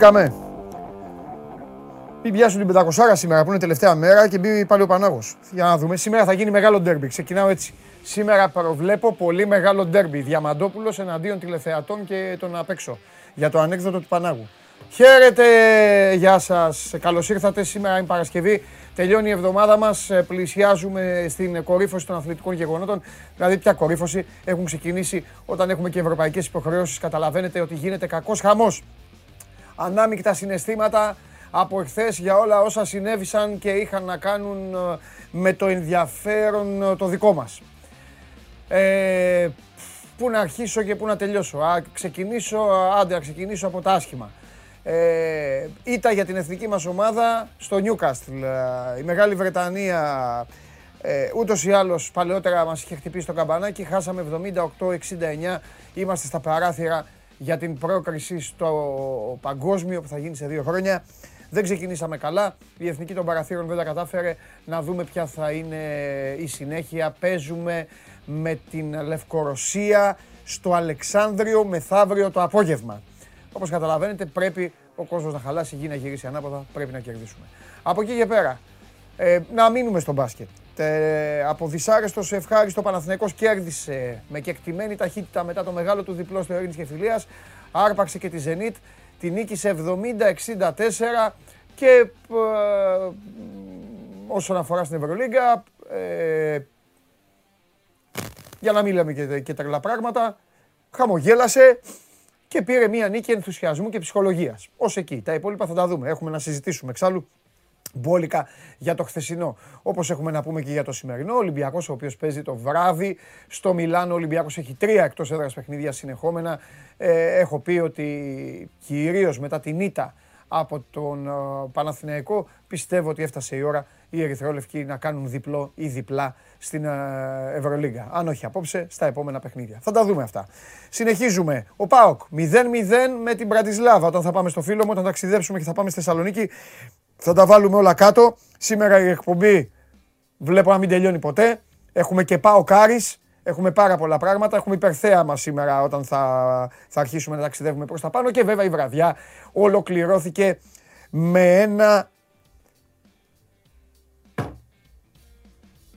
Μπήκαμε. Μην πιάσουν την 500 σήμερα που είναι τελευταία μέρα και μπει πάλι ο Πανάγος. Για να δούμε. Σήμερα θα γίνει μεγάλο ντέρμπι. Ξεκινάω έτσι. Σήμερα προβλέπω πολύ μεγάλο ντέρμπι. Διαμαντόπουλος εναντίον τηλεθεατών και τον απ' έξω. Για το ανέκδοτο του Πανάγου. Χαίρετε, γεια σας. Καλώς ήρθατε. Σήμερα είναι Παρασκευή. Τελειώνει η εβδομάδα μας. Ε, πλησιάζουμε στην κορύφωση των αθλητικών γεγονότων. Δηλαδή, πια κορύφωση έχουν ξεκινήσει όταν έχουμε και ευρωπαϊκές υποχρεώσεις. Καταλαβαίνετε ότι γίνεται κακός χαμός. Ανάμεικτα συναισθήματα από εχθές για όλα όσα συνέβησαν και είχαν να κάνουν ε, με το ενδιαφέρον ε, το δικό μας. Ε, πού να αρχίσω και πού να τελειώσω. Α, ξεκινήσω, άντε, να ξεκινήσω από τα άσχημα. Ε, ήταν για την εθνική μας ομάδα στο Newcastle. Η Μεγάλη Βρετανία ε, ούτως ή άλλως παλαιότερα μας είχε χτυπήσει το καμπανάκι. Χάσαμε 78-69. Είμαστε στα παράθυρα για την πρόκριση στο παγκόσμιο που θα γίνει σε δύο χρόνια. Δεν ξεκινήσαμε καλά. Η Εθνική των Παραθύρων δεν τα κατάφερε. Να δούμε ποια θα είναι η συνέχεια. Παίζουμε με την Λευκορωσία στο Αλεξάνδριο μεθαύριο το απόγευμα. Όπως καταλαβαίνετε πρέπει ο κόσμος να χαλάσει, η γη να γυρίσει ανάποδα, πρέπει να κερδίσουμε. Από εκεί και πέρα, ε, να μείνουμε στο μπάσκετ. Ε, από δυσάρεστος σε ευχάριστο Παναθηναϊκός κέρδισε με κεκτημένη ταχύτητα μετά το μεγάλο του διπλό στο Ειρήνης και Φιλίας. Άρπαξε και τη Ζενίτ, τη νίκησε 70-64 και ε, όσον αφορά στην Ευρωλίγκα, ε, για να μην λέμε και, και τρελά πράγματα, χαμογέλασε και πήρε μία νίκη ενθουσιασμού και ψυχολογίας. Ως εκεί. Τα υπόλοιπα θα τα δούμε. Έχουμε να συζητήσουμε. Εξάλλου, μπόλικα για το χθεσινό. Όπως έχουμε να πούμε και για το σημερινό. Ο Ολυμπιακός ο οποίος παίζει το βράδυ στο Μιλάνο. Ο Ολυμπιακός έχει τρία εκτός έδρας παιχνίδια συνεχόμενα. Ε, έχω πει ότι κυρίως μετά την ήττα από τον ε, Παναθηναϊκό πιστεύω ότι έφτασε η ώρα οι Ερυθρόλευκοι να κάνουν διπλό ή διπλά στην ε, Ευρωλίγκα. Αν όχι απόψε, στα επόμενα παιχνίδια. Θα τα δούμε αυτά. Συνεχίζουμε. Ο Πάοκ 0-0 με την Μπρατισλάβα. Όταν θα πάμε στο φίλο μου, όταν ταξιδέψουμε και θα πάμε στη Θεσσαλονίκη, θα τα βάλουμε όλα κάτω. Σήμερα η εκπομπή βλέπω να μην τελειώνει ποτέ. Έχουμε και πάω Κάρις. Έχουμε πάρα πολλά πράγματα. Έχουμε υπερθέαμα σήμερα όταν θα, θα αρχίσουμε να ταξιδεύουμε προς τα πάνω. Και βέβαια η βραδιά ολοκληρώθηκε με ένα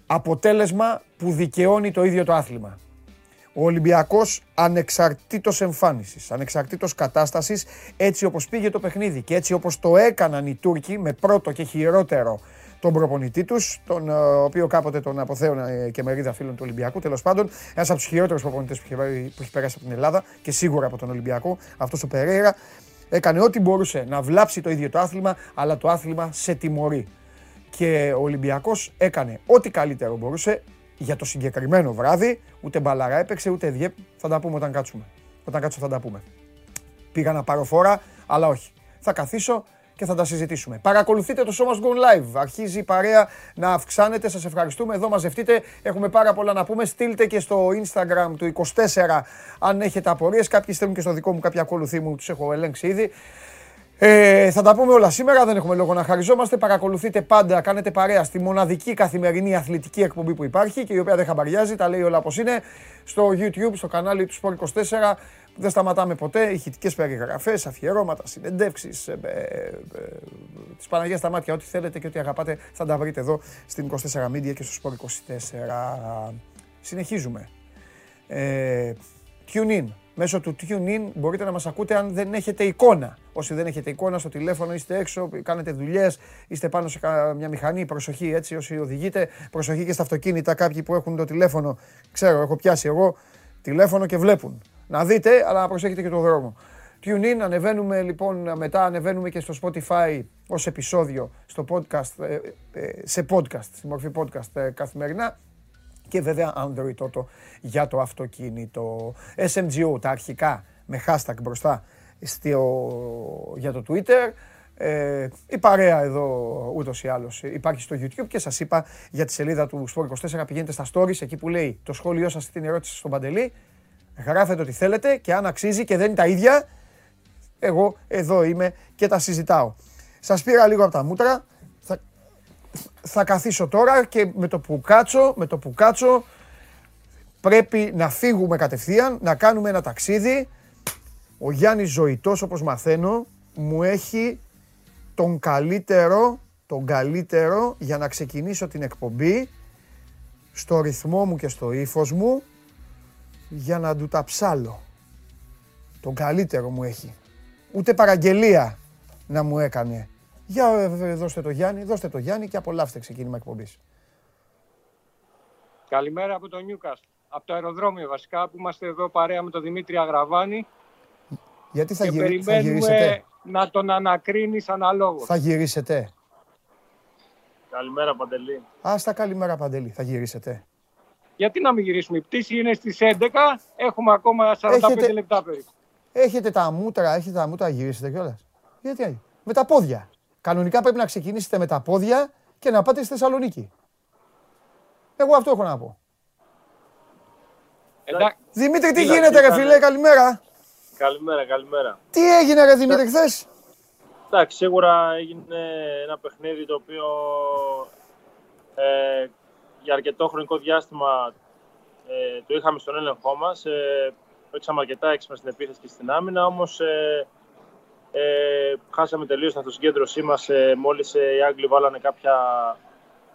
αποτέλεσμα που δικαιώνει το ίδιο το άθλημα. Ο Ολυμπιακός ανεξαρτήτως εμφάνισης, ανεξαρτήτως κατάστασης, έτσι όπως πήγε το παιχνίδι και έτσι όπως το έκαναν οι Τούρκοι με πρώτο και χειρότερο τον προπονητή τους, τον ε, οποίος κάποτε τον αποθέωνα και μερίδα φίλων του Ολυμπιακού. Τέλος πάντων, ένας από τους χειρότερους προπονητές που, που έχει περάσει από την Ελλάδα και σίγουρα από τον Ολυμπιακό, αυτός ο Περέιρα, έκανε ό,τι μπορούσε να βλάψει το ίδιο το άθλημα, αλλά το άθλημα σε τιμωρεί. Και ο Ολυμπιακός έκανε ό,τι καλύτερο μπορούσε για το συγκεκριμένο βράδυ. Ούτε μπαλαρά έπαιξε, ούτε διέπ. Θα τα πούμε όταν κάτσουμε. Όταν κάτσω θα τα πούμε. Πήγα να πάρω φόρα, αλλά όχι. Θα καθίσω και θα τα συζητήσουμε. Παρακολουθείτε το σώμα Gone Live. Αρχίζει η παρέα να αυξάνεται. Σας ευχαριστούμε. Εδώ μαζευτείτε. Έχουμε πάρα πολλά να πούμε. Στείλτε και στο Instagram του 24 αν έχετε απορίες. Κάποιοι στέλνουν και στο δικό μου κάποια ακολουθή μου. Τους έχω ελέγξει ήδη. Ε, θα τα πούμε όλα σήμερα, δεν έχουμε λόγο να χαριζόμαστε. Παρακολουθείτε πάντα, κάνετε παρέα στη μοναδική καθημερινή αθλητική εκπομπή που υπάρχει και η οποία δεν χαμπαριάζει, τα λέει όλα όπως είναι. Στο YouTube, στο κανάλι του Sport 24, δεν σταματάμε ποτέ. Ηχητικές περιγραφές, αφιερώματα, συνεντεύξεις, ε, ε, ε, τη Παναγία στα μάτια, ό,τι θέλετε και ό,τι αγαπάτε θα τα βρείτε εδώ στην 24 Media και στο Sport 24. Συνεχίζουμε. Ε, tune in μέσω του TuneIn μπορείτε να μας ακούτε αν δεν έχετε εικόνα. Όσοι δεν έχετε εικόνα στο τηλέφωνο, είστε έξω, κάνετε δουλειές, είστε πάνω σε μια μηχανή, προσοχή έτσι όσοι οδηγείτε, προσοχή και στα αυτοκίνητα κάποιοι που έχουν το τηλέφωνο, ξέρω, έχω πιάσει εγώ τηλέφωνο και βλέπουν. Να δείτε, αλλά να προσέχετε και το δρόμο. TuneIn, ανεβαίνουμε λοιπόν, μετά ανεβαίνουμε και στο Spotify ως επεισόδιο στο podcast, ε, ε, σε podcast, στη μορφή podcast ε, καθημερινά και βέβαια Android Auto για το αυτοκίνητο. SMGO, τα αρχικά με hashtag μπροστά στο, για το Twitter. Ε, η παρέα εδώ ούτως ή άλλως υπάρχει στο YouTube και σας είπα για τη σελίδα του Sport24 πηγαίνετε στα stories εκεί που λέει το σχόλιο σας την ερώτηση στον Παντελή γράφετε ό,τι θέλετε και αν αξίζει και δεν είναι τα ίδια εγώ εδώ είμαι και τα συζητάω. Σας πήρα λίγο από τα μούτρα θα καθίσω τώρα και με το που κάτσω, με το που κάτσω πρέπει να φύγουμε κατευθείαν, να κάνουμε ένα ταξίδι. Ο Γιάννης Ζωητός, όπως μαθαίνω, μου έχει τον καλύτερο, τον καλύτερο για να ξεκινήσω την εκπομπή στο ρυθμό μου και στο ύφος μου για να του τα ψάλω. Τον καλύτερο μου έχει. Ούτε παραγγελία να μου έκανε. Για ε, ε, δώστε το Γιάννη, δώστε το Γιάννη και απολαύστε ξεκίνημα εκπομπής. Καλημέρα από το Νιούκαστ. Από το αεροδρόμιο βασικά που είμαστε εδώ παρέα με τον Δημήτρη Αγραβάνη. Γιατί θα, και γυρι... θα περιμένουμε γυρίσετε; να τον ανακρίνεις αναλόγως. Θα γυρίσετε; Καλημέρα Παντελή. Άστα καλημέρα Παντελή. Θα γυρίσετε; Γιατί να μην γυρίσουμε; Η πτήση είναι στις 11. Έχουμε ακόμα 45 Έχετε- λεπτά περίπου. Έχετε τα μούτρα, έχετε τα μούτρα να γυρίσετε κιόλας. Γιατί με τα πόδια. Κανονικά πρέπει να ξεκινήσετε με τα πόδια και να πάτε στη Θεσσαλονίκη. Εγώ αυτό έχω να πω. Εντάξει, Δημήτρη, τι Κοίτα, γίνεται, ρε ήταν- φίλε, καλημέρα. Καλημέρα, καλημέρα. Τι έγινε, ρε Δημήτρη, χθες; Εντάξει, σίγουρα έγινε ένα παιχνίδι το οποίο ε, για αρκετό χρονικό διάστημα ε, το είχαμε στον έλεγχό μας. Ε, παίξαμε αρκετά έξυπνα στην επίθεση και στην άμυνα, όμως ε, ε, χάσαμε τελείως την αυτοσυγκέντρωσή μας ε, μόλις ε, οι Άγγλοι βάλανε κάποια,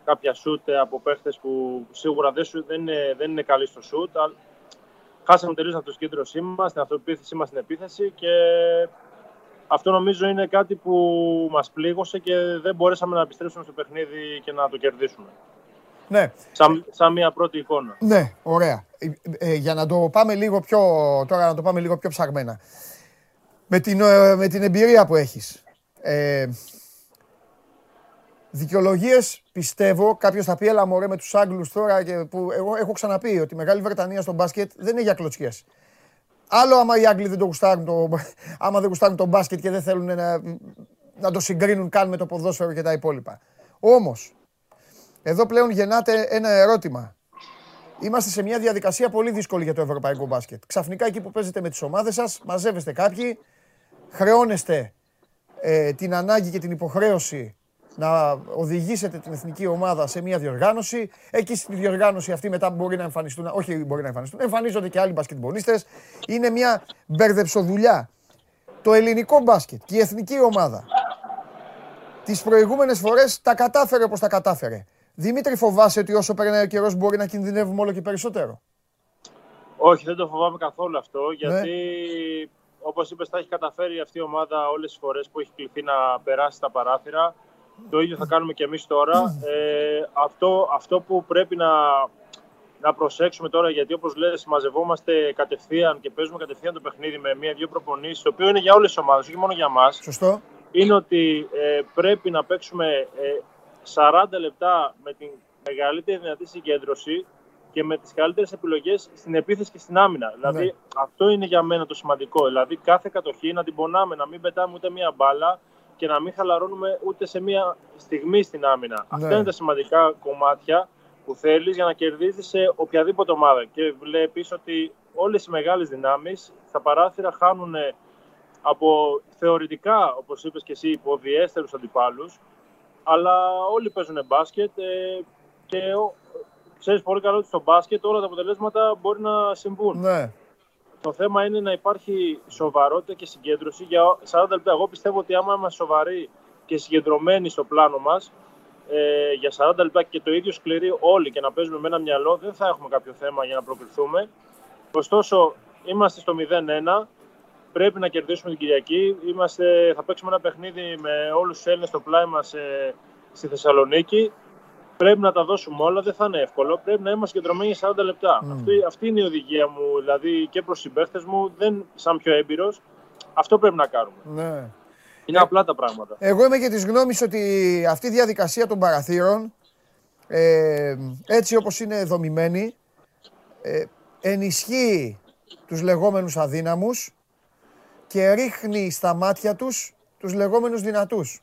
κάποια σούτ ε, από παίχτες που σίγουρα δεν, σου- δεν, είναι, δεν είναι καλοί στο σούτ. αλλά Χάσαμε τελείως την αυτοσυγκέντρωσή μας, την αυτοπεποίθησή μας στην επίθεση και αυτό νομίζω είναι κάτι που μας πλήγωσε και δεν μπορέσαμε να επιστρέψουμε στο παιχνίδι και να το κερδίσουμε. Ναι, Σαν, σαν μια πρώτη εικόνα. ναι, ωραία. Ε, ε, για να το πάμε λίγο πιο, τώρα να το πάμε λίγο πιο ψαγμένα. Με την, ε, με την εμπειρία που έχεις. Ε, Δικαιολογίες πιστεύω, κάποιος θα πει έλα μωρέ με τους Άγγλους τώρα και που εγώ έχω ξαναπεί ότι η Μεγάλη Βρετανία στο μπάσκετ δεν είναι για κλωτσιές. Άλλο άμα οι Άγγλοι δεν το γουστάρουν, το, άμα δεν γουστάρουν το μπάσκετ και δεν θέλουν να, να το συγκρίνουν καν με το ποδόσφαιρο και τα υπόλοιπα. Όμως, εδώ πλέον γεννάται ένα ερώτημα. Είμαστε σε μια διαδικασία πολύ δύσκολη για το ευρωπαϊκό μπάσκετ. Ξαφνικά εκεί που παίζετε με τις ομάδες σας, μαζεύεστε κάποιοι, χρεώνεστε ε, την ανάγκη και την υποχρέωση να οδηγήσετε την εθνική ομάδα σε μια διοργάνωση. Εκεί στη διοργάνωση αυτή μετά μπορεί να εμφανιστούν, όχι μπορεί να εμφανιστούν, εμφανίζονται και άλλοι μπασκετμπολίστες. Είναι μια μπερδεψοδουλειά. Το ελληνικό μπάσκετ και η εθνική ομάδα τις προηγούμενες φορές τα κατάφερε όπως τα κατάφερε. Δημήτρη, φοβάσαι ότι όσο περνάει ο καιρός μπορεί να κινδυνεύουμε όλο και περισσότερο; Όχι, δεν το φοβάμαι καθόλου αυτό, Ναι. Γιατί όπως είπες θα έχει καταφέρει αυτή η ομάδα όλες τις φορές που έχει κληθεί να περάσει τα παράθυρα. Το ίδιο θα κάνουμε και εμείς τώρα. Ε, αυτό, αυτό που πρέπει να, να προσέξουμε τώρα, γιατί όπως λες μαζευόμαστε κατευθείαν και παίζουμε κατευθείαν το παιχνίδι με μία-δύο προπονήσεις, το οποίο είναι για όλες τις ομάδες, όχι μόνο για μας. Σωστό. είναι ότι ε, πρέπει να παίξουμε ε, 40 λεπτά με την μεγαλύτερη δυνατή συγκέντρωση και με τις καλύτερες επιλογές στην επίθεση και στην άμυνα. Δηλαδή αυτό είναι για μένα το σημαντικό. Δηλαδή κάθε κατοχή να την πονάμε, να μην πετάμε ούτε μία μπάλα και να μην χαλαρώνουμε ούτε σε μία στιγμή στην άμυνα. Αυτά είναι τα σημαντικά κομμάτια που θέλεις για να κερδίσεις σε οποιαδήποτε ομάδα. Και βλέπεις ότι όλες οι μεγάλες δυνάμεις στα παράθυρα χάνουν από θεωρητικά, όπως είπες και εσύ, υποδιέστερους αντιπάλους, αλλά όλοι παίζουν μπάσκετ ε, και ο, ξέρεις πολύ καλά ότι στο μπάσκετ όλα τα αποτελέσματα μπορεί να συμβούν. Ναι. Το θέμα είναι να υπάρχει σοβαρότητα και συγκέντρωση για 40 λεπτά. Εγώ πιστεύω ότι άμα είμαστε σοβαροί και συγκεντρωμένοι στο πλάνο μας, ε, για 40 λεπτά και το ίδιο σκληροί όλοι και να παίζουμε με ένα μυαλό, δεν θα έχουμε κάποιο θέμα για να προκριθούμε. Ωστόσο, είμαστε στο 0-1, πρέπει να κερδίσουμε την Κυριακή. Είμαστε, θα παίξουμε ένα παιχνίδι με όλους τους Έλληνες στο πλάι μας ε, στη Θεσσαλονίκη. Πρέπει να τα δώσουμε όλα, δεν θα είναι εύκολο. Πρέπει να είμαστε κεντρωμένοι 40 λεπτά. Αυτή, αυτή είναι η οδηγία μου, δηλαδή και προς συμπαίχτες μου, δεν σαν πιο έμπειρος. Αυτό πρέπει να κάνουμε. ναι. Είναι απλά τα πράγματα. Εγώ είμαι και της γνώμης ότι αυτή η διαδικασία των παραθύρων, ε, έτσι όπως είναι δομημένη, ε, ενισχύει τους λεγόμενους αδύναμους και ρίχνει στα μάτια τους τους λεγόμενους δυνατούς.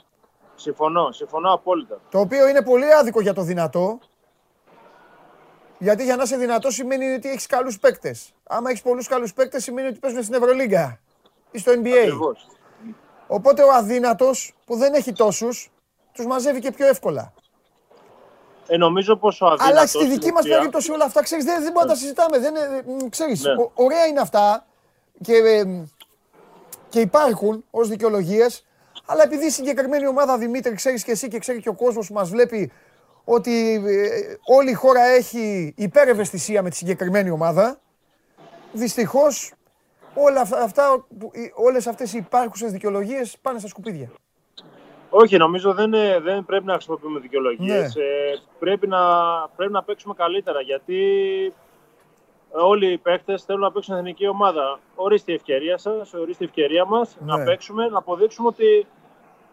Συμφωνώ, συμφωνώ απόλυτα. Το οποίο είναι πολύ άδικο για το δυνατό. Γιατί για να είσαι δυνατό σημαίνει ότι έχεις καλούς παίκτες. Άμα έχεις πολλούς καλούς παίκτες, σημαίνει ότι παίζουν στην Ευρωλίγκα ή στο NBA. Ακριβώς. Οπότε ο αδύνατος που δεν έχει τόσους, τους μαζεύει και πιο εύκολα. Ε, νομίζω πως ο αδύνατος... Αλλά στη στην δική μας ουσία- περίπτωση όλα αυτά ξέρεις, δεν, δεν μπορούμε να τα συζητάμε. Δεν, είναι- μ, ξέρεις, Ναι. ο- ωραία είναι αυτά και, ε, και υπάρχουν ως δικαιολογίες, αλλά επειδή η συγκεκριμένη ομάδα Δημήτρη ξέρεις και εσύ και ξέρει και ο κόσμος που μας βλέπει ότι ε, όλη η χώρα έχει υπερευαισθησία με τη συγκεκριμένη ομάδα. Δυστυχώς όλα αυτά, όλες αυτές οι υπάρχουσες δικαιολογίες πάνε στα σκουπίδια. Όχι, νομίζω δεν, δεν πρέπει να χρησιμοποιούμε δικαιολογίες. Ναι. Ε, πρέπει, να, πρέπει να παίξουμε καλύτερα γιατί όλοι οι παίχτε θέλουν να παίξουν εθνική ομάδα. Ορίστε η ευκαιρία σας, ορίστε η ευκαιρία μας να ναι. παίξουμε, να αποδείξουμε ότι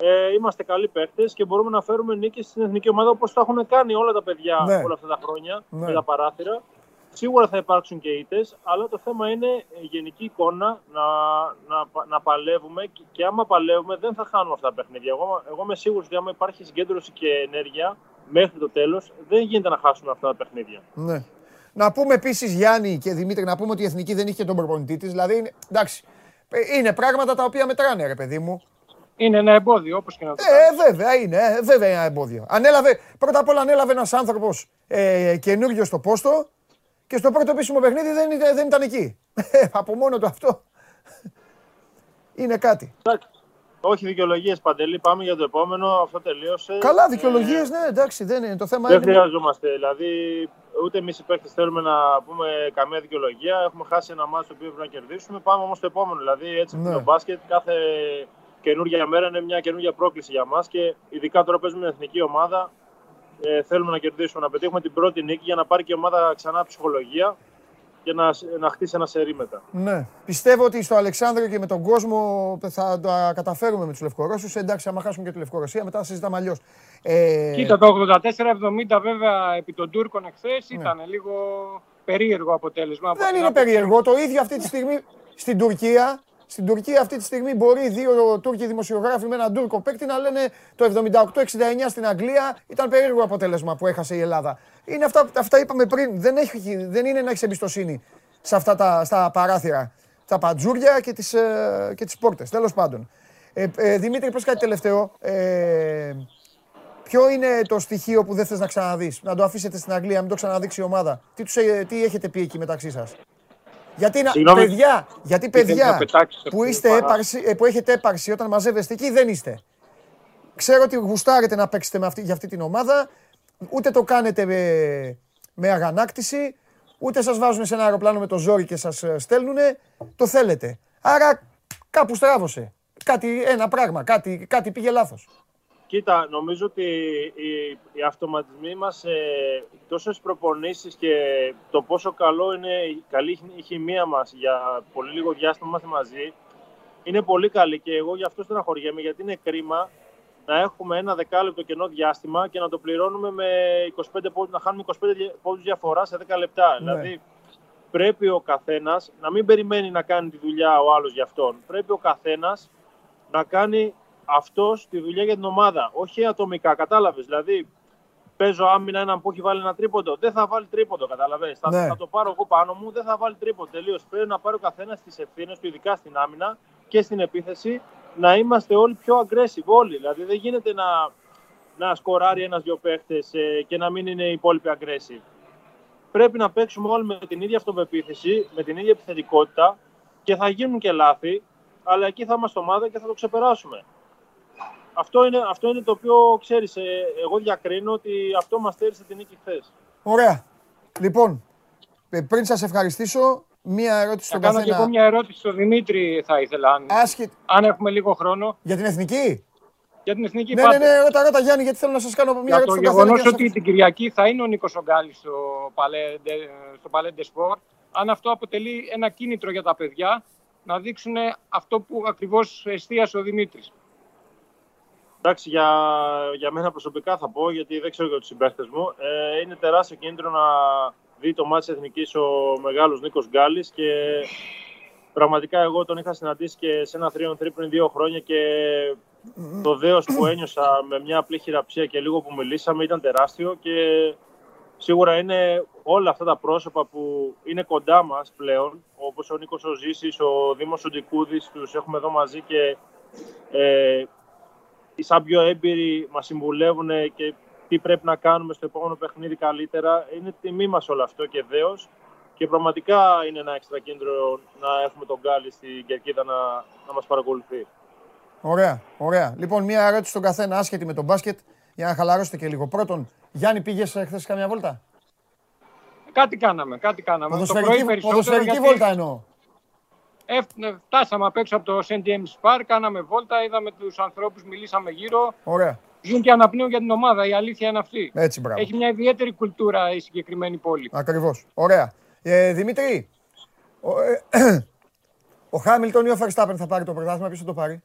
ε, είμαστε καλοί παίχτε και μπορούμε να φέρουμε νίκη στην εθνική ομάδα όπως το έχουν κάνει όλα τα παιδιά ναι. όλα αυτά τα χρόνια ναι. με τα παράθυρα. Σίγουρα θα υπάρξουν και ήττες, αλλά το θέμα είναι η γενική εικόνα να, να, να παλεύουμε και, και άμα παλεύουμε δεν θα χάνουμε αυτά τα παιχνίδια. Εγώ, εγώ είμαι σίγουρος ότι άμα υπάρχει συγκέντρωση και ενέργεια μέχρι το τέλος, δεν γίνεται να χάσουμε αυτά τα παιχνίδια. Ναι. Να πούμε επίσης, Γιάννη και Δημήτρη, να πούμε ότι η εθνική δεν είχε τον προπονητή της. Δηλαδή, εντάξει, είναι πράγματα τα οποία μετράνε, ρε παιδί μου. Είναι ένα εμπόδιο, όπως και να το Ε, βέβαια είναι, ε, βέβαια είναι ένα εμπόδιο. Ανέλαβε, πρώτα απ' όλα ανέλαβε ένας άνθρωπος ε, καινούριο στο πόστο και στο πρώτο επίσημο παιχνίδι δεν, δεν ήταν εκεί. Ε, από μόνο του αυτό είναι κάτι. Όχι δικαιολογίες παντελή, πάμε για το επόμενο. Αυτό τελείωσε. Καλά, δικαιολογίες, ε, ναι, εντάξει, δεν είναι το θέμα. Δεν είναι... χρειαζόμαστε. Δηλαδή, ούτε εμείς οι παίκτες θέλουμε να πούμε καμία δικαιολογία. Έχουμε χάσει ένα μάτι το οποίο πρέπει να κερδίσουμε. Πάμε όμως στο επόμενο. Δηλαδή, έτσι ναι. το μπάσκετ, κάθε καινούργια μέρα είναι μια καινούργια πρόκληση για μας και ειδικά τώρα παίζουμε μια εθνική ομάδα. Ε, θέλουμε να κερδίσουμε, να πετύχουμε την πρώτη νίκη για να πάρει και η ομάδα ξανά ψυχολογία και να, να χτίσει ένα σερί μετά. Ναι. Πιστεύω ότι στο Αλεξάνδριο και με τον κόσμο θα το καταφέρουμε με τους Λευκορώσους. Εντάξει, άμα χάσουμε και τη Λευκορωσία, μετά θα συζητάμε αλλιώς. Ε... Κοίτα, το 84-70 βέβαια επί των Τούρκων εχθές ναι. ήταν λίγο περίεργο αποτέλεσμα. Δεν είναι περίεργο. Το ίδιο αυτή τη στιγμή στην Τουρκία στην Τουρκία αυτή τη στιγμή μπορεί δύο Τούρκοι δημοσιογράφοι με έναν Τούρκο παίκτη να λένε το 78-69 στην Αγγλία ήταν περίεργο αποτέλεσμα που έχασε η Ελλάδα. Είναι αυτά, αυτά είπαμε πριν. Δεν, έχει, δεν είναι να έχεις εμπιστοσύνη σε αυτά τα στα παράθυρα, τα παντζούρια και τις, ε, και τις πόρτες. Τέλος πάντων. Ε, ε, Δημήτρη, πες κάτι τελευταίο. Ε, ποιο είναι το στοιχείο που δεν θες να ξαναδείς, να το αφήσετε στην Αγγλία, μην το ξαναδείξει η ομάδα. Τι, τους, ε, τι έχετε πει εκεί μεταξύ σας; Γιατί, να, παιδιά, γιατί παιδιά που, είστε έπαρση, ε, που έχετε έπαρση όταν μαζεύεστε εκεί δεν είστε. Ξέρω ότι γουστάρετε να παίξετε με αυτή, για αυτή την ομάδα, ούτε το κάνετε με, με αγανάκτηση, ούτε σας βάζουν σε ένα αεροπλάνο με το ζόρι και σας ε, στέλνουν, το θέλετε. Άρα κάπου στράβωσε. Κάτι, ένα πράγμα, κάτι, κάτι πήγε λάθος. Κοίτα, νομίζω ότι οι, οι αυτοματισμοί μας, ε, τόσο στις προπονήσεις και το πόσο καλό είναι η καλή η χημεία μας για πολύ λίγο διάστημα είμαστε μαζί, είναι πολύ καλή και εγώ γι' αυτό στεναχωριέμαι, γιατί είναι κρίμα να έχουμε ένα δεκάλεπτο κενό διάστημα και να το πληρώνουμε με 25 πόντους, να χάνουμε 25 πόντους διαφορά σε 10 λεπτά. Ναι. Δηλαδή, πρέπει ο καθένας να μην περιμένει να κάνει τη δουλειά ο άλλος για αυτόν. Πρέπει ο καθένας να κάνει αυτό τη δουλειά για την ομάδα. Όχι ατομικά, κατάλαβες. Δηλαδή, παίζω άμυνα έναν που έχει βάλει ένα τρίποντο. Δεν θα βάλει τρίποντο, κατάλαβες. Θα, ναι. θα, το πάρω εγώ πάνω μου, δεν θα βάλει τρίποντο. Τελείως. Πρέπει να πάρει ο καθένας τις ευθύνες του, ειδικά στην άμυνα και στην επίθεση, να είμαστε όλοι πιο aggressive. Όλοι. Δηλαδή, δεν γίνεται να, να σκοράρει ένα-δυο παίχτες ε, και να μην είναι οι υπόλοιποι aggressive. Πρέπει να παίξουμε όλοι με την ίδια αυτοπεποίθηση, με την ίδια επιθετικότητα και θα γίνουν και λάθη, αλλά εκεί θα είμαστε ομάδα και θα το ξεπεράσουμε αυτό είναι, αυτό είναι το οποίο ξέρεις. Ε, εγώ διακρίνω ότι αυτό μας στέρισε την νίκη χθες. Ωραία. Λοιπόν, ε, πριν σας ευχαριστήσω, μία ερώτηση στον καθένα. Θα κάνω και εγώ μία ερώτηση στον Δημήτρη, θα ήθελα. Αν, αν έχουμε λίγο χρόνο. Για την εθνική; Για την εθνική ναι, ναι, ναι, ρώτα, ρώτα Γιάννη, γιατί θέλω να σας κάνω μία ερώτηση στον καθένα. Το γεγονό ότι την Κυριακή θα είναι ο Νίκος Ογκάλης στο Παλέντε, στο Παλέντε Σπορ, αν αυτό αποτελεί ένα κίνητρο για τα παιδιά να δείξουν αυτό που ακριβώς εστίασε ο Δημήτρης. Εντάξει, για, για μένα προσωπικά θα πω, γιατί δεν ξέρω για τους συμπαίχτες μου. Ε, είναι τεράστιο κίνητρο να δει το μάτι εθνικής ο μεγάλος Νίκος Γκάλης και πραγματικά εγώ τον είχα συναντήσει και σε ένα 3 πριν δύο χρόνια και το δέος που ένιωσα με μια απλή χειραψία και λίγο που μιλήσαμε ήταν τεράστιο και σίγουρα είναι όλα αυτά τα πρόσωπα που είναι κοντά μας πλέον, όπως ο Νίκος ο Ζήσης, ο Δήμος ο Ντικούδης, τους έχουμε εδώ μαζί και ε, οι σαν πιο έμπειροι μας συμβουλεύουν και τι πρέπει να κάνουμε στο επόμενο παιχνίδι καλύτερα. Είναι τιμή μας όλο αυτό και δέο. Και Και πραγματικά είναι ένα έξτρα κίνδυνο να έχουμε τον Γκάλι στην κερκίδα να, να μας παρακολουθεί. Ωραία, ωραία. Λοιπόν, μία ερώτηση στον καθένα, άσχετη με τον μπάσκετ, για να χαλαρώσετε και λίγο. Πρώτον, Γιάννη, πήγες χθες καμιά βόλτα; Κάτι κάναμε, κάτι κάναμε. Ποδοσφαιρική, ποδοσφαιρική βόλτα εννοώ. Ε, φτάσαμε απ' έξω από το St. James Park, κάναμε βόλτα, είδαμε τους ανθρώπους, μιλήσαμε γύρω. Ωραία. Ζουν και αναπνέουν για την ομάδα, η αλήθεια είναι αυτή. Έτσι, μπράβο. Έχει μια ιδιαίτερη κουλτούρα η συγκεκριμένη πόλη. Ακριβώς. Ωραία. Ε, Δημήτρη, ο, ε, ο Χάμιλτον ή ο Verstappen θα πάρει το πρωτάθλημα, ποιος θα το πάρει;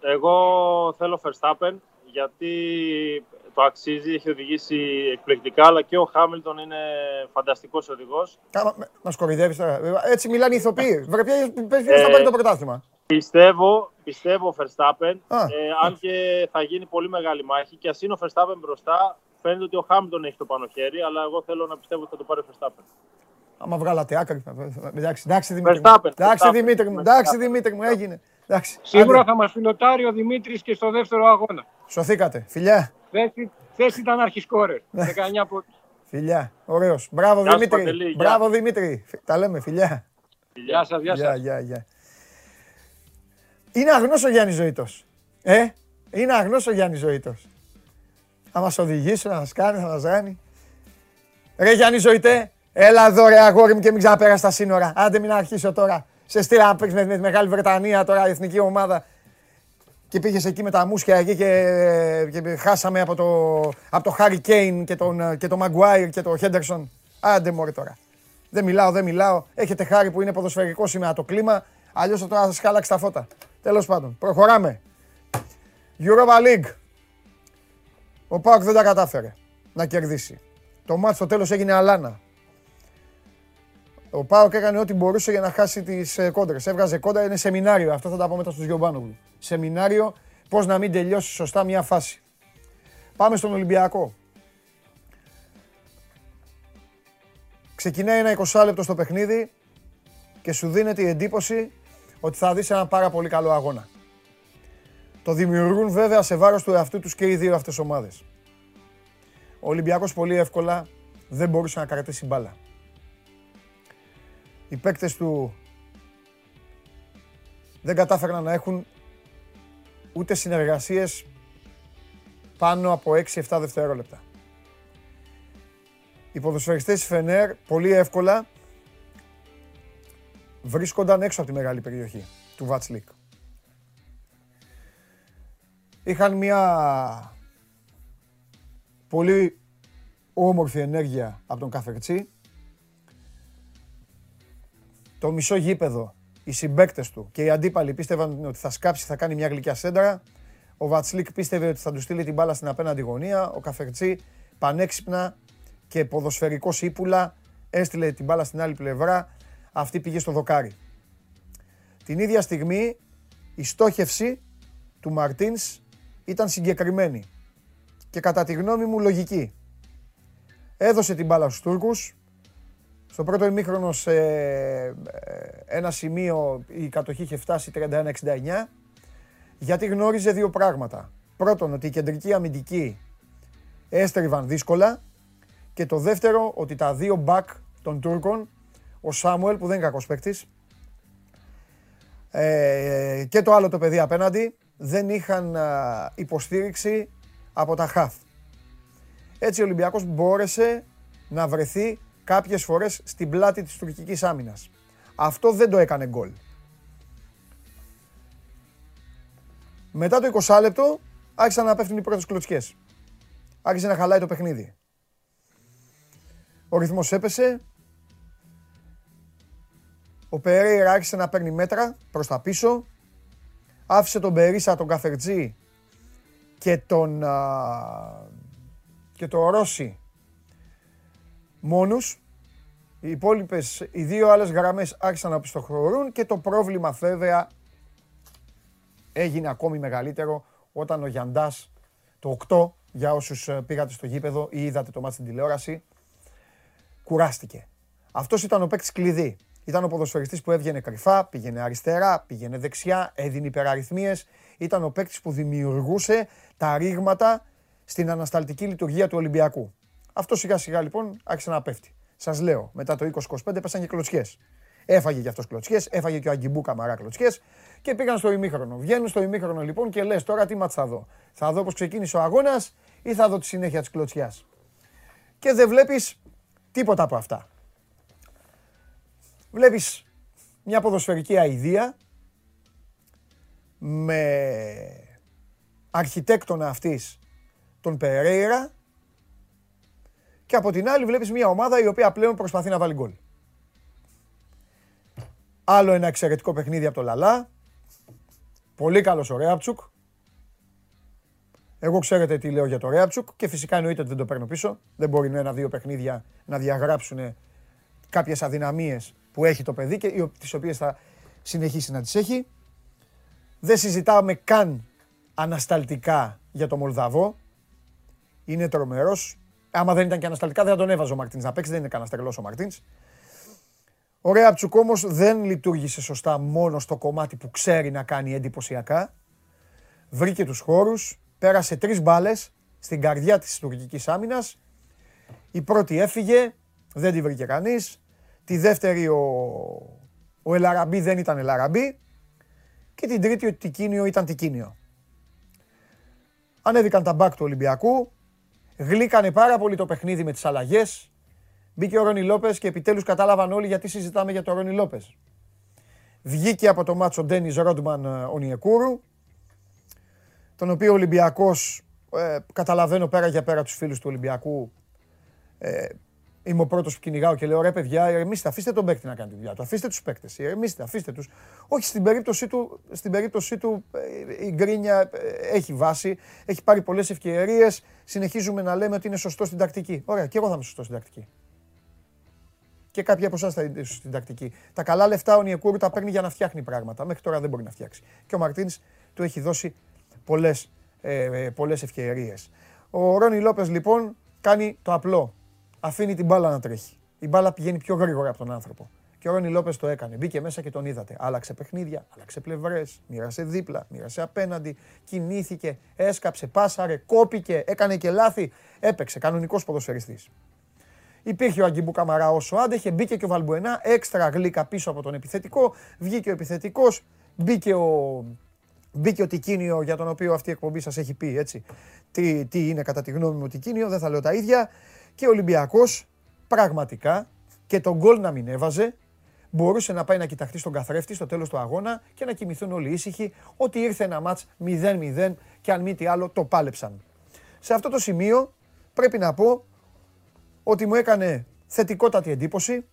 Εγώ θέλω Verstappen γιατί το αξίζει, έχει οδηγήσει εκπληκτικά, αλλά και ο Χάμιλτον είναι φανταστικός οδηγός. Μα κορυδεύει τώρα. Έτσι μιλάνε οι ηθοποιοί. Βρε, ποιος θα πάρει το πρωτάθλημα; Πιστεύω, πιστεύω Verstappen, ε, αν και θα γίνει πολύ μεγάλη μάχη και ας είναι ο Verstappen μπροστά, φαίνεται ότι ο Χάμιλτον έχει το πάνω χέρι, αλλά εγώ θέλω να πιστεύω ότι θα το πάρει ο Verstappen. Άμα βγάλατε άκρη. Εντάξει, εντάξει Δημήτρη. Εντάξει, Δημήτρη μου. Εντάξει, Δημήτρη μου, έγινε. Εντάξει. Σίγουρα θα μας φιλοτάρει ο Δημήτρης και στο δεύτερο αγώνα. Σωθήκατε. Φιλιά. Θέση ήταν αρχισκόρερ. 19 πόντου. Φιλιά. Ωραίος. Μπράβο Δημήτρη. Μπράβο Δημήτρη. Τα λέμε. Φιλιά. Γεια σας, γεια σας. Γεια, γεια. Είναι αγνός ο Γιάννης Ζωήτος. Ε, είναι αγνός ο Γιάννης Ζωήτος. Θα μας οδηγήσει, θα μας κάνει, θα μας κάνει. Ρε Γιάννη Ζωητέ, έλα εδώ ρε αγόρι μου και μην ξαναπέρασε τα σύνορα. Άντε μην αρχίσω τώρα. Σε στείλα να παίξεις με, με, Μεγάλη Βρετανία τώρα, η εθνική ομάδα. Και πήγες εκεί με τα μουσια εκεί και, και χάσαμε από το, από το Harry Kane και τον, και το Maguire και το Henderson. Άντε μωρέ τώρα. Δεν μιλάω, δεν μιλάω. Έχετε χάρη που είναι ποδοσφαιρικός σήμερα το κλίμα. Αλλιώς θα τώρα σας χάλαξε τα φώτα. Τέλος πάντων, προχωράμε. Europa League. Ο Πάοκ δεν τα κατάφερε να κερδίσει. Το μάτι στο τέλος έγινε αλάνα. Ο Πάοκ έκανε ό,τι μπορούσε για να χάσει τις ε, κόντρες. Έβγαζε κόντρα, είναι σεμινάριο. Αυτό θα τα πω μετά στους Γιωμπάνογλου. Σεμινάριο πώς να μην τελειώσει σωστά μια φάση. Πάμε στον Ολυμπιακό. Ξεκινάει ένα 20 λεπτό στο παιχνίδι και σου δίνεται η εντύπωση ότι θα δεις ένα πάρα πολύ καλό αγώνα. Το δημιουργούν βέβαια σε βάρος του εαυτού τους και οι δύο αυτές ομάδες. Ο Ολυμπιακός πολύ εύκολα δεν μπορούσε να κρατήσει μπάλα. Οι παίκτες του δεν κατάφεραν να έχουν ούτε συνεργασίες πάνω από 6-7 δευτερόλεπτα. Οι ποδοσφαιριστές Φενέρ πολύ εύκολα βρίσκονταν έξω από τη μεγάλη περιοχή του Βατσλίκ. Είχαν μια πολύ όμορφη ενέργεια από τον Καφερτσί. Το μισό γήπεδο, οι συμπέκτες του και οι αντίπαλοι πίστευαν ότι θα σκάψει, θα κάνει μια γλυκιά σέντρα. Ο Βατσλίκ πίστευε ότι θα του στείλει την μπάλα στην απέναντι γωνία. Ο Καφερτσί πανέξυπνα και ποδοσφαιρικό ύπουλα έστειλε την μπάλα στην άλλη πλευρά. Αυτή πήγε στο δοκάρι. Την ίδια στιγμή η στόχευση του Μαρτίνς ήταν συγκεκριμένη και κατά τη γνώμη μου λογική. Έδωσε την μπάλα στους Τούρκους, στο πρώτο ημίχρονο σε ε, ένα σημείο η κατοχή είχε φτάσει 31-69 γιατί γνώριζε δύο πράγματα. Πρώτον ότι η κεντρική αμυντική έστριβαν δύσκολα και το δεύτερο ότι τα δύο μπακ των Τούρκων, ο Σάμουελ που δεν είναι κακός παίκτης, ε, και το άλλο το παιδί απέναντι δεν είχαν υποστήριξη από τα χαφ. Έτσι ο Ολυμπιακός μπόρεσε να βρεθεί κάποιες φορές στην πλάτη της τουρκικής άμυνας. Αυτό δεν το έκανε γκολ. Μετά το 20 λεπτό άρχισαν να πέφτουν οι πρώτες κλωτσιές. Άρχισε να χαλάει το παιχνίδι. Ο ρυθμός έπεσε. Ο Περέιρα άρχισε να παίρνει μέτρα προς τα πίσω άφησε τον Περίσα, τον Καφερτζή και τον, και τον Ρώση μόνους. Οι υπόλοιπες, οι δύο άλλες γραμμές άρχισαν να πιστοχωρούν και το πρόβλημα βέβαια έγινε ακόμη μεγαλύτερο όταν ο Γιαντάς το 8 για όσους ε, πήγατε στο γήπεδο ή είδατε το μάτι στην τηλεόραση κουράστηκε. Αυτός ήταν ο παίκτης κλειδί. Ήταν ο ποδοσφαιριστής που έβγαινε κρυφά, πήγαινε αριστερά, πήγαινε δεξιά, έδινε υπεραριθμίες. Ήταν ο παίκτης που δημιουργούσε τα ρήγματα στην ανασταλτική λειτουργία του Ολυμπιακού. Αυτό σιγά σιγά λοιπόν άρχισε να πέφτει. Σας λέω, μετά το 20-25 πέσαν και κλωτσιές. Έφαγε και αυτός κλωτσιές, έφαγε και ο Αγκιμπού Καμαρά κλωτσιές και πήγαν στο ημίχρονο. Βγαίνουν στο ημίχρονο λοιπόν και λες τώρα τι μάτς θα δω. Θα δω πώς ξεκίνησε ο αγώνας ή θα δω τη συνέχεια της κλωτσιάς. Και δεν βλέπεις τίποτα από αυτά. Βλέπεις μια ποδοσφαιρική αηδία με αρχιτέκτονα αυτής τον Περέιρα και από την άλλη βλέπεις μια ομάδα η οποία πλέον προσπαθεί να βάλει γκολ. Άλλο ένα εξαιρετικό παιχνίδι από το Λαλά. Πολύ καλός ο Ρέαπτσουκ. Εγώ ξέρετε τι λέω για το Ρέαπτσουκ και φυσικά εννοείται ότι δεν το παίρνω πίσω. Δεν μπορεί ένα-δύο παιχνίδια να διαγράψουν κάποιες αδυναμίες που έχει το παιδί και τις οποίες θα συνεχίσει να τις έχει. Δεν συζητάμε καν ανασταλτικά για το Μολδαβό. Είναι τρομερός. Άμα δεν ήταν και ανασταλτικά, δεν θα τον έβαζε ο Μαρτίν να παίξει. Δεν είναι κανένας τρελός ο Μαρτίν. Ο Ρέαπτσουκ όμω δεν λειτουργήσε σωστά μόνο στο κομμάτι που ξέρει να κάνει εντυπωσιακά. Βρήκε τους χώρους, πέρασε τρεις μπάλες στην καρδιά της τουρκικής άμυνας. Η πρώτη έφυγε, δεν τη βρήκε κανείς. Τη δεύτερη ο, ο Ελαραμπή δεν ήταν Ελαραμπή. Και την τρίτη ο Τικίνιο ήταν Τικίνιο. Ανέβηκαν τα μπακ του Ολυμπιακού. Γλύκανε πάρα πολύ το παιχνίδι με τις αλλαγές. Μπήκε ο Ρόνι Λόπες και επιτέλους κατάλαβαν όλοι γιατί συζητάμε για τον Ρόνι Λόπες. Βγήκε από το μάτσο Ντένις Ρόντμαν ε, Ονιεκούρου, τον οποίο ο Ολυμπιακός, ε, καταλαβαίνω πέρα για πέρα τους φίλους του Ολυμπιακού, ε, Είμαι ο πρώτος που κυνηγάω και λέω ρε παιδιά, ηρεμήστε, αφήστε τον παίκτη να κάνει τη δουλειά του. Αφήστε τους παίκτες, ηρεμήστε, αφήστε τους. Όχι, στην περίπτωσή του, στην περίπτωσή του ε, η γκρίνια ε, έχει βάση, έχει πάρει πολλές ευκαιρίες. Συνεχίζουμε να λέμε ότι είναι σωστό στην τακτική. Ωραία, και εγώ θα είμαι σωστό στην τακτική. Και κάποιοι από εσάς θα είναι στην τακτική. Τα καλά λεφτά ο Νιεκούρου τα παίρνει για να φτιάχνει πράγματα. Μέχρι τώρα δεν μπορεί να φτιάξει. Και ο Μαρτίνς του έχει δώσει πολλές ε, πολλές ευκαιρίες. Ο Ρόνι Λόπες λοιπόν κάνει το απλό αφήνει την μπάλα να τρέχει. Η μπάλα πηγαίνει πιο γρήγορα από τον άνθρωπο. Και ο Ρόνι Λόπες το έκανε. Μπήκε μέσα και τον είδατε. Άλλαξε παιχνίδια, άλλαξε πλευρές, μοίρασε δίπλα, μοίρασε απέναντι, κινήθηκε, έσκαψε, πάσαρε, κόπηκε, έκανε και λάθη. Έπαιξε. Κανονικός ποδοσφαιριστής. Υπήρχε ο Αγκιμπού Καμαρά όσο άντεχε, μπήκε και ο Βαλμπουενά, έξτρα γλύκα πίσω από τον επιθετικό, βγήκε ο επιθετικός, μπήκε ο, μπήκε ο Τικίνιο για τον οποίο αυτή η εκπομπή σας έχει πει έτσι. Τι, τι είναι κατά τη γνώμη μου ο Τικίνιο, δεν θα λέω τα ίδια και ο Ολυμπιακός πραγματικά και τον γκολ να μην έβαζε, μπορούσε να πάει να κοιταχτεί στον καθρέφτη στο τέλος του αγώνα και να κοιμηθούν όλοι ήσυχοι ότι ήρθε ένα μάτς 0-0 και αν μη τι άλλο το πάλεψαν. Σε αυτό το σημείο πρέπει να πω ότι μου έκανε θετικότατη εντύπωση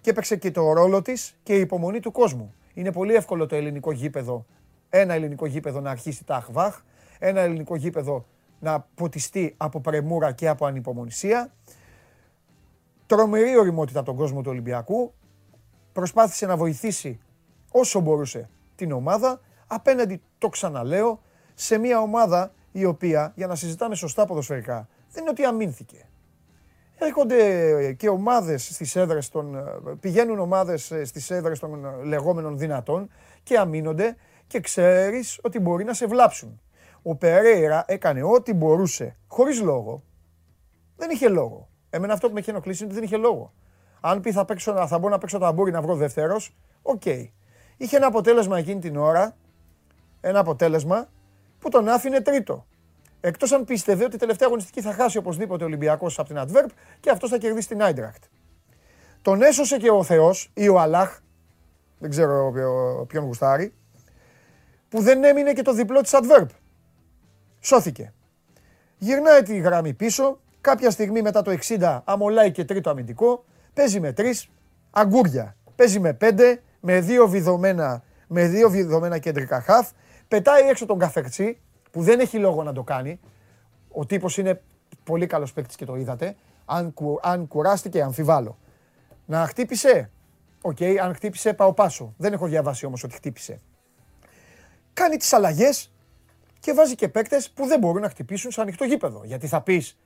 και έπαιξε και το ρόλο της και η υπομονή του κόσμου. Είναι πολύ εύκολο το ελληνικό γήπεδο, ένα ελληνικό γήπεδο να αρχίσει τα αχβάχ, ένα ελληνικό γήπεδο να ποτιστεί από πρεμούρα και από ανυπομονησία. Τρομερή οριμότητα από τον κόσμο του Ολυμπιακού. Προσπάθησε να βοηθήσει όσο μπορούσε την ομάδα. Απέναντι, το ξαναλέω, σε μια ομάδα η οποία, για να συζητάμε σωστά ποδοσφαιρικά, δεν είναι ότι αμήνθηκε. Έρχονται και ομάδες στις έδρες των, πηγαίνουν ομάδες στις έδρες των λεγόμενων δυνατών και αμύνονται και ξέρεις ότι μπορεί να σε βλάψουν ο Περέιρα έκανε ό,τι μπορούσε, χωρίς λόγο. Δεν είχε λόγο. Εμένα αυτό που με είχε ενοχλήσει είναι ότι δεν είχε λόγο. Αν πει θα, παίξω, θα μπορώ να παίξω ταμπούρι να βρω δεύτερος, ok. Okay. Είχε ένα αποτέλεσμα εκείνη την ώρα, ένα αποτέλεσμα που τον άφηνε τρίτο. Εκτός αν πίστευε ότι η τελευταία αγωνιστική θα χάσει οπωσδήποτε ο Ολυμπιακός από την Αντβέρπ και αυτός θα κερδίσει την Άιντραχτ. Τον έσωσε και ο Θεός ή ο Αλάχ, δεν ξέρω ποιον γουστάρει, που δεν έμεινε και το διπλό της Adverb. Σώθηκε. Γυρνάει τη γραμμή πίσω. Κάποια στιγμή μετά το 60 αμολάει και τρίτο αμυντικό. Παίζει με τρεις. Αγκούρια. Παίζει με πέντε. Με δύο βιδωμένα, με δύο βιδωμένα κεντρικά χαφ. Πετάει έξω τον Καφερτσί που δεν έχει λόγο να το κάνει. Ο τύπος είναι πολύ καλός παίκτης και το είδατε. Αν, αν κουράστηκε, αμφιβάλλω. Να χτύπησε; Ok, okay, αν χτύπησε πάω πάσο. Δεν έχω διαβάσει όμως ότι χτύπησε. Κάνει τις αλλαγές και βάζει και παίκτες που δεν μπορούν να χτυπήσουν σε ανοιχτό γήπεδο. Γιατί θα πεις,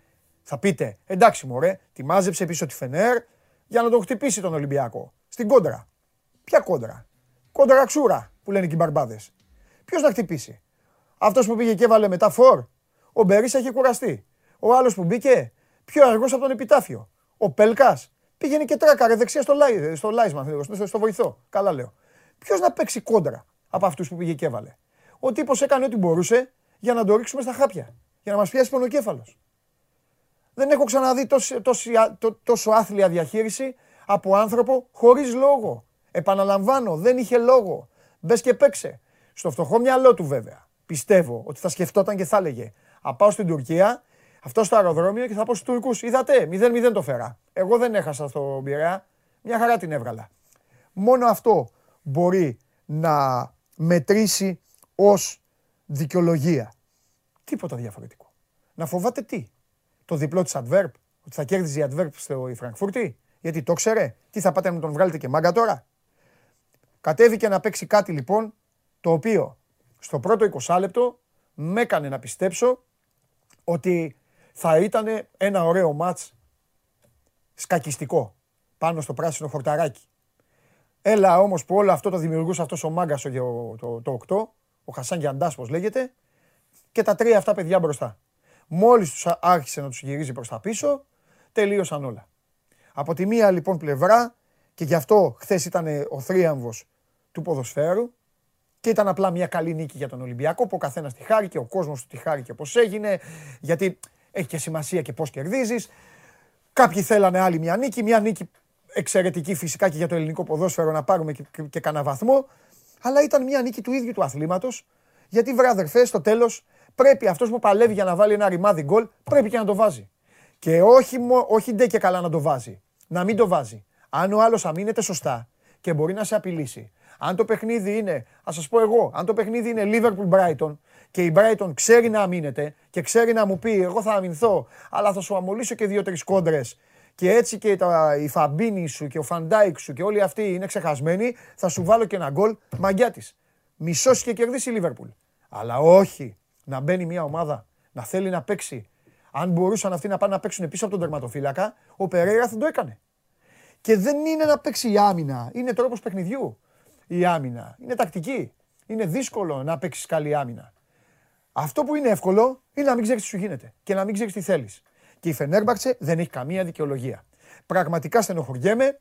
θα πείτε, εντάξει μωρέ, τη μάζεψε πίσω τη Φενέρ για να τον χτυπήσει τον Ολυμπιακό. Στην κόντρα. Ποια κόντρα; Κόντρα ξούρα που λένε και οι μπαρμπάδες. Ποιος να χτυπήσει; Αυτός που πήγε και έβαλε μετά φορ. Ο Μπερίσα είχε κουραστεί. Ο άλλος που μπήκε πιο αργός από τον επιτάφιο. Ο Πέλκας πήγαινε και τράκαρε δεξιά στο, Λάι, στο Λάισμαν, στο, στο βοηθό. Καλά λέω. Ποιος να παίξει κόντρα από αυτούς που πήγε και έβαλε; Ο τύπος έκανε ό,τι μπορούσε για να το ρίξουμε στα χάπια. Για να μας πιάσει πονοκέφαλος. Δεν έχω ξαναδεί τόσο, τόσο, τόσο άθλια διαχείριση από άνθρωπο χωρίς λόγο. Επαναλαμβάνω, δεν είχε λόγο. Μπες και παίξε. Στο φτωχό μυαλό του βέβαια. Πιστεύω ότι θα σκεφτόταν και θα έλεγε Α πάω στην Τουρκία, αυτό στο αεροδρόμιο και θα πω στους Τούρκους: Είδατε, 0-0 το φέρα. Εγώ δεν έχασα στο Πειραιά. Μια χαρά την έβγαλα. Μόνο αυτό μπορεί να μετρήσει ως δικαιολογία. Τίποτα διαφορετικό. Να φοβάται τι; Το διπλό της Adverb. Ότι θα κέρδιζε η Adverb στο Φραγκφούρτη; Γιατί το ξέρε; Τι θα πάτε να τον βγάλετε και μάγκα τώρα; Κατέβηκε να παίξει κάτι λοιπόν το οποίο στο πρώτο 20 λεπτό με έκανε να πιστέψω ότι θα ήταν ένα ωραίο μάτς σκακιστικό πάνω στο πράσινο χορταράκι. Έλα όμως που όλο αυτό το δημιουργούσε αυτός ο μάγκας το, το, το 8, ο Χασάν Γιαντάς πως λέγεται, και τα τρία αυτά παιδιά μπροστά. Μόλις τους άρχισε να τους γυρίζει προς τα πίσω, τελείωσαν όλα. Από τη μία λοιπόν πλευρά, και γι' αυτό χθες ήταν ο θρίαμβος του ποδοσφαίρου, και ήταν απλά μια καλή νίκη για τον Ολυμπιακό, που ο καθένας τη χάρηκε, ο κόσμος του τη χάρηκε πώς έγινε, γιατί έχει και σημασία και πώς κερδίζεις. Κάποιοι θέλανε άλλη μια νίκη, μια νίκη εξαιρετική φυσικά και για το ελληνικό ποδόσφαιρο να πάρουμε και, και, και κανένα βαθμό. Αλλά ήταν μια νίκη του ίδιου του αθλήματος. Γιατί βράδερφε, στο τέλος πρέπει αυτός που παλεύει για να βάλει ένα ρημάδι γκολ, πρέπει και να το βάζει. Και όχι, όχι ντε και καλά να το βάζει. Να μην το βάζει. Αν ο άλλος αμύνεται σωστά και μπορεί να σε απειλήσει. Αν το παιχνίδι είναι, ας σας πω εγώ, αν το παιχνίδι είναι Liverpool Brighton και η Brighton ξέρει να αμύνεται και ξέρει να μου πει, εγώ θα αμυνθώ, αλλά θα σου αμολύσω και δύο-τρεις κόντρες και έτσι και τα, η Φαμπίνιο σου και ο Φαν Ντάικ σου και όλοι αυτοί είναι ξεχασμένοι, θα σου βάλω και ένα γκολ μαγκιά της. Μισώσει και κερδίσει η Λίβερπουλ. Αλλά όχι να μπαίνει μια ομάδα να θέλει να παίξει. Αν μπορούσαν αυτοί να πάνε να παίξουν πίσω από τον τερματοφύλακα, ο Περέιρα δεν το έκανε. Και δεν είναι να παίξει η άμυνα, είναι τρόπος παιχνιδιού η άμυνα. Είναι τακτική. Είναι δύσκολο να παίξεις καλή άμυνα. Αυτό που είναι εύκολο είναι να μην ξέρεις τι σου γίνεται και να μην ξέρεις τι θέλεις. Και η Φενέρμπαξε δεν έχει καμία δικαιολογία. Πραγματικά στενοχωριέμαι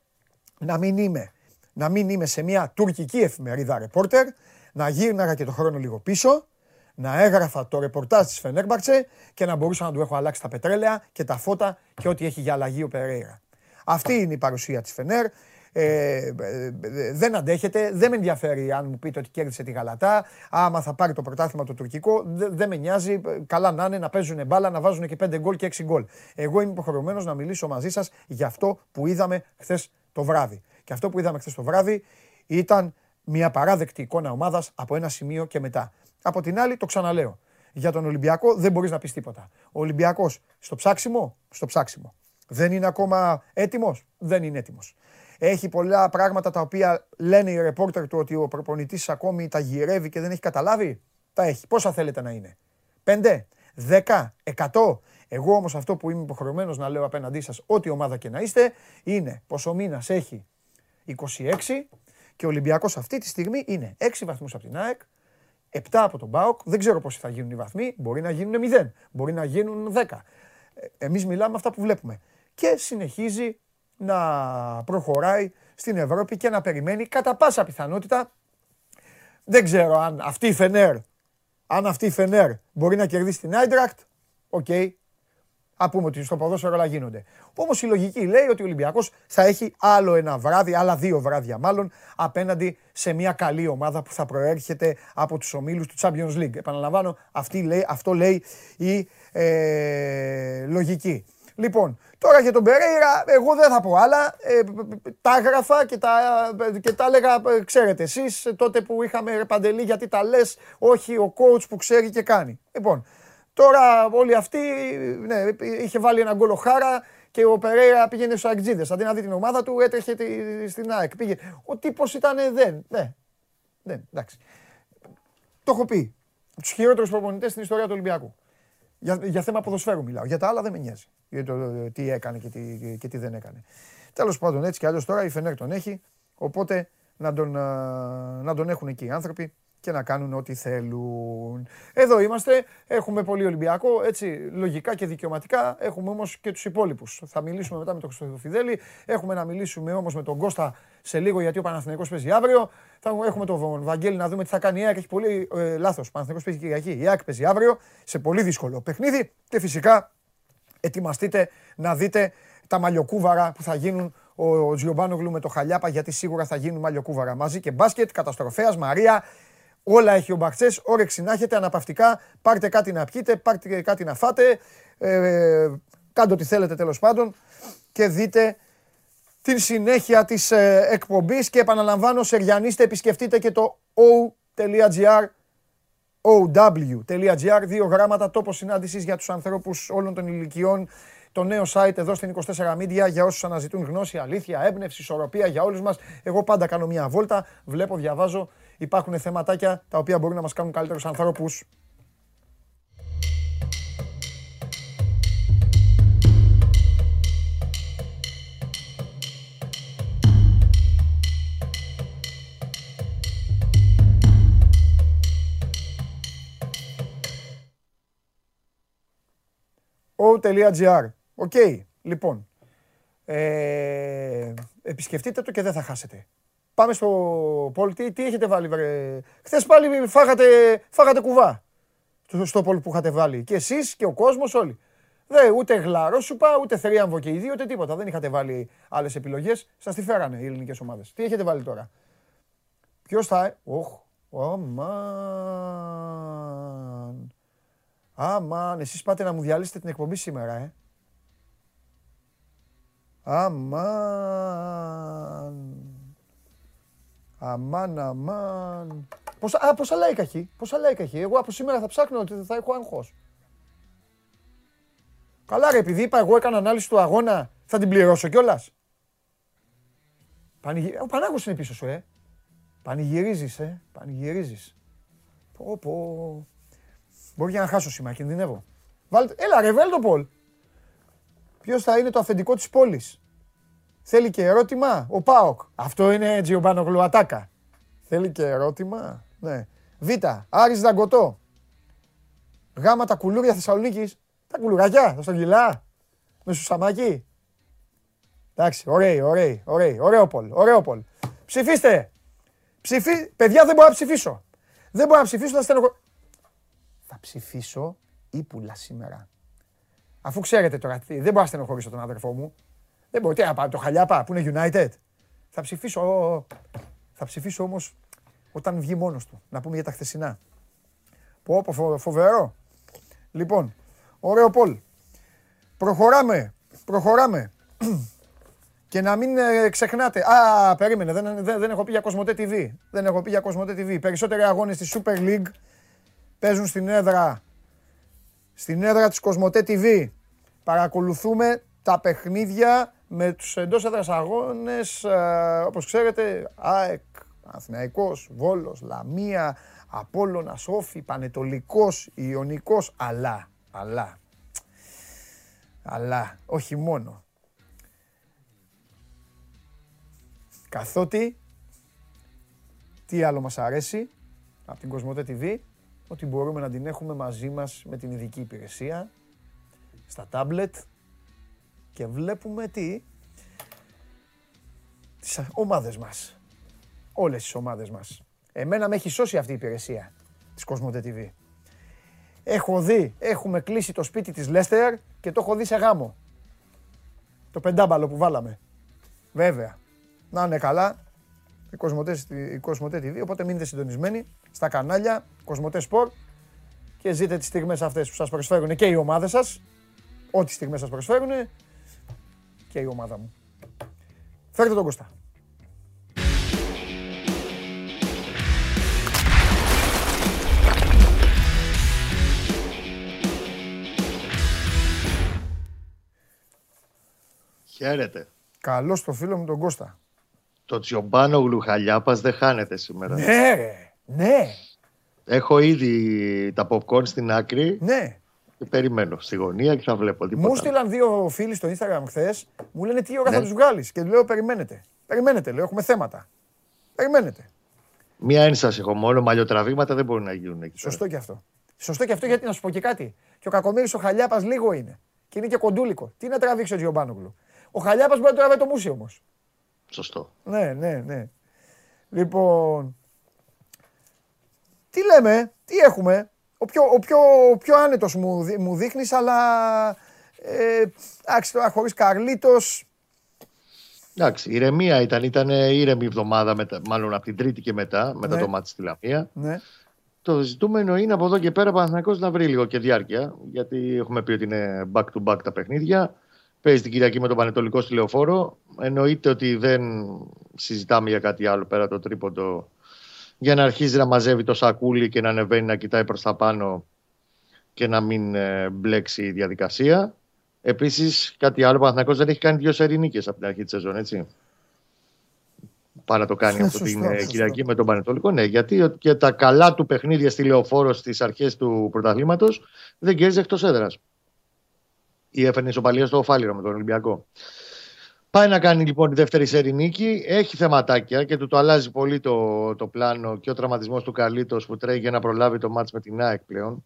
να μην είμαι, να μην είμαι σε μια τουρκική εφημερίδα ρεπόρτερ, να γύρναγα και το χρόνο λίγο πίσω, να έγραφα το ρεπορτάζ της Φενέρμπαξε και να μπορούσα να του έχω αλλάξει τα πετρέλαια και τα φώτα και ό,τι έχει για αλλαγή ο Περέιρα. Αυτή είναι η παρουσία της Φενέρ. Ε, ε, δεν αντέχεται, δεν με ενδιαφέρει αν μου πείτε ότι κέρδισε τη Γαλατά, άμα θα πάρει το πρωτάθλημα το τουρκικό, δεν με νοιάζει, καλά να είναι, να παίζουν μπάλα, να βάζουν και 5 γκολ και 6 γκολ. Εγώ είμαι υποχρεωμένος να μιλήσω μαζί σας για αυτό που είδαμε χθες το βράδυ. Και αυτό που είδαμε χθες το βράδυ ήταν μια παράδεκτη εικόνα ομάδας από ένα σημείο και μετά. Από την άλλη, το ξαναλέω. Για τον Ολυμπιακό δεν μπορείς να πεις τίποτα. Ο Ολυμπιακός στο ψάξιμο, στο ψάξιμο. Δεν είναι ακόμα έτοιμος, δεν είναι έτοιμος. Έχει πολλά πράγματα τα οποία λένε οι ρεπόρτερ του ότι ο προπονητής ακόμη τα γυρεύει και δεν έχει καταλάβει. Τα έχει. Πόσα θέλετε να είναι; Πέντε, δέκα, εκατό; Εγώ όμως αυτό που είμαι υποχρεωμένος να λέω απέναντί σας, ό,τι ομάδα και να είστε, είναι πω ο μήνας έχει 26 και ο Ολυμπιακός αυτή τη στιγμή είναι 6 βαθμούς από την ΑΕΚ, 7 από τον ΠΑΟΚ. Δεν ξέρω πόσοι θα γίνουν οι βαθμοί. Μπορεί να γίνουν 0, μπορεί να γίνουν 10. Εμείς μιλάμε αυτά που βλέπουμε. Και συνεχίζει να προχωράει στην Ευρώπη και να περιμένει κατά πάσα πιθανότητα. Δεν ξέρω αν αυτή η Φενέρ, αν αυτή η Φενέρ μπορεί να κερδίσει την Άιντρακτ, ok. Okay. Α πούμε ότι στο ποδόσφαιρο όλα γίνονται. Όμως η λογική λέει ότι ο Ολυμπιακός θα έχει άλλο ένα βράδυ, άλλα δύο βράδια μάλλον, απέναντι σε μια καλή ομάδα που θα προέρχεται από τους ομίλους του Champions League. Επαναλαμβάνω, αυτή λέει, αυτό λέει η ε, λογική. Λοιπόν, τώρα για τον Περέιρα, εγώ δεν θα πω άλλα. Ε, τα έγραφα και τα, και τα έλεγα, ε, ξέρετε εσείς, τότε που είχαμε Παντελή γιατί τα λες, όχι ο coach που ξέρει και κάνει. Λοιπόν, τώρα όλοι αυτοί, ναι, είχε βάλει ένα γκολο χάρα και ο Περέιρα πήγαινε στους Αγκτζίδες. Αντί να δει την ομάδα του, έτρεχε στην ΑΕΚ. Πήγε. Ο τύπος ήταν δεν, ναι, δεν, εντάξει. Το έχω πει. Τους χειρότερους προπονητές στην ιστορία του Ολυμπιακού. Για, για θέμα ποδοσφαίρου μιλάω. Για τα άλλα δεν με νοιάζει. Για το τι έκανε και τι, και τι δεν έκανε. Τέλος πάντων, έτσι κι αλλιώς τώρα η Φενέρ τον έχει. Οπότε να τον, να τον έχουν εκεί οι άνθρωποι και να κάνουν ό,τι θέλουν. Εδώ είμαστε, έχουμε πολύ Ολυμπιακό, έτσι λογικά και δικαιωματικά, έχουμε όμως και τους υπόλοιπους. Θα μιλήσουμε μετά με τον Χρυστοφιδέλη, έχουμε να μιλήσουμε όμως με τον Κώστα σε λίγο γιατί ο Παναθηναϊκός παίζει αύριο. Θα έχουμε τον Βαγγέλη να δούμε τι θα κάνει η ΑΕΚ, έχει πολύ ε, λάθος. Ο Παναθηναϊκός παίζει Κυριακή, η ΑΕΚ παίζει αύριο σε πολύ δύσκολο παιχνίδι και φυσικά ετοιμαστείτε να δείτε τα μαλλιοκούβαρα που θα γίνουν ο Τζιομπάνογλου με το Χαλιάπα, γιατί σίγουρα θα γίνουν μαλλιοκούβαρα μαζί και μπάσκετ, καταστροφέας, Μαρία, Όλα έχει ο Μπαχτσές. Όρεξη να έχετε αναπαυτικά. Πάρτε κάτι να πιείτε, πάρτε κάτι να φάτε. Ε, κάντε ό,τι θέλετε τέλος πάντων και δείτε την συνέχεια της ε, εκπομπής και επαναλαμβάνω σεριανίστε επισκεφτείτε και το o.gr ow.gr δύο γράμματα τόπος συνάντησης για τους ανθρώπους όλων των ηλικιών το νέο site εδώ στην 24 Media για όσους αναζητούν γνώση, αλήθεια, έμπνευση, ισορροπία για όλους μας. Εγώ πάντα κάνω μια βόλτα, βλέπω, διαβάζω υπάρχουν θεματάκια τα οποία μπορούν να μας κάνουν καλύτερους ανθρώπους. o.gr. Ok, λοιπόν. Ε, επισκεφτείτε το και δεν θα χάσετε. Πάμε στο Πολ. Τι, τι έχετε βάλει, βρε; Χθες πάλι φάγατε, φάγατε κουβά στο, στο Πολ που είχατε βάλει. Και εσείς και ο κόσμος όλοι. Δε, ούτε γλαρό σου πά, ούτε θρίαμβο και οι δύο, ούτε τίποτα. Δεν είχατε βάλει άλλες επιλογές. Σας τη φέρανε οι ελληνικές ομάδες. Τι έχετε βάλει τώρα; Ποιος θα. Οχ. Αμάν. Αμάν. Εσείς πάτε να μου διαλύσετε την εκπομπή σήμερα, ε. Αμάν. Αμάν, αμάν. Πόσα, α, πόσα like έχει, πόσα like έχει. Εγώ από σήμερα θα ψάχνω ότι θα έχω άγχος. Καλά ρε, επειδή είπα εγώ έκανα ανάλυση του αγώνα, θα την πληρώσω κιόλας. Πανηγυ... Ο Πανάγος είναι πίσω σου, ε. Πανηγυρίζεις, ε. Πανηγυρίζεις. Πω, πω. Μπορεί να χάσω σήμερα, κινδυνεύω. Βάλτε... Έλα ρε, το Πολ. Ποιος θα είναι το αφεντικό της πόλης; Θέλει και ερώτημα ο Πάοκ. Αυτό είναι Τζιομπάνο Γλουατάκα. Θέλει και ερώτημα. Ναι. Β. Άρης Δαγκωτό. Γ. Τα κουλούρια Θεσσαλονίκης. Τα κουλουρακιά, τα στρογγυλά. Με σουσαμάκι. Εντάξει, ωραίοι, ωραίοι, ωραίοι. Ωραίο Πολ, ωραίο Πολ. Ψηφίστε. Ψηφί... Παιδιά δεν μπορώ να ψηφίσω. Δεν μπορώ να ψηφίσω, θα στενοχω... Θα ψηφίσω ύπουλα σήμερα. Αφού ξέρετε τώρα, δεν μπορώ να στενοχωρήσω τον αδερφό μου. Δεν μπορεί να πάει το Χαλιάπα που είναι United. Θα ψηφίσω, θα ψηφίσω όμως όταν βγει μόνος του. Να πούμε για τα χθεσινά. Πω, πω φοβερό. Λοιπόν, ωραίο Πολ. Προχωράμε, προχωράμε. Και να μην ε, ξεχνάτε. Α, περίμενε, δεν, δεν, δεν έχω πει για Κοσμοτέ TV. Δεν έχω πει για Κοσμοτέ TV. Περισσότεροι αγώνες στη Super League παίζουν στην έδρα, στην έδρα της Κοσμοτέ TV. Παρακολουθούμε τα παιχνίδια με τους εντός έδρας αγώνες, ε, όπως ξέρετε, ΑΕΚ, Αθηναϊκός, Βόλος, Λαμία, Απόλλωνας, Όφη, Πανετολικός, Ιωνικός, αλλά, αλλά, αλλά, όχι μόνο. Καθότι, τι άλλο μας αρέσει από την Κοσμοτέ TV, ότι μπορούμε να την έχουμε μαζί μας με την ειδική υπηρεσία, στα τάμπλετ, και βλέπουμε τι, τις ομάδες μας. Όλες τις ομάδες μας. Εμένα με έχει σώσει αυτή η υπηρεσία της Cosmote TV. Έχω δει, έχουμε κλείσει το σπίτι της Λέστερ και το έχω δει σε γάμο. Το πεντάμπαλο που βάλαμε. Βέβαια. Να είναι καλά. Η Cosmote, η Cosmote TV, οπότε μείνετε συντονισμένοι στα κανάλια Cosmote Sport και ζείτε τις στιγμές αυτές που σας προσφέρουν και οι ομάδες σας. Ό,τι στιγμές σας προσφέρουν και η ομάδα μου. Φέρτε τον Κώστα. Χαίρετε. Καλό στο φίλο μου τον Κώστα. Το Τζιομπάνο Γλουχαλιάπας δεν χάνεται σήμερα. Ναι, ρε. Ναι. Έχω ήδη τα popcorn στην άκρη. Ναι. Και περιμένω στη γωνία και θα βλέπω τίποτα. Μου στείλαν δύο φίλοι στο Instagram χθες, μου λένε τι ώρα θα Ναι. τους βγάλεις; Και λέω: Περιμένετε. Περιμένετε, λέω: Έχουμε θέματα. Περιμένετε. Μία ένσταση έχω μόνο. Μαλλιοτραβήματα δεν μπορούν να γίνουν εκεί. Σωστό και αυτό. Σωστό και αυτό γιατί να σου πω και κάτι. Και ο Κακομήρη ο Χαλιάπας λίγο είναι. Και είναι και κοντούλικο. Τι να τραβήξει ο Τζιομπάνογλου. Ο Χαλιάπας μπορεί να τραβάει το μουσι όμως. Σωστό. Ναι, ναι, ναι. Λοιπόν. Τι λέμε, τι έχουμε; Ο πιο, ο πιο, ο πιο άνετος μου, δεί- μου δείχνεις, αλλά ε, εντάξει τώρα χωρίς Καρλίτος, Εντάξει, ηρεμία ήταν. Ήταν ήρεμη εβδομάδα, μετά, μάλλον από την Τρίτη και μετά, μετά Ναι. το μάτι στη Λαμία. ναι, Το ζητούμενο είναι από εδώ και πέρα ο Παναθηναϊκός να βρει λίγο και διάρκεια. Γιατί έχουμε πει ότι είναι back to back τα παιχνίδια. Παίζει την Κυριακή με τον Πανετολικό στη Λεωφόρο. Εννοείται ότι δεν συζητάμε για κάτι άλλο πέρα το τρίποντο για να αρχίζει να μαζεύει το σακούλι και να ανεβαίνει να κοιτάει προς τα πάνω και να μην ε, μπλέξει η διαδικασία. Επίσης κάτι άλλο, ο Παναθηναϊκός δεν έχει κάνει δύο σερί νίκες από την αρχή της σεζόν, έτσι. Πάει να το κάνει αυτό Σωστό, την ε, σωστό. Κυριακή με τον Πανετολικό. Ναι, γιατί ο- και τα καλά του παιχνίδια στη Λεωφόρο στις αρχές του πρωταθλήματος δεν κέρδιζε εκτός έδρας. Ή έφερνε ισοπαλία στο Φάληρο με τον Ολυμπιακό. Πάει να κάνει λοιπόν τη δεύτερη σερή νίκη. Έχει θεματάκια και του το αλλάζει πολύ το, το πλάνο και ο τραυματισμός του Καλίτο που τρέχει για να προλάβει το μάτς με την ΑΕΚ πλέον.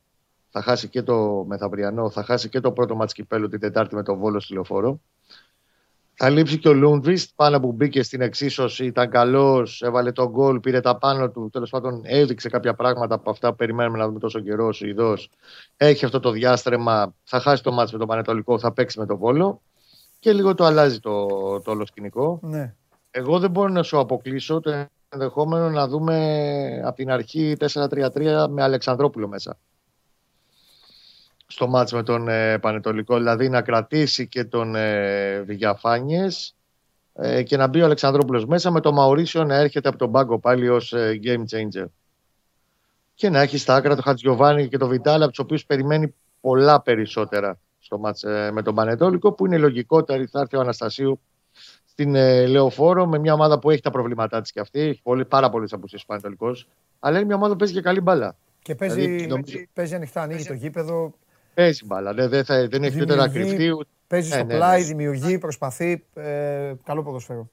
Θα χάσει και το μεθαυριανό, θα χάσει και το πρώτο μάτς κυπέλου την Τετάρτη με τον Βόλο στη Λεωφόρο. Θα λείψει και ο Λούντβιστ πάνω που μπήκε στην εξίσωση, ήταν καλός, έβαλε τον γκολ, πήρε τα πάνω του. Τέλος πάντων, έδειξε κάποια πράγματα από αυτά που περιμένουμε να δούμε τόσο καιρό. Ο Ιδός. Έχει αυτό το διάστρεμα, θα χάσει το μάτς με τον Πανετολικό, θα παίξει με τον Βόλο και λίγο το αλλάζει το, το όλο σκηνικό. ναι. Εγώ δεν μπορώ να σου αποκλείσω το ενδεχόμενο να δούμε από την αρχή 4-3-3 με Αλεξανδρόπουλο μέσα. Στο μάτς με τον ε, Πανετολικό, δηλαδή να κρατήσει και τον ε, Βηγιαφάνιες ε, και να μπει ο Αλεξανδρόπουλος μέσα με τον Μαουρίσιο να έρχεται από τον πάγκο πάλι ως ε, game changer. Και να έχει στα άκρα τον Χατζιωβάνη και τον Βιτάλα, από τους οποίους περιμένει πολλά περισσότερα στο μάτς ε, με τον Πανετόλικο, που είναι λογικότερη. Θα έρθει ο Αναστασίου στην ε, Λεωφόρο με μια ομάδα που έχει τα προβλήματά της και αυτή. Έχει πολύ, πάρα πολλές απουσίες ο Πανετολικός. Αλλά είναι μια ομάδα που παίζει και καλή μπάλα. Και παίζει, Δηλαδή, νομίζω- παίζει ανοιχτά, ανοίγει το γήπεδο, Παίζει μπάλα. Δεν, δεν, θα, δεν έχει ούτε να Δημιουργεί- κρυφτεί. ούτε- παίζει Ναι, στο ναι, ναι. πλάι, δημιουργεί, προσπαθεί, ε, καλό ποδοσφαίρο.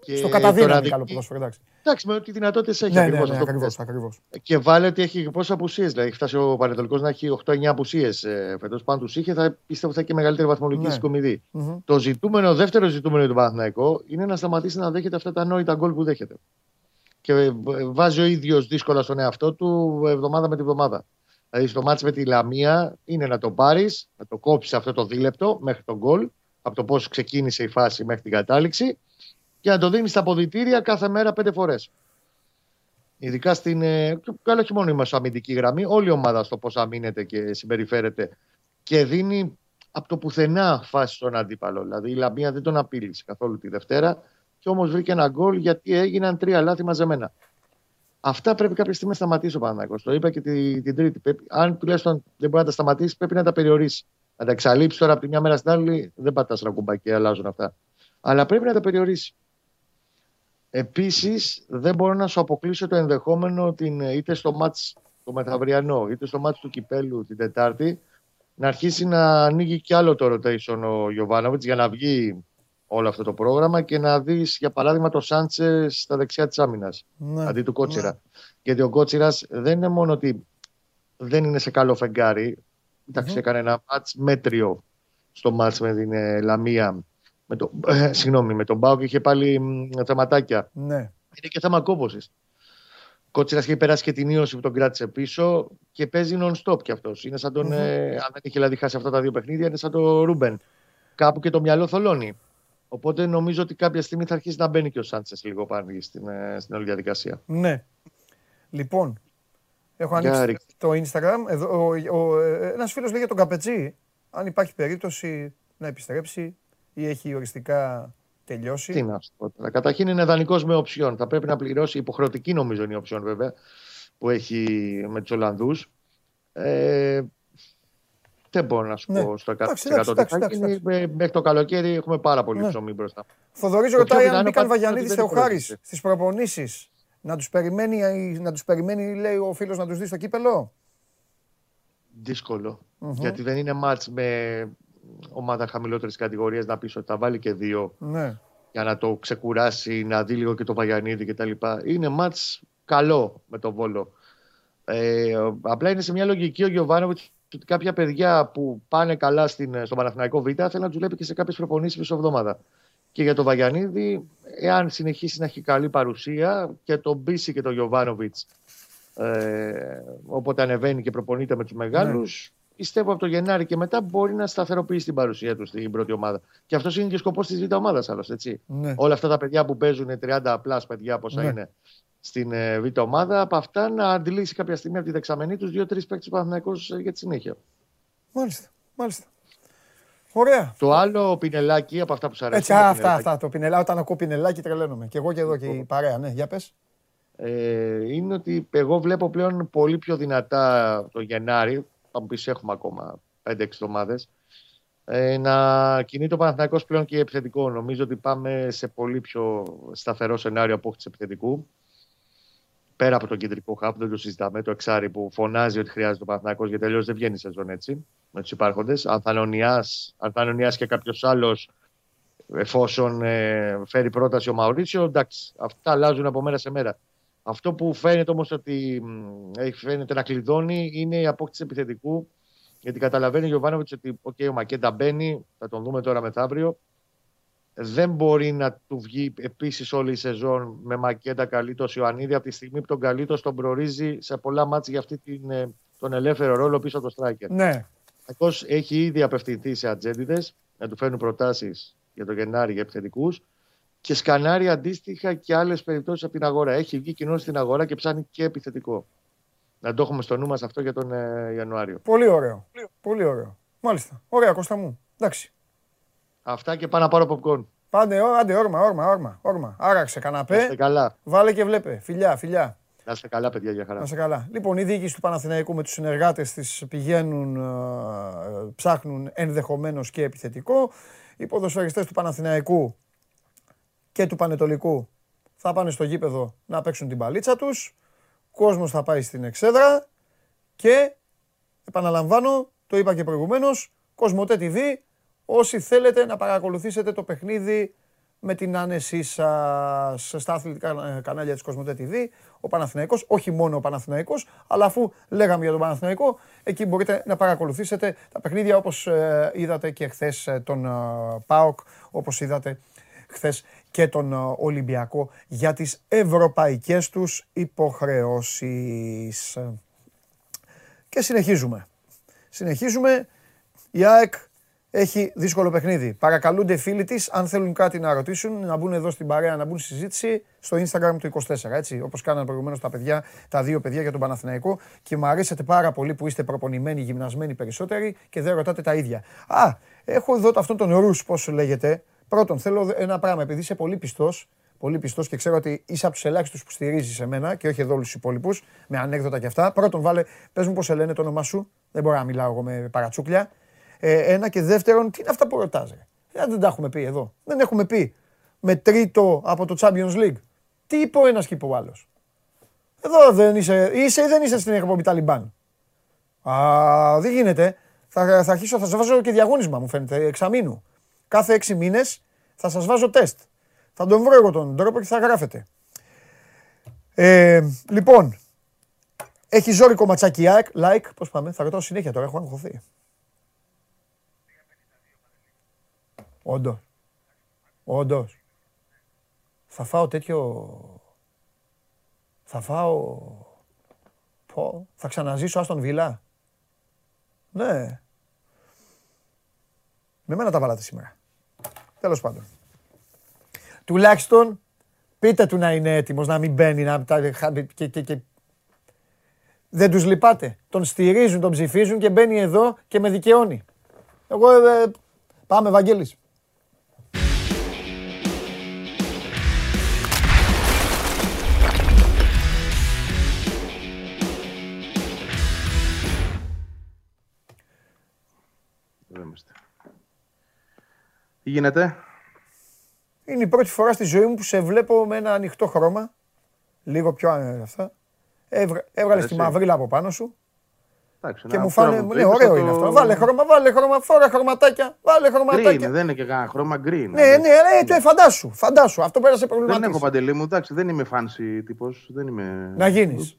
Και στο καταδύναμη τώρα δει- καλό ποδοσφαίρο, εντάξει. Εντάξει, με ό,τι δυνατότητες έχει Ναι, ναι, ακριβώς ναι, αυτό που ακριβώς, θες. ακριβώς. Και βάλε ότι έχει πόσες απουσίες. Δηλαδή, έχει φτάσει ο Πανετολικός να έχει 8-9 απουσίες ε, φέτος. Πάνω τους είχε, θα πιστεύω θα έχει και μεγαλύτερη βαθμολογική Ναι. συγκομιδή. Μμμ. Το ζητούμενο, δεύτερο ζητούμενο του Παναθηναϊκού είναι να σταματήσει να δέχεται αυτά τα ανόητα γκολ που δέχεται. Και ε, βάζει ο ίδιος δύσκολα στον εαυτό του εβδομάδα με τη βδομάδα. Δηλαδή στο μάτς με τη Λαμία είναι να το πάρεις, να το κόψεις αυτό το δίλεπτο μέχρι τον γκολ, από το πώς ξεκίνησε η φάση μέχρι την κατάληξη και να το δίνεις στα αποδητήρια κάθε μέρα πέντε φορές. Ειδικά στην. ε, και Καλό όχι μόνο είμαστε αμυντική γραμμή, όλη η ομάδα στο πώς αμήνεται και συμπεριφέρεται και δίνει από το πουθενά φάση στον αντίπαλο. Δηλαδή η Λαμία δεν τον απείλησε καθόλου τη Δευτέρα και όμως βρήκε ένα γκολ γιατί έγιναν τρία λάθη μαζεμένα. Αυτά πρέπει κάποια στιγμή να σταματήσει ο Παναγιώτο. Το είπα και τη- την Τρίτη. Πρέπει, αν τουλάχιστον δεν μπορεί να τα σταματήσει, πρέπει να τα περιορίσει. Να τα εξαλείψει τώρα από τη μια μέρα στην άλλη, δεν πατά ένα κουμπάκι και αλλάζουν αυτά. Αλλά πρέπει να τα περιορίσει. Επίσης, δεν μπορώ να σου αποκλείσω το ενδεχόμενο την, είτε στο μάτς το μεθαυριανό, είτε στο μάτς του κυπέλου την Τετάρτη, να αρχίσει να ανοίγει κι άλλο το rotation ο Γιωβάνοβιτς για να βγει όλο αυτό το πρόγραμμα και να δεις, για παράδειγμα, το Σάντσες στα δεξιά της άμυνας Ναι. αντί του Κότσιρα. Γιατί ο Κότσιρας δεν είναι μόνο ότι δεν είναι σε καλό φεγγάρι. Εντάξει, Μμμ. έκανε ένα μάτς μέτριο στο μάτς με την ε, Λαμία. Με το, ε, συγγνώμη, με τον Μπάουκ είχε πάλι μ, θεματάκια. Ναι. Είναι και θέμα κόποση. Κότσιρας είχε περάσει και την ίωση που τον κράτησε πίσω και παίζει non-stop κι αυτός. Είναι σαν τον. Μμμ. ε, αν δεν είχε δηλαδή χάσει αυτά τα δύο παιχνίδια, είναι σαν τον Ρούμπεν. Κάπου και το μυαλό θολώνει. Οπότε νομίζω ότι κάποια στιγμή θα αρχίσει να μπαίνει και ο Σάντσες λίγο πάλι στην, ε, στην όλη διαδικασία. Ναι. Λοιπόν, έχω Για ανοίξει ρίξτε. το Instagram. Εδώ, ο, ο, ε, ένας φίλος λέει για τον Καπετζή, αν υπάρχει περίπτωση να επιστρέψει ή έχει οριστικά τελειώσει. Τι να σου πω τώρα. Καταρχήν είναι δανεικός με οψιόν. Θα πρέπει να πληρώσει υποχρεωτική νομίζω είναι η οψιόν βέβαια που έχει με τους Ολλανδούς. Ε, δεν μπορώ να σου Ναι. πω στο 100% Εντάξει, τι εντάξει, θα εντάξει, γίνει. εντάξει. Ε, Μέχρι το καλοκαίρι έχουμε πάρα πολύ Ναι. ψωμί μπροστά. Θοδωρής Το ρωτάει πιο αν πιθανό μπήκαν πάντως είναι Βαγιανίδης ότι δεν Θεοχάρης υπολογίζεται. στις προπονήσεις. Να τους περιμένει, να τους περιμένει, λέει ο φίλος, να τους δει στο κύπελο; Δύσκολο. Μμμ. Γιατί δεν είναι μάτς με ομάδα χαμηλότερης κατηγορίας να πεις ότι θα βάλει και δύο. Ναι. για να το ξεκουράσει, να δει λίγο και το Βαγιανίδη κτλ. Είναι μάτς καλό με τον Βόλο. Ε, απλά είναι σε μια λογική ο Γιωβάνοβιτς ότι κάποια παιδιά που πάνε καλά στην, στον Παναθηναϊκό Β θέλουν να τους βλέπει και σε κάποιες προπονήσεις μισό εβδομάδα. Και για τον Βαγιανίδη, εάν συνεχίσει να έχει καλή παρουσία και τον Μπίση και τον Γιωβάνοβιτς, ε, όποτε ανεβαίνει και προπονείται με τους μεγάλους, ναι. πιστεύω από το Γενάρη και μετά μπορεί να σταθεροποιήσει την παρουσία του στην πρώτη ομάδα. Και αυτός είναι και ο σκοπός της Β' ομάδας, άλλωστε. Ναι. Όλα αυτά τα παιδιά που παίζουν 30 απλά παιδιά, πόσα ναι. είναι στην ε, Β' ομάδα, από αυτά να αντιλήσει κάποια στιγμή από τη δεξαμενή τους δύο-τρεις παίκτες του ε, για τη συνέχεια. Μάλιστα. Μάλιστα. Ωραία. Το άλλο πινελάκι από αυτά που σας αρέσει. Έτσι, αυτά, αυτά. Το πινελάκι, όταν ακούω πινελάκι τρελαίνομαι. Και εγώ και εδώ και η παρέα, ναι, για πες. Ε, είναι ότι εγώ βλέπω πλέον πολύ πιο δυνατά το Γενάρη. Θα μου πεις έχουμε ακόμα 5-6 εβδομάδες. Ε, να κινεί το Παναθηναϊκός πλέον και επιθετικό. Νομίζω ότι πάμε σε πολύ πιο σταθερό σενάριο από επιθετικού πέρα από τον κεντρικό χάπ, δεν το συζητάμε, το εξάρι που φωνάζει ότι χρειάζεται ο Παναθηναϊκός γιατί τελείω δεν βγαίνει σεζόν έτσι με τους υπάρχοντες. Αν θα είναι και κάποιος άλλος εφόσον ε, φέρει πρόταση ο Μαουρίτσιο, εντάξει, αυτά αλλάζουν από μέρα σε μέρα. Αυτό που φαίνεται όμως ότι ε, φαίνεται να κλειδώνει είναι η απόκτηση επιθετικού. Γιατί καταλαβαίνει ο Γιωβάνοβιτς ότι okay, ο Μακέντα μπαίνει, θα τον δούμε τώρα μεθαύριο δεν μπορεί να του βγει επίσης όλη η σεζόν με μακέτα καλύτως Ιωαννίδη από τη στιγμή που τον καλύτως τον προορίζει σε πολλά μάτια για αυτή την, ε, τον ελεύθερο ρόλο πίσω από το striker. Ναι. Ακριβώ έχει ήδη απευθυνθεί σε ατζέντιδες να του φέρουν προτάσεις για το Γενάρη για επιθετικούς και σκανάρει αντίστοιχα και άλλες περιπτώσεις από την αγορά. Έχει βγει κοινό στην αγορά και ψάχνει και επιθετικό. Να το έχουμε στο νου μας αυτό για τον ε, Ιανουάριο. Πολύ ωραίο. Πολύ ωραίο. Μάλιστα. Ωραία, Κώστα μου. Εντάξει. Αυτά και πάνω να πάρω popcorn. Πάντε, άντε, όρμα, όρμα, όρμα, όρμα. Άραξε καναπέ. Να καλά. Βάλε και βλέπε. Φιλιά, φιλιά. Να είστε καλά, παιδιά, για χαρά. Να είστε καλά. Λοιπόν, η διοίκηση του Παναθηναϊκού με τους συνεργάτες της πηγαίνουν, ε, ψάχνουν ενδεχομένως και επιθετικό. Οι ποδοσφαιριστές του Παναθηναϊκού και του Πανετολικού θα πάνε στο γήπεδο να παίξουν την παλίτσα τους. Κόσμος θα πάει στην εξέδρα και επαναλαμβάνω, το είπα και προηγουμένως, Κοσμοτέ TV όσοι θέλετε να παρακολουθήσετε το παιχνίδι με την άνεσή σας στα αθλητικά κανάλια της Κοσμοτέ TV, ο Παναθηναϊκός, όχι μόνο ο Παναθηναϊκός, αλλά αφού λέγαμε για τον Παναθηναϊκό, εκεί μπορείτε να παρακολουθήσετε τα παιχνίδια όπως ε, είδατε και χθες ε, τον ε, ΠΑΟΚ, όπως είδατε χθες και τον Ολυμπιακό για τις ευρωπαϊκές τους υποχρεώσεις. Και συνεχίζουμε. Συνεχίζουμε. Η ΑΕΚ έχει δύσκολο παιχνίδι. Παρακαλούνται οι φίλοι της, αν θέλουν κάτι να ρωτήσουν, να μπουν εδώ στην παρέα, να μπουν στη συζήτηση στο Instagram του 24. Έτσι, όπως κάνανε προηγουμένως τα παιδιά, τα δύο παιδιά για τον Παναθηναϊκό. Και μου αρέσετε πάρα πολύ που είστε προπονημένοι, γυμνασμένοι περισσότεροι και δεν ρωτάτε τα ίδια. Α, έχω εδώ αυτόν τον Ρου, πώς λέγεται. Πρώτον, θέλω ένα πράγμα, επειδή είσαι πολύ πιστός, πολύ πιστός και ξέρω ότι είσαι από τους ελάχιστους που στηρίζεις σε μένα και όχι εδώ όλους τους υπόλοιπους, με ανέκδοτα και αυτά. Πρώτον, βάλε, πες μου πώς σε λένε το όνομά σου. Δεν μπορώ να μιλάω εγώ με παρατσούκλια. Ε, ένα και δεύτερον, τι είναι αυτά που ρωτάζε. Ε, δεν τα έχουμε πει εδώ. Δεν έχουμε πει με τρίτο από το Champions League. Τι είπε ο ένας και είπε ο άλλος; Εδώ δεν είσαι, είσαι ή δεν είσαι στην εκπομπή Ταλιμπάν. Α, δεν γίνεται. Θα, θα αρχίσω, θα σας βάζω και διαγώνισμα μου φαίνεται, εξαμήνου. Κάθε έξι μήνες θα σας βάζω τεστ. Θα τον βρω εγώ τον τρόπο και θα γράφετε. Ε, λοιπόν, έχει ζώρικο ματσάκι like, πώς πάμε, θα ρωτάω συνέχεια τώρα, έχω αγχωθεί. Όντως. Όντως. Θα φάω τέτοιο. Θα φάω. Πω. Θα ξαναζήσω Άστον Βίλα. Ναι. Με μένα τα βάλατε σήμερα. Τέλος πάντων. Τουλάχιστον πείτε του να είναι έτοιμος, να μην μπαίνει, να και, και, και... Δεν τους λυπάτε. Τον στηρίζουν, τον ψηφίζουν και μπαίνει εδώ και με δικαιώνει. Εγώ ε, πάμε, Βαγγέλης. Τι γίνεται; Είναι η πρώτη φορά στη ζωή μου που σε βλέπω με ένα ανοιχτό χρώμα. Λίγο πιο αυτά. Έβγαλες τη μαυρίλα από πάνω σου. Εντάξει, Και να- μου τώρα φάνε. που το Ναι, είπες, ωραίο θα είναι το- αυτό. Βάλε χρώμα, βάλε χρώμα, φόρα χρωματάκια. Βάλε Green, χρωματάκια. δεν είναι και κανένα χρώμα green. Ναι, ναι, ναι, ε, φαντάσου, φαντάσου. Αυτό πέρασε Δεν έχω προβληματίσει. παντελή μου, εντάξει, δεν είμαι fancy τύπος, δεν είμαι... Να γίνεις.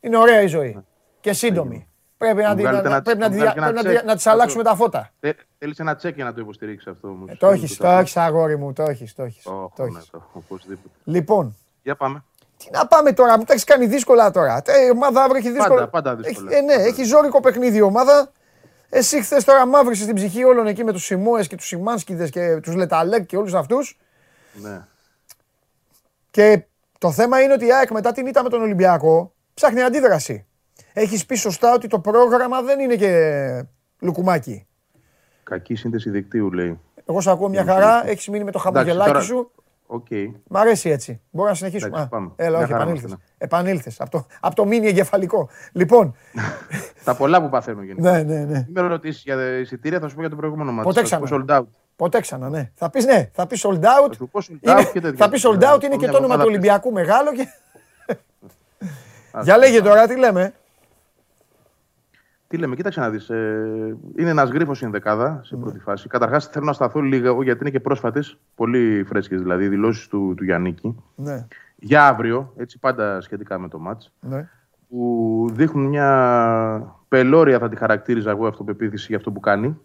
Είναι ωραία η ζωή. Και σύντομη. Πρέπει να, Μου τη- βγάλετε να, ένα- πρέπει να, μου τη- βγάλετε ένα πρέπει να, τη- τσεκ. να τις αλλάξουμε τα φώτα. Θε- Θέλεις ένα τσέκ για να το υποστηρίξεις αυτό όμως. Ε, το έχεις, το έχεις αγόρι μου, το έχεις, το έχεις. Το το έχω, ναι, έχεις. το έχω, οπωσδήποτε. Λοιπόν, Για πάμε. τι να πάμε τώρα, μου τα έχεις κάνει δύσκολα τώρα. Ε, Η ομάδα αύριο έχει δύσκολα. πάντα δύσκολα. Έχει, ε, ναι, Πάντα. έχει ζώρικο παιχνίδι η ομάδα. Εσύ χθες τώρα μαύρησες την ψυχή όλων εκεί με τους Σιμόε και τους Σιμάνσκιδες και τους Λεταλέκ και όλους αυτούς. Ναι. Και το θέμα είναι ότι η ΑΕΚ μετά την ήττα με τον Ολυμπιακό ψάχνει αντίδραση. Έχεις πει σωστά ότι το πρόγραμμα δεν είναι και λουκουμάκι. Κακή σύνδεση δικτύου λέει. Εγώ σε ακούω μια χαρά, έχεις μείνει με το χαμογελάκι τώρα- σου. Οκ. Μ' αρέσει έτσι. Μπορούμε να συνεχίσουμε. Εντάξει, Α, πάμε. Έλα, Μια όχι, χαρά επανήλθες. είμαστε, Επανήλθες. Από το, απ' το μίνι εγκεφαλικό. Λοιπόν, Τα πολλά που παθαίνω γενικά. ναι, ναι, ναι. Μην με ρωτήσεις για εισιτήρια, θα σου πω για το προηγούμενο ματς. Ποτέ Θα σου πω ξανά. sold out. Ποτέ ξανά, ναι. Θα πεις ναι, θα πεις sold out. Θα σου πω sold Είναι- out και τέτοια. θα πεις sold out, είναι και Μια το όνομα εβδομάδα του πριν. Ολυμπιακού μεγάλο. Και... Ας Για το λέγε πάμε. τώρα, τι λέμε. Τι λέμε, κοίταξε να δεις. είναι ένας γρίφος στην δεκάδα σε πρώτη φάση. Καταρχάς θέλω να σταθώ λίγο γιατί είναι και πρόσφατες, πολύ φρέσκες δηλαδή, οι δηλώσεις του, του Γιάννικη. Ναι, Για αύριο, έτσι πάντα σχετικά με το μάτς, ναι. που δείχνουν μια πελώρια, θα τη χαρακτήριζα εγώ, αυτοπεποίθηση για αυτό που κάνει.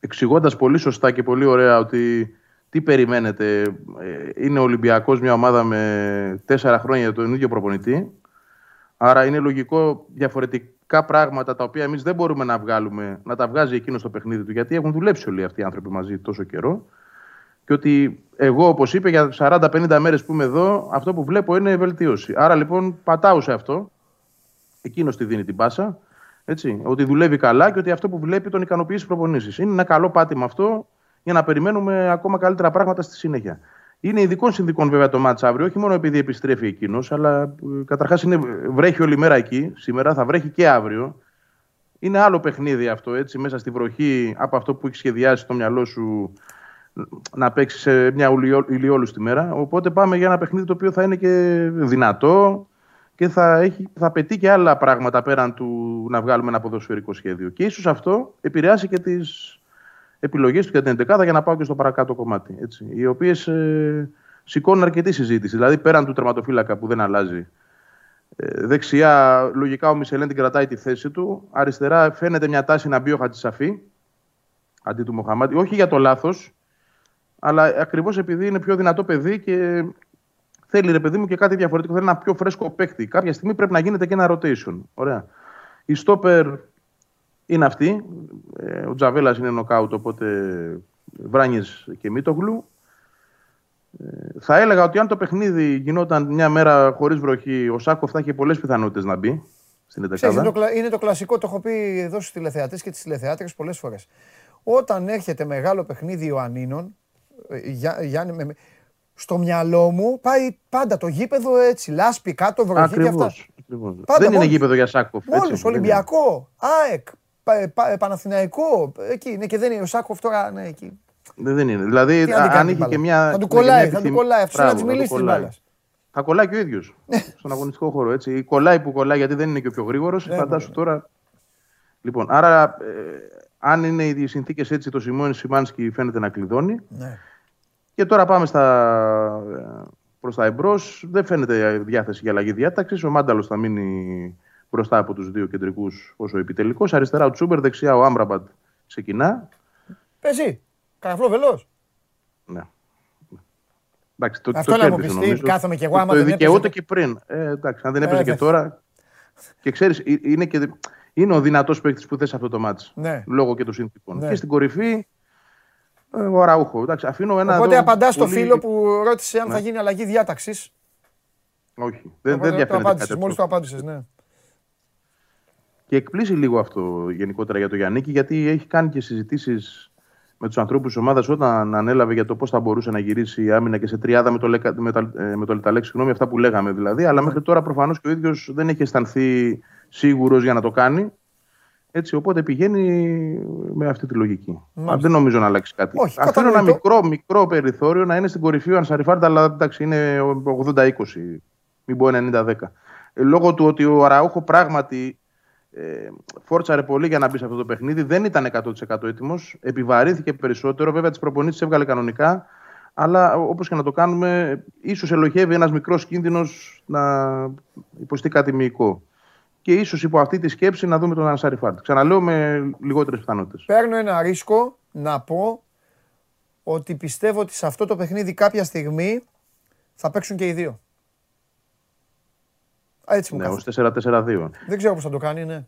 Εξηγώντας πολύ σωστά και πολύ ωραία ότι τι περιμένετε. ε, Είναι ο Ολυμπιακός μια ομάδα με τέσσερα χρόνια τον ίδιο προπονητή. Άρα είναι λογικό διαφορετικά πράγματα τα οποία εμείς δεν μπορούμε να βγάλουμε, να τα βγάζει εκείνος στο παιχνίδι του, γιατί έχουν δουλέψει όλοι αυτοί οι άνθρωποι μαζί τόσο καιρό. Και ότι εγώ, όπως είπε, για 40-50 μέρες που είμαι εδώ, αυτό που βλέπω είναι βελτίωση. Άρα λοιπόν πατάω σε αυτό. Εκείνος τη δίνει την πάσα. Έτσι, ότι δουλεύει καλά και ότι αυτό που βλέπει τον ικανοποιεί στις προπονήσεις. Είναι ένα καλό πάτημα αυτό για να περιμένουμε ακόμα καλύτερα πράγματα στη συνέχεια. Είναι ειδικών συνδικών βέβαια το μάτς αύριο, όχι μόνο επειδή επιστρέφει εκείνος, αλλά καταρχάς βρέχει όλη μέρα εκεί. Σήμερα θα βρέχει και αύριο. Είναι άλλο παιχνίδι αυτό, έτσι, μέσα στη βροχή από αυτό που έχει σχεδιάσει στο μυαλό σου να παίξεις σε μια ηλιόλουστη μέρα. Οπότε πάμε για ένα παιχνίδι το οποίο θα είναι και δυνατό και θα, έχει, θα πετύχει και άλλα πράγματα πέραν του να βγάλουμε ένα ποδοσφαιρικό σχέδιο. Και ίσως αυτό επηρεάσει και τις επιλογές του για την 11 για να πάω και στο παρακάτω κομμάτι. Έτσι, οι οποίες ε, σηκώνουν αρκετή συζήτηση. Δηλαδή πέραν του τερματοφύλακα που δεν αλλάζει. Ε, δεξιά, λογικά ο Μισελέν την κρατάει τη θέση του. Αριστερά φαίνεται μια τάση να μπει ο Χατζησαφή αντί του Μοχαμάτη. Όχι για το λάθος, αλλά ακριβώς επειδή είναι πιο δυνατό παιδί και θέλει ρε παιδί μου και κάτι διαφορετικό. Θέλει ένα πιο φρέσκο παίκτη. Κάποια στιγμή πρέπει να γίνεται και ένα rotation. Ωραία. Η στόπερ είναι αυτή. Ε, ο Τζαβέλας είναι νοκάουτ, οπότε Βράνιες και Μίτογλου. Ε, θα έλεγα ότι αν το παιχνίδι γινόταν μια μέρα χωρίς βροχή, ο Σάκοφ θα είχε πολλές πιθανότητες να μπει στην Ξέρεις, είναι, το, 11. κλα- είναι το κλασικό, το έχω πει εδώ στους τηλεθεατές και τις τηλεθεάτρες πολλές φορές. Όταν έρχεται μεγάλο παιχνίδι Ιωαννίνων, ε, Γιά- Γιάννη, με- με- στο μυαλό μου πάει πάντα το γήπεδο έτσι, λάσπη κάτω, βροχή και Ακριβώς. αυτά. Πάντα Δεν είναι μόνος. γήπεδο για Σάκοφ. έτσι, Μόλις δεν είναι. Ολυμπιακό, ΑΕΚ, Πα- Πα- Παναθηναϊκό, εκεί είναι και δεν είναι ο Σάκοφ τώρα, ναι, εκεί. Δεν δεν είναι. Δηλαδή, Τι να την αν κάνει είχε την και μπάλα. μια. Θα του και μια κολλάει, θα του επιθυμ- κολλάει. Αυτός να Μπράβο, της θα του μιλήσει τη κολλάει. μπάλα. Θα κολλάει και ο ίδιος στον αγωνιστικό χώρο. Έτσι. Κολλάει που κολλάει γιατί δεν είναι και ο πιο γρήγορος. Ναι, Φαντάσου τώρα. Λοιπόν, άρα, ε, αν είναι οι συνθήκες έτσι, το Σιμώνη Σιμάνσκι φαίνεται να κλειδώνει. Ναι. Και τώρα πάμε στα, προς τα εμπρός. Δεν φαίνεται διάθεση για αλλαγή διάταξης. Ο Μάνταλος θα μείνει μπροστά από τους δύο κεντρικούς όσο επιτελικός. Αριστερά ο Τσούμπερ, δεξιά ο Άμραμπαντ ξεκινά. Παίζει. Καραφλό βελός. Ναι. Εντάξει, το, Αυτό το να μου κέρδισε, πεις, τι, νομίζω. κάθομαι κι εγώ, Το- άμα το δεν δικαιούται έπαιζε- και πριν. Ε, εντάξει, αν δεν Ε, έπαιζε και δεν- τώρα. Και ξέρεις, είναι, και, είναι ο δυνατός παίκτης που θες αυτό το μάτσο. Ναι. Λόγω και των συνθήκων. Ναι. Και στην κορυφή ε, ο Αραούχο. Εντάξει, αφήνω ένα. Οπότε εδώ απαντάς στο πολύ- φίλο που ρώτησε αν Ναι. θα γίνει αλλαγή διάταξης. Όχι, δεν, δεν διαφαίνεται κάτι Μόλις αυτό. το απάντησες, ναι. Και εκπλήσει λίγο αυτό γενικότερα για τον Γιάννικη, γιατί έχει κάνει και συζητήσεις με τους ανθρώπους της ομάδας όταν ανέλαβε για το πώς θα μπορούσε να γυρίσει η άμυνα και σε τριάδα με το, Λεκα- με τα- ε, με το Λεταλέξ, συγγνώμη, αυτά που λέγαμε δηλαδή. Αλλά μέχρι τώρα προφανώς και ο ίδιος δεν έχει αισθανθεί σίγουρος για να το κάνει. Έτσι, οπότε πηγαίνει με αυτή τη λογική. Μάλιστα. Δεν νομίζω να αλλάξει κάτι. Όχι, Αφήνω ένα κατανοητό. μικρό, μικρό περιθώριο να είναι στην κορυφή ο Ανσαριφάρντα, αλλά εντάξει, είναι 80-20. Μην πω 90-10. Ε, Λόγω του ότι ο Αραούχο πράγματι ε, φόρτσαρε πολύ για να μπει σε αυτό το παιχνίδι. Δεν ήταν 100% έτοιμος. Επιβαρύνθηκε περισσότερο. Βέβαια, τις προπονήσεις έβγαλε κανονικά. Αλλά όπως και να το κάνουμε, ίσως ελοχεύει ένας μικρός κίνδυνος να υποστεί κάτι μυϊκό. Και ίσως υπό αυτή τη σκέψη να δούμε τον Ανσάρι Φάρτ. Ξαναλέω με λιγότερες πιθανότητες. Παίρνω ένα ρίσκο να πω ότι πιστεύω ότι σε αυτό το παιχνίδι κάποια στιγμή θα παίξουν και οι δύο. Έτσι μου Ναι, ω κάθεται. 4-4-2. Δεν ξέρω πώς θα το κάνει, ναι.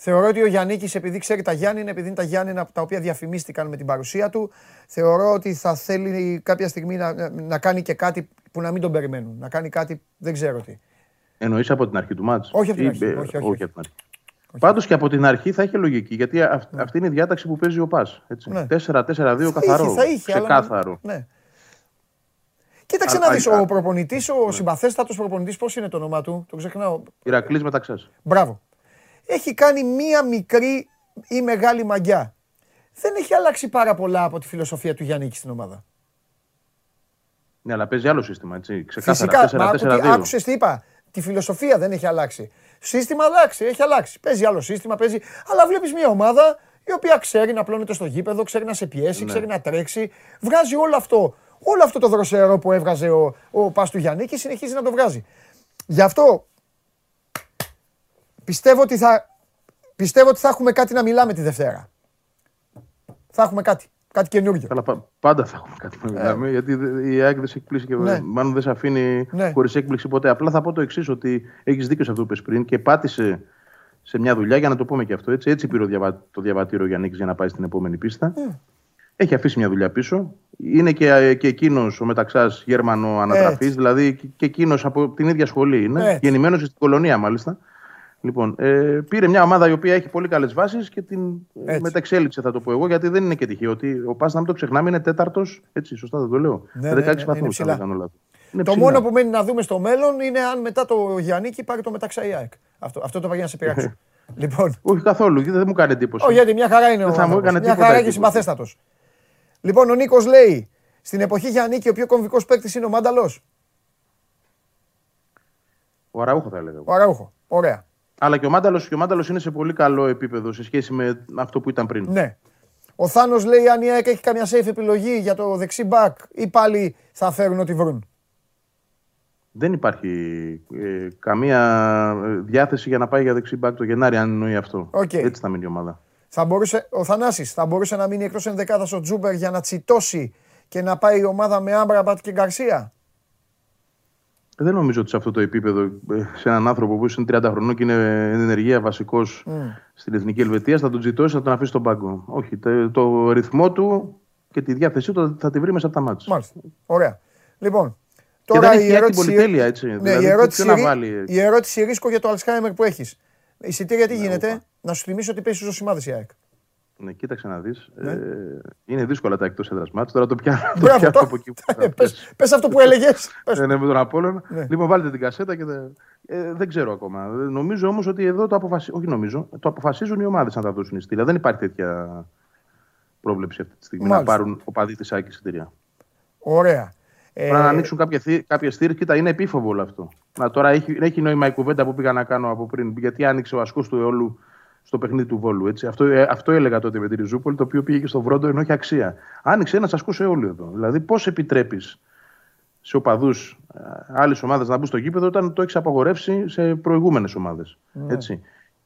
Θεωρώ ότι ο Γιάννη, επειδή ξέρει τα Γιάννη, επειδή είναι τα Γιάννη τα οποία διαφημίστηκαν με την παρουσία του, θεωρώ ότι θα θέλει κάποια στιγμή να, να κάνει και κάτι που να μην τον περιμένουν. Να κάνει κάτι, δεν ξέρω τι. Εννοείς από την αρχή του μάτς; Όχι από την Ή, αρχή, ε, όχι, όχι, όχι. από την αρχή. Πάντως και από την αρχή θα είχε λογική, γιατί αυ- αυτή είναι η διάταξη που παίζει ο Πας. έτσι. Ναι. 4-4-2 καθαρό. είχε, θα είχε, αλλά- ξεκάθαρο. Ναι. Κοίταξε Α- να δεις, α- Ναι. ο προπονητής, ο συμπαθέστατος προπονητής, πώς είναι το όνομά του, το ξεχνάω. Ηρακλής μεταξάς. Μπράβο. Έχει κάνει μία μικρή ή μεγάλη μαγιά. Δεν έχει αλλάξει πάρα πολλά από τη φιλοσοφία του Γιάννη στην ομάδα. Ναι, αλλά παίζει άλλο σύστημα, έτσι. Ξεκάθαρα. Φυσικά, μα άκου τι- 4-4-2. άκουσες τι είπα. Τη φιλοσοφία δεν έχει αλλάξει. Σύστημα αλλάξει, έχει αλλάξει. Παίζει άλλο σύστημα, παίζει. Αλλά βλέπεις μια ομάδα η οποία ξέρει να πλώνεται στο γήπεδο, ξέρει να σε πιέσει, Ναι. ξέρει να τρέξει. Βγάζει όλο αυτό. Όλο αυτό το δροσερό που έβγαζε ο, ο Πας του Γιάννη και συνεχίζει να το βγάζει. Γι' αυτό πιστεύω ότι θα, πιστεύω ότι θα έχουμε κάτι να μιλάμε τη Δευτέρα. Θα έχουμε κάτι. Κάτι καινούργιο. Καλά, πα- πάντα θα έχουμε κάτι να μιλάμε, γιατί δε- η ΑΕΚ δεν σε εκπλήσει και Ε. Ναι. μάλλον δεν σε αφήνει Ναι. χωρίς έκπληξη ποτέ. Απλά θα πω το εξής, ότι έχεις δίκιο σε αυτό που είπε πριν και πάτησε σε μια δουλειά, για να το πούμε και αυτό έτσι. Έτσι πήρε ο διαβα... το διαβατήριο για για να πάει στην επόμενη πίστα. Ναι. Έχει αφήσει μια δουλειά πίσω. Είναι και, και εκείνος ο μεταξάς Γερμανό ανατραφή, Έτσι. δηλαδή και, και εκείνος από την ίδια σχολή είναι. Έτσι. Γεννημένος στην κολονία, μάλιστα. Λοιπόν, ε, πήρε μια ομάδα η οποία έχει πολύ καλές βάσεις και την ε, Έτσι. μεταξέλιξε, θα το πω εγώ, γιατί δεν είναι και τυχαίο ότι ο Πας, να μην το ξεχνάμε, είναι τέταρτος. Έτσι, σωστά δεν το λέω. Ναι, Με ναι, 16 ναι, ναι, είναι βαθμούς, αν ψηλά. δεν κάνω λάθος. Είναι Το ψηλά. μόνο που μένει να δούμε στο μέλλον είναι αν μετά το Γιάννη πάρει το μεταξά η ΑΕΚ. Αυτό, αυτό το είπα για να σε πειράξω. λοιπόν, Όχι καθόλου, γιατί δεν μου κάνει εντύπωση. όχι γιατί μια χαρά είναι ο Δεν θα μου άνθρωπος. έκανε Μια τίποτα χαρά και εντύπωση. Συμπαθέστατος. Λοιπόν, ο Νίκος λέει, στην εποχή Γιάννη ο πιο κομβικός παίκτης είναι ο Μάνταλος. Ο Αραούχο θα έλεγα. εγώ. Ο Αραούχο. Ωραία. Αλλά και ο Μάνταλος, και ο Μάνταλος είναι σε πολύ καλό επίπεδο σε σχέση με αυτό που ήταν πριν. Ναι. Ο Θάνος λέει αν η ΑΕΚ έχει καμιά safe επιλογή για το δεξί μπακ ή πάλι θα φέρουν ό,τι βρουν. Δεν υπάρχει ε, καμία ε, διάθεση για να πάει για δεξί μπακ το Γενάρη, αν εννοεί αυτό. Οκ. Έτσι θα μείνει η ομάδα. Θα μπορούσε, ο Θανάσης θα μπορούσε να μείνει εκτός ενδεκάδας ο Ζούμπερ για να τσιτώσει και να πάει η ομάδα με Αμραμπάτ και Γκαρσία; Δεν νομίζω ότι σε αυτό το επίπεδο, ε, σε έναν άνθρωπο που είναι 30 χρονών και είναι ενεργεία βασικός στην εθνική Ελβετία, θα τον ζητώσει να τον αφήσει στον πάγκο. Όχι. Το, το ρυθμό του και τη διάθεσή του θα τη βρει μέσα από τα μάτια. Μάλιστα. Ωραία. Λοιπόν, Και τώρα δεν η έχει και την ερώτηση, πολυτέλεια, έτσι. ναι, δηλαδή, η, ερώτηση, ποιο να ρί- βάλει. η ερώτηση ρίσκο για το Αλσχάιμερ που έχεις. Εισιτήρια Ναι, τι γίνεται, να σου θυμίσω ότι παίζεις στους σημάδες η ΑΕΚ. Ναι, κοίταξε να δεις. Ε, είναι δύσκολα τα εκτός έδρας μάτια. Τώρα το πιάνω, το Μπράβο, πιάνω το- από εκεί που θα πες, πες. πες αυτό που έλεγες. Πες. Ε, ναι, με τον Απόλλωνα. Ναι. Λοιπόν, βάλτε την κασέτα και. δεν- Ε, δεν ξέρω ακόμα. Ε, Νομίζω όμως ότι εδώ το αποφασίζουν. Όχι νομίζω. Το αποφασίζουν οι ομάδες να τα δώσουν εισιτήρια. Δεν υπάρχει τέτοια πρόβλεψη αυτή τη στιγμή Μάλιστα. να πάρουν οπαδοί της ΑΕΚ εισιτήρια. Ωραία. Ε, Πρέπει να ανοίξουν κάποιε θύρε. Κοίτα, είναι επίφοβο όλο αυτό. Να, τώρα έχει, έχει νόημα η κουβέντα που πήγα να κάνω από πριν. Γιατί άνοιξε ο ασκό του Εόλου στο παιχνίδι του Βόλου. Έτσι. Αυτό, ε, αυτό έλεγα τότε με τη Ριζούπολη, το οποίο πήγε και στο Βρόντο ενώ έχει αξία. Άνοιξε ένας ασκό Εόλου εδώ. Δηλαδή, πώς επιτρέπεις σε οπαδούς άλλη ομάδα να μπουν στο γήπεδο όταν το έχεις απαγορεύσει σε προηγούμενες ομάδες. Έτσι.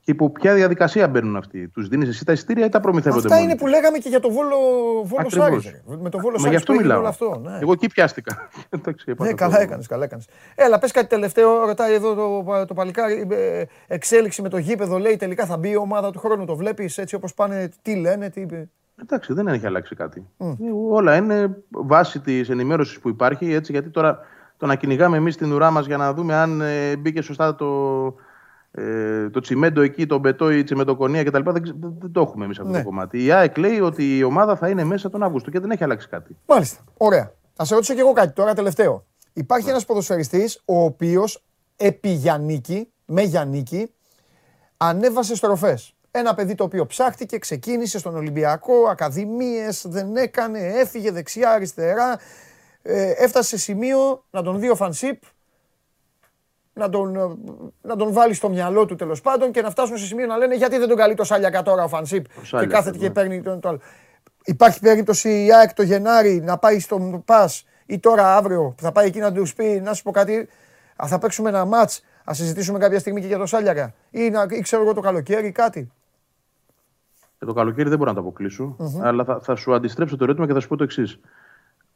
Και υπό ποια διαδικασία μπαίνουν αυτοί; Τους δίνεις εσύ τα εισιτήρια ή τα προμηθεύονται Αυτά μόνοι είναι τους; που λέγαμε και για το Βόλο, Βόλος Ακριβώς. Σάρις, ρε. Με το Βόλος Μα γι' Σάρις αυτό που έγινε μιλάω. όλο αυτό. Ναι. Εγώ εκεί πιάστηκα. Εντάξει, Ναι, έπαθα καλά το- έκανες, καλά έκανες. Έλα, πες κάτι τελευταίο. Ρωτάει εδώ το, το παλικάρι. ε, Εξέλιξη με το γήπεδο, λέει τελικά θα μπει η ομάδα του χρόνου. Το βλέπεις έτσι όπως πάνε, τι λένε, τι. Εντάξει, δεν έχει αλλάξει κάτι. Ε, Όλα είναι βάση της ενημέρωσης που υπάρχει. Έτσι, γιατί τώρα το να κυνηγάμε εμείς την ουρά μας για να δούμε αν ε, μπήκε σωστά το, ε, το τσιμέντο εκεί, το μπετό, η τσιμεντοκονία κτλ. Δεν, ξε- δεν, δεν το έχουμε εμείς αυτό Ναι. το κομμάτι. Η ΑΕΚ λέει ότι η ομάδα θα είναι μέσα τον Αύγουστο και δεν έχει αλλάξει κάτι. Μάλιστα. Ωραία. Θα σε ρωτήσω και εγώ κάτι τώρα τελευταίο. Υπάρχει ένας ποδοσφαιριστής ο οποίος επί Γιαννίκη, με Γιαννίκη, ανέβασε στροφές. Ένα παιδί το οποίο ψάχτηκε, ξεκίνησε στον Ολυμπιακό, ακαδημίες, δεν έκανε, έφυγε δεξιά, αριστερά. Ε, έφτασε σε σημείο να τον δει ο Φανσίπ να τον, ε, να τον βάλει στο μυαλό του τέλος πάντων και να φτάσουν σε σημείο να λένε γιατί δεν τον καλεί το Σάλιακα τώρα ο Φανσίπ; Και Σάλιακα, κάθεται και ναι. παίρνει τον το άλλο. Υπάρχει περίπτωση η ΑΕΚ το Γενάρη να πάει στον ΠΑΣ ή τώρα αύριο που θα πάει εκεί να τους πει να σου πω κάτι, α, θα παίξουμε ένα μάτς, ας συζητήσουμε κάποια στιγμή και για το Σάλιακα ή, να, ή ξέρω εγώ το καλοκαίρι ή κάτι. Ε, το καλοκαίρι δεν μπορώ να το αποκλεισω αλλά θα, θα σου αντιστρέψω το ερώτημα και θα σου πω το εξής.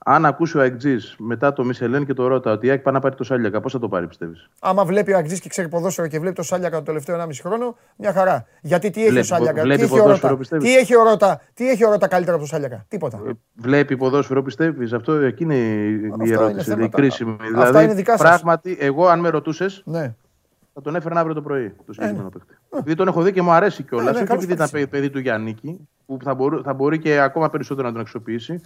Αν ακούσει ο Αεκτζή μετά το Μισελέν και το Ρότα ότι η ΑΕΚ πάει να πάρει το Σάλιακα, πώς θα το πάρει, πιστεύεις; Άμα βλέπει ο Αγγλής και ξέρει ποδόσφαιρο και βλέπει το Σάλιακα το τελευταίο 1,5 χρόνο, μια χαρά. Γιατί τι έχει Βλέπει ο Σάλιακα, πο- τι βλέπει έχει ο ποδόσφαιρο, Ρώτα, πιστεύεις; τι έχει ο Ρώτα, τι έχει ο Ρώτα καλύτερα από το Σάλιακα; Τίποτα. Ε, Βλέπει ποδόσφαιρο, πιστεύεις; Αυτό εκεί είναι η- Αυτά η είναι ερώτηση, η θέματα. κρίσιμη. Αυτά δηλαδή, είναι δικά σας. πράγματι, εγώ αν με ρωτούσες, Ναι. θα τον έφερνα αύριο το πρωί το συγκεκριμένο παίκτη. Επειδή τον έχω δει και μου αρέσει κιόλας. Ναι, ναι, όχι καλός επειδή ήταν παίκτης. παι- παιδί του Γιάννικη, που θα μπορεί, θα μπορεί και ακόμα περισσότερο να τον αξιοποιήσει.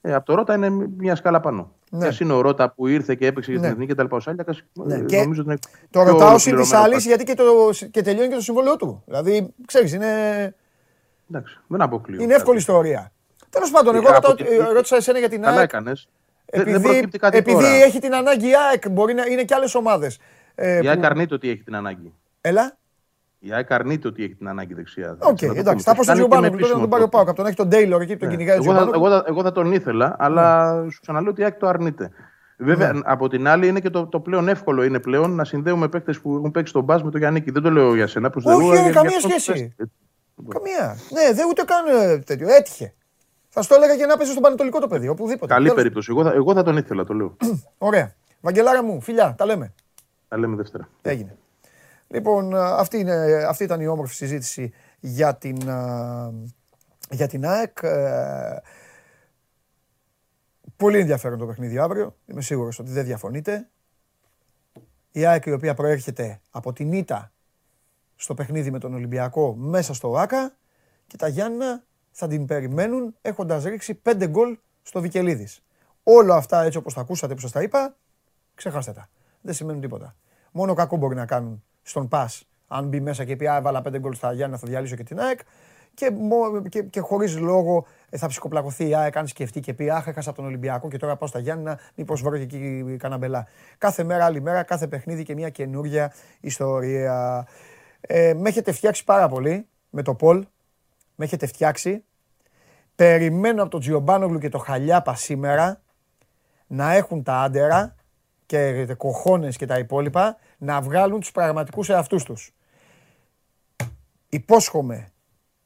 Ναι. Ε, από το Ρότα είναι μια σκάλα πάνω. Ναι. Ναι. είναι ο Ρότα που ήρθε και έπαιξε για την Ναι. εθνική κτλ. Ο Σάλιακας, Ναι, ε, και νομίζω ότι είναι Το πιο ρωτάω συν τη ολοκληρωμένο άλλη παίκτη. γιατί και, το, και τελειώνει και το συμβόλαιό του. Δηλαδή, ξέρεις, είναι, Εντάξει, δεν αποκλείω. είναι εύκολη ιστορία. Τέλος πάντων, εγώ Ε, ρωτάω- από την- ε, ρώτησα εσένα για την Καλά ΑΕΚ. έκανες. δεν Επειδή, προκύπτει κάτι επειδή τώρα. έχει την ανάγκη η ΑΕΚ, μπορεί να είναι και άλλες ομάδες. Ε, Η ΑΕΚ που... αρνείται ότι έχει την ανάγκη. Έλα. Η ΑΕΚ αρνείται ότι έχει την ανάγκη δεξιά. Οκ, Έτσι, να το εντάξει. πούμε. Θα πω στον Κάνει και με Τζιομπάνογλου τότε να επίσημο τον πάρει ο τρόπο. Πάοκ. Από τον έχει τον Τέιλορ εκεί που τον Ναι. κυνηγάει ο εγώ, θα, Τζιομπάνογλου. εγώ, θα, εγώ θα τον ήθελα, αλλά σου ξαναλέω ότι η ΑΕΚ το αρνείται. Βέβαια, Ναι. από την άλλη είναι και το, το πλέον εύκολο είναι πλέον να συνδέουμε παίκτες που έχουν παίξει στον ΠΑΣ με τον Γιάννη. Δεν το λέω για σένα. προς Όχι, Θεού, ρε, για- για καμία αυτό που σχέση. θες. Καμία. Ναι, δεν ούτε καν ε, τέτοιο. Έτυχε. Θα στο έλεγα και να παίζει στον Πανετολικό το παιδί, οπουδήποτε. Καλή Τέλος. περίπτωση. Εγώ θα, εγώ θα τον ήθελα, το λέω. Ωραία. Βαγγελάρα μου, φιλιά, τα λέμε. Τα λέμε Δευτέρα. Έγινε. Λοιπόν, α, αυτή, είναι, αυτή ήταν η όμορφη συζήτηση για την, α, για την ΑΕΚ. Ε, Πολύ ενδιαφέρον το παιχνίδι αύριο. Είμαι σίγουρος ότι δεν διαφωνείτε. Η ΑΕΚ η οποία προέρχεται από την ήττα στο παιχνίδι με τον Ολυμπιακό μέσα στο ΆΚΑ και τα Γιάννα θα την περιμένουν έχοντας ρίξει πέντε γκολ στο Βικελίδης. Όλα αυτά έτσι όπως τα ακούσατε που σας τα είπα, ξεχάστε τα. Δεν σημαίνουν τίποτα. Μόνο κακό μπορεί να κάνουν στον ΠΑΣ αν μπει μέσα και πει Α, έβαλα πέντε γκολ στα Γιάννα, θα διαλύσω και την ΑΕΚ. Και, μο- και, και χωρίς λόγο ε, θα ψυχοπλακωθεί η ΑΕΚ αν σκεφτεί και πει Αχ, έχασα από τον Ολυμπιακό και τώρα πάω στα Γιάννα, μήπως βρω και εκεί καναμπελά. Κάθε μέρα, άλλη μέρα, κάθε παιχνίδι και μια καινούργια ιστορία. Ε, με έχετε φτιάξει πάρα πολύ με το Πολ. Με έχετε φτιάξει. Περιμένω από τον Τζιομπάνογλου και το Χαλιάπα σήμερα να έχουν τα άντερα και κοχώνες και τα υπόλοιπα να βγάλουν τους πραγματικούς εαυτούς τους. Υπόσχομαι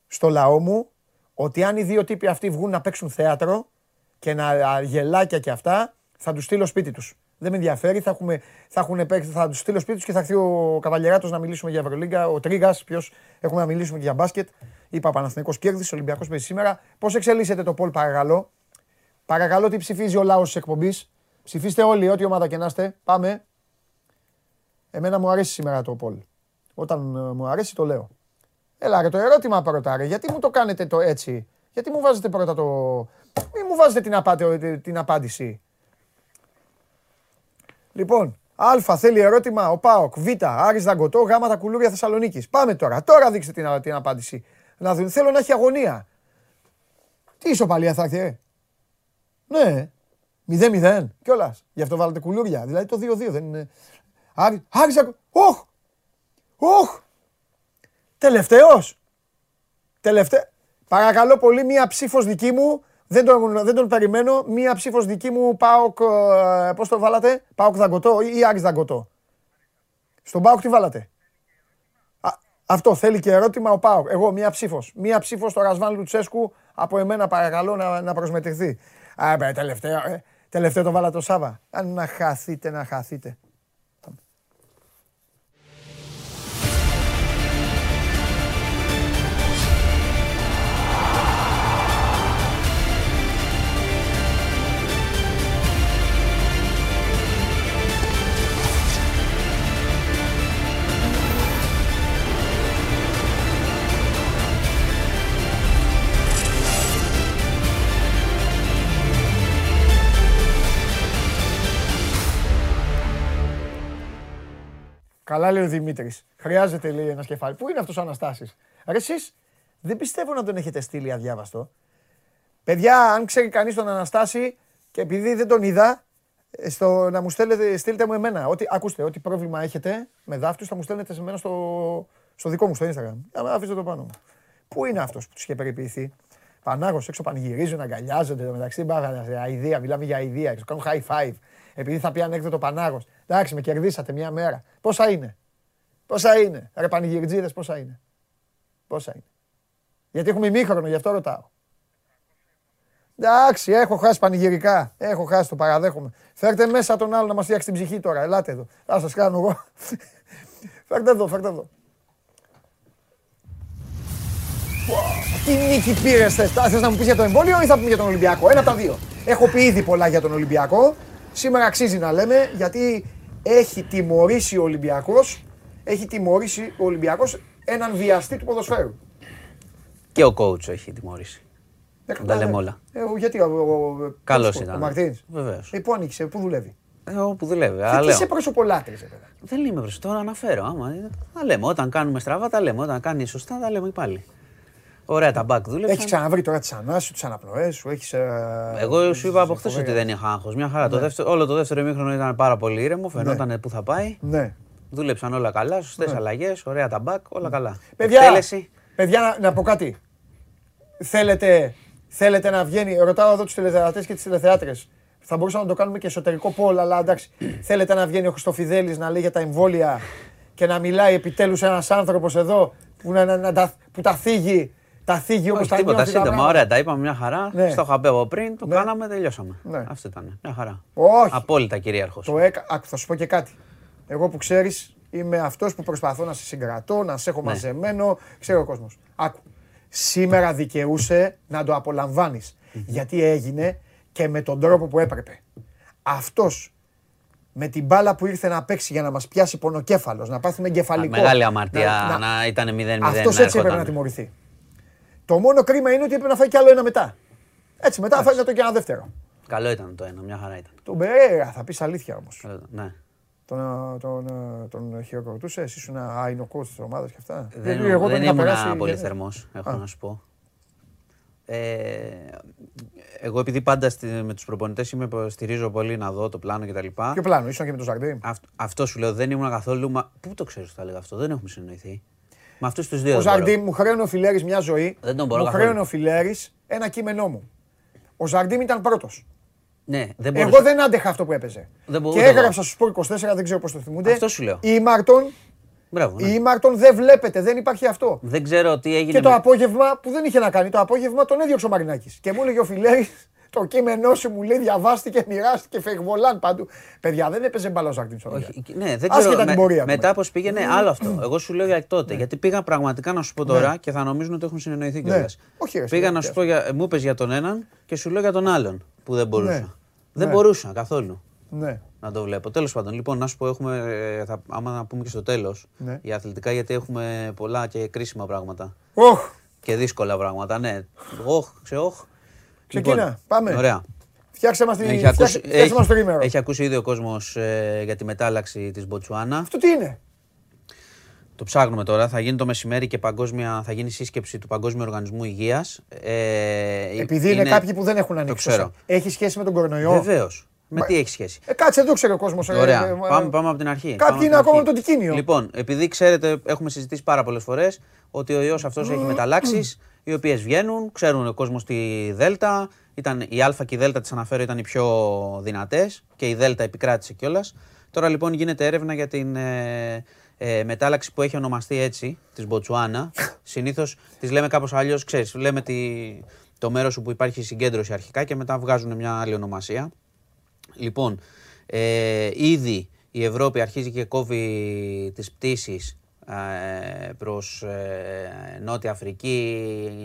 στο λαό μου ότι αν οι δύο τύποι αυτοί βγουν να παίξουν θέατρο και να α, γελάκια και αυτά, θα τους στείλω σπίτι τους. Δεν με ενδιαφέρει, θα, έχουμε, θα, έχουν παίξει, θα τους στείλω σπίτι τους και θα έρθει ο Καβαλιεράτος να μιλήσουμε για Ευρωλίγκα, ο Τρίγας, ποιος έχουμε να μιλήσουμε και για μπάσκετ. Είπα Παναθηναϊκός κέρδισε, Ολυμπιακός παίζει σήμερα. Πώς εξελίσσεται το Πολ παρακαλώ. Παρακαλώ τι ψηφίζει ο λαός της εκπομπής. Ψηφίστε όλοι, ό,τι ομάδα και να είστε. Πάμε. Εμένα μου αρέσει σήμερα το Πολ. Όταν ε, μου αρέσει το λέω. Έλα ρε το ερώτημα πρώτα ρε. Γιατί μου το κάνετε το έτσι; Γιατί μου βάζετε πρώτα το... Μην μου βάζετε την, απάτη, την απάντηση. Λοιπόν, Α θέλει ερώτημα ο Πάοκ. Β. Άρης Δαγκωτό. Γ. Τα κουλούρια Θεσσαλονίκης. Πάμε τώρα. Τώρα δείξτε την, α- την απάντηση. Να δουν. Θέλω να έχει αγωνία. Τι ισοπαλία θα έρθει, ε; Ναι. 0-0 κιόλας. Γι' αυτό βάλετε κουλούρια. Δηλαδή το 2-2 δεν είναι. Άρη, Άρης Δαγκωτό. Όχ! Όχ! Τελευταίος. Τελευταίο. Παρακαλώ πολύ, μία ψήφος δική μου. Δεν τον, δεν τον περιμένω. Μία ψήφος δική μου. Πάοκ. Πώς το βάλατε, Πάοκ Δαγκωτό ή Άρης Δαγκωτό. Στον Πάοκ τι βάλατε; Α, αυτό θέλει και ερώτημα ο Πάοκ. Εγώ μία ψήφος. Μία ψήφος στο Ρασβάν Λουτσέσκου από εμένα παρακαλώ να, να προσμετρηθεί. Α, μπε, τελευταίο, ε, τελευταίο το βάλατε το Σάβα. Αν να χαθείτε, να χαθείτε. Καλά λέει ο Δημήτρης. Χρειάζεται λέει ένας κεφάλι. Πού είναι αυτός ο Αναστάσης; Ρε εσείς, δεν πιστεύω να τον έχετε στείλει αδιάβαστο. Παιδιά, αν ξέρει κανείς τον Αναστάση και επειδή δεν τον είδα, ε, στο, να μου στέλνετε, στείλτε μου εμένα. Ότι, ακούστε, ό,τι πρόβλημα έχετε με δάφτους θα μου στέλνετε σε μένα στο, στο δικό μου, στο Instagram. Α, Αφήστε το πάνω μου. Πού είναι αυτός που τους είχε περιποιηθεί; Πανάγος έξω πανηγυρίζουν, αγκαλιάζονται. μεταξύ μπάγανε αηδία, μιλάμε για αηδία. Τους κάνουν high five. Επειδή θα πει ανέκδοτο Πανάγος. Εντάξει, με κερδίσατε μια μέρα. Πόσα είναι; Πόσα είναι; Ρε πανηγυριτζίδες πόσα είναι; Πόσα είναι; Γιατί έχουμε ημίχρονο, γι' αυτό ρωτάω. Εντάξει, έχω χάσει πανηγυρικά. Έχω χάσει, το παραδέχομαι. Φέρτε μέσα τον άλλο να μας φτιάξει την ψυχή τώρα. Ελάτε εδώ. Θα σας κάνω εγώ. φέρτε εδώ, φέρτε εδώ. Πω, Τι νίκη πήρες θες. Θες να μου πεις για το εμβόλιο ή θα πούμε για τον Ολυμπιακό; Ένα από τα δύο. Έχω πει ήδη πολλά για τον Ολυμπιακό. Σήμερα αξίζει να λέμε γιατί έχει τιμωρήσει ο Ολυμπιακός. Έχει τιμωρήσει ο Ολυμπιακός έναν βιαστή του ποδοσφαίρου. Και ο coach έχει τιμωρήσει. Ε, Τα λέμε όλα. Ε, ο- γιατί ο, ο, ο, Καλός ο- ήταν. Ο Μαρτίνς. Βεβαίως. Ε, πού ανήκει, πού δουλεύει; Ε, όπου δουλεύει. Και Αλλά τι λέω. σε προσωπολάτρης, ε, παιδάκι. Δεν είμαι προς τώρα αναφέρω. Άμα, είναι- τα λέμε. Όταν κάνουμε στραβά, τα λέμε. Όταν κάνει σωστά, τα λέμε πάλι. Ωραία, τα μπακ δούλεψαν. Έχεις ξαναβρει τώρα τις ανάσεις σου, τις αναπνοές σου, έχεις. Εγώ σου είπα από χθες ότι δεν είχα άγχος. Μια χαρά. Το δεύτερο, όλο το δεύτερο ημίχρονο ήταν πάρα πολύ ήρεμο. Φαινόταν πού θα πάει. Ναι. Δούλεψαν όλα καλά. Σωστές αλλαγές. Ωραία τα μπακ. Όλα καλά. Παιδιά, Εκτέλεση. παιδιά να, να πω κάτι. Θέλετε, θέλετε να βγαίνει, ρωτάω εδώ τους τηλεθεατές και τις τηλεθεάτρες. Θα μπορούσαμε να το κάνουμε και εσωτερικό πόλ, αλλά εντάξει. θέλετε να βγαίνει ο Χριστοφιδέλης να λέει για τα εμβόλια και να μιλάει επιτέλους ένας άνθρωπος εδώ που, να, να, να τα, που τα θίγει, τα θίγει όπω Όχι τα τίποτα νιώθει τα σύντομα. πράγματα. Ωραία, τα είπαμε μια χαρά. Ναι. Στο είχα πει από πριν. Το Ναι. κάναμε, τελειώσαμε. Ναι. Αυτό ήταν. Μια χαρά. Όχι. Απόλυτα κυρίαρχος. Το έκα... Άκου, θα σου πω και κάτι. Εγώ που ξέρεις, είμαι αυτός που προσπαθώ να σε συγκρατώ, να σε έχω Ναι. μαζεμένο. Ξέρει ο κόσμος. Άκου. Σήμερα δικαιούσε να το απολαμβάνεις. Γιατί έγινε και με τον τρόπο που έπρεπε. Αυτός με την μπάλα που ήρθε να παίξει για να μας πιάσει πονοκέφαλος, να πάθουμε εγκεφαλικό. Μεγάλη αμαρτία να, ήταν 0-0. Αυτός να έτσι έπρεπε έρχονταν. να τιμωρηθεί. Το μόνο κρίμα είναι ότι έπρεπε να φάει κι άλλο ένα μετά. Έτσι, μετά φάει να το και ένα δεύτερο. Καλό ήταν το ένα, μια χαρά ήταν. Τον Μπερέρα, θα πεις αλήθεια όμως. Καλό ήταν, Ναι. Τον, τον, τον χειροκροτούσε, εσύ ήσουν άινο coach της ομάδας και αυτά. Δεν, Γιατί εγώ δεν τον είχα ήμουν περάσει. πολύ γιατί- θερμός, έχω Α. να σου πω. Ε, εγώ επειδή πάντα στη, με τους προπονητές είμαι, στηρίζω πολύ να δω το πλάνο κτλ. Ποιο πλάνο, ήσουν και με τον Ζαρντίν. Αυτό, αυτό σου λέω, δεν ήμουν καθόλου. Μα, πού το ξέρεις ότι θα λέγα αυτό, δεν έχουμε συνοηθεί. Με αυτούς τους δύο. Ο δεν μπορώ. Ζαρντίν μου χρέωνε ο Φιλέρης μια ζωή. Δεν τον μπορώ Μου καθόλου. χρέωνε ο Φιλέρης ένα κείμενό μου. Ο Ζαρντίν ήταν πρώτος. Ναι, δεν μπορώ. Εγώ δεν άντεχα αυτό που έπαιζε. Δεν μπορώ και ούτε εγώ. έγραψα στους Σπορ 24, δεν ξέρω πώς το θυμούνται. Αυτό σου λέω. Η Μαρτον, Μπράβο, ναι. η Μαρτον δεν βλέπετε, δεν υπάρχει αυτό. Δεν ξέρω τι έγινε. Και το με- απόγευμα που δεν είχε να κάνει, το απόγευμα τον έδιωξε ο Μαρινάκης. Και μου έλεγε ο Φιλέρη, το κείμενό σου μου λέει διαβάστηκε, μοιράστηκε, φεγγολάν παντού. Παιδιά δεν έπαιζε μπαλά ο Ζαρντίν στο Όχι, Ολυμπιακό. ναι, δεν Άσχετα ξέρω. την πορεία μετά μου. πώς πήγαινε, άλλο αυτό. Εγώ σου λέω για τότε. Γιατί πήγα πραγματικά να σου πω τώρα και θα νομίζουν ότι έχουν συνεννοηθεί Ναι. κιόλας. Όχι, ρε, Πήγα να συνεννοηθεί σου πω, για, μου είπε για τον έναν και σου λέω για τον άλλον που δεν μπορούσα. Ναι. Δεν Ναι. μπορούσα καθόλου Ναι. να το βλέπω. Τέλος πάντων, λοιπόν, να σου πω, έχουμε, ε, θα, άμα να πούμε και στο τέλος Ναι. για αθλητικά, γιατί έχουμε πολλά και κρίσιμα πράγματα. Οχ, Και δύσκολα πράγματα, ναι. Οχ, ξεοχ. Ξεκίνα, πάμε. Ωραία. φτιάξε μας, την, Έχει φτιάξε, ακούσει, φτιάξε έχει, μας το ημέρο. έχει ακούσει ήδη ο κόσμος για τη μετάλλαξη της Μποτσουάνα. Αυτό τι είναι; Το ψάχνουμε τώρα. Θα γίνει το μεσημέρι και παγκόσμια, θα γίνει σύσκεψη του Παγκόσμιου Οργανισμού Υγείας. Ε, Επειδή είναι, κάποιοι που δεν έχουν ανοίξει. ξέρω. Έχει σχέση με τον κορονοϊό; Βεβαίως. Με Μα- τι έχει σχέση; Ε, κάτσε εδώ ξέρει ο κόσμος. Ωραία. πάμε, πάμε από την αρχή. Κάποιοι Πάμε από είναι την ακόμα αρχή. με το τικίνιο. Λοιπόν, επειδή ξέρετε, έχουμε συζητήσει πάρα πολλές φορές ότι ο ιός αυτός έχει μεταλλάξεις, οι οποίες βγαίνουν, ξέρουν ο κόσμος τη Δέλτα. Ήταν, η Α και η Δέλτα, τις αναφέρω, ήταν οι πιο δυνατές και η Δέλτα επικράτησε κιόλας. Τώρα λοιπόν γίνεται έρευνα για την ε, ε, μετάλλαξη που έχει ονομαστεί έτσι, της Μποτσουάνα. Συνήθως τη λέμε κάπως αλλιώς, ξέρεις, λέμε τη, το μέρος που υπάρχει συγκέντρωση αρχικά και μετά βγάζουν μια άλλη ονομασία. Λοιπόν, ε, ήδη η Ευρώπη αρχίζει και κόβει τις πτήσεις ε, προς ε, Νότια Αφρική.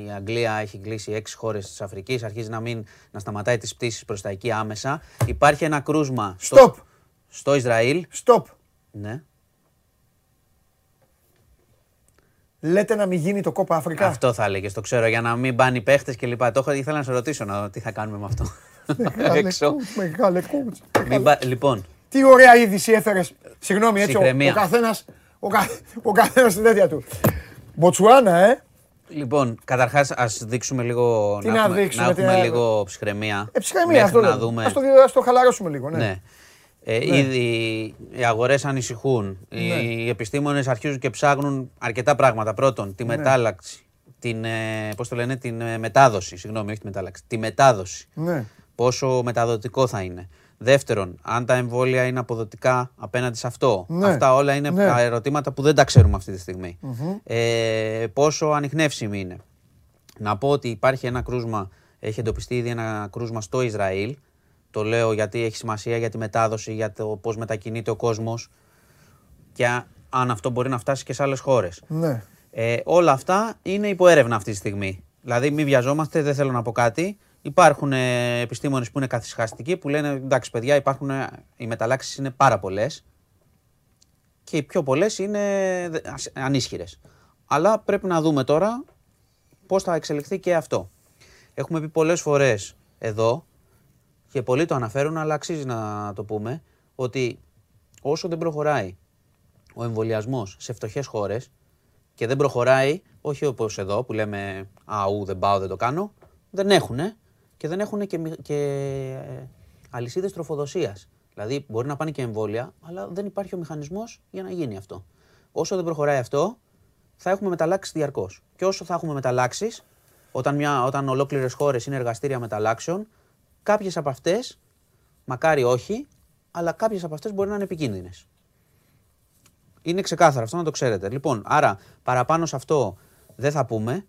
Η Αγγλία έχει κλείσει έξι χώρες της Αφρικής. Αρχίζει να, μην, να σταματάει τις πτήσεις προς τα εκεί άμεσα. Υπάρχει ένα κρούσμα στο, Stop. στο Ισραήλ. Stop. Ναι. Λέτε να μην γίνει το κόπα Αφρικά. Αυτό θα έλεγες, το ξέρω, για να μην πάνε οι παίχτες και λοιπά. Το έχω, ήθελα να σε ρωτήσω να, δω τι θα κάνουμε με αυτό. Μεγάλε Έξω. κούτς, Μεγάλε κούτς. Μην πα- λοιπόν, Τι ωραία είδηση έφερες. Συγγνώμη, έτσι ο, Ψυχραιμία. ο καθένας ο, κα, ο καθένας στην τέτοια του. Μποτσουάνα, ε. Λοιπόν, καταρχάς, ας δείξουμε λίγο. Τι να, να έχουμε, δείξουμε, να τι έχουμε να- λίγο ψυχραιμία. Ε, ψυχραιμία μέχρι αυτό να λέμε. δούμε. Ας το, ας το χαλαρώσουμε λίγο, ναι. Ναι. Ε, Ήδη οι αγορές ανησυχούν. Ναι. Οι επιστήμονες αρχίζουν και ψάχνουν αρκετά πράγματα. Πρώτον, Ναι. τη μετάλλαξη. Την, ε, πώς το λένε, την ε, μετάδοση. Συγγνώμη, όχι τη μετάλλαξη. Τη μετάδοση. ναι. Πόσο μεταδοτικό θα είναι. Δεύτερον, αν τα εμβόλια είναι αποδοτικά απέναντι σε αυτό. Ναι. Αυτά όλα είναι Ναι. τα ερωτήματα που δεν τα ξέρουμε αυτή τη στιγμη Ε, πόσο ανιχνεύσιμη είναι. Να πω ότι υπάρχει ένα κρούσμα, έχει εντοπιστεί ήδη ένα κρούσμα στο Ισραήλ. Το λέω γιατί έχει σημασία για τη μετάδοση, για το πώς μετακινείται ο κόσμος και α- αν αυτό μπορεί να φτάσει και σε άλλες χώρες. ναι. Ε, όλα αυτά είναι υπό έρευνα αυτή τη στιγμή. Δηλαδή, μην βιαζόμαστε, δεν θέλω να πω κάτι. Υπάρχουν ε, επιστήμονες που είναι καθυσχαστικοί που λένε εντάξει, παιδιά, υπάρχουν, ε, οι μεταλλάξεις είναι πάρα πολλές και οι πιο πολλές είναι ανίσχυρες. Αλλά πρέπει να δούμε τώρα πώς θα εξελιχθεί και αυτό. Έχουμε πει πολλές φορές εδώ και πολλοί το αναφέρουν, αλλά αξίζει να το πούμε ότι όσο δεν προχωράει ο εμβολιασμός σε φτωχές χώρες και δεν προχωράει, όχι όπως εδώ που λέμε Αού, δεν πάω, δεν το κάνω, δεν έχουν και δεν έχουν και, μη- και αλυσίδες τροφοδοσίας. Δηλαδή μπορεί να πάνε και εμβόλια, αλλά δεν υπάρχει ο μηχανισμός για να γίνει αυτό. Όσο δεν προχωράει αυτό, θα έχουμε μεταλλάξεις διαρκώς. Και όσο θα έχουμε μεταλλάξεις, όταν, μια, όταν ολόκληρες χώρες είναι εργαστήρια μεταλλάξεων, κάποιες από αυτές, μακάρι όχι, αλλά κάποιες από αυτές μπορεί να είναι επικίνδυνες. Είναι ξεκάθαρο αυτό να το ξέρετε. Λοιπόν, άρα παραπάνω σε αυτό δεν θα πούμε.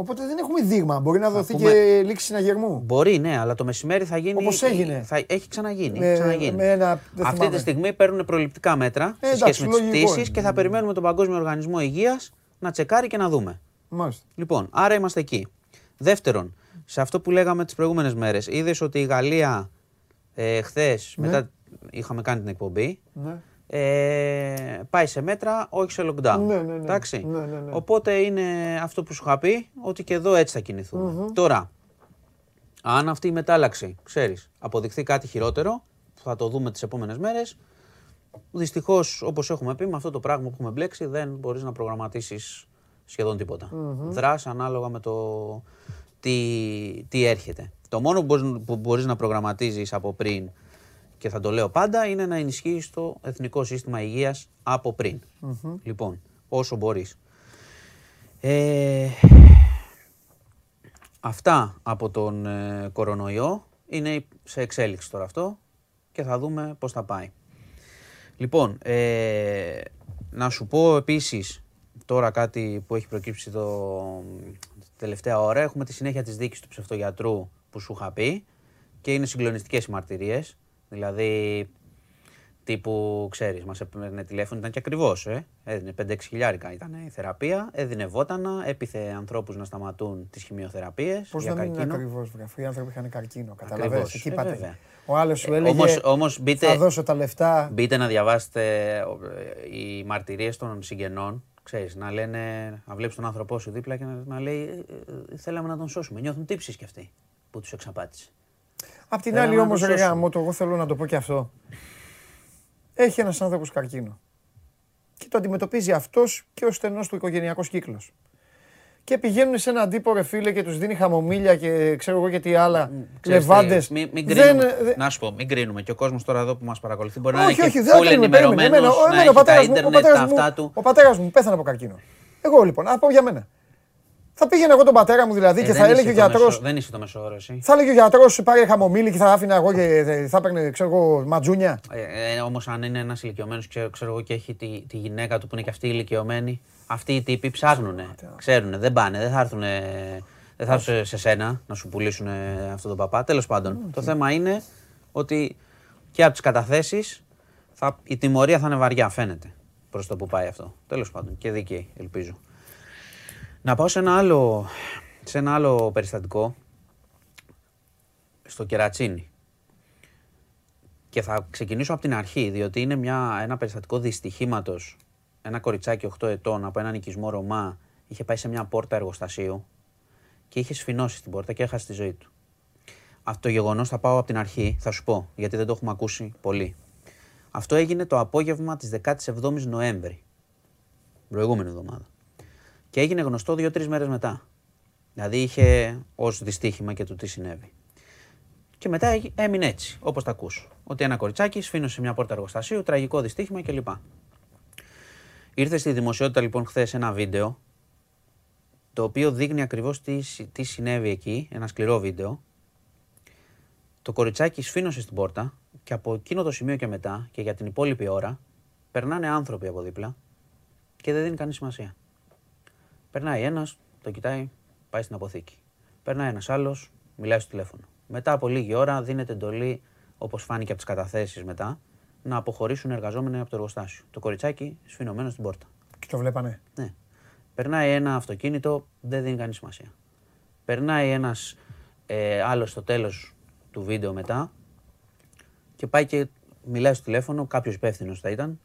Οπότε δεν έχουμε δείγμα. Μπορεί να δοθεί πούμε- και λήξη συναγερμού. Μπορεί, ναι, αλλά το μεσημέρι θα γίνει. Όπως έγινε. Θα, έχει ξαναγίνει. Με- έχει ξαναγίνει. με ένα- δεν Αυτή θυμάμαι. τη στιγμή παίρνουν προληπτικά μέτρα σε εντάξει, σχέση με τις λογικό πτήσεις είναι. και θα περιμένουμε τον Παγκόσμιο Οργανισμό Υγείας να τσεκάρει και να δούμε. Μάλιστα. Λοιπόν, άρα είμαστε εκεί. Δεύτερον, σε αυτό που λέγαμε τις προηγούμενες μέρες, είδες ότι η Γαλλία ε, χθες, Ναι. μετά είχαμε κάνει την εκπομπή, Ναι. Ε, πάει σε μέτρα, όχι σε lockdown. Ναι, ναι, ναι. Εντάξει. Ναι, ναι, ναι. Οπότε είναι αυτό που σου είχα πει, ότι και εδώ έτσι θα κινηθουμε Τώρα, αν αυτή η μετάλλαξη, ξέρεις, αποδειχθεί κάτι χειρότερο, που θα το δούμε τις επόμενες μέρες, δυστυχώς, όπως έχουμε πει, με αυτό το πράγμα που έχουμε μπλέξει, δεν μπορείς να προγραμματίσεις σχεδόν τίποτα. Δράς ανάλογα με το τι, τι έρχεται. Το μόνο που μπορείς, που μπορείς να προγραμματίζεις από πριν και θα το λέω πάντα είναι να ενισχύεις το εθνικό σύστημα υγείας από πριν. Λοιπόν, όσο μπορείς. Ε, αυτά από τον ε, κορονοϊό είναι σε εξέλιξη τώρα αυτό και θα δούμε πώς θα πάει. Λοιπόν, ε, να σου πω επίσης τώρα κάτι που έχει προκύψει το τελευταία ώρα. Έχουμε τη συνέχεια της δίκης του ψευτογιατρού που σου είχα πει και είναι συγκλονιστικές οι μαρτυρίες. Δηλαδή, τύπου, ξέρεις, μας έπαιρνε τηλέφωνο, ήταν και ακριβώς, ε. Έδινε 5-6 χιλιάρικα ήταν η θεραπεία, έδινε βότανα, έπιθε ανθρώπους να σταματούν τις χημειοθεραπείες Πώς για να μην είναι καρκίνο. ακριβώς, βρε. Αφού οι άνθρωποι είχαν καρκίνο. Καταλαβαίνεις, Ακριβώς. εκεί Ε, πάτε. βέβαια. Ο άλλος σου Ε, έλεγε. όμως- όμως μπείτε- Θα δώσω τα λεφτά. Μπείτε να διαβάσετε ε, οι μαρτυρίες των συγγενών, ξέρεις, να λένε, να βλέπεις τον άνθρωπό σου δίπλα και να, να λέει «Ε, ε, θέλαμε να τον σώσουμε. Νιώθουν τύψεις κι αυτοί που τους εξαπάτησε. Απ' την Θέλαμε άλλη να όμως, το ρε σώσουμε. γάμο, το εγώ θέλω να το πω και αυτό. Έχει ένας άνθρωπος καρκίνο. Και το αντιμετωπίζει αυτός και ο στενός του οικογενειακός κύκλος. Και πηγαίνουν σε έναν τύπο ρε φίλε και τους δίνει χαμομήλια και ξέρω εγώ και τι άλλα. Ξέρεις τι, Λεβάντες. Μην, μην κρίνουμε, να σου πω, μην κρίνουμε. Και ο κόσμος τώρα εδώ που μας παρακολουθεί μπορεί να Όχι, είναι όχι, και δεν full κρίνουμε. περίμενε. ενημερωμένος, Εμένα, να εμένα, ο έχει τα πατέρας μου- ο ίντερνετ, τα πατέρας μου- αυτά του. Ο πατέρας μου πέθανε από καρκίνο. Εγώ λοιπόν, να πω για μένα. Θα πήγαινα εγώ τον πατέρα μου δηλαδή Ε, και δεν θα είσαι έλεγε ο το γιατρό. μεσο- Δεν είσαι το μεσόωρο εσύ. Θα έλεγε ο γιατρός, πάρε χαμομήλι και θα άφηνα εγώ και θα έπαιρνε, ξέρω εγώ, ματζούνια. Ε, ε, Όμως, αν είναι ένας ηλικιωμένος, ξέρω, ξέρω εγώ και έχει τη, τη γυναίκα του που είναι και αυτή ηλικιωμένη, αυτοί οι τύποι ψάχνουνε. Ξέρουνε, δεν πάνε, δεν θα έρθουν. Δεν θα έρθουν σε σένα να σου πουλήσουν αυτόν τον παπά. Τέλος πάντων, το θέμα είναι ότι και από τις καταθέσεις η τιμωρία θα είναι βαριά, φαίνεται προς το που πάει αυτό. Τέλος πάντων, και δίκαιη, ελπίζω. Να πάω σε ένα άλλο, σε ένα άλλο περιστατικό. Στο κερατσίνι. Και θα ξεκινήσω από την αρχή, διότι είναι μια, ένα περιστατικό δυστυχήματος. Ένα κοριτσάκι 8 ετών από έναν οικισμό Ρωμά είχε πάει σε μια πόρτα εργοστασίου και είχε σφινώσει την πόρτα και έχασε τη ζωή του. Αυτό το γεγονός θα πάω από την αρχή, θα σου πω, γιατί δεν το έχουμε ακούσει πολύ. Αυτό έγινε το απόγευμα της 17η Νοέμβρη. Προηγούμενη εβδομάδα. Και έγινε γνωστό δύο-τρεις μέρες μετά. Δηλαδή είχε ως δυστύχημα και του τι συνέβη. Και μετά έγι- έμεινε έτσι, όπως τα ακούς. Ότι ένα κοριτσάκι σφήνωσε σε μια πόρτα εργοστασίου, τραγικό δυστύχημα κλπ. Ήρθε στη δημοσιότητα λοιπόν χθες ένα βίντεο το οποίο δείχνει ακριβώς τι, συ- τι συνέβη εκεί, ένα σκληρό βίντεο. Το κοριτσάκι σφήνωσε στην πόρτα και από εκείνο το σημείο και μετά και για την υπόλοιπη ώρα περνάνε άνθρωποι από δίπλα και δεν δίνει κανείς σημασία. Περνάει ένας, το κοιτάει, πάει στην αποθήκη. Περνάει ένας άλλος, μιλάει στο τηλέφωνο. Μετά από λίγη ώρα δίνεται εντολή, όπως φάνηκε από τις καταθέσεις μετά, να αποχωρήσουν οι εργαζόμενοι από το εργοστάσιο. Το κοριτσάκι σφινωμένο στην πόρτα. Και το βλέπανε. Ναι. Περνάει ένα αυτοκίνητο, δεν δίνει κανεί σημασία. Περνάει ένας ε, άλλος στο τέλος του βίντεο μετά και πάει και μιλάει στο τηλέφωνο, κάποιος υπεύθυνος θα ήταν,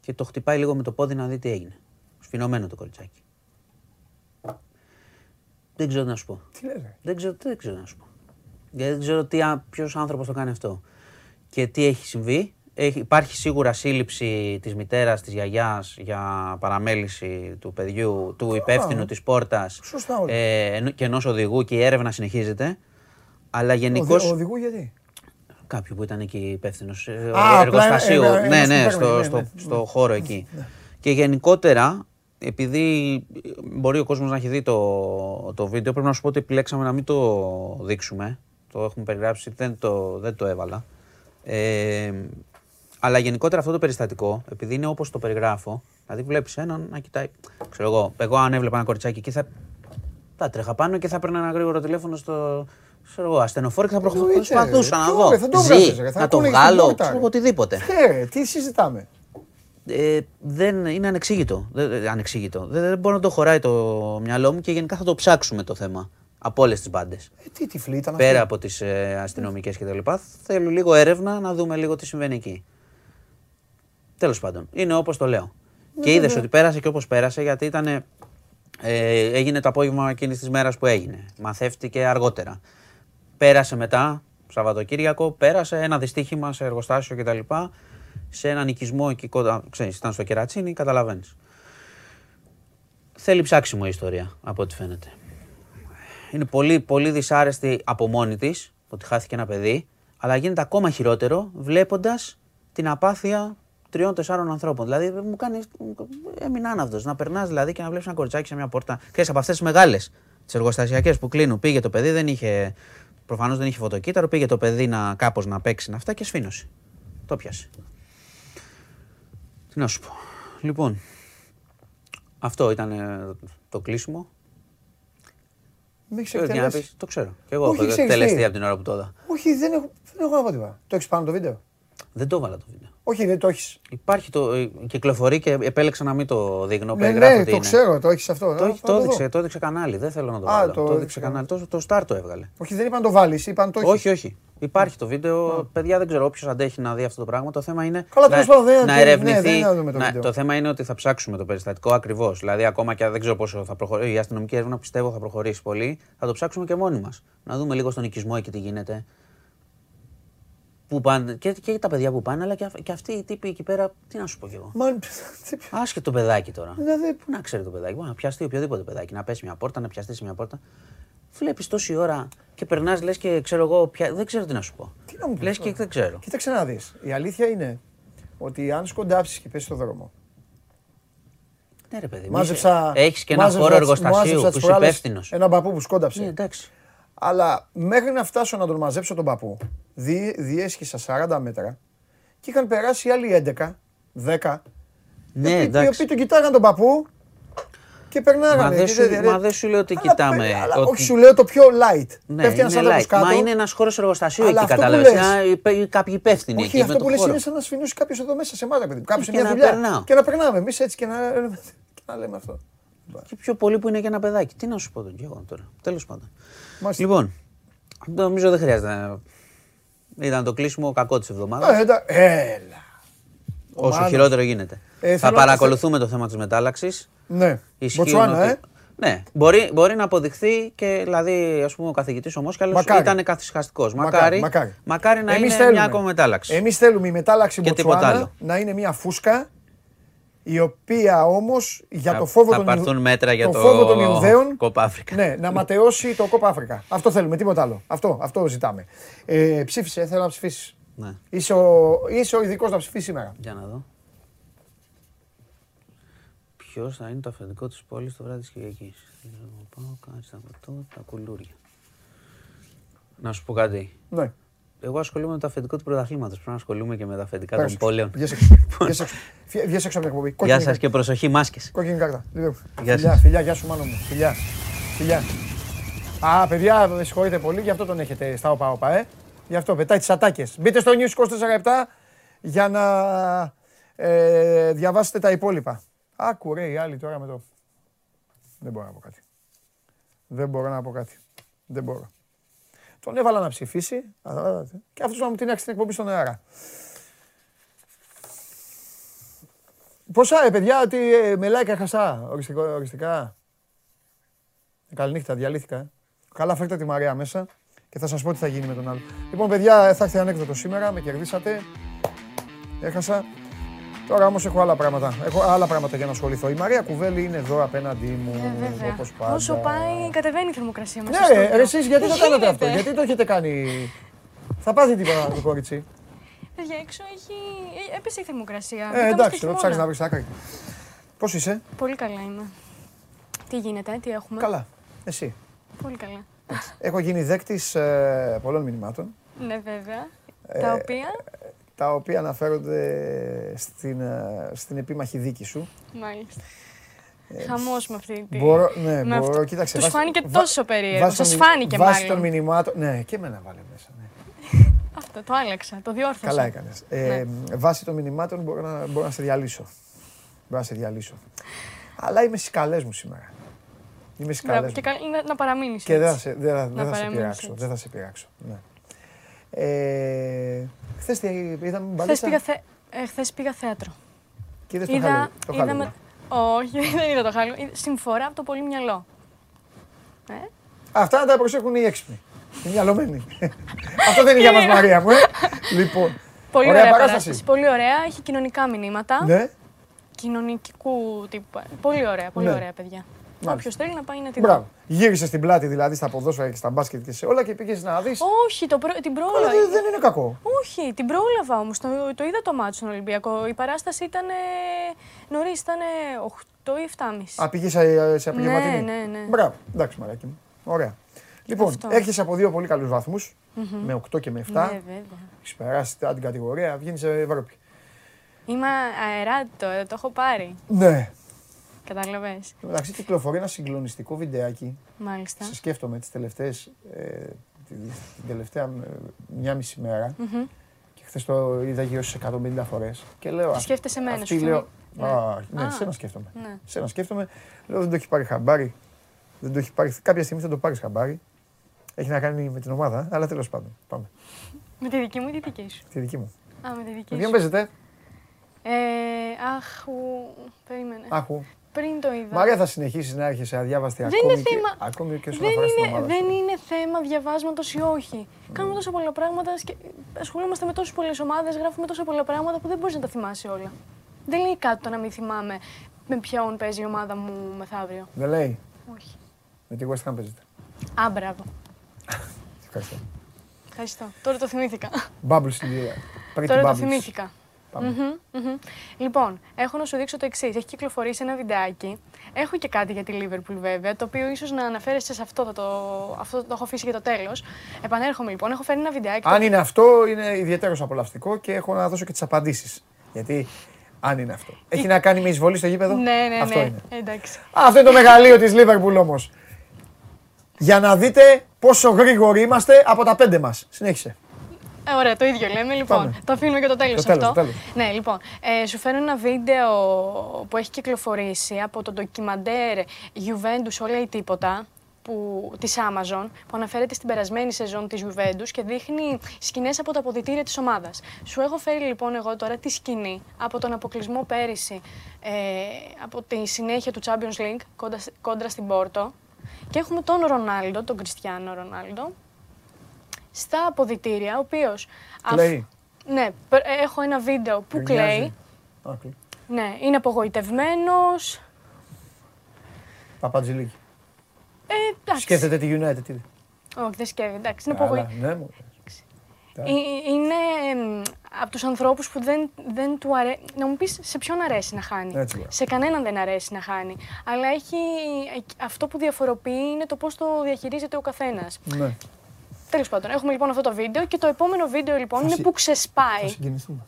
και το χτυπάει λίγο με το πόδι να δει τι έγινε. Σφινωμένο το κοριτσάκι. Δεν ξέρω τι να σου πω. Τι λες, ρε. Δεν ξέρω, δεν ξέρω να σου πω. Γιατί δεν ξέρω τι, ποιος άνθρωπος το κάνει αυτό. Και τι έχει συμβεί. Έχει, υπάρχει σίγουρα σύλληψη της μητέρας, της γιαγιάς για παραμέληση του παιδιού, του υπεύθυνου της πόρτας Σωστά όλα. ε, ενώ- και ενός οδηγού και η έρευνα συνεχίζεται. Αλλά Ο γενικώ. δι- οδηγού γιατί; Κάποιου που ήταν εκεί υπεύθυνος Α, εργοστασίου. απλά ένα- ναι, ένας ναι, που στο, παίρνει, στο, ναι, ναι. στο χώρο εκεί. Και γενικότερα, επειδή μπορεί ο κόσμος να έχει δει το, το βίντεο, πρέπει να σου πω ότι επιλέξαμε να μην το δείξουμε. Το έχουμε περιγράψει, δεν το, δεν το έβαλα. Ε, αλλά γενικότερα αυτό το περιστατικό, επειδή είναι όπως το περιγράφω, δηλαδή βλέπεις έναν να κοιτάει, ξέρω εγώ, εγώ αν έβλεπα ένα κοριτσάκι εκεί θα, θα τρέχα πάνω και θα έπαιρνα ένα γρήγορο τηλέφωνο στο, ξέρω εγώ, ασθενοφόρο και θα προχω- Εννοείται, προσπαθούσα ρε. να Ποιο, δω. ρε, θα το Ζει, βγάζεις, ρε, θα να το ακούνε και στην βγάλω, πόρτα, ξέρω ρε. εγώ, οτιδήποτε. Ε, τι συζητάμε. Ε, δεν, είναι ανεξήγητο. Δεν, δεν- ανεξήγητο. Δεν, δεν μπορεί να το χωράει το μυαλό μου και γενικά θα το ψάξουμε το θέμα από όλες τις μπάντες. Ε, τι τυφλή ήταν Πέρα αυτή. από τις ε, αστυνομικές κτλ. Θέλω λίγο έρευνα να δούμε λίγο τι συμβαίνει εκεί. Τέλος πάντων, είναι όπως το λέω. και είδες ότι πέρασε και όπως πέρασε, γιατί ήταν. Ε, έγινε το απόγευμα εκείνης της μέρας που έγινε. Μαθεύτηκε αργότερα. Πέρασε μετά, Σαββατοκύριακο, πέρασε ένα δυστύχημα σε εργοστάσιο κτλ. Σε έναν οικισμό εκεί κοντά, ξέρεις, ήταν στο Κερατσίνι, καταλαβαίνεις. Θέλει ψάξιμο η ιστορία, από ό,τι φαίνεται. Είναι πολύ, πολύ δυσάρεστη από μόνη της ότι χάθηκε ένα παιδί, αλλά γίνεται ακόμα χειρότερο βλέποντας την απάθεια τριών-τεσσάρων ανθρώπων. Δηλαδή μου κάνεις. Έμεινα άναυδος. Να περνάς δηλαδή και να βλέπεις ένα κοριτσάκι σε μια πόρτα. Ξέρεις από αυτές τις μεγάλες, τις εργοστασιακές που κλείνουν. Πήγε το παιδί, δεν είχε. Προφανώς δεν είχε φωτοκύτταρο. Πήγε το παιδί να κάπως να παίξει να αυτά και σφήνωσε. Το πιάσε. Τι να σου πω. Λοιπόν, αυτό ήταν ε, το κλείσιμο. Με έχεις Ε, για να εκτελέσει. πεις, το ξέρω. Και εγώ Όχι, έχω ξέρεις εκτελεστεί τι. από την ώρα που το είδα. Όχι, δεν έχω, δεν έχω να πω τίποτα. Το έχεις πάνω το βίντεο. Δεν το έβαλα το βίντεο. Όχι, δεν το έχεις. Υπάρχει το. ε, κυκλοφορεί και επέλεξα να μην το δείχνω. Ναι, περιγράφω ναι, τι το είναι. ξέρω, το έχεις αυτό. Το, Α, έχει- θα το δω. έδειξε, το έδειξε κανάλι. Δεν θέλω να το Α, βάλω. το Το, έδειξε έδειξε κανάλι. Το, το Star το έβγαλε. Όχι, δεν είπαν το βάλεις, είπαν το έχεις. Όχι, όχι. Υπάρχει το βίντεο. Παιδιά, δεν ξέρω όποιος αντέχει να δει αυτό το πράγμα. Το θέμα είναι Καλά, να, τέλος πάντων, δεν- να ναι, ερευνηθεί. δεν είναι να δούμε το να- βίντεο. το θέμα είναι ότι θα ψάξουμε το περιστατικό ακριβώς. Δηλαδή, ακόμα και αν δεν ξέρω πόσο θα προχωρήσει. Η αστυνομική έρευνα πιστεύω θα προχωρήσει πολύ. Θα το ψάξουμε και μόνοι μας. Να δούμε λίγο στον οικισμό εκεί τι γίνεται. Που πάνε, και, και τα παιδιά που πάνε, αλλά και, αυ- και αυτοί οι τύποι εκεί πέρα. Τι να σου πω κι εγώ. Μα, τι- Άσχετο το παιδάκι τώρα. Δηλαδή, Πού να ξέρει το παιδάκι, μπορεί να πιαστεί οποιοδήποτε παιδάκι, να πέσει μια πόρτα, να πιαστεί σε μια πόρτα. Βλέπεις τόση ώρα και περνάς, λες και ξέρω εγώ, πια... δεν ξέρω τι να σου πω. Τι να μου πεις Λες τώρα. και δεν ξέρω. Κοίταξε να δεις. Η αλήθεια είναι ότι αν σκοντάψεις και πέσεις στον δρόμο. Ναι, ρε παιδί. μου, Μάζεψα. Έχεις και ένα μάζεψα χώρο τις- εργοστασίου μάζεψα που τις είσαι προάλλες υπεύθυνος. Ένα παππού που σκόνταψε. Ναι, εντάξει. Αλλά μέχρι να φτάσω να τον μαζέψω τον παππού, δι, διέσχισα 40 μέτρα και είχαν περάσει άλλοι 11, 10. Ναι, οι οποίοι- Οι εντάξει. οποίοι τον κοιτάγαν τον παππού και περνάγανε. Μα δεν Και σου, δεν- μα δεν σου λέω ότι Αλλά κοιτάμε. παι- αλλά ότι- Όχι, σου λέω το πιο light. Ναι, Πέφτει ένας είναι άνθρωπος light. κάτω. Μα είναι ένας χώρος εργοστασίου Αλλά εκεί, αυτό που κατάλαβες. λες- Κάποιοι υπεύθυνοι Όχι, εκεί. με αυτό το που λες χώρο. είναι σαν να σφινώσει κάποιος εδώ μέσα σε εμά, παιδί μου. Κάποιο σε Και μια να δουλειά. περνάω. Και να περνάμε εμείς έτσι και να, και να λέμε αυτό. Και πιο πολύ που είναι και ένα παιδάκι. Τι να σου πω τον κι εγώ τώρα. Τέλος πάντων. Μάλιστα. Λοιπόν, νομίζω δεν χρειάζεται να. Ήταν το κλείσιμο κακό της εβδομάδας. Ε, εντά- Έλα. Όσο Μάνος. χειρότερο γίνεται. Ε, θα θέλω να- παρακολουθούμε το θέμα της μετάλλαξης. Ναι. Ισχύουν Μποτσουάνα, ότι- ε. Ναι, μπορεί, μπορεί να αποδειχθεί και δηλαδή ας πούμε, ο καθηγητής ο Μόσχαλος Μακάρι. ήταν καθυσχαστικός. Μακάρι, Μακάρι, μακάρι. μακάρι να Εμείς είναι θέλουμε. μια ακόμα μετάλλαξη. Εμείς θέλουμε η μετάλλαξη Και τίποτα Μποτσουάνα άλλο. να είναι μια φούσκα η οποία όμως για Θα- το φόβο θα των, πάρθουν μέτρα για το το φόβο των Ιουδαίων Κόπα Αφρικα. ναι, να ματαιώσει το κόπα Αφρικα. Αυτό θέλουμε, τίποτα άλλο. Αυτό, αυτό ζητάμε. Ε, ψήφισε, θέλω να ψηφίσεις. Ναι, Είσαι ο, είσαι ο ειδικός να ψηφίσεις σήμερα. για να δω. Ποιος θα είναι το αφεντικό της πόλης το βράδυ της Κυριακής; Πάω, κάτσε τα ποτό, τα κουλούρια. Να σου πω κάτι. Ναι. Εγώ ασχολούμαι με το αφεντικό του πρωταθλήματος. Πρέπει να ασχολούμαι και με τα αφεντικά Πέρασε των έξω. πόλεων. Βγες έξω. Βγες έξω. Φυ- Βγες έξω από την εκπομπή. Γεια Κόκκινη σας κάρτα. και προσοχή, μάσκες. Κόκκινη κάρτα. Λοιπόν, Γεια φιλιά, σας. φιλιά, γεια σου μάνο μου. Φιλιά. Φιλιά. Α, παιδιά, με συγχωρείτε πολύ, γι' αυτό τον έχετε στα όπα όπα, ε. Γι' αυτό πετάει τις ατάκες. Μπείτε στο News 24 για να ε, διαβάσετε τα υπόλοιπα. Άκου ρε οι άλλοι τώρα με το... Δεν μπορώ να πω κάτι. Δεν μπορώ να πω κάτι. Δεν μπορώ. Τον έβαλα να ψηφίσει α, και αυτός να μου την άξει την εκπομπή στον αέρα. Πόσα, ε, παιδιά, τι ε, μελάκια χασά, οριστικό, οριστικά. Ε, Καληνύχτα, διαλύθηκα. ε. Καλά, φέρτε τη Μαρία μέσα και θα σας πω τι θα γίνει με τον άλλο. Λοιπόν, παιδιά, θα έρθει ανέκδοτο σήμερα, με κερδίσατε. Έχασα. Τώρα όμως έχω άλλα πράγματα. Έχω άλλα πράγματα για να ασχοληθώ. Η Μαρία Κουβέλη είναι εδώ απέναντί μου, Ε, βέβαια. όπως πάντα. Όσο πάει, κατεβαίνει η θερμοκρασία μας. Ναι, ρε, εσείς γιατί το κάνετε αυτό, γιατί το έχετε κάνει... Θα πάθει τίποτα το κορίτσι. Παιδιά, έξω έχει... ε, έπεσε η θερμοκρασία. Ε, Μπήκαμε εντάξει, στο το ψάχνεις χειμώνα. να βρεις άκρη. Πώς είσαι, Πολύ καλά είμαι. Τι γίνεται, τι έχουμε; καλά, εσύ; Πολύ καλά. Έχω γίνει δέκτης ε, πολλών μηνυμάτων, Ναι, βέβαια. Ε, Τα οποία; Τα οποία αναφέρονται στην, ε, στην επίμαχη δίκη σου. Μάλιστα. Χαμός με αυτή τη. Ε, Μπορώ, ναι, με μπορώ, αυτό. κοίταξε. Τους βάσει- φάνηκε βα- τόσο περίεργο. βάσει Σας των- φάνηκε βάσει μάλλον. των μηνυμάτων, ναι, και εμένα βάλε μέσα. Ναι. Αυτό, το άλλαξα, το διόρθωσα. Καλά έκανες. Ε, Βάσει των μηνυμάτων μπορώ να, μπορώ να σε διαλύσω. Μπορώ να σε διαλύσω. Αλλά είμαι στις καλές μου σήμερα. Είμαι στις Μπράβο, καλές Και μου. καλ- να, να παραμείνεις. Και δεν θα σε, δεν, θα- δεν θα σε παραμείνεις πειράξω. έτσι. Δεν θα σε πειράξω. Ναι. Ε, χθες τι είδαμε Χθες μπαλίτσα πήγα, θε... ε, χθες πήγα θέατρο. και είδες το χάλι. Το χάλι. είδαμε... Όχι, δεν είδα το χάλο. Είδα- Συμφορά από το πολύ μυαλό. Ε, Αυτά να τα προσέχουν οι έξυπνοι. Οι μυαλωμένοι. Αυτό δεν είναι για μας Μαρία μου, ε. Λοιπόν. πολύ Ωραία ωραία, παράσταση. παράσταση. Πολύ ωραία. Έχει κοινωνικά μηνύματα. Ναι. Κοινωνικού τύπου. Πολύ ωραία, πολύ Ναι. ωραία παιδιά. Μάλιστα. Όποιος θέλει να πάει να την Μπράβο. Γύρισε στην πλάτη δηλαδή στα ποδόσφαιρα και στα μπάσκετ και σε όλα και πήγες να δεις. Όχι, το πρό- την Αλλά πρόλαβα. δεν, δεν είναι κακό. Όχι, την πρόλαβα όμως. Το, το είδα το μάτσο στον Ολυμπιακό. Η παράσταση ήταν νωρίς, ήταν 8 ή 7.30. Α, πήγες σε, σε απογευματινή; Ναι, ναι, ναι. Μπράβο. Εντάξει, μαράκι μου. Ωραία. Λοιπόν, Αυτό. έρχεσαι από δύο πολύ καλούς βαθμούς. Με 8 και με 7. Ναι, βέβαια. Έχεις περάσει την κατηγορία, βγαίνεις σε Ευρώπη. Είμαι αεράτο, ε, το έχω πάρει. Ναι. Κατάλαβες. Εντάξει, κυκλοφορεί ένα συγκλονιστικό βιντεάκι. Μάλιστα. Σε σκέφτομαι τις τελευταίες, ε, τη- την τελευταία ε, μια μισή μέρα. Και χθες το είδα γύρω στις 150 φορές. Και λέω. Τι «Α, σκέφτεσαι εμένα, αυτή σου λέω. φαίνεται. Α, ναι, Α, σένα σκέφτομαι. ναι. Σένα σκέφτομαι. Λέω δεν το έχει πάρει χαμπάρι. Δεν το έχει πάρει. Κάποια στιγμή θα το πάρεις χαμπάρι. Έχει να κάνει με την ομάδα, αλλά τέλος πάντων. Πάμε. Με τη δική μου ή τη δική σου; Τη δική μου. Α, με τη δική Με ποιον σου. παίζετε, Ε, αχ, ου, περίμενε. Άκου. Πριν το είδα. Μαρία, θα συνεχίσεις να έρχεσαι αδιάβαστη Δεν ακόμη, είναι και, θέμα- ακόμη και όσον δεν, αφορά στην είναι, ομάδα. δεν σου. είναι θέμα διαβάσματος ή όχι. Κάνουμε τόσα πολλά πράγματα και ασχολούμαστε με τόσες πολλές ομάδες, γράφουμε τόσα πολλά πράγματα που δεν μπορείς να τα θυμάσαι όλα. Δεν λέει κάτι το να μην θυμάμαι με ποιον παίζει η ομάδα μου μεθαύριο. Δεν λέει. Όχι. Με τη West Ham παίζετε. Α, μπράβο. Ευχαριστώ. Ευχαριστώ. Τώρα το θυμήθηκα. Bubbles στην κυρία. Pretty Τώρα το Bubbles. θυμήθηκα. Πάμε. Μμμ, μμμ. Λοιπόν, έχω να σου δείξω το εξής. Έχει κυκλοφορήσει ένα βιντεάκι. Έχω και κάτι για τη Liverpool βέβαια, το οποίο ίσως να αναφέρεσαι σε αυτό, θα το, αυτό το έχω αφήσει για το τέλος. Επανέρχομαι λοιπόν. Έχω φέρει ένα βιντεάκι. το Αν είναι αυτό, είναι ιδιαίτερος απολαυστικό και έχω να δώσω και τις απαντήσεις. Γιατί αν είναι αυτό. Έχει να κάνει με εισβολή στο γήπεδο; Ναι, ναι, Αυτό ναι. είναι. Εντάξει. Αυτό είναι το μεγαλείο της Λίβερπουλ όμως. Για να δείτε πόσο γρήγοροι είμαστε από τα πέντε μας. Συνέχισε. Ε, ωραία, το ίδιο λέμε. Λοιπόν, Πάμε. το αφήνουμε για το τέλος Το τέλος, αυτό. το τέλος. Ναι, λοιπόν, ε, σου φέρνω ένα βίντεο που έχει κυκλοφορήσει από το ντοκιμαντέρ Juventus όλα ή τίποτα που, της Amazon που αναφέρεται στην περασμένη σεζόν της Juventus και δείχνει σκηνές από τα αποδητήρια της ομάδας. Σου έχω φέρει λοιπόν εγώ τώρα τη σκηνή από τον αποκλεισμό πέρυσι ε, από τη συνέχεια του Champions League κόντρα, κόντρα στην Πόρτο και έχουμε τον Ρονάλντο, τον Κριστιανό Ρονάλντο στα αποδητήρια, ο οποίος... αφ- Κλαίει. Ναι, π- έχω ένα βίντεο που Γκρινιάζει. κλαίει. Α, κλαίει. Ναι, είναι απογοητευμένος. Παπατζηλίκη. Ε, εντάξει. Σκέφτεται τη United. ήδη. Όχι, δεν σκέφτεται. Εντάξει, είναι Καλά, απογοητευμένος. ναι, μου. Είναι εμ, από τους ανθρώπους που δεν, δεν του αρέσει. Να μου πεις σε ποιον αρέσει να χάνει. Έτσι λέω. σε κανέναν δεν αρέσει να χάνει. Αλλά έχει, αυτό που διαφοροποιεί είναι το πώς το διαχειρίζεται ο καθένας. Ναι. Τέλος πάντων, έχουμε λοιπόν αυτό το βίντεο και το επόμενο βίντεο λοιπόν είναι συ- που Θα ξεσπάει. συγκινηθούμε.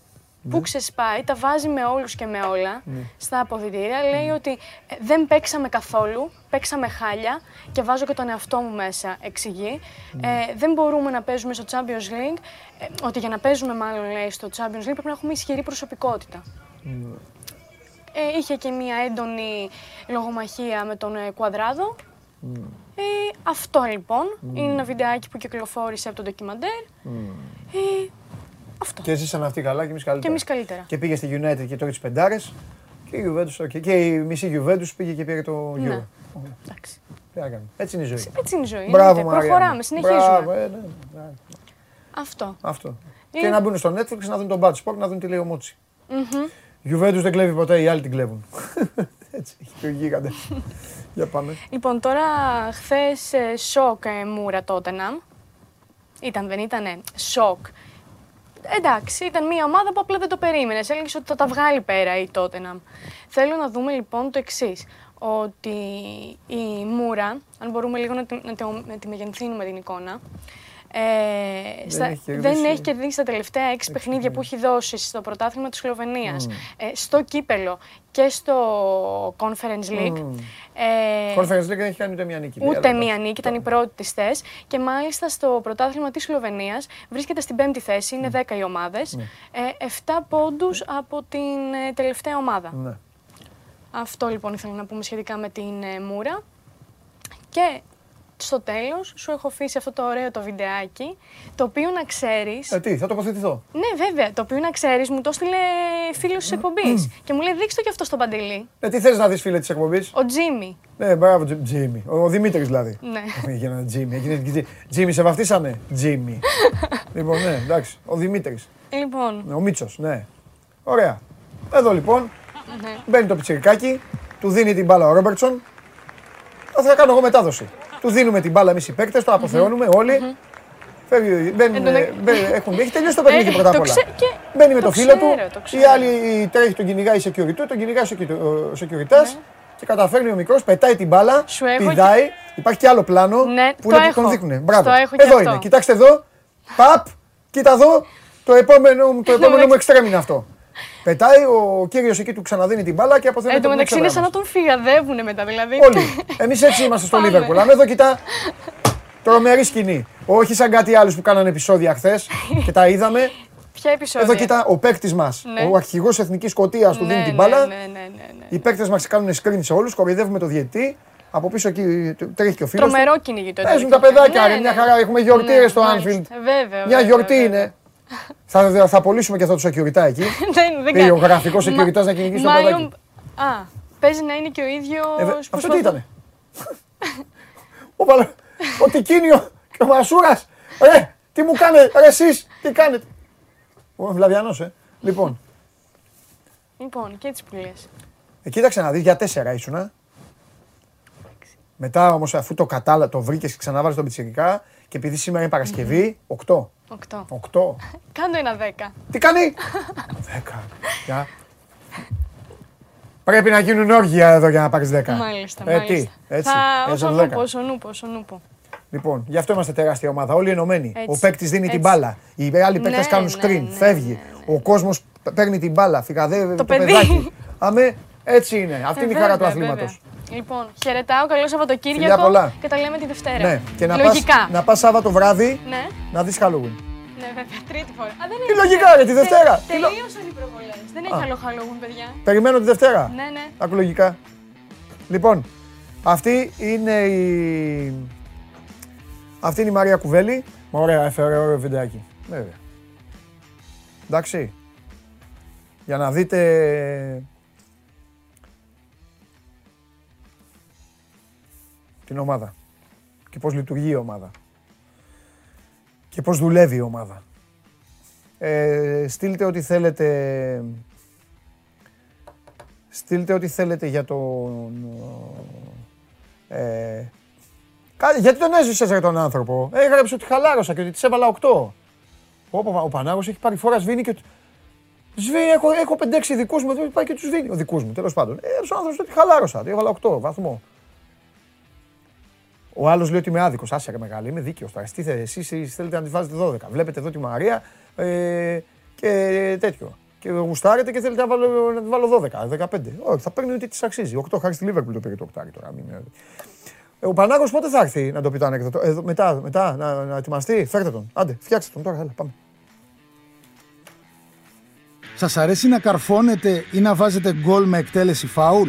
Που ξεσπάει, τα βάζει με όλους και με όλα Ναι. στα αποδητήρια. Λέει ότι ε, δεν παίξαμε καθόλου, παίξαμε χάλια και βάζω και τον εαυτό μου μέσα, εξηγεί. Ναι. Ε, δεν μπορούμε να παίζουμε στο Champions League, ε, ότι για να παίζουμε μάλλον λέει στο Champions League πρέπει να έχουμε ισχυρή προσωπικότητα. Ναι. Ε, είχε και μία έντονη λογομαχία με τον ε, Κουαδράδο. Ναι. Ε, αυτό λοιπόν είναι ένα βιντεάκι που κυκλοφόρησε από το ντοκιμαντέρ. Ε, αυτό. Και ζήσαν αυτοί καλά και εμείς καλύτερα. Και εμείς καλύτερα. Και πήγε στη United και τρώγε τις πεντάρες. Και η Juventus, okay. και η μισή Juventus πήγε και πήρε το Euro. Ναι. Ωραία. Εντάξει. Τι να κάνουμε. Έτσι είναι η ζωή. Έτσι είναι η ζωή. Μπράβο, εννοείται. Μαριάννα. Προχωράμε, συνεχίζουμε. Μπράβο, ε, ναι, ναι. Αυτό. Αυτό. Είναι- Και να μπουν στο Netflix να δουν τον Bad Sport, να δουν τι λέει ο Μότσι. Juventus δεν κλέβει ποτέ, οι άλλοι την κλέβουν. Έτσι, και ο γίγαντες. Για πάμε. Λοιπόν, τώρα χθες σοκ ε, μούρα Τότεναμ. Ήταν, δεν ήτανε σοκ. Εντάξει, ήταν μια ομάδα που απλά δεν το περίμενες. Έλεγες ότι θα τα βγάλει πέρα η Τότεναμ. Θέλω να δούμε λοιπόν το εξής. Ότι η Μούρα, αν μπορούμε λίγο να τη, να τη, να τη μεγενθύνουμε την εικόνα, ε, στα- έχει κερδίσει. δεν έχει κερδίσει τα τελευταία έξι παιχνίδια που έχει δώσει στο πρωτάθλημα της Σλοβενίας, ε, στο κύπελο και στο Conference League. Ε, Conference League δεν έχει κάνει ούτε μια νίκη. Ούτε Αλλά, μία νίκη, ήταν η πρώτη τη θέση. Και μάλιστα στο πρωτάθλημα της Σλοβενίας βρίσκεται στην πέμπτη θέση, είναι 10 οι ομάδες. Ε, 7 πόντους από την ε, τελευταία ομάδα. Ναι. Αυτό λοιπόν ήθελα να πούμε σχετικά με την ε, Μούρα. Και στο τέλος σου έχω αφήσει αυτό το ωραίο το βιντεάκι, το οποίο να ξέρεις... Ε, τι, θα τοποθετηθώ. Ναι, βέβαια, το οποίο να ξέρεις, μου το έστειλε φίλος της εκπομπής. και μου λέει, δείξτε το και αυτό στον Παντελή. Ε, τι θες να δεις φίλε της εκπομπής; Ο Τζίμι. Ναι, μπράβο, Τζι- Τζίμι. Ο, ο Δημήτρης δηλαδή. Ναι. Έγινε ένα Τζίμι. Έγινε και Τζι- Τζίμι, σε βαφτίσανε; Τζίμι. λοιπόν, ναι, εντάξει. Ο Δημήτρης. Λοιπόν, Ναι, Ο Μίτσος, ναι. Ωραία. Εδώ λοιπόν ναι. μπαίνει το πιτσιρικάκι, του δίνει την μπάλα ο Ρόμπερτσον. Θα θα κάνω εγώ μετάδοση. Του δίνουμε την μπάλα εμείς οι παίκτες, το αποθεώνουμε όλοι. Φεύγει, μπαίνουν, Εν τω μεταξύ- μπαίνουν- έχουν, έχει τελειώσει το παιχνίδι Ε, πρώτα απ' το όλα. ξέ- και- Μπαίνει με το το φίλο του, ξέρω, το η ξέρω. άλλη τρέχει, τον κυνηγάει η security, τον κυνηγάει ο security και καταφέρνει ο μικρός, πετάει την μπάλα, Ναι. Σου έχω πηδάει. Υπάρχει και άλλο πλάνο Ναι, που το είναι που έχω. τον δείχνουν. Μπράβο. Το έχω και εδώ αυτό. είναι. Κοιτάξτε εδώ. Παπ, κοίτα εδώ. Το επόμενο, το επόμενο μου εξτρέμ είναι αυτό. Πετάει, ο κύριος εκεί του ξαναδίνει την μπάλα και αποθέτει Εν τω μεταξύ είναι σαν να τον φυγαδεύουν μετά, δηλαδή. Όλοι. Εμείς έτσι είμαστε στο Πάμε. Λίβερπουλ. Αν εδώ κοιτά. Τρομερή σκηνή. Όχι σαν κάτι άλλους που κάνανε επεισόδια χθες και τα είδαμε. Ποια επεισόδια; Εδώ κοιτά ο παίκτης μας, Ναι. ο αρχηγός Εθνικής Σκωτίας του Ναι, δίνει την ναι, μπάλα. Ναι, ναι, ναι, ναι. Οι παίκτες μας κάνουν screen σε όλους, κοροϊδεύουμε το διαιτητή. Από πίσω εκεί τρέχει και ο φίλος. Τρομερό κυνηγητό. ήταν Παίζουν εκεί. τα παιδάκια, Ναι, ρε, μια ναι. χαρά. Έχουμε γιορτήρε Ναι, στο μάλιστα. Anfield. Ε, Βέβαια. Μια βέβαια, γιορτή βέβαια. είναι. Θα, θα απολύσουμε και αυτό το security εκεί. Δεν, δεν Πήγε κάνει. ο γραφικός Μα- security να κυνηγήσει το Μάλλον- παιδάκι. Α, παίζει να είναι και ο ίδιος. Ε, βε- Αυτό τι ήτανε; Ο, Παλα... ο Τικίνιο και ο Μασούρας. Ρε, τι μου κάνετε, ρε εσείς, τι κάνετε; Ο Βλαβιανός, ε. Λοιπόν, Λοιπόν, και έτσι που λες. ε, κοίταξε να δεις, για τέσσερα ήσουνα. Μετά όμως αφού το κατάλα, το βρήκες και ξαναβάλεις τον πιτσιρικά και επειδή σήμερα είναι Παρασκευή, οκτώ. Οκτώ. Οκτώ. Κάντο ένα δέκα. Τι κάνει; Δέκα. Για. Πρέπει να γίνουν όργια εδώ για να πάρεις δέκα. Μάλιστα, Ε, μάλιστα. τι, έτσι. Θα, έτσι, όσον δέκα. νούπο, όσον νούπο, όσον νούπο. Λοιπόν, γι' αυτό είμαστε τεράστια ομάδα. Όλοι ενωμένοι. Έτσι, Ο παίκτης δίνει την έτσι. μπάλα. Οι άλλοι παίκτες Ναι, κάνουν ναι, screen. ναι, φεύγει. Ο κόσμος παίρνει την μπάλα. Φυγαδεύει το, Το παιδί. παιδάκι. Αμέ, έτσι είναι. Αυτή είναι η Ε, χαρά του βέβαια, αθλήματος. Βέβαια. Λοιπόν, χαιρετάω, καλό Φιλιά Σαββατοκύριακο πολλά. και τα λέμε τη Δευτέρα. Ναι, και να πας, Λογικά. να πας Σάββατο βράδυ Ναι, να δεις Halloween. ναι, βέβαια, τρίτη φορά. Α, δεν Τι έχει. λογικά, ρε, τη Δευτέρα. Τε- Τι λο- Τελείωσαν οι προβολές. Δεν έχει άλλο Halloween, παιδιά. Περιμένω τη Δευτέρα. Ναι, ναι. Άκου λογικά. Λοιπόν, αυτή είναι η. Αυτή είναι η Μαρία Κουβέλη. Ωραία, έφερε ωραίο βιντεάκι. Βέβαια. Εντάξει. Για να δείτε την ομάδα. Και πώς λειτουργεί η ομάδα. Και πώς δουλεύει η ομάδα. Ε, στείλτε ό,τι θέλετε Στείλτε ό,τι θέλετε για τον. Ε, κα- γιατί τον έζησες ρε τον άνθρωπο; Έγραψε ότι χαλάρωσα και ότι της έβαλα 8. Όπω ο Πανάγος έχει πάρει φορά σβήνει και. του- Σβήνει, έχω, έχω 5-6 δικούς μου, εδώ πάει και τους σβήνει. Ο δικούς μου, τέλος πάντων. Ε, ο άνθρωπος ότι χαλάρωσα, του έβαλα 8 βαθμό. Ο άλλος λέει ότι είμαι άδικος. Άσε ρε μεγάλη, είμαι δίκαιος τώρα. Τι θέλετε, εσείς θέλετε να τη βάζετε 12. Βλέπετε εδώ τη Μαρία ε, και τέτοιο. Και γουστάρετε και θέλετε να, βάλω, να τη βάλω 12, 15. Όχι, θα παίρνει ό,τι τη αξίζει. 8 χάρη στη Λίβερπουλ το πήρε το 8 τώρα. Μην... είναι- Ε, Ο Πανάγος πότε θα έρθει να το πει το ανέκδοτο; Εδώ, μετά, μετά να, να ετοιμαστεί; Φέρτε τον. Άντε, φτιάξτε τον τώρα. Έλα, πάμε. Σας αρέσει να καρφώνετε ή να βάζετε γκολ με εκτέλεση φάουλ;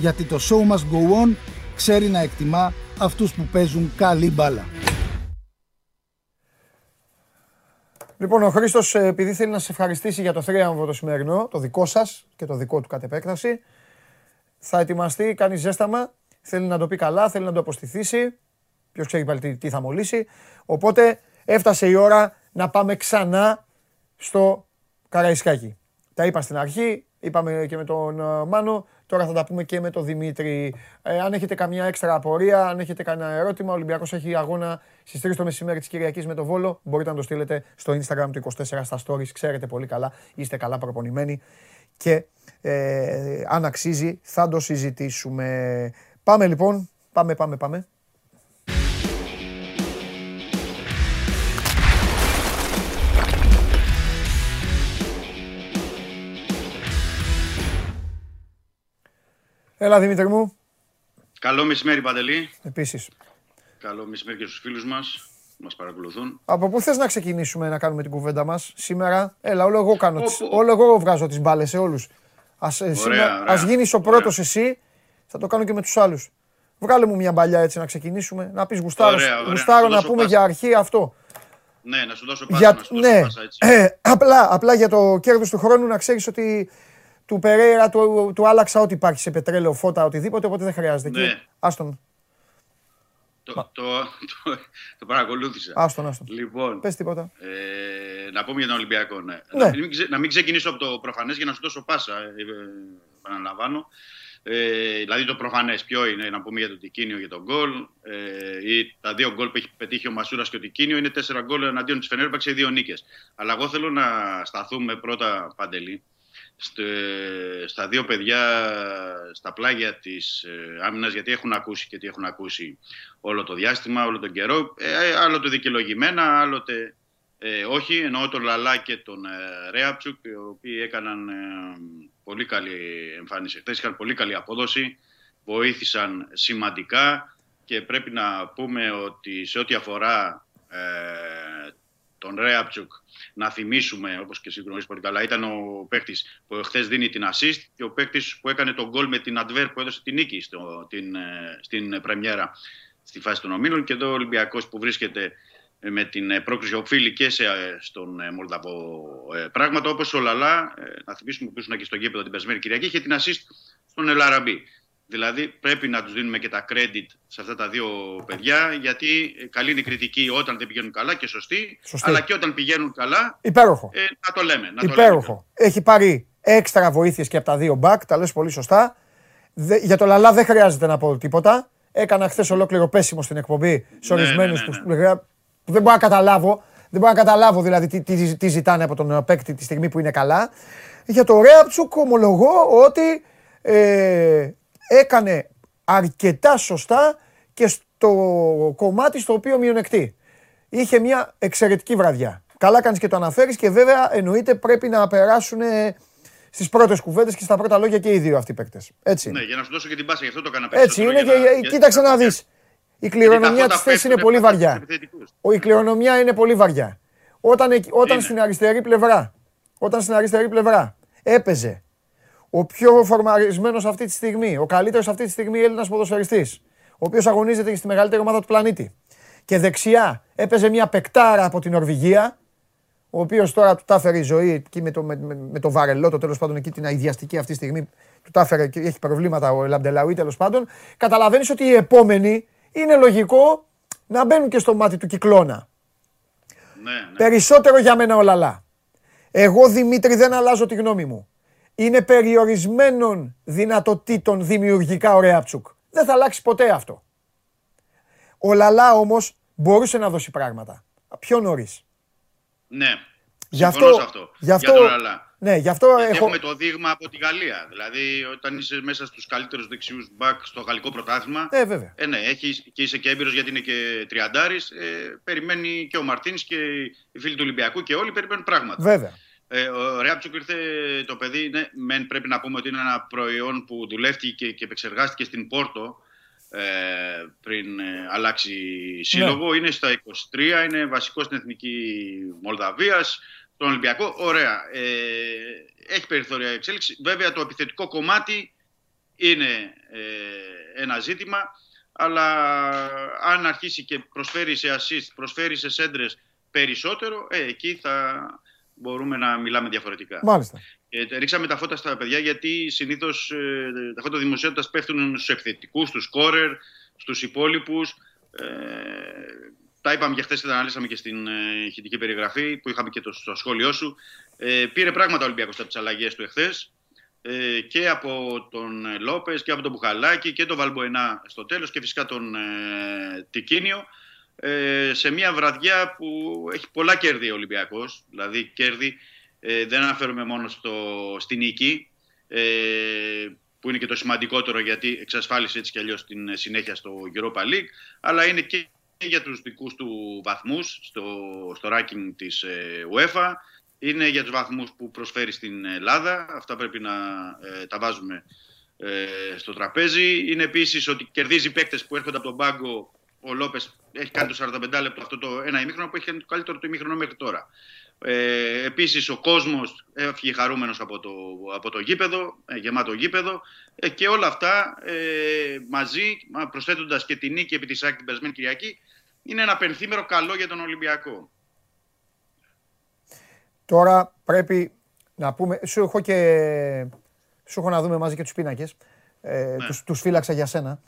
Γιατί το show must go on ξέρει να εκτιμά αυτούς που παίζουν καλή μπάλα. Λοιπόν, ο Χρήστος, επειδή θέλει να σε ευχαριστήσει για το θρίαμβο το σημερινό, το δικό σας και το δικό του κατ' επέκταση, θα ετοιμαστεί, κάνει ζέσταμα. Θέλει να το πει καλά, θέλει να το αποστηθήσει. Ποιος ξέρει πάλι τι, τι θα μολύσει. Οπότε έφτασε η ώρα να πάμε ξανά στο Καραϊσκάκι. Τα είπα στην αρχή, είπαμε και με τον ε, Μάνο, τώρα θα τα πούμε και με τον Δημήτρη. Ε, αν έχετε καμιά έξτρα απορία, αν έχετε κανένα ερώτημα, ο Ολυμπιακός έχει αγώνα στις 3 το μεσημέρι της Κυριακής με το Βόλο. Μπορείτε να το στείλετε στο Instagram του 24 στα stories, ξέρετε πολύ καλά, είστε καλά προπονημένοι και ε, αν αξίζει θα το συζητήσουμε. Πάμε λοιπόν, πάμε, πάμε, πάμε. Έλα Δημήτρη μου, Καλό μεσημέρι, Παντελή. επίσης. Καλό μεσημέρι και στους φίλους μας που μας παρακολουθούν. Από πού θες να ξεκινήσουμε να κάνουμε την κουβέντα μας σήμερα; Έλα, όλο εγώ κάνω, τις, Όπου. όλο εγώ βγάζω τις μπάλες σε όλους. Ας, ε, σήμερα, ωραία. ας γίνεις ο πρώτος εσύ, θα το κάνω και με τους άλλους. Βγάλε μου μια μπαλιά έτσι να ξεκινήσουμε, να πεις γουστάρω, Ωραία, ωραία. γουστάρω Να να δώσω πούμε πάσα. για αρχή αυτό. Ναι, να σου δώσω πάσα, Για, να σου δώσω ναι, πάσα, έτσι. ε, απλά, απλά για το κέρδος του χρόνου να ξέρεις ότι του Περέιρα του, του άλλαξα ό,τι υπάρχει σε πετρέλαιο, φώτα, οτιδήποτε, οπότε δεν χρειάζεται. Ναι. Εκεί, άστον, Το, το, το, το παρακολούθησα. άστον, άστον. Λοιπόν, Πες τίποτα. ε, να πούμε για τον Ολυμπιακό, ναι. Ναι. Να, μην, ξε- να μην ξεκινήσω από το προφανές για να σου δώσω πάσα, ε, ε, επαναλαμβάνω. Ε, δηλαδή το προφανές ποιο είναι, να πούμε για το Τικίνιο για τον γκολ. Ε, ή τα δύο γκολ που έχει πετύχει ο Μασούρας και ο Τικίνιο είναι τέσσερα γκολ εναντίον της Φενέρμπαξ σε δύο νίκες. Αλλά εγώ θέλω να σταθούμε πρώτα, Παντελή, στε- στα δύο παιδιά στα πλάγια της ε, άμυνας γιατί έχουν ακούσει και τι έχουν ακούσει όλο το διάστημα, όλο τον καιρό. Ε, άλλοτε δικαιολογημένα, άλλοτε ε, όχι, εννοώ τον Λαλά και τον ε, Ρέαπτσουκ οι οποίοι έκαναν ε, πολύ καλή εμφάνιση χθες, είχαν πολύ καλή απόδοση βοήθησαν σημαντικά και πρέπει να πούμε ότι σε ό,τι αφορά ε, τον Ρέαπτσουκ να θυμίσουμε, όπως και εσύ γνωρίζεις πολύ καλά, ήταν ο παίκτης που χθες δίνει την assist και ο παίκτης που έκανε τον γκολ με την Adver που έδωσε την νίκη στο, την, ε, στην πρεμιέρα στη φάση των ομίλων και εδώ ο Ολυμπιακός που βρίσκεται ε, με την ε, πρόκληση οφείλει και σε, ε, στον ε, Μολδαβό ε, πράγματα όπως ο Λαλά, ε, να θυμίσουμε που ήσουν και στο γήπεδο την περσμένη Κυριακή, είχε την assist στον Ελαραμπή. Δηλαδή πρέπει να τους δίνουμε και τα credit σε αυτά τα δύο παιδιά γιατί ε, καλή είναι η κριτική όταν δεν πηγαίνουν καλά και σωστή, Σωστή. αλλά και όταν πηγαίνουν καλά Υπέροχο. ε, να το λέμε. Να το Υπέροχο. Έχει πάρει έξτρα βοήθειες και από τα δύο μπακ, τα λες πολύ σωστά. Δε- για το Λαλά δεν χρειάζεται να πω τίποτα. Έκανα χθες ολόκληρο πέσιμο στην εκπομπή σε Ναι, ορισμένους ναι, ναι, που, ναι. που δεν μπορώ να καταλάβω. Δεν μπορώ να καταλάβω δηλαδή τι, τι, τι ζητάνε από τον παίκτη τη στιγμή που είναι καλά. Για το Ρέαπτσουκ ομολογώ ότι ε, έκανε αρκετά σωστά και στο κομμάτι στο οποίο μειονεκτεί. Είχε μια εξαιρετική βραδιά. Καλά κάνεις και το αναφέρεις και βέβαια εννοείται πρέπει να περάσουν στις πρώτες κουβέντες και στα πρώτα λόγια και οι δύο αυτοί οι παίκτες. Έτσι είναι. Ναι, για να σου δώσω και την πάσα, γι' αυτό το έκανα Έτσι είναι περισσότερο, και για να- για- κοίταξε να δεις. Η γιατί κληρονομιά τα της φώτα θέσης είναι πέφτουν πολύ πάνω στους βαριά. επιθετικούς. Ο, η κληρονομιά είναι πολύ βαριά. Όταν, εκεί- όταν Είναι. στην αριστερή πλευρά, όταν στην αριστερή πλευρά έπαιζε ο πιο φορμαρισμένος αυτή τη στιγμή, ο καλύτερος αυτή τη στιγμή Έλληνας ποδοσφαιριστής, ο οποίος αγωνίζεται στη μεγαλύτερη ομάδα του πλανήτη. Και δεξιά έπαιζε μια πεκτάρα από την Νορβηγία, ο οποίος τώρα του τα έφερε η ζωή εκεί με το, με, με, με το βαρελό, το τέλος πάντων εκεί την αειδιαστική αυτή τη στιγμή, του τα έφερε και έχει προβλήματα ο Λαμπτελαουί τέλος πάντων. Καταλαβαίνεις ότι οι επόμενοι είναι λογικό να μπαίνουν και στο μάτι του κυκλώνα. Ναι, ναι. Περισσότερο για μένα ο Λαλά. Εγώ Δημήτρη δεν αλλάζω τη γνώμη μου. Είναι περιορισμένων δυνατοτήτων δημιουργικά ο Ρεάψουκ. Δεν θα αλλάξει ποτέ αυτό. Ο Λαλά όμως μπορούσε να δώσει πράγματα. Πιο νωρίς. Ναι. Γι' αυτό, Συμφωνώ σε αυτό. γι' αυτό, Για τον Λαλά. ναι, γι' αυτό Γιατί έχω... έχουμε το δείγμα από τη Γαλλία. Δηλαδή, όταν είσαι μέσα στους καλύτερους δεξιούς μπακ στο γαλλικό πρωτάθλημα. Ε, βέβαια. Ε, ναι, έχεις, και είσαι και έμπειρος γιατί είναι και τριαντάρης. Ε, περιμένει και ο Μαρτίνς και οι φίλοι του Ολυμπιακού και όλοι περιμένουν πράγματα. Βέβαια. Ε, ο Ρέαπτσουκ ήρθε το παιδί, ναι, μεν πρέπει να πούμε ότι είναι ένα προϊόν που δουλεύτηκε και επεξεργάστηκε στην Πόρτο ε, πριν ε, αλλάξει σύλλογο. Είναι στα 23, είναι βασικό στην Εθνική Μολδαβίας, στον Ολυμπιακό. Ωραία. Ε, έχει περιθώρια εξέλιξη. Βέβαια το επιθετικό κομμάτι είναι ε, ένα ζήτημα, αλλά αν αρχίσει και προσφέρει σε assist, προσφέρει σε σέντρες περισσότερο, ε, εκεί θα μπορούμε να μιλάμε διαφορετικά. Μάλιστα. Ε, ρίξαμε τα φώτα στα παιδιά γιατί συνήθως ε, τα φώτα δημοσιότητας πέφτουν στους επιθετικού, στους σκόρερ, στους υπόλοιπους. Ε, τα είπαμε και χθες και τα αναλύσαμε και στην ε, ηχητική περιγραφή που είχαμε και το, στο σχόλιο σου. Ε, πήρε πράγματα ο Ολυμπιακός από τις αλλαγές του εχθές ε, και από τον Λόπες και από τον Μπουχαλάκη και τον Βαλμποενά στο τέλος και φυσικά τον ε, Τικίνιο. Ε, σε μια βραδιά που έχει πολλά κέρδη ο Ολυμπιακός, δηλαδή κέρδη ε, δεν αναφέρομαι μόνο στο, στη νίκη, ε, που είναι και το σημαντικότερο γιατί εξασφάλισε έτσι κι αλλιώς την συνέχεια στο Europa League, αλλά είναι και για τους δικούς του βαθμούς στο, στο ranking της ε, UEFA, είναι για τους βαθμούς που προσφέρει στην Ελλάδα, αυτά πρέπει να ε, τα βάζουμε ε, στο τραπέζι. Είναι επίσης ότι κερδίζει παίκτες που έρχονται από τον πάγκο ο Λόπες έχει κάνει το 45 λεπτό αυτό το ένα ημίχρονο που έχει κάνει το καλύτερο του ημίχρονο μέχρι τώρα. Ε, Επίσης, ο κόσμος έφυγε χαρούμενος από το, από το γήπεδο, ε, γεμάτο γήπεδο. Ε, και όλα αυτά ε, μαζί, προσθέτοντας και τη νίκη επί της άκρη την περασμένη Κυριακή, είναι ένα πενθήμερο καλό για τον Ολυμπιακό. Τώρα πρέπει να πούμε. Σου έχω και. Σου έχω να δούμε μαζί και τους πίνακες. Ε, Ναι. τους, τους φύλαξα για σένα.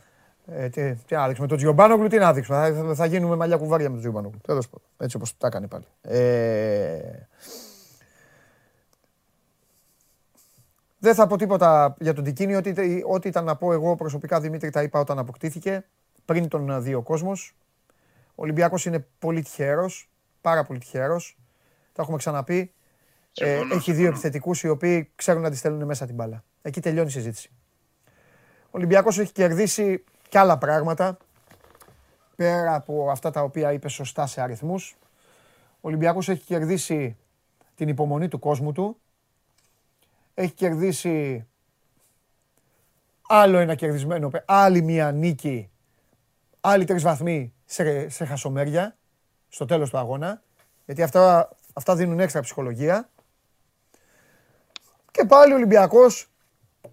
Ε, τι, τι να δείξουμε, τον Τζιομπάνογλου τι να δείξουμε. Θα, θα, θα γίνουμε μαλλιά κουβάρια με τον Τζιομπάνογλου. Τέλος πάντων. Έτσι όπως τα έκανε πάλι. Ε, δεν θα πω τίποτα για τον Τικίνη. Ό,τι, ό,τι ήταν να πω εγώ προσωπικά Δημήτρη τα είπα όταν αποκτήθηκε. Πριν τον ε, δύο κόσμος. Ο Ολυμπιακός είναι πολύ τυχερός. Πάρα πολύ τυχερός. Τα έχουμε ξαναπεί. Ε, Συμφωνώ, έχει δύο συμφωνώ. επιθετικούς οι οποίοι ξέρουν να τη στέλνουν μέσα την μπάλα. Εκεί τελειώνει η συζήτηση. Ο Ολυμπιακός έχει κερδίσει και άλλα πράγματα πέρα από αυτά τα οποία είπε σωστά σε αριθμούς. Ο Ολυμπιακός έχει κερδίσει την υπομονή του κόσμου του. Έχει κερδίσει άλλο ένα κερδισμένο, άλλη μία νίκη, άλλοι τρεις βαθμοί σε, σε χασομέρια στο τέλος του αγώνα. Γιατί αυτά, αυτά δίνουν έξτρα ψυχολογία. Και πάλι ο Ολυμπιακός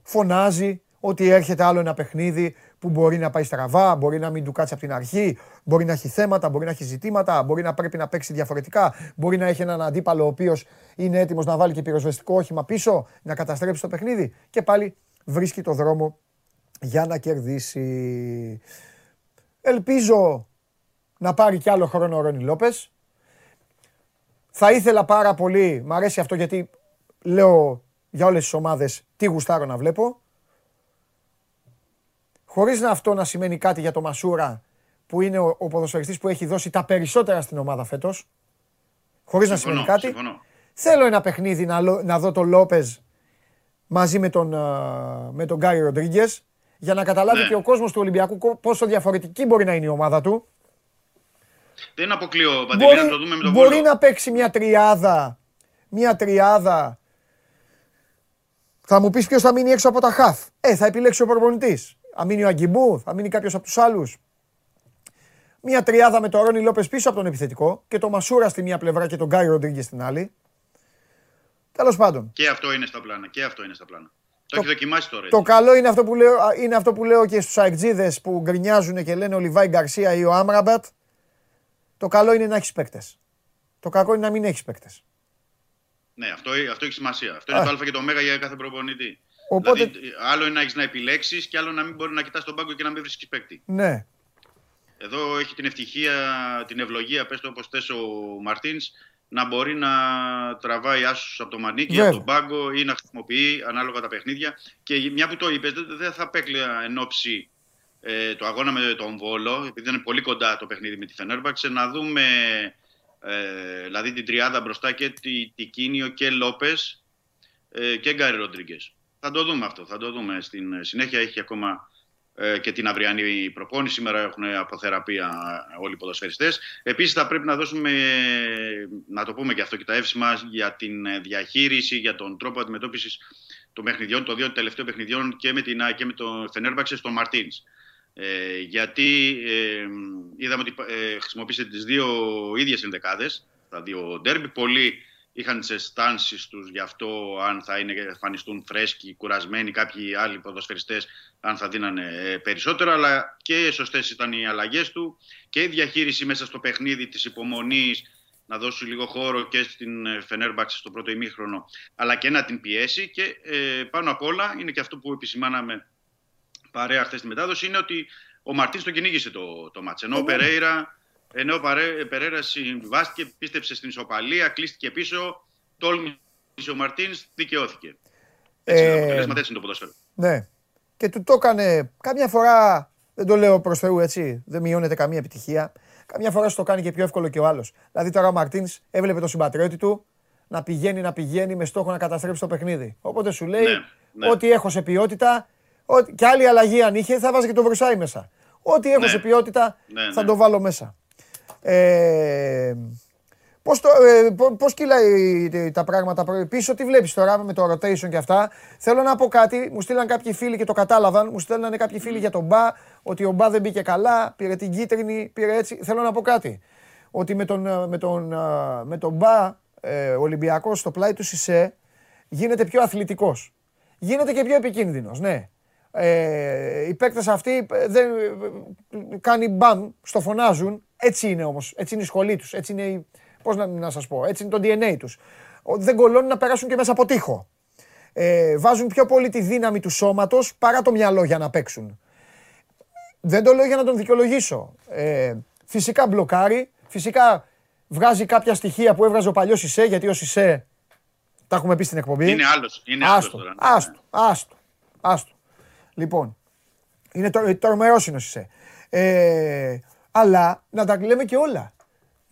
φωνάζει ότι έρχεται άλλο ένα παιχνίδι που μπορεί να πάει στραβά, μπορεί να μην του κάτσει από την αρχή, μπορεί να έχει θέματα, μπορεί να έχει ζητήματα, μπορεί να πρέπει να παίξει διαφορετικά, μπορεί να έχει έναν αντίπαλο ο οποίος είναι έτοιμος να βάλει και πυροσβεστικό όχημα πίσω, να καταστρέψει το παιχνίδι και πάλι βρίσκει το δρόμο για να κερδίσει. Ελπίζω να πάρει κι άλλο χρόνο ο Ρόνι Λόπες. Θα ήθελα πάρα πολύ, μ' αρέσει αυτό γιατί λέω για όλες τις ομάδες τι γουστάρω να βλέπω. Χωρίς να αυτό να σημαίνει κάτι για το Μασούρα που είναι ο, ο ποδοσφαιριστής που έχει δώσει τα περισσότερα στην ομάδα φέτος. Χωρίς να σημαίνει Συμφωνώ, κάτι. συμφωνώ. Θέλω ένα παιχνίδι να, λο- να δω τον Λόπεζ μαζί με τον, α, με τον Γκάρι Ροντρίγκες για να καταλάβει Ναι. και ο κόσμος του Ολυμπιακού κο- πόσο διαφορετική μπορεί να είναι η ομάδα του. Δεν αποκλείω, Παντελή, να το δούμε με τον μπορεί Βόλο. να παίξει μια τριάδα. Μια τριάδα. Θα μου πεις ποιος θα μείνει έξω από τα χαφ. Ε, θα επιλέξει ο προπονητής. Θα μείνει ο Αγκιμπού, θα μείνει κάποιος από τους άλλους. Μια τριάδα με τον Ρόνι Λόπες πίσω από τον επιθετικό και τον Μασούρα στη μία πλευρά και τον Γκάι Ροντρίγκες στην άλλη. Τέλος πάντων. Και αυτό είναι στα πλάνα. Και αυτό είναι στα πλάνα. Το, έχει δοκιμάσει τώρα. Το έτσι. καλό είναι αυτό που λέω, α, είναι αυτό που λέω και στους αεκτζίδες που γκρινιάζουν και λένε ο Λιβάη Γκαρσία ή ο Άμραμπατ. Το καλό είναι να έχεις παίκτες. Το κακό είναι να μην έχεις παίκτες. Ναι, αυτό, αυτό έχει σημασία. Αυτό είναι Α. το Α και το Ω για κάθε προπονητή. Οπότε- Δηλαδή, άλλο είναι να έχεις να επιλέξεις και άλλο να μην μπορεί να κοιτάς τον πάγκο και να μην βρίσκεις παίκτη. Ναι. Εδώ έχει την ευτυχία, την ευλογία, πες το όπως θες ο Μαρτίνς, να μπορεί να τραβάει άσους από το μανίκι, Βέβαια. από τον πάγκο ή να χρησιμοποιεί ανάλογα τα παιχνίδια. Και μια που το είπες, δεν δεν θα απέκλεια εν ώψη ε, το αγώνα με τον Βόλο, επειδή είναι πολύ κοντά το παιχνίδι με τη Φενέρμπαξε, να δούμε ε, δηλαδή την τριάδα μπροστά και τη, τη Κίνιο και Λόπες ε, και Γκάρι Ροντρίγκες. Θα το δούμε αυτό, θα το δούμε. Στην συνέχεια έχει ακόμα ε, και την αυριανή προπόνηση. Σήμερα έχουν αποθεραπεία όλοι οι ποδοσφαιριστές. Επίσης θα πρέπει να δώσουμε, να το πούμε και αυτό και τα εύσημα για την ε, διαχείριση, για τον τρόπο αντιμετώπισης των παιχνιδιών, των δύο τελευταίων παιχνιδιών και με την ΑΕΚ και με τον Φενέρμπαξε στον Μαρτίνς. Ε, γιατί ε, είδαμε ότι ε, χρησιμοποίησε τις δύο ίδιες ενδεκάδες, τα δύο ντέρμπι. Πολλοί είχαν τι αισθάνσει τους γι' αυτό, αν θα είναι, εμφανιστούν φρέσκοι, κουρασμένοι, κάποιοι άλλοι ποδοσφαιριστές, αν θα δίνανε ε, περισσότερο. Αλλά και σωστές ήταν οι αλλαγές του και η διαχείριση μέσα στο παιχνίδι της υπομονής να δώσει λίγο χώρο και στην ε, Φενέρμπαξ στο πρώτο ημίχρονο, αλλά και να την πιέσει. Και ε, πάνω απ' όλα είναι και αυτό που επισημάναμε παρέα χθες στη μετάδοση, είναι ότι ο Μαρτίνς τον κυνήγησε το, το μάτς. Ενώ ο Περέιρα ενώ ο Παρέ- Περέρα συμβιβάστηκε, πίστεψε στην ισοπαλία, κλείστηκε πίσω, τόλμησε ο Μαρτίνς, δικαιώθηκε. Έτσι είναι το Ε, αποτέλεσμα, έτσι είναι το ποδόσφαιρο. Ναι. Και του το έκανε καμιά φορά, δεν το λέω προς Θεού έτσι, δεν μειώνεται καμία επιτυχία. Καμιά φορά σου το κάνει και πιο εύκολο και ο άλλος. Δηλαδή τώρα ο Μαρτίνς έβλεπε τον συμπατριώτη του να πηγαίνει, να πηγαίνει με στόχο να καταστρέψει το παιχνίδι. Οπότε σου λέει Ναι, ναι. ότι έχω σε ποιότητα, ότι, και άλλη αλλαγή αν είχε θα βάζει και το Βρυσάι μέσα. Ό,τι έχω Ναι. σε ποιότητα Ναι, θα ναι. το βάλω μέσα. Ε, Πώς, το, ε, πο- πώς κυλάει τα πράγματα προ- πίσω, τι βλέπεις τώρα με το rotation και αυτά. Θέλω να πω κάτι, μου στείλαν κάποιοι φίλοι και το κατάλαβαν, μου στέλνανε κάποιοι φίλοι για τον Μπα, ότι ο Μπα δεν μπήκε καλά, πήρε την κίτρινη, πήρε έτσι. Θέλω να πω κάτι, ότι με τον, ε, με τον, ε, με τον Μπα ε, ο Ολυμπιακός στο πλάι του Σισε γίνεται πιο αθλητικός. Γίνεται και πιο επικίνδυνος, ναι. Ε, οι παίκτες αυτοί ε, δεν, ε, κάνει μπαμ, στο φωνάζουν. Έτσι είναι όμως, έτσι είναι η σχολή τους, έτσι είναι η, πώς να, να σας πω, έτσι είναι το DNA τους. Ο- Δεν κολώνουν να περάσουν και μέσα από τείχο. Ε, βάζουν πιο πολύ τη δύναμη του σώματος παρά το μυαλό για να παίξουν. Δεν το λέω για να τον δικαιολογήσω. Ε, φυσικά μπλοκάρει, φυσικά βγάζει κάποια στοιχεία που έβγαζε ο παλιός Ισέ, γιατί ο Ισέ, τα έχουμε πει στην εκπομπή. Είναι άλλος, είναι άλλος Άστο, τώρα. ναι. άστο, άστο, άστο. Λοιπόν, είναι το, τρομερός είναι ο Σισε. Ε, αλλά να τα λέμε και όλα.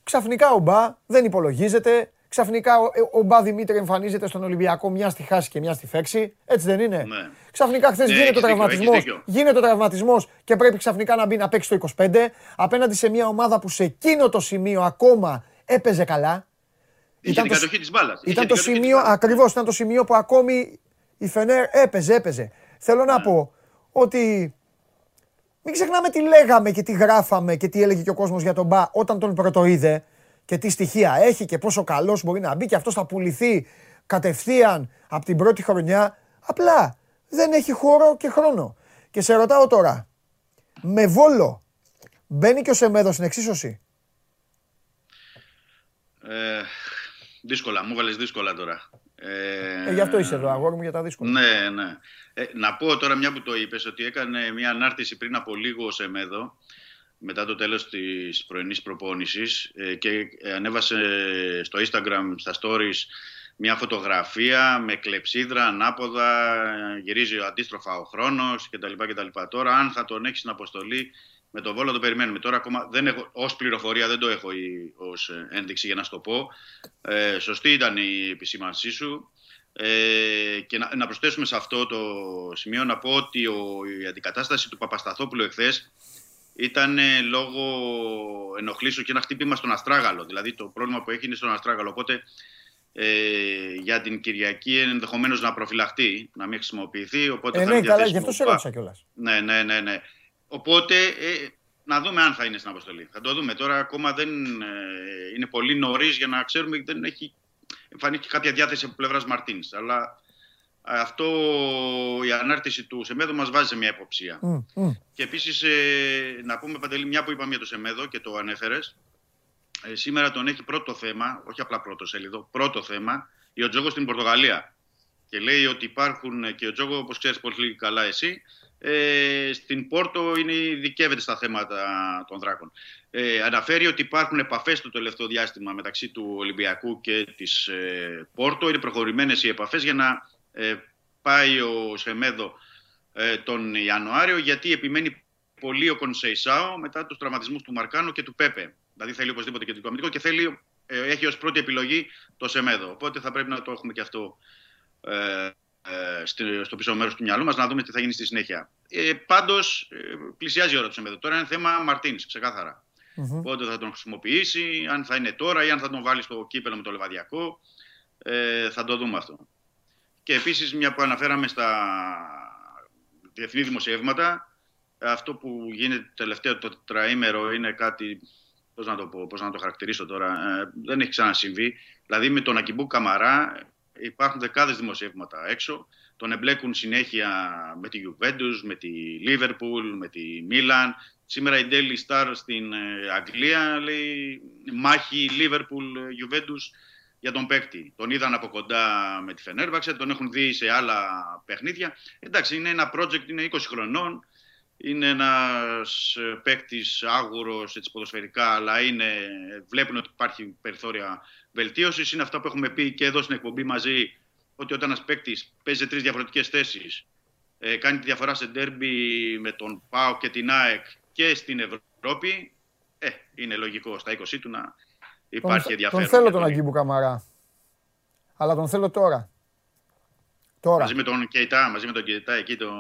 Ξαφνικά ο Μπα δεν υπολογίζεται. Ξαφνικά ο, ο Μπα Δημήτρη εμφανίζεται στον Ολυμπιακό μια στη χάση και μια στη φέξη. Έτσι δεν είναι; Ναι. Ξαφνικά χθες Ναι, γίνεται ο έχεις δίκιο, τραυματισμός. έχεις δίκιο. Γίνεται ο τραυματισμός και πρέπει ξαφνικά να μπει να παίξει το 25 απέναντι σε μια ομάδα που σε εκείνο το σημείο ακόμα έπαιζε καλά. Είχε Ήταν την το- κατοχή της μπάλας. Είχε Ήταν την το κατοχή της σημείο, μπάλας. ακριβώς ήταν το σημείο που ακόμη η Φενέρ έπαιζε, έπαιζε. Θέλω Ναι. να πω ότι μην ξεχνάμε τι λέγαμε και τι γράφαμε και τι έλεγε και ο κόσμος για τον Μπα όταν τον πρωτοείδε και τι στοιχεία έχει και πόσο καλός μπορεί να μπει και αυτός θα πουληθεί κατευθείαν από την πρώτη χρονιά. Απλά δεν έχει χώρο και χρόνο. Και σε ρωτάω τώρα, με Βόλο μπαίνει και ο Σεμέδος στην εξίσωση; Ε, δύσκολα, μου βάλες δύσκολα τώρα. Ε, Ε, γι' αυτό είσαι εδώ, αγόρι μου, για τα δύσκολα. Ναι, ναι. Ε, να πω τώρα μια που το είπες ότι έκανε μια ανάρτηση πριν από λίγο ο Σεμέδο μετά το τέλος της πρωινής προπόνησης ε, και ανέβασε στο Instagram στα stories μια φωτογραφία με κλεψίδρα, ανάποδα, γυρίζει αντίστροφα ο χρόνος κτλ. κτλ. Τώρα αν θα τον έχεις στην αποστολή με τον Βόλο το περιμένουμε. Τώρα ακόμα δεν έχω, ως πληροφορία δεν το έχω η- ως ε, ένδειξη για να σου το πω. Ε, σωστή ήταν η επισήμανσή σου. Ε, και να, να προσθέσουμε σε αυτό το σημείο να πω ότι ο, η αντικατάσταση του Παπασταθόπουλου εχθές ήταν ε, λόγω ενοχλήσεων και ένα χτύπημα στον Αστράγαλο. Δηλαδή το πρόβλημα που έχει είναι στον Αστράγαλο. Οπότε ε, για την Κυριακή ενδεχομένως να προφυλαχτεί, να μην χρησιμοποιηθεί. Οπότε Ε, θα ναι, είναι καλά, διαθέσιμο γι' αυτό σε πα- ρώτησα κιόλας. Ναι, ναι, ναι, ναι. Οπότε ε, να δούμε αν θα είναι στην αποστολή. Θα το δούμε. Τώρα ακόμα δεν ε, είναι πολύ νωρίς για να ξέρουμε ότι δεν έχει εμφανίσει κάποια διάθεση από πλευράς Μαρτίνς. Αλλά αυτό η ανάρτηση του Σεμέδο μας βάζει σε μια υποψία. Μμ, μμ. Και επίσης ε, να πούμε Παντελή, μια που είπαμε για το Σεμέδο και το ανέφερες, ε, σήμερα τον έχει πρώτο θέμα, όχι απλά πρώτο σελίδο, πρώτο θέμα, η Οτζόγο στην Πορτογαλία. Και λέει ότι υπάρχουν ε, και ο Τζόγο, όπως ξέρεις πολύ καλά εσύ, ε, στην Πόρτο είναι, ειδικεύεται στα θέματα των δράκων. Ε, αναφέρει ότι υπάρχουν επαφές το τελευταίο διάστημα μεταξύ του Ολυμπιακού και της ε, Πόρτο. Είναι προχωρημένες οι επαφές για να ε, πάει ο Σεμέδο ε, τον Ιανουάριο γιατί επιμένει πολύ ο Κονσεϊσάο μετά τους τραυματισμούς του Μαρκάνο και του Πέπε. Δηλαδή θέλει οπωσδήποτε και το αμυντικό και θέλει, ε, έχει ως πρώτη επιλογή το Σεμέδο. Οπότε θα πρέπει να το έχουμε και αυτό ε, ε, στο- στο πίσω μέρος του μυαλού μας να δούμε τι θα γίνει στη συνέχεια. Ε, πάντως ε, πλησιάζει η ώρα του Σεμέδο. Τώρα είναι θέμα Μαρτίνς, ξεκάθαρα. Μμμ. Πότε θα τον χρησιμοποιήσει, αν θα είναι τώρα ή αν θα τον βάλει στο κύπελο με το Λεβαδιακό. Ε, θα το δούμε αυτό. Και επίσης μια που αναφέραμε στα διεθνή δημοσιεύματα, αυτό που γίνεται τελευταίο το τετραήμερο είναι κάτι, πώς να το πω, πώς να το χαρακτηρίσω τώρα, ε, δεν έχει ξανασυμβεί. Δηλαδή με τον Ακιμπού Καμαρά υπάρχουν δεκάδες δημοσιεύματα έξω, τον εμπλέκουν συνέχεια με τη Juventus, με τη Liverpool, με τη Milan. Σήμερα η Daily Star στην ε, Αγγλία λέει μάχη Liverpool-Juventus για τον παίκτη. Τον είδαν από κοντά με τη Φενέρβαξε, τον έχουν δει σε άλλα παιχνίδια. Εντάξει, είναι ένα project, είναι 20 χρονών. Είναι ένας ε, παίκτης άγουρος έτσι, ποδοσφαιρικά, αλλά είναι, βλέπουν ότι υπάρχει περιθώρια βελτίωσης. Είναι αυτά που έχουμε πει και εδώ στην εκπομπή μαζί, ότι όταν ένας παίκτης παίζει σε τρεις διαφορετικές θέσεις, ε, κάνει τη διαφορά σε ντέρμπι με τον ΠΑΟ και την ΑΕΚ και στην Ευρώπη, ε, είναι λογικό στα 20 του να υπάρχει τον, ενδιαφέρον. τον θέλω για τον τον Αγκίμπου Καμαρά. Αλλά τον θέλω τώρα. Τώρα. Μαζί με τον Κεϊτά, μαζί με τον Κεϊτά εκεί το...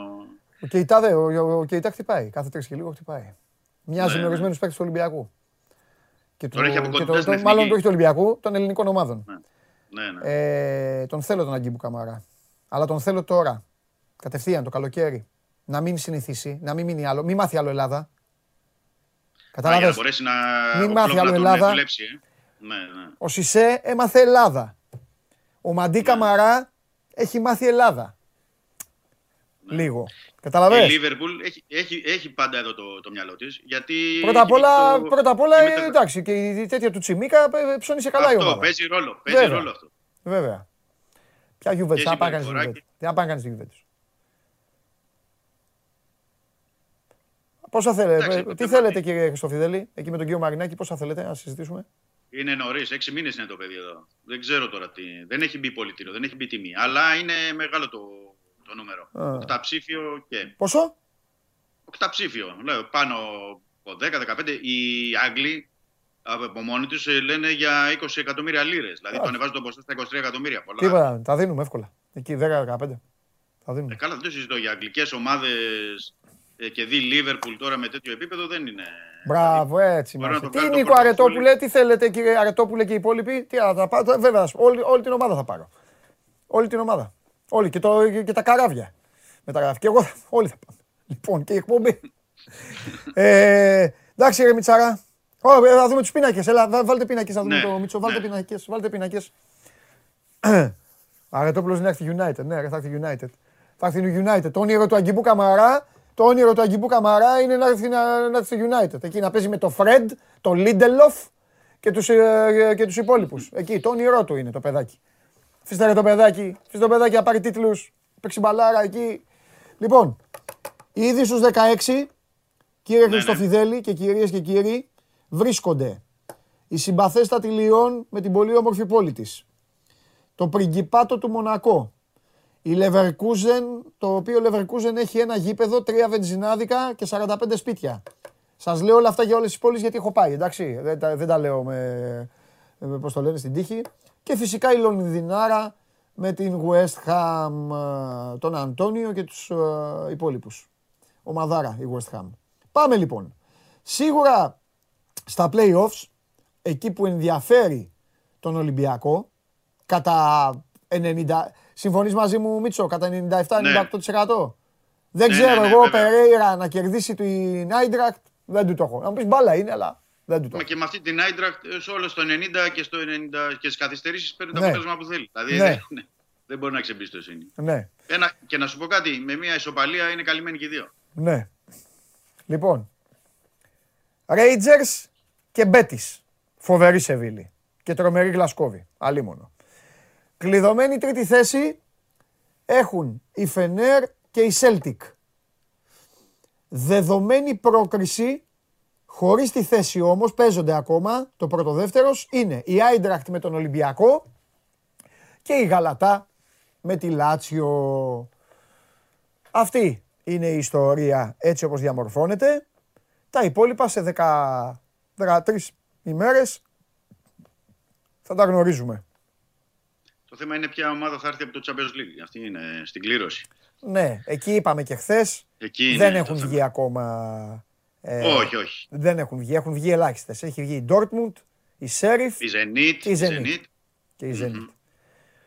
Ο Κεϊτά, δε, ο, ο, ο Κεϊτά χτυπάει. Κάθε τρεις και λίγο χτυπάει. Μοιάζει Ναι, με ναι. ορισμένους παίκτες του Ολυμπιακού. Και Τον έχει από και κοντά το- στην το- μάλλον εθνική. το όχι του Ολυμπιακού, των ελληνικών ομάδων. Ναι, ναι. Ε, τον θέλω τον Αγκίμπου Καμαρά. Αλλά τον θέλω τώρα. Κατευθείαν το καλοκαίρι. Να μην συνηθίσει, να μην μείνει άλλο. Μην μάθει άλλο Ελλάδα. Α, για να Καταλάβες; μπορέσει να, Μην ο μάθει Κλόπ άλλο να τον Ελλάδα. δουλέψει. Ε. Ναι, ναι. Ο Σισε έμαθε Ελλάδα. Ο Μαντί Καμαρά έχει μάθει Ελλάδα. Λίγο. Η Καταλαβες. Λίβερπουλ έχει, έχει, έχει πάντα εδώ το, το μυαλό της. Γιατί Πρώτα απ' έχει όλα, το- πρώτα απ' όλα η ε, μετα- εντάξει, και η τέτοια του Τσιμίκα ε, ψώνισε καλά η Αυτό ομάδα. παίζει ρόλο. Παίζει Βέβαια. ρόλο αυτό. Βέβαια. Ποια Juventus, τι Και να πάει να κάνεις στη συμπεριφορά Juventus. Τι να πάει να κάνεις στη Juventus. Πόσα θέλετε, Εντάξει, ε, το τι θέμα θέλετε είναι- κύριε Χριστοφιδέλη, εκεί με τον κύριο Μαρινάκη, πόσα θέλετε να συζητήσουμε; Είναι νωρίς, έξι μήνες είναι το παιδί εδώ. Δεν ξέρω τώρα τι. Δεν έχει μπει πολιτήριο, δεν έχει μπει τιμή. Αλλά είναι μεγάλο το, το νούμερο. Α. Οκταψήφιο και. Πόσο; Οκταψήφιο. Λέω πάνω από 10-15. Οι Άγγλοι από μόνοι τους λένε για 20 εκατομμύρια λίρες. Δηλαδή Α. το ανεβάζουν το ποσό στα 23 εκατομμύρια. Πολλά. Τίποτα, τα δίνουμε εύκολα. Εκεί 10-15. Τα δίνουμε. Ε, καλά, δεν το συζητώ για αγγλικές ομάδες και δει Λίβερπουλ τώρα με τέτοιο επίπεδο δεν είναι. Μπράβο, έτσι Μπορεί να είμαστε. το Τι βγάλει το Νίκο πορτοφόλι. Αρετόπουλε, τι θέλετε κύριε Αρετόπουλε και οι υπόλοιποι, τι άλλα θα πάρω, βέβαια, θα σου πω, όλη, όλη την ομάδα θα πάρω. Όλη την ομάδα. Όλη και, το, και τα καράβια. Με τα καράβια. Και εγώ, θα- όλοι θα πάμε. Λοιπόν, και η εκπομπή. ε, εντάξει ρε Μιτσάρα. Ω, ε, θα δούμε τους πίνακες. Έλα, βά- βάλτε πίνακες να δούμε Ναι, το Μίτσο. Βάλτε ναι. πίνακες, βάλτε πίνακες. Αρετόπουλος να έρθει United. Ναι, ρε, θα έρθει United. Θα έρθει United. Το όνειρο του Αγκιμπού Καμαρά, το όνειρο του Αγκιμπού Καμαρά είναι να έρθει, να, να έρθει στο United. Εκεί να παίζει με το Fred, το Lindelof και τους, ε, και τους υπόλοιπους. Εκεί, το όνειρό του είναι το παιδάκι. Αφήστε ρε το παιδάκι, αφήστε το παιδάκι να πάρει τίτλους, παίξει μπαλάρα εκεί. Λοιπόν, ήδη στους 16, κύριε ναι. Χριστοφιδέλη και κυρίες και κύριοι, βρίσκονται η συμπαθέστατη Λιόν με την πολύ όμορφη πόλη της. Το πριγκιπάτο του Μονακό. Η Leverkusen, το οποίο Leverkusen έχει ένα γήπεδο, τρία βενζινάδικα και 45 σπίτια. Σας λέω όλα αυτά για όλες τις πόλεις γιατί έχω πάει, εντάξει. Δεν τα, δεν τα λέω με, με πώς το λένε στην τύχη. Και φυσικά η Λονδινάρα με την West Ham, ε, τον Αντώνιο και τους ε, υπόλοιπους. Ομαδάρα η West Ham. Πάμε λοιπόν. Σίγουρα στα play-offs, εκεί που ενδιαφέρει τον Ολυμπιακό, κατά 90... Συμφωνείς μαζί μου Μίτσο, κατά 97-98%. Δεν Ναι, ξέρω ναι, ναι, εγώ βέβαια. Περέιρα να κερδίσει την Άιντρακτ, δεν του το έχω. Να μου πεις μπάλα είναι, αλλά δεν του το Μα έχω. και με αυτή την Άιντρακτ σε όλο στο 90 και, στο 90 και στις καθυστερήσεις παίρνει το Ναι. αποτέλεσμα που θέλει. Δηλαδή Ναι. δεν είναι. Δεν μπορεί να έχει εμπιστοσύνη. Ναι, Ένα, και να σου πω κάτι, με μια ισοπαλία είναι καλυμμένοι και οι δύο. ναι. Λοιπόν, Rangers και Betis. Φοβερή Σεβίλη. Και τρομερή Γλασκόβη. Αλίμονο. Κλειδωμένη τρίτη θέση έχουν η Φενέρ και η Celtic. Δεδομένη πρόκριση, χωρίς τη θέση όμως, παίζονται ακόμα, το πρώτο δεύτερος, είναι η Άιντραχτ με τον Ολυμπιακό και η Γαλατά με τη Λάτσιο. Αυτή είναι η ιστορία έτσι όπως διαμορφώνεται. Τα υπόλοιπα σε 10, 13 ημέρες θα τα γνωρίζουμε. Το θέμα είναι ποια ομάδα θα έρθει από το Champions League. Αυτή είναι στην κλήρωση. Ναι, εκεί είπαμε και χθες. Εκεί είναι Δεν το έχουν θέμα. βγει ακόμα. Ε, Όχι, όχι. Δεν έχουν βγει. Έχουν βγει ελάχιστες. Έχει βγει η Dortmund, η Sheriff Η Zenit, Η η Zenit. Zenit. και η Zenit.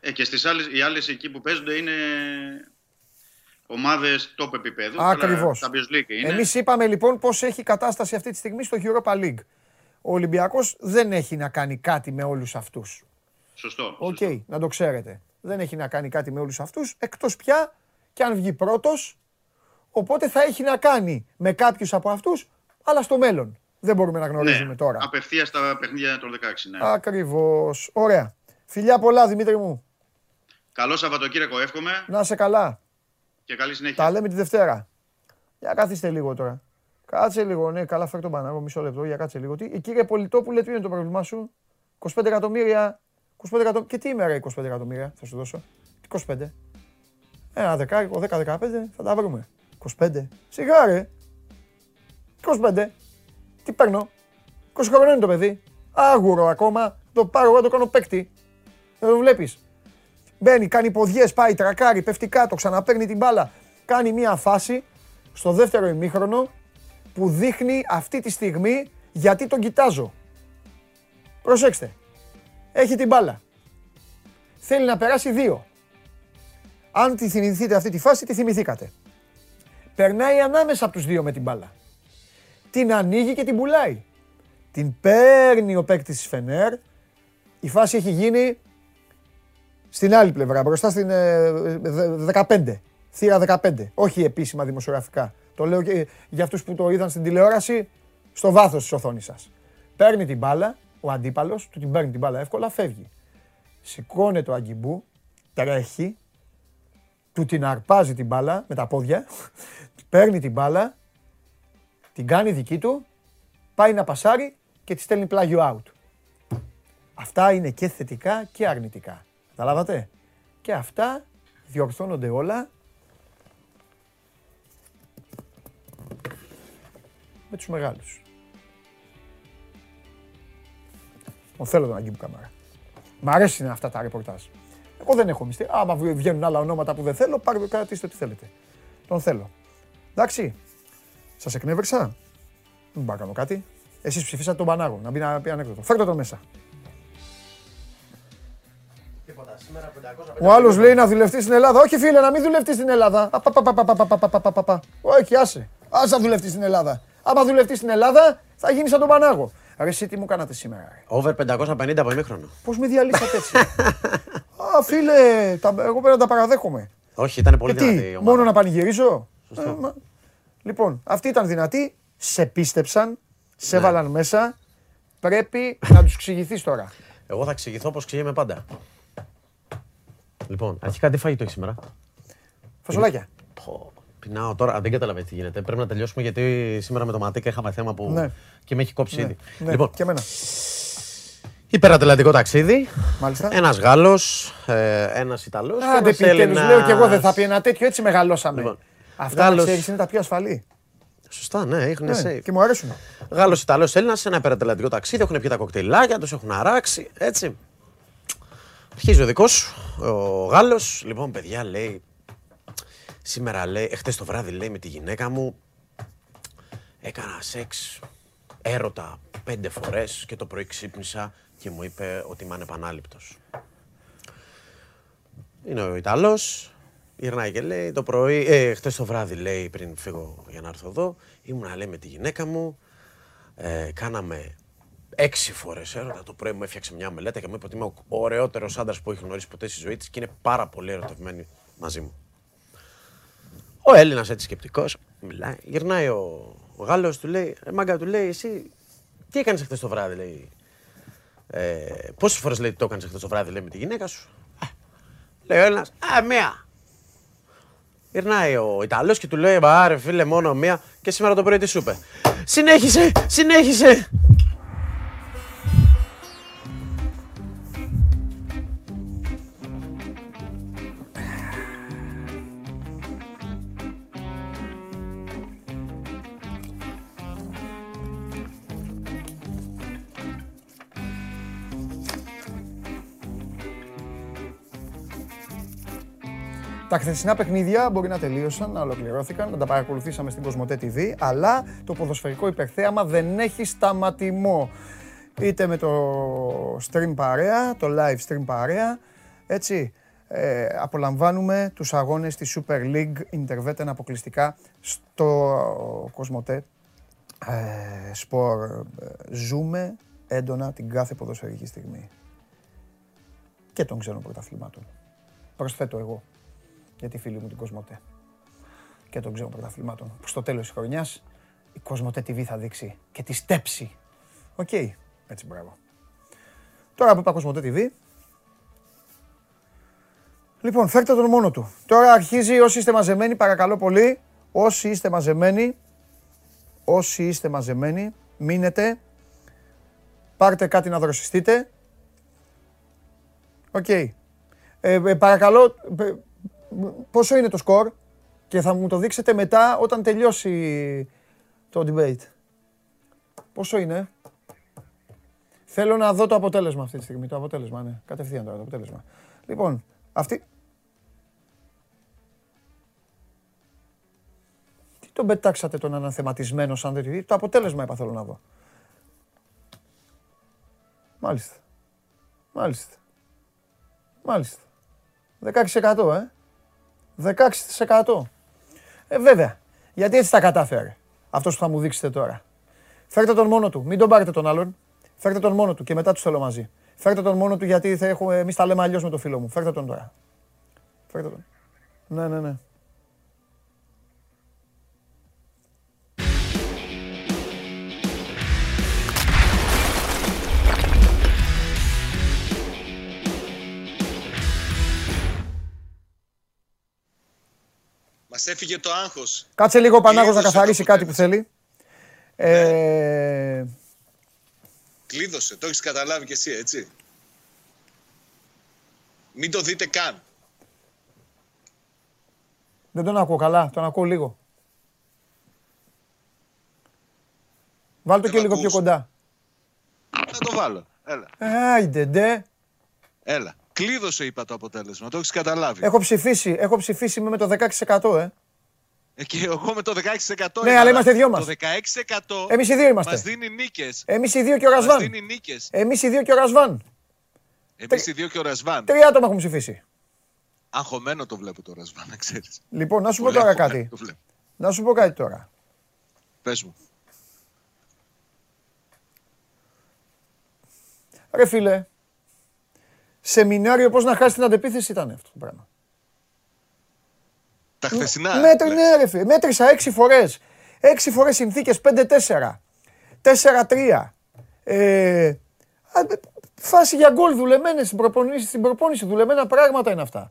Ε, και στις άλλες, οι άλλες εκεί που παίζονται είναι ομάδες top επίπεδου. Ακριβώς. αλλά Champions League είναι. Εμείς είπαμε λοιπόν πώς έχει η κατάσταση αυτή τη στιγμή στο Europa League. Ο Ολυμπιακός δεν έχει να κάνει κάτι με όλους αυτούς. Σωστό. Οκ, σωστό. να το ξέρετε. Δεν έχει να κάνει κάτι με όλους αυτούς, εκτός πια και αν βγει πρώτος, οπότε θα έχει να κάνει με κάποιους από αυτούς, αλλά στο μέλλον. Δεν μπορούμε να γνωρίζουμε Ναι, τώρα. απευθείας στα παιχνίδια των 16. Ναι. Ακριβώς. Ωραία. Φιλιά πολλά, Δημήτρη μου. Καλό Σαββατοκύριακο εύχομαι Να σε καλά. και καλή συνέχεια. Τα λέμε τη Δευτέρα. Για καθίστε λίγο τώρα. Κάτσε λίγο, ναι, καλά φέρ τον Παναγό, μισό λεπτό, για κάτσε λίγο. Τι, ε, κύριε Πολιτόπουλε, τι είναι το πρόβλημά σου; 25 εκατομμύρια, 25 εκατομμύρια, και τι ημέρα 25 εκατομμύρια θα σου δώσω. Τι 25. Ένα δεκάρικο, 10-15, θα τα βρούμε. 25. Σιγά ρε. 25. Τι παίρνω. 20 χρονών είναι το παιδί. Άγουρο ακόμα. Το πάρω εγώ, το κάνω παίκτη. Δεν το βλέπεις. Μπαίνει, κάνει ποδιές, πάει, τρακάρει, πέφτει κάτω, ξαναπαίρνει την μπάλα. Κάνει μία φάση στο δεύτερο ημίχρονο που δείχνει αυτή τη στιγμή γιατί τον κοιτάζω. Προσέξτε. Έχει την μπάλα. Θέλει να περάσει δύο. Αν τη θυμηθείτε αυτή τη φάση, τη θυμηθήκατε. Περνάει ανάμεσα από τους δύο με την μπάλα. Την ανοίγει και την πουλάει. Την παίρνει ο παίκτης της Φενέρ. Η φάση έχει γίνει στην άλλη πλευρά, μπροστά στην ε, δε- 15. Θύρα 15. Όχι επίσημα δημοσιογραφικά. Το λέω και για αυτούς που το είδαν στην τηλεόραση, στο βάθος της οθόνης σας. Παίρνει την μπάλα, ο αντίπαλος, του την παίρνει την μπάλα εύκολα, φεύγει. Σηκώνεται ο Αγκιμπού, τρέχει, του την αρπάζει την μπάλα με τα πόδια, παίρνει την μπάλα, την κάνει δική του, πάει να πασάρει και τη στέλνει πλάγιο out. Αυτά είναι και θετικά και αρνητικά. Καταλάβατε; Και αυτά διορθώνονται όλα με τους μεγάλους. Ο θέλω τον Αγγίπου Καμάρα. Μ' αρέσουν αυτά τα ρεπορτάζ. Εγώ δεν έχω μυστήριο. Άμα βγαίνουν άλλα ονόματα που δεν θέλω, πάρτε κρατήστε ό,τι θέλετε. Τον θέλω. Εντάξει. Σα εκνεύρισα. Δεν κάνω κάτι. Εσεί ψηφίσατε τον Πανάγο. Να μπει να πει ανέκδοτο. Φέρτε το μέσα. Ο άλλο λέει να δουλευτεί στην Ελλάδα. Όχι, φίλε, να μην δουλευτεί στην Ελλάδα. Όχι, άσε. Α να δουλευτεί στην Ελλάδα. Άμα δουλευτεί στην Ελλάδα, θα γίνει σαν τον Πανάγο. Ρε, εσύ τι μου κάνατε σήμερα. Ρε. Over 550 από ημίχρονο. Πώ με διαλύσατε έτσι. Α, φίλε, τα, εγώ πρέπει να τα παραδέχομαι. Όχι, ήταν πολύ Και δυνατή η τι, ομάδα. μόνο να πανηγυρίζω; Ε, μα- Λοιπόν, αυτοί ήταν δυνατοί, σε πίστεψαν, σε Ναι. έβαλαν μέσα. Πρέπει να τους εξηγηθείς τώρα. Εγώ θα εξηγηθώ όπως εξηγούμε πάντα. Λοιπόν, αρχικά τι φαγητό έχεις σήμερα; Φασολάκια. Πω, Πεινάω τώρα, δεν καταλαβαίνετε τι γίνεται. Πρέπει να τελειώσουμε γιατί σήμερα με το Ματίκα είχαμε θέμα που Ναι. και με έχει κόψει Ναι, ήδη. ναι, Λοιπόν, και εμένα. Υπερατλαντικό ταξίδι. Μάλιστα. Ένας Γάλλος, ένας Ιταλός. Άντε επιτέλους, λέω και εγώ δεν θα πει ένα τέτοιο, έτσι μεγαλώσαμε. Λοιπόν, Αυτά Γάλλος- να ξέρεις είναι τα πιο ασφαλή. Σωστά, ναι, έχουν Ναι, safe. και μου αρέσουν. Γάλλος, Ιταλός, Έλληνας σε ένα υπερατλαντικό ταξίδι. Έχουν πιει τα κοκτέιλάκια τους, έχουν αράξει. Έτσι. Αρχίζει ο δικός σου, ο Γάλλος. Λοιπόν, παιδιά, λέει. Σήμερα λέει, εχθές το βράδυ λέει με τη γυναίκα μου. Έκανα σεξ έρωτα πέντε φορές και το πρωί ξύπνησα και μου είπε ότι είμαι ανεπανάληπτος. Είναι ο Ιταλός, γυρνάει και λέει το πρωί, ε, χτες το βράδυ λέει πριν φύγω για να έρθω εδώ, ήμουνα λέει με τη γυναίκα μου, ε, κάναμε έξι φορές έρωτα. Το πρωί μου έφτιαξε μια μελέτα και μου είπε ότι είμαι ο ωραιότερος άντρας που έχει γνωρίσει ποτέ στη ζωή της και είναι πάρα πολύ ερωτευμένη μαζί μου. Ο Έλληνας έτσι σκεπτικός, μιλάει. Γυρνάει ο, ο Γάλλος, του λέει: ε, Μάγκα, του λέει, εσύ τι έκανες χθες το βράδυ, λέει. Ε, Πόσες φορές λέει το έκανες χθε το βράδυ, λέει με τη γυναίκα σου; «Α», λέει ο Έλληνας: Α, μία. Γυρνάει ο Ιταλός και του λέει: Μα ρε φίλε, μόνο μία. Και σήμερα το πρωί τι σου είπε; Συνέχισε, συνέχισε. Τα χθεσινά παιχνίδια μπορεί να τελείωσαν, να ολοκληρώθηκαν, να τα παρακολουθήσαμε στην Κοσμοτέ TV, αλλά το ποδοσφαιρικό υπερθέαμα δεν έχει σταματημό. Είτε με το stream παρέα, το live stream παρέα, έτσι, ε, απολαμβάνουμε τους αγώνες της Super League Interveten αποκλειστικά στο Κοσμοτέ ε, Sport. Ε, Ζούμε έντονα την κάθε ποδοσφαιρική στιγμή. Και των ξένων πρωταθλημάτων. Προσθέτω εγώ για τη φίλη μου την Κοσμοτέ και των ξένων πρωταθλημάτων. Που στο τέλος της χρονιάς η Κοσμοτέ TV θα δείξει και τη στέψη. Οκ, έτσι μπράβο. Τώρα που είπα Κοσμοτέ TV, λοιπόν φέρτε τον μόνο του. Τώρα αρχίζει όσοι είστε μαζεμένοι, παρακαλώ πολύ, όσοι είστε μαζεμένοι, όσοι είστε μαζεμένοι, μείνετε, πάρτε κάτι να δροσιστείτε. Οκ. Ε, ε, παρακαλώ, ε, πόσο είναι το σκορ και θα μου το δείξετε μετά όταν τελειώσει το debate. Πόσο είναι; Θέλω να δω το αποτέλεσμα αυτή τη στιγμή. Το αποτέλεσμα, ναι. Κατευθείαν τώρα το αποτέλεσμα. Λοιπόν, αυτή... Τι τον πετάξατε τον αναθεματισμένο σαν τέτοιο; Το αποτέλεσμα είπα θέλω να δω. Μάλιστα. Μάλιστα. Μάλιστα. 16% ε. 16%. Ε, βέβαια. Γιατί έτσι τα κατάφερε. Αυτός που θα μου δείξετε τώρα. Φέρτε τον μόνο του. Μην τον πάρετε τον άλλον. Φέρτε τον μόνο του και μετά τους θέλω μαζί. Φέρτε τον μόνο του γιατί θα έχουμε, εμείς τα λέμε αλλιώς με το φίλο μου. Φέρτε τον τώρα. Φέρτε τον. Ναι, ναι, ναι. Μας έφυγε το άγχος. Κάτσε λίγο ο Πανάγος να Κλείδωσε καθαρίσει το κάτι που θέλει. Ε, Κλείδωσε, το έχεις καταλάβει κι εσύ, έτσι. Μην το δείτε καν. δεν τον ακούω καλά, τον ακούω λίγο. Βάλ το Δεν και μ' λίγο πιο ακούς. κοντά. Θα το βάλω. Έλα. Άιντε, ντε. Έλα. Κλείδωσε, είπα το αποτέλεσμα. Το έχεις καταλάβει. Έχω ψηφίσει, έχω ψηφίσει με το 16% ε. Ε, και εγώ με το 16%. Ναι, ήμουνα. αλλά είμαστε δυο μας. Το 16% Εμείς οι δύο είμαστε. μας δίνει νίκες. Εμείς οι δύο και ο Μας Ρασβάν. δίνει νίκες. Εμείς οι δύο και ο Ρασβάν. Εμείς οι δύο και ο Ρασβάν. Τρία άτομα έχουν ψηφίσει. Αγχωμένο το βλέπω το Ρασβάν, να ξέρεις. Λοιπόν, να σου πω Πολύ τώρα αγχωμένο κάτι. το βλέπω. Να σου πω κάτι τώρα. Πες μου. Ρε φίλε, σεμινάριο πώς να χάσει την αντεπίθεση ήταν αυτό το πράγμα. Τα χθεσινά. Μέτρη, λες. ναι, ρε φίλε. Μέτρησα έξι φορές. Έξι φορές συνθήκες, 5-4. 4-3. Ε, α, φάση για γκολ δουλεμένες στην προπόνηση, στην προπόνηση. Δουλεμένα πράγματα είναι αυτά.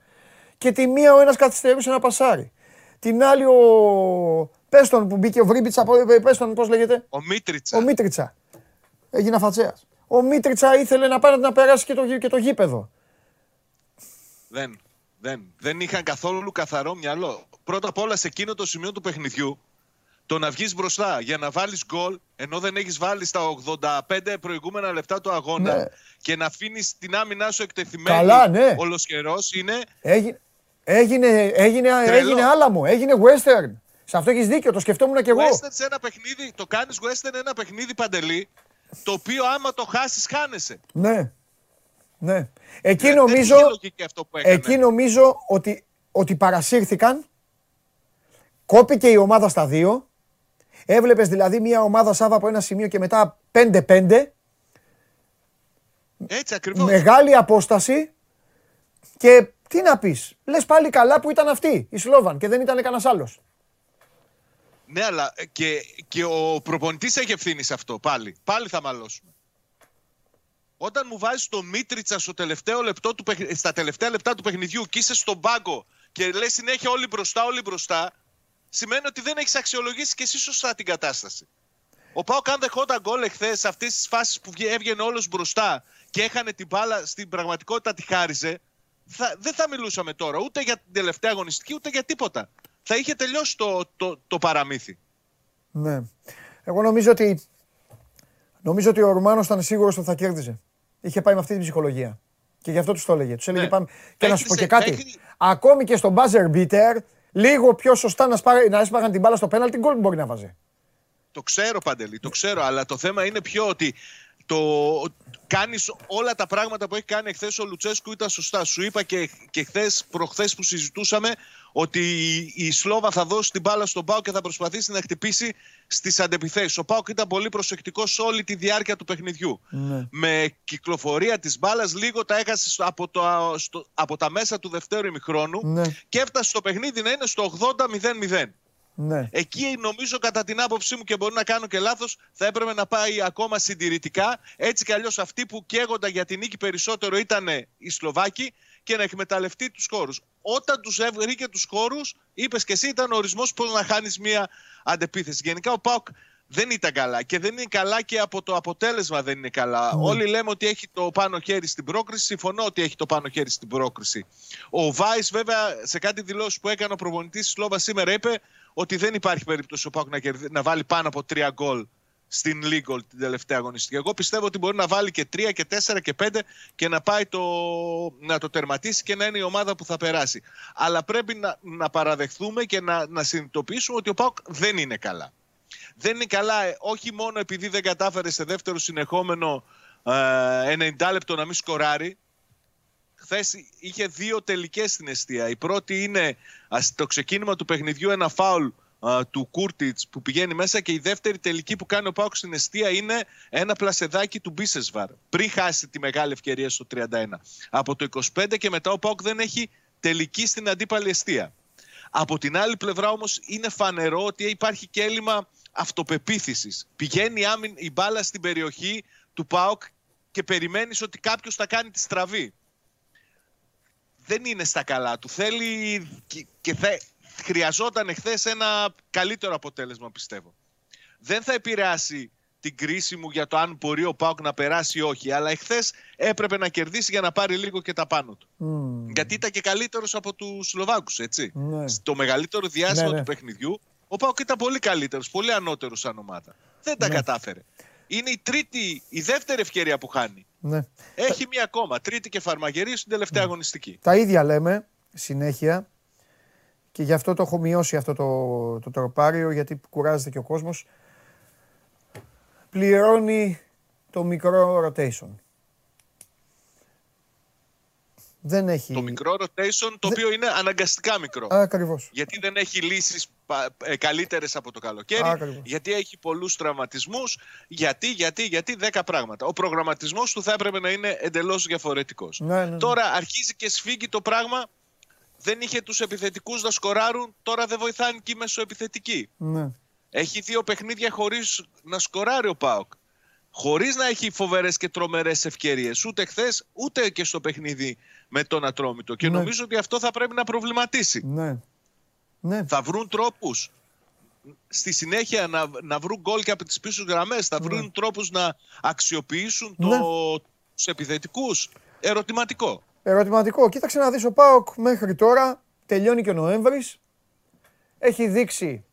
Και τη μία ο ένας καθυστερούσε να πασάρει. Την άλλη ο... Πες τον που μπήκε ο Βρίμπιτσα, π- πες τον πώς λέγεται; Ο Μίτριτσα. Ο Μίτριτσα. Έγινα φατσέας. Ο Μίτριτσα ήθελε να πάει να περάσει και το, γη- και το γήπεδο. Δεν, δεν, δεν είχαν καθόλου καθαρό μυαλό. Πρώτα απ' όλα σε εκείνο το σημείο του παιχνιδιού, το να βγεις μπροστά για να βάλεις γκολ, ενώ δεν έχεις βάλει στα 85 προηγούμενα λεπτά του αγώνα Ναι. και να αφήνεις την άμυνά σου εκτεθειμένη Καλά, ναι. ολοσχερός, είναι Έγινε, έγινε, έγινε, Τρελό. έγινε άλαμο, έγινε western. Σε αυτό έχεις δίκιο, το σκεφτόμουν κι εγώ. western σε ένα παιχνίδι, το κάνεις western ένα παιχνίδι παντελή, το οποίο άμα το χάσεις χάνεσαι. Ναι. Ναι. Εκεί Δεν νομίζω, είχε λογική αυτό που έκανε. εκεί νομίζω ότι, ότι παρασύρθηκαν, κόπηκε η ομάδα στα δύο, έβλεπες δηλαδή μια ομάδα Σάβα από ένα σημείο και μετά 5-5 Έτσι ακριβώς. Μεγάλη απόσταση και τι να πεις. Λες πάλι καλά που ήταν αυτή η Σλόβαν και δεν ήταν κανένας άλλος. Ναι, αλλά και, και ο προπονητής έχει ευθύνη σε αυτό πάλι. Πάλι θα μαλώσουμε. Όταν μου βάζεις το Μίτριτσα στο τελευταίο λεπτό του, παιχνι- στα τελευταία λεπτά του παιχνιδιού και είσαι στον πάγκο και λες συνέχεια όλοι μπροστά, όλοι μπροστά, σημαίνει ότι δεν έχεις αξιολογήσει και εσύ σωστά την κατάσταση. Ο Πάοκ αν δεχόταν γκολ εχθές σε αυτέ τι φάσει που βγε- έβγαινε όλος μπροστά και έχανε την μπάλα στην πραγματικότητα τη χάριζε, θα, δεν θα μιλούσαμε τώρα ούτε για την τελευταία αγωνιστική ούτε για τίποτα. Θα είχε τελειώσει το, το, το παραμύθι. Ναι. Εγώ νομίζω ότι, νομίζω ότι ο Ρουμάνος ήταν σίγουρος ότι θα κέρδιζε. Είχε πάει με αυτή την ψυχολογία. Και γι' αυτό τους το έλεγε. Τους έλεγε Ναι. πάμε. Και να σου πω Μέχρι και σε- κάτι. μέχρι- Ακόμη και στον buzzer beater, λίγο πιο σωστά να, σπά, να έσπαγαν την μπάλα στο πέναλτι, γκολ μπορεί να βάζει. Το ξέρω Παντελή, το ξέρω, αλλά το θέμα είναι πιο ότι το κάνεις όλα τα πράγματα που έχει κάνει εχθές ο Λουτσέσκου ήταν σωστά. Σου είπα και, και χθες, προχθές που συζητούσαμε ότι η, η Σλόβα θα δώσει την μπάλα στον Πάο και θα προσπαθήσει να χτυπήσει στις αντεπιθέσεις. Ο Πάοκ ήταν πολύ προσεκτικός όλη τη διάρκεια του παιχνιδιού. Με κυκλοφορία της μπάλας λίγο τα έχασε στο- από, το, στο, από τα μέσα του δευτέρου ημιχρόνου Ναι. και έφτασε στο παιχνίδι να είναι στο 80-0-0. Ναι. Εκεί νομίζω κατά την άποψή μου και μπορεί να κάνω και λάθος θα έπρεπε να πάει ακόμα συντηρητικά. Έτσι κι αλλιώς αυτοί που καίγονταν για την νίκη περισσότερο ήταν οι Σλοβάκοι και να εκμεταλλευτεί τους χώρους. Όταν τους βρήκε τους χώρους, είπες και εσύ, ήταν ο ορισμός πώς να χάνεις μία αντεπίθεση. Γενικά ο Πάοκ δεν ήταν καλά και δεν είναι καλά και από το αποτέλεσμα δεν είναι καλά. Όλοι λέμε ότι έχει το πάνω χέρι στην πρόκριση. Συμφωνώ ότι έχει το πάνω χέρι στην πρόκριση. Ο Βάη, βέβαια, σε κάτι δηλώσεις που έκανε ο προπονητής της Σλόβας σήμερα, είπε ότι δεν υπάρχει περίπτωση ο Πάοκ να, κερδί- να βάλει πάνω από τρία γκολ στην Λίγκολ την τελευταία αγωνιστική. Εγώ πιστεύω ότι μπορεί να βάλει και τρία και τέσσερα και πέντε και να πάει το, να το τερματίσει και να είναι η ομάδα που θα περάσει. Αλλά πρέπει να, να παραδεχθούμε και να, να συνειδητοποιήσουμε ότι ο Πάοκ δεν είναι καλά δεν είναι καλά, ε, όχι μόνο επειδή δεν κατάφερε σε δεύτερο συνεχόμενο ε, 90 λεπτό να μην σκοράρει. Χθες είχε δύο τελικές στην αιστεία. Η πρώτη είναι ας, στο ξεκίνημα του παιχνιδιού ένα φάουλ α, του Κούρτιτς που πηγαίνει μέσα και η δεύτερη τελική που κάνει ο Πάουκ στην αιστεία είναι ένα πλασεδάκι του Μπίσεσβαρ πριν χάσει τη μεγάλη ευκαιρία στο 31. Από το 25 και μετά ο Πάουκ δεν έχει τελική στην αντίπαλη αιστεία. Από την άλλη πλευρά όμως είναι φανερό ότι υπάρχει και έλλειμμα αυτοπεποίθησης. Πηγαίνει η άμυν- η μπάλα στην περιοχή του ΠΑΟΚ και περιμένεις ότι κάποιος θα κάνει τη στραβή. Δεν είναι στα καλά του. Θέλει και, και θε, χρειαζόταν εχθές ένα καλύτερο αποτέλεσμα πιστεύω. Δεν θα επηρεάσει την κρίση μου για το αν μπορεί ο ΠΑΟΚ να περάσει ή όχι. Αλλά εχθές έπρεπε να κερδίσει για να πάρει λίγο και τα πάνω του. Μμμ. Γιατί ήταν και καλύτερος από τους Σλοβάκους, έτσι. Ναι. Στο μεγαλύτερο διάστημα Ναι, ναι. του παιχνιδιού, ο Πάοκ ήταν πολύ καλύτερος, πολύ ανώτερος σαν ομάδα. Δεν τα Ναι. κατάφερε. Είναι η τρίτη, η δεύτερη ευκαιρία που χάνει. Ναι. Έχει μία ακόμα. Τρίτη και φαρμαγερή στην τελευταία αγωνιστική. Τα ίδια λέμε συνέχεια και γι' αυτό το έχω μειώσει αυτό το, το τροπάριο γιατί κουράζεται και ο κόσμος. Πληρώνει το μικρό rotation. Δεν έχει... Το μικρό rotation, το οποίο είναι αναγκαστικά μικρό. Ακριβώς. Γιατί δεν έχει λύσεις πα- ε, καλύτερες από το καλοκαίρι, Ακριβώς. γιατί έχει πολλούς τραυματισμούς, γιατί, γιατί, γιατί, δέκα πράγματα. Ο προγραμματισμός του θα έπρεπε να είναι εντελώς διαφορετικός. Ναι, ναι, ναι. Τώρα αρχίζει και σφίγγει το πράγμα, δεν είχε τους επιθετικούς να σκοράρουν, τώρα δεν βοηθάνε και οι μεσοεπιθετικοί. Ναι. Έχει δύο παιχνίδια χωρίς να σκοράρει ο ΠΑΟΚ. Χωρίς να έχει φοβερές και τρομερές ευκαιρίες. Ούτε χθες, ούτε και στο παιχνίδι με τον Ατρόμητο. Και Ναι. νομίζω ότι αυτό θα πρέπει να προβληματίσει. Ναι. Ναι. Θα βρουν τρόπους στη συνέχεια να, να βρουν γκολ και από τις πίσω γραμμές. Θα βρουν τρόπους να αξιοποιήσουν το, Ναι. τους επιθετικούς. Ερωτηματικό. Ερωτηματικό. Κοίταξε να δεις ο ΠΑΟΚ μέχρι τώρα, τελειώνει και ο Νοέμβρης, έχει δείξει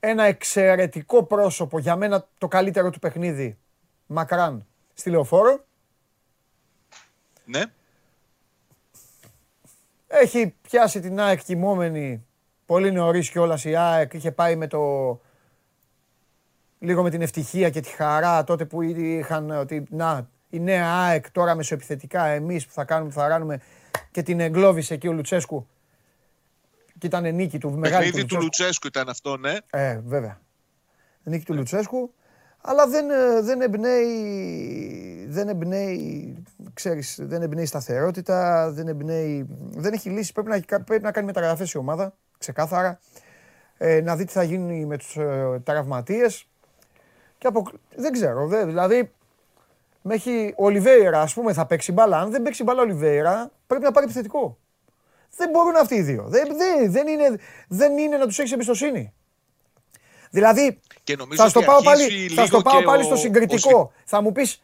ένα εξαιρετικό πρόσωπο, για μένα το καλύτερο του παιχνίδι, μακράν, στη Λεωφόρο. Ναι. Έχει πιάσει την ΑΕΚ κοιμόμενη πολύ νωρίς κιόλας η ΑΕΚ. Είχε πάει με το... λίγο με την ευτυχία και τη χαρά τότε που ήδη είχαν ότι να, η νέα ΑΕΚ τώρα μεσοεπιθετικά εμείς που θα κάνουμε, που θα ράνουμε και την εγκλώβησε εκεί ο Λουτσέσκου. Και ήταν νίκη του μεγάλη Παιχνίδι του Λουτσέσκου ήταν αυτό, ναι. Ε, βέβαια. Νίκη του Λουτσέσκου. Αλλά δεν, ε, δεν εμπνέει, δεν εμπνέει, ξέρεις, δεν εμπνέει σταθερότητα, δεν εμπνέει, δεν έχει λύσει. Πρέπει να, πρέπει να κάνει μεταγραφές η ομάδα, ξεκάθαρα. Ε, να δει τι θα γίνει με τους ε, τραυματίες. Και από, δεν ξέρω, δε, δηλαδή μέχρι ο Ολιβέηρα, ας πούμε, θα παίξει μπάλα. Αν δεν παίξει μπάλα ο Ολιβέηρα, πρέπει να πάρει επιθετικό. Δεν μπορούν αυτοί οι δύο. Δεν, δεν, δεν, είναι, δεν είναι να τους έχεις εμπιστοσύνη. Δηλαδή, Και νομίζω θα στο ότι πάω αρχίζει πάλι, λίγο θα στο πάω και πάλι ο- στο ο συγκριτικό. Θα μου πεις,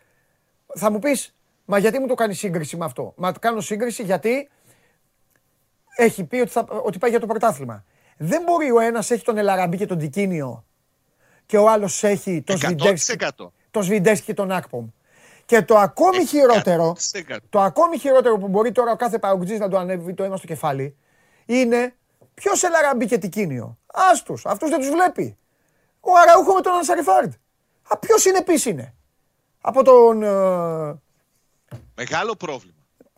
θα μου πεις, μα γιατί μου το κάνει σύγκριση με αυτό; Μα το κάνω σύγκριση γιατί έχει πει ότι, θα, ότι πάει για το πρωτάθλημα. Δεν μπορεί ο ένας έχει τον Ελαραμπή και τον Τικίνιο και ο άλλος έχει τον Σβιντέρσκι, 100%. τον Σβιντέρσκι και τον Ακπομ. Και το ακόμη χειρότερο, 100%. το ακόμη χειρότερο που μπορεί τώρα ο κάθε παουτζής να το ανέβει το αίμα στο κεφάλι, είναι ποιος Ελαραμπή και Τικίνιο. Άστους, αυτούς δεν τους βλέπει. Ο Αραούχο με τον Ανσαριφάρντ. Α, ποιος είναι επίσης είναι; Από τον... ε, Μεγάλο πρόβλημα.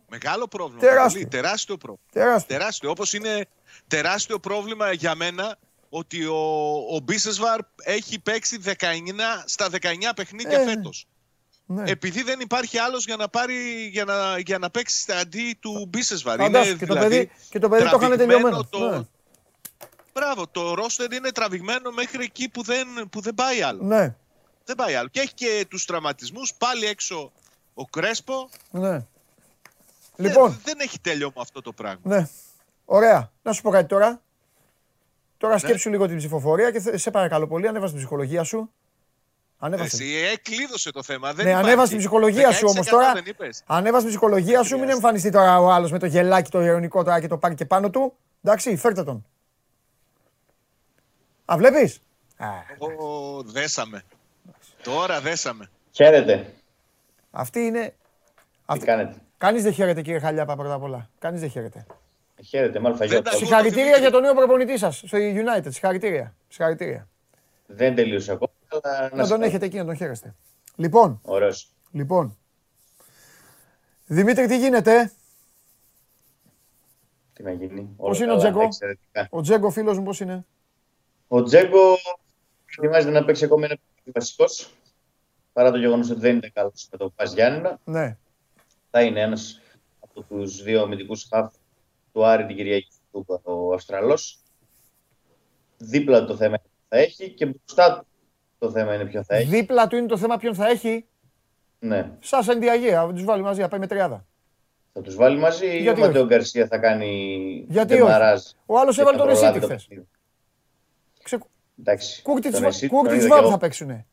Μεγάλο πρόβλημα. Τεράστιο. Παντελή, τεράστιο πρόβλημα. τεράστιο. Τεράστιο. Όπως είναι τεράστιο πρόβλημα για μένα ότι ο, ο Μπίσεσβαρ έχει παίξει 19 στα 19 παιχνίδια Ε, φέτος. Ναι. Επειδή δεν υπάρχει άλλος για να, πάρει, για να, για να παίξει στα αντί του Μπίσεσβαρ. Φαντάσου, και το παιδί- και το παιδί το είχανε τραβηγμένο τελειωμένο. Ναι. Μπράβο, το ρόστερ είναι τραβηγμένο μέχρι εκεί που δεν, που δεν πάει άλλο. Ναι, Δεν πάει άλλο. Και έχει και τους τραυματισμούς, πάλι έξω ο Κρέσπο. ναι. Λοιπόν, Δεν, δεν έχει τέλειωμα αυτό το πράγμα. ναι. Ωραία. Να σου πω κάτι τώρα. Ναι. Τώρα σκέψου λίγο την ψηφοφορία και θε- σε παρακαλώ πολύ, ανέβασε την ψυχολογία σου. Ανέβασε. Εσύ έκλειδωσε το θέμα. Δεν Ναι, υπάρχει. ανέβασε την ψυχολογία σου όμως 16% τώρα. Δεν είπες. Ανέβασε την ψυχολογία σου, μην εμφανιστεί τώρα ο άλλος με το γελάκι το ειρωνικό τώρα και το πάρει και πάνω του. Εντάξει, φέρτε τον. Α, βλέπεις; Α, Ω, δέσαμε. Τώρα δέσαμε. Χαίρετε. αυτή είναι... Τι Αυτή... κάνετε; Κανείς δεν χαίρεται κύριε Χαλιάπα πρώτα απ' όλα. Κανείς δεν χαίρεται. Χαίρετε, μάλλον θα Δεν γιορτάσω. τα ακούω. Συγχαρητήρια Δημήτρη. για τον νέο προπονητή σας στο United. Συγχαρητήρια. Συγχαρητήρια. Δεν τελείωσε ακόμα, αλλά Να τον σε- έχετε εκεί να τον χαίρεστε. Λοιπόν, Ωραίος. λοιπόν. Δημήτρη, τι γίνεται; Τι να γίνει. Πώς Όλα είναι ο καλά, Τζέκο; εξαιρετικά. Ο Τζέγκο φίλος μου πώς είναι; Ο Τζέγκο ετοιμάζεται να παίξει ακόμα ένα βασικός. Παρά το γεγονός ότι δεν είναι καλός με το Πας Γιάννενα. Ναι. Θα είναι ένας από τους δύο αμυντικούς χαφ του Άρη την Κυριακή του ο Αυστραλός. Δίπλα του το θέμα είναι ποιο θα έχει και μπροστά του το θέμα είναι ποιο θα έχει. Δίπλα του είναι το θέμα ποιον θα έχει. Ναι. Σας ενδιαγέα, θα τους βάλει μαζί, να πάει με τριάδα. Θα τους βάλει μαζί ή Γιατί ο Ματέο όχι; Γκαρσία θα κάνει Γιατί όχι; ντεμαράζ Ο άλλος και έβαλε θα τον προλάβει Εσίτη το χθες. παιχνίδι. Ξε... Εντάξει. Κούρτιτς τον Βα- Εσίτη τον Κούρτιτς είδα και Βάμπ εγώ. θα παίξουνε.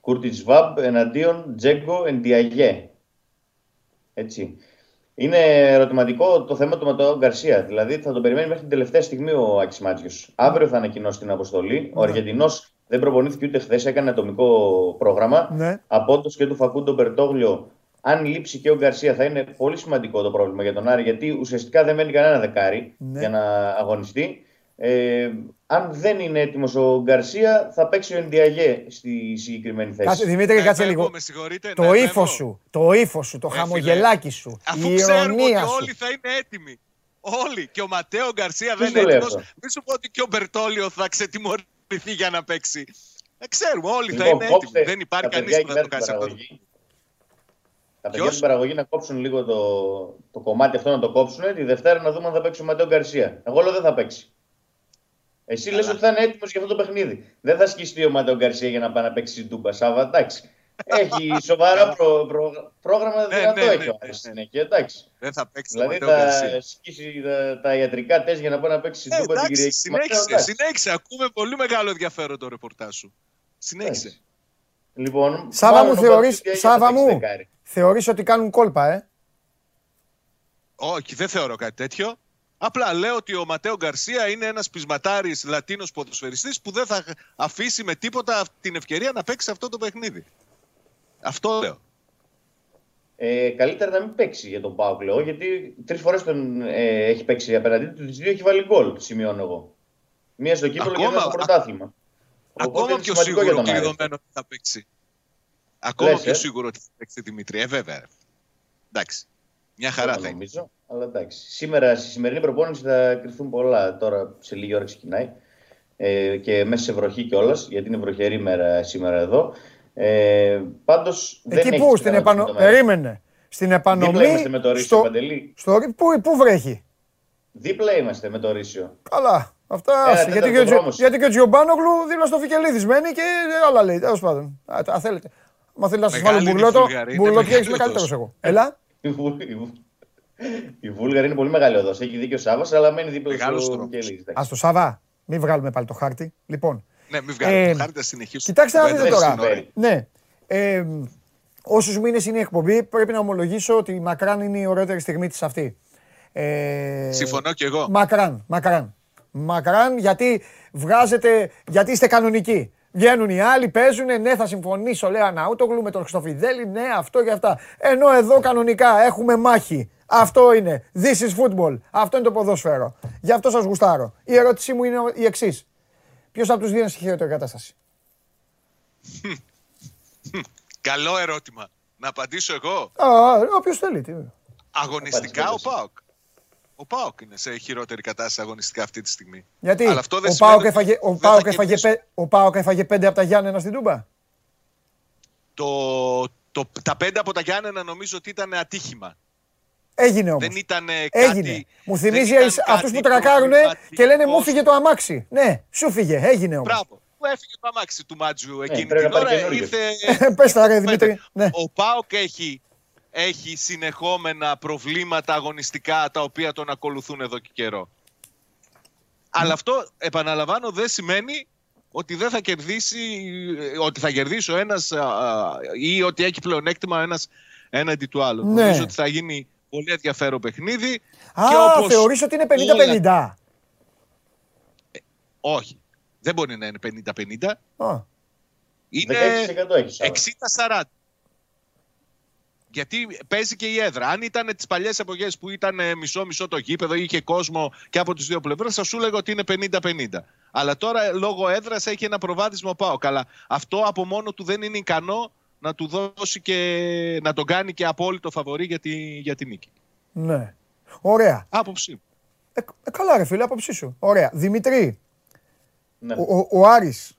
Κούρτιτς Βαμπ εναντίον Τζέγκο Εντιαγέ. Έτσι. Είναι ερωτηματικό το θέμα του Ματεό Γκαρσία. Δηλαδή θα τον περιμένει μέχρι την τελευταία στιγμή ο Άκης Μάτζιος. Αύριο θα ανακοινώσει την αποστολή. Ο Αργεντινός δεν προπονήθηκε ούτε χθες, έκανε ατομικό πρόγραμμα. Ναι. Από όντως και του Φακούντο Μπερτόγλιο, αν λείψει και ο Γκαρσία, θα είναι πολύ σημαντικό το πρόβλημα για τον Άρη, γιατί ουσιαστικά δεν μένει κανένα δεκάρι Ναι. για να αγωνιστεί. Ε, αν δεν είναι έτοιμος ο Γκαρσία, θα παίξει ο Ενδιαγέ στη συγκεκριμένη θέση. Κάτσε, Δημήτρη, Να κάτσε επέμβω, λίγο. με συγχωρείτε, να Το επέμβω. ύφος σου, το ύφος σου, το Ε, φίλε, χαμογελάκι σου, Αφού η ξέρουμε ότι ηρωνία σου. όλοι θα είναι έτοιμοι. Όλοι. Και ο Ματέο Γκαρσία Ποιος δεν το είναι λέει έτοιμος. αυτό; Μην σου πω ότι και ο Μπερτόλιο θα ξετιμωρηθεί για να παίξει. Ε, ξέρουμε, όλοι θα Λοιπόν, είναι κόψτε έτοιμοι. Δεν υπάρχει τα κανείς παιδιά που εκεί θα το πέρα κάνει στην αυτό. παραγωγή. Τα παιδιά Ποιος; στην παραγωγή να κόψουν λίγο το, το κομμάτι αυτό να το κόψουν. Τη Δευτέρα να δούμε αν θα παίξει ο Ματέο Γκαρσία. Εγώ λέω δεν θα παίξει. Εσύ λες ότι θα είναι έτοιμος για αυτό το παιχνίδι. Δεν θα σκιστεί ο Ματέο Γκαρσία για να πάει να παίξει στην Τούμπα. Σάβα, εντάξει. Έχει σοβαρά προ, προ- πρόγραμμα Ναι, δυνατό ναι, ναι, έχει ο ναι, Άρης στη ναι. συνέχεια. Εντάξει. Δεν θα παίξει το Δηλαδή Ματέο θα Γκαρσία. σκίσει τα, τα ιατρικά τεστ για να πάει να παίξει στην Ε, Τούμπα την εντάξει, Κυριακή. Ματέο, συνέχισε, εντάξει. συνέχισε. Ακούμε πολύ μεγάλο ενδιαφέρον το ρεπορτάζ σου. Συνέχισε. Εντάξει. Λοιπόν, Σάβα μάλλον μου, ο θεωρείς, Μπαπτίστη έχει Σάβα να παίξει μου, δεκάρι. θεωρείς ότι κάνουν κόλπα, ε; Όχι, δεν θεωρώ κάτι τέτοιο. Απλά λέω ότι ο Ματέο Γκαρσία είναι ένας πεισματάρης Λατίνος ποδοσφαιριστής που δεν θα αφήσει με τίποτα την ευκαιρία να παίξει αυτό το παιχνίδι. Αυτό λέω. Ε, καλύτερα να μην παίξει για τον Πάουκ, λέω, γιατί τρεις φορές τον ε, έχει παίξει απέναντί του, τις δύο έχει βάλει γκολ, σημειώνω εγώ. Μία στο κύπελο και Ακόμα- μία στο πρωτάθλημα. Οπότε Ακόμα είναι πιο σημαντικό για σίγουρο τον Άρη. κλειδωμένο ότι θα παίξει. Ακόμα Λες, πιο ε; σίγουρο ότι θα παίξει Δημήτρη. Ε, βέβαια. Εντάξει. Μια Δεν χαρά το θα είναι. νομίζω, αλλά εντάξει. Σήμερα, στη σημερινή προπόνηση θα κρυφθούν πολλά. Τώρα σε λίγη ώρα ξεκινάει. ε, και μέσα σε βροχή κιόλας, γιατί είναι βροχερή μέρα σήμερα εδώ. Ε, Πάντως δεν Εκεί έχεις πού, στην τεράστιο επανο... τομέα. Περίμενε. Στην επανομή. Δίπλα είμαστε με το Ρήσιο, στο... Παντελή. στο... Πού, πού βρέχει; Δίπλα είμαστε με το Ρήσιο. Καλά. Αυτά. Ένα άσε, γιατί, και τέταρτο ο, Τζο- δρόμος. γιατί και ο Τζιομπάνογλου δίπλα στο Φικελίδης μένει και άλλα λέει. Τέλος πάντων. Α, α, θέλετε. Μα θέλετε να σας βάλω Μεγάλη είναι η μπουρλότο. Βουλγαρία, είναι Μπουρλότια είσαι μεγάλη καλύτερος οδός. εγώ. Έλα. Η, Βου... η, Βου... η Βούλγαρη είναι πολύ μεγάλη οδός. Έχει δίκιο ο Σάβα, αλλά μένει δίπλα Μεγάλος στο δρόμος. Κελίδη. Α το Σαββά. Μην βγάλουμε πάλι το χάρτη. Λοιπόν. Ναι, μην βγάλετε Ε, το χάρτη, θα συνεχίσουμε. Κοιτάξτε να Κουβέντα δείτε τώρα. στην ώρα. Ναι. Ε, Όσους μήνες είναι η εκπομπή, πρέπει να ομολογήσω ότι μακράν είναι η ωραιότερη στιγμή της αυτή. Ε, Συμφωνώ κι εγώ. Μακράν, μακράν. Μακράν γιατί βγάζετε, γιατί είστε κανονικοί. Βγαίνουν οι άλλοι, παίζουν, ναι, θα συμφωνήσω, λέει Αναούτογλου με τον Χριστοφιδέλη, ναι, αυτό και αυτά. Ενώ εδώ κανονικά έχουμε μάχη. Αυτό είναι. This is football. Αυτό είναι το ποδόσφαιρο. Γι' αυτό σας γουστάρω. Η ερώτησή μου είναι η εξής. Ποιος από τους δύο είναι στη χειρότερη κατάσταση; Καλό ερώτημα. Να απαντήσω εγώ. Α, όποιος θέλει. τι. Αγωνιστικά ο Απάντησε, Πάοκ. Ο Πάοκ είναι σε χειρότερη κατάσταση αγωνιστικά αυτή τη στιγμή. Γιατί; Αλλά αυτό δεν ο σημαίνει Πάοκ ότι έφαγε, ο δεν Πάοκ θα έφαγε, κερδίσει. πέ- ο Πάοκ έφαγε πέντε από τα Γιάννενα στην Τούμπα; Το, το, τα πέντε από τα Γιάννενα νομίζω ότι ήταν ατύχημα. Έγινε όμως. Δεν ήταν κάτι. Έγινε. Μου δεν θυμίζει ήταν αυτούς κάτι που τρακάρουν προβληματικό. και λένε μου φύγε το αμάξι. Ναι, σου φύγε. Έγινε όμως. Μπράβο. Που έφυγε το αμάξι του Μάτζου εκείνη πρέπει την να πάρει ώρα. καινούριο. Ήρθε. Πες τα ρε Δημήτρη. Ναι. Ο Πάοκ έχει, έχει συνεχόμενα προβλήματα αγωνιστικά τα οποία τον ακολουθούν εδώ και καιρό. Αλλά αυτό, επαναλαμβάνω, δεν σημαίνει ότι δεν θα κερδίσει, ε, ότι θα κερδίσει ο ένας α, α, ή ότι έχει πλεονέκτημα ο ένας έναντι του άλλου. Ναι. Νομίζω ότι θα γίνει πολύ ενδιαφέρον παιχνίδι. Α, και όπως θεωρείς ότι είναι όλα- 50-50. Όχι. Δεν μπορεί να είναι 50-50. Α, Είναι 16% έχεις Σάβα. 60-40. Γιατί παίζει και η έδρα. Αν ήταν τις παλιές εποχές που ήταν ε, μισό-μισό το γήπεδο, είχε κόσμο και από τις δύο πλευρές, θα σου έλεγα ότι είναι 50-50. Αλλά τώρα ε, λόγω έδρας έχει ένα προβάδισμα ο Πάοκ. Αλλά αυτό από μόνο του δεν είναι ικανό να του δώσει και να τον κάνει και απόλυτο φαβορή για τη, για τη νίκη. ναι. Ωραία. Άποψή μου. Ε, ε, καλά ρε φίλε, άποψή σου. Ωραία. Δημητρή, Ναι. ο, ο, ο Άρης,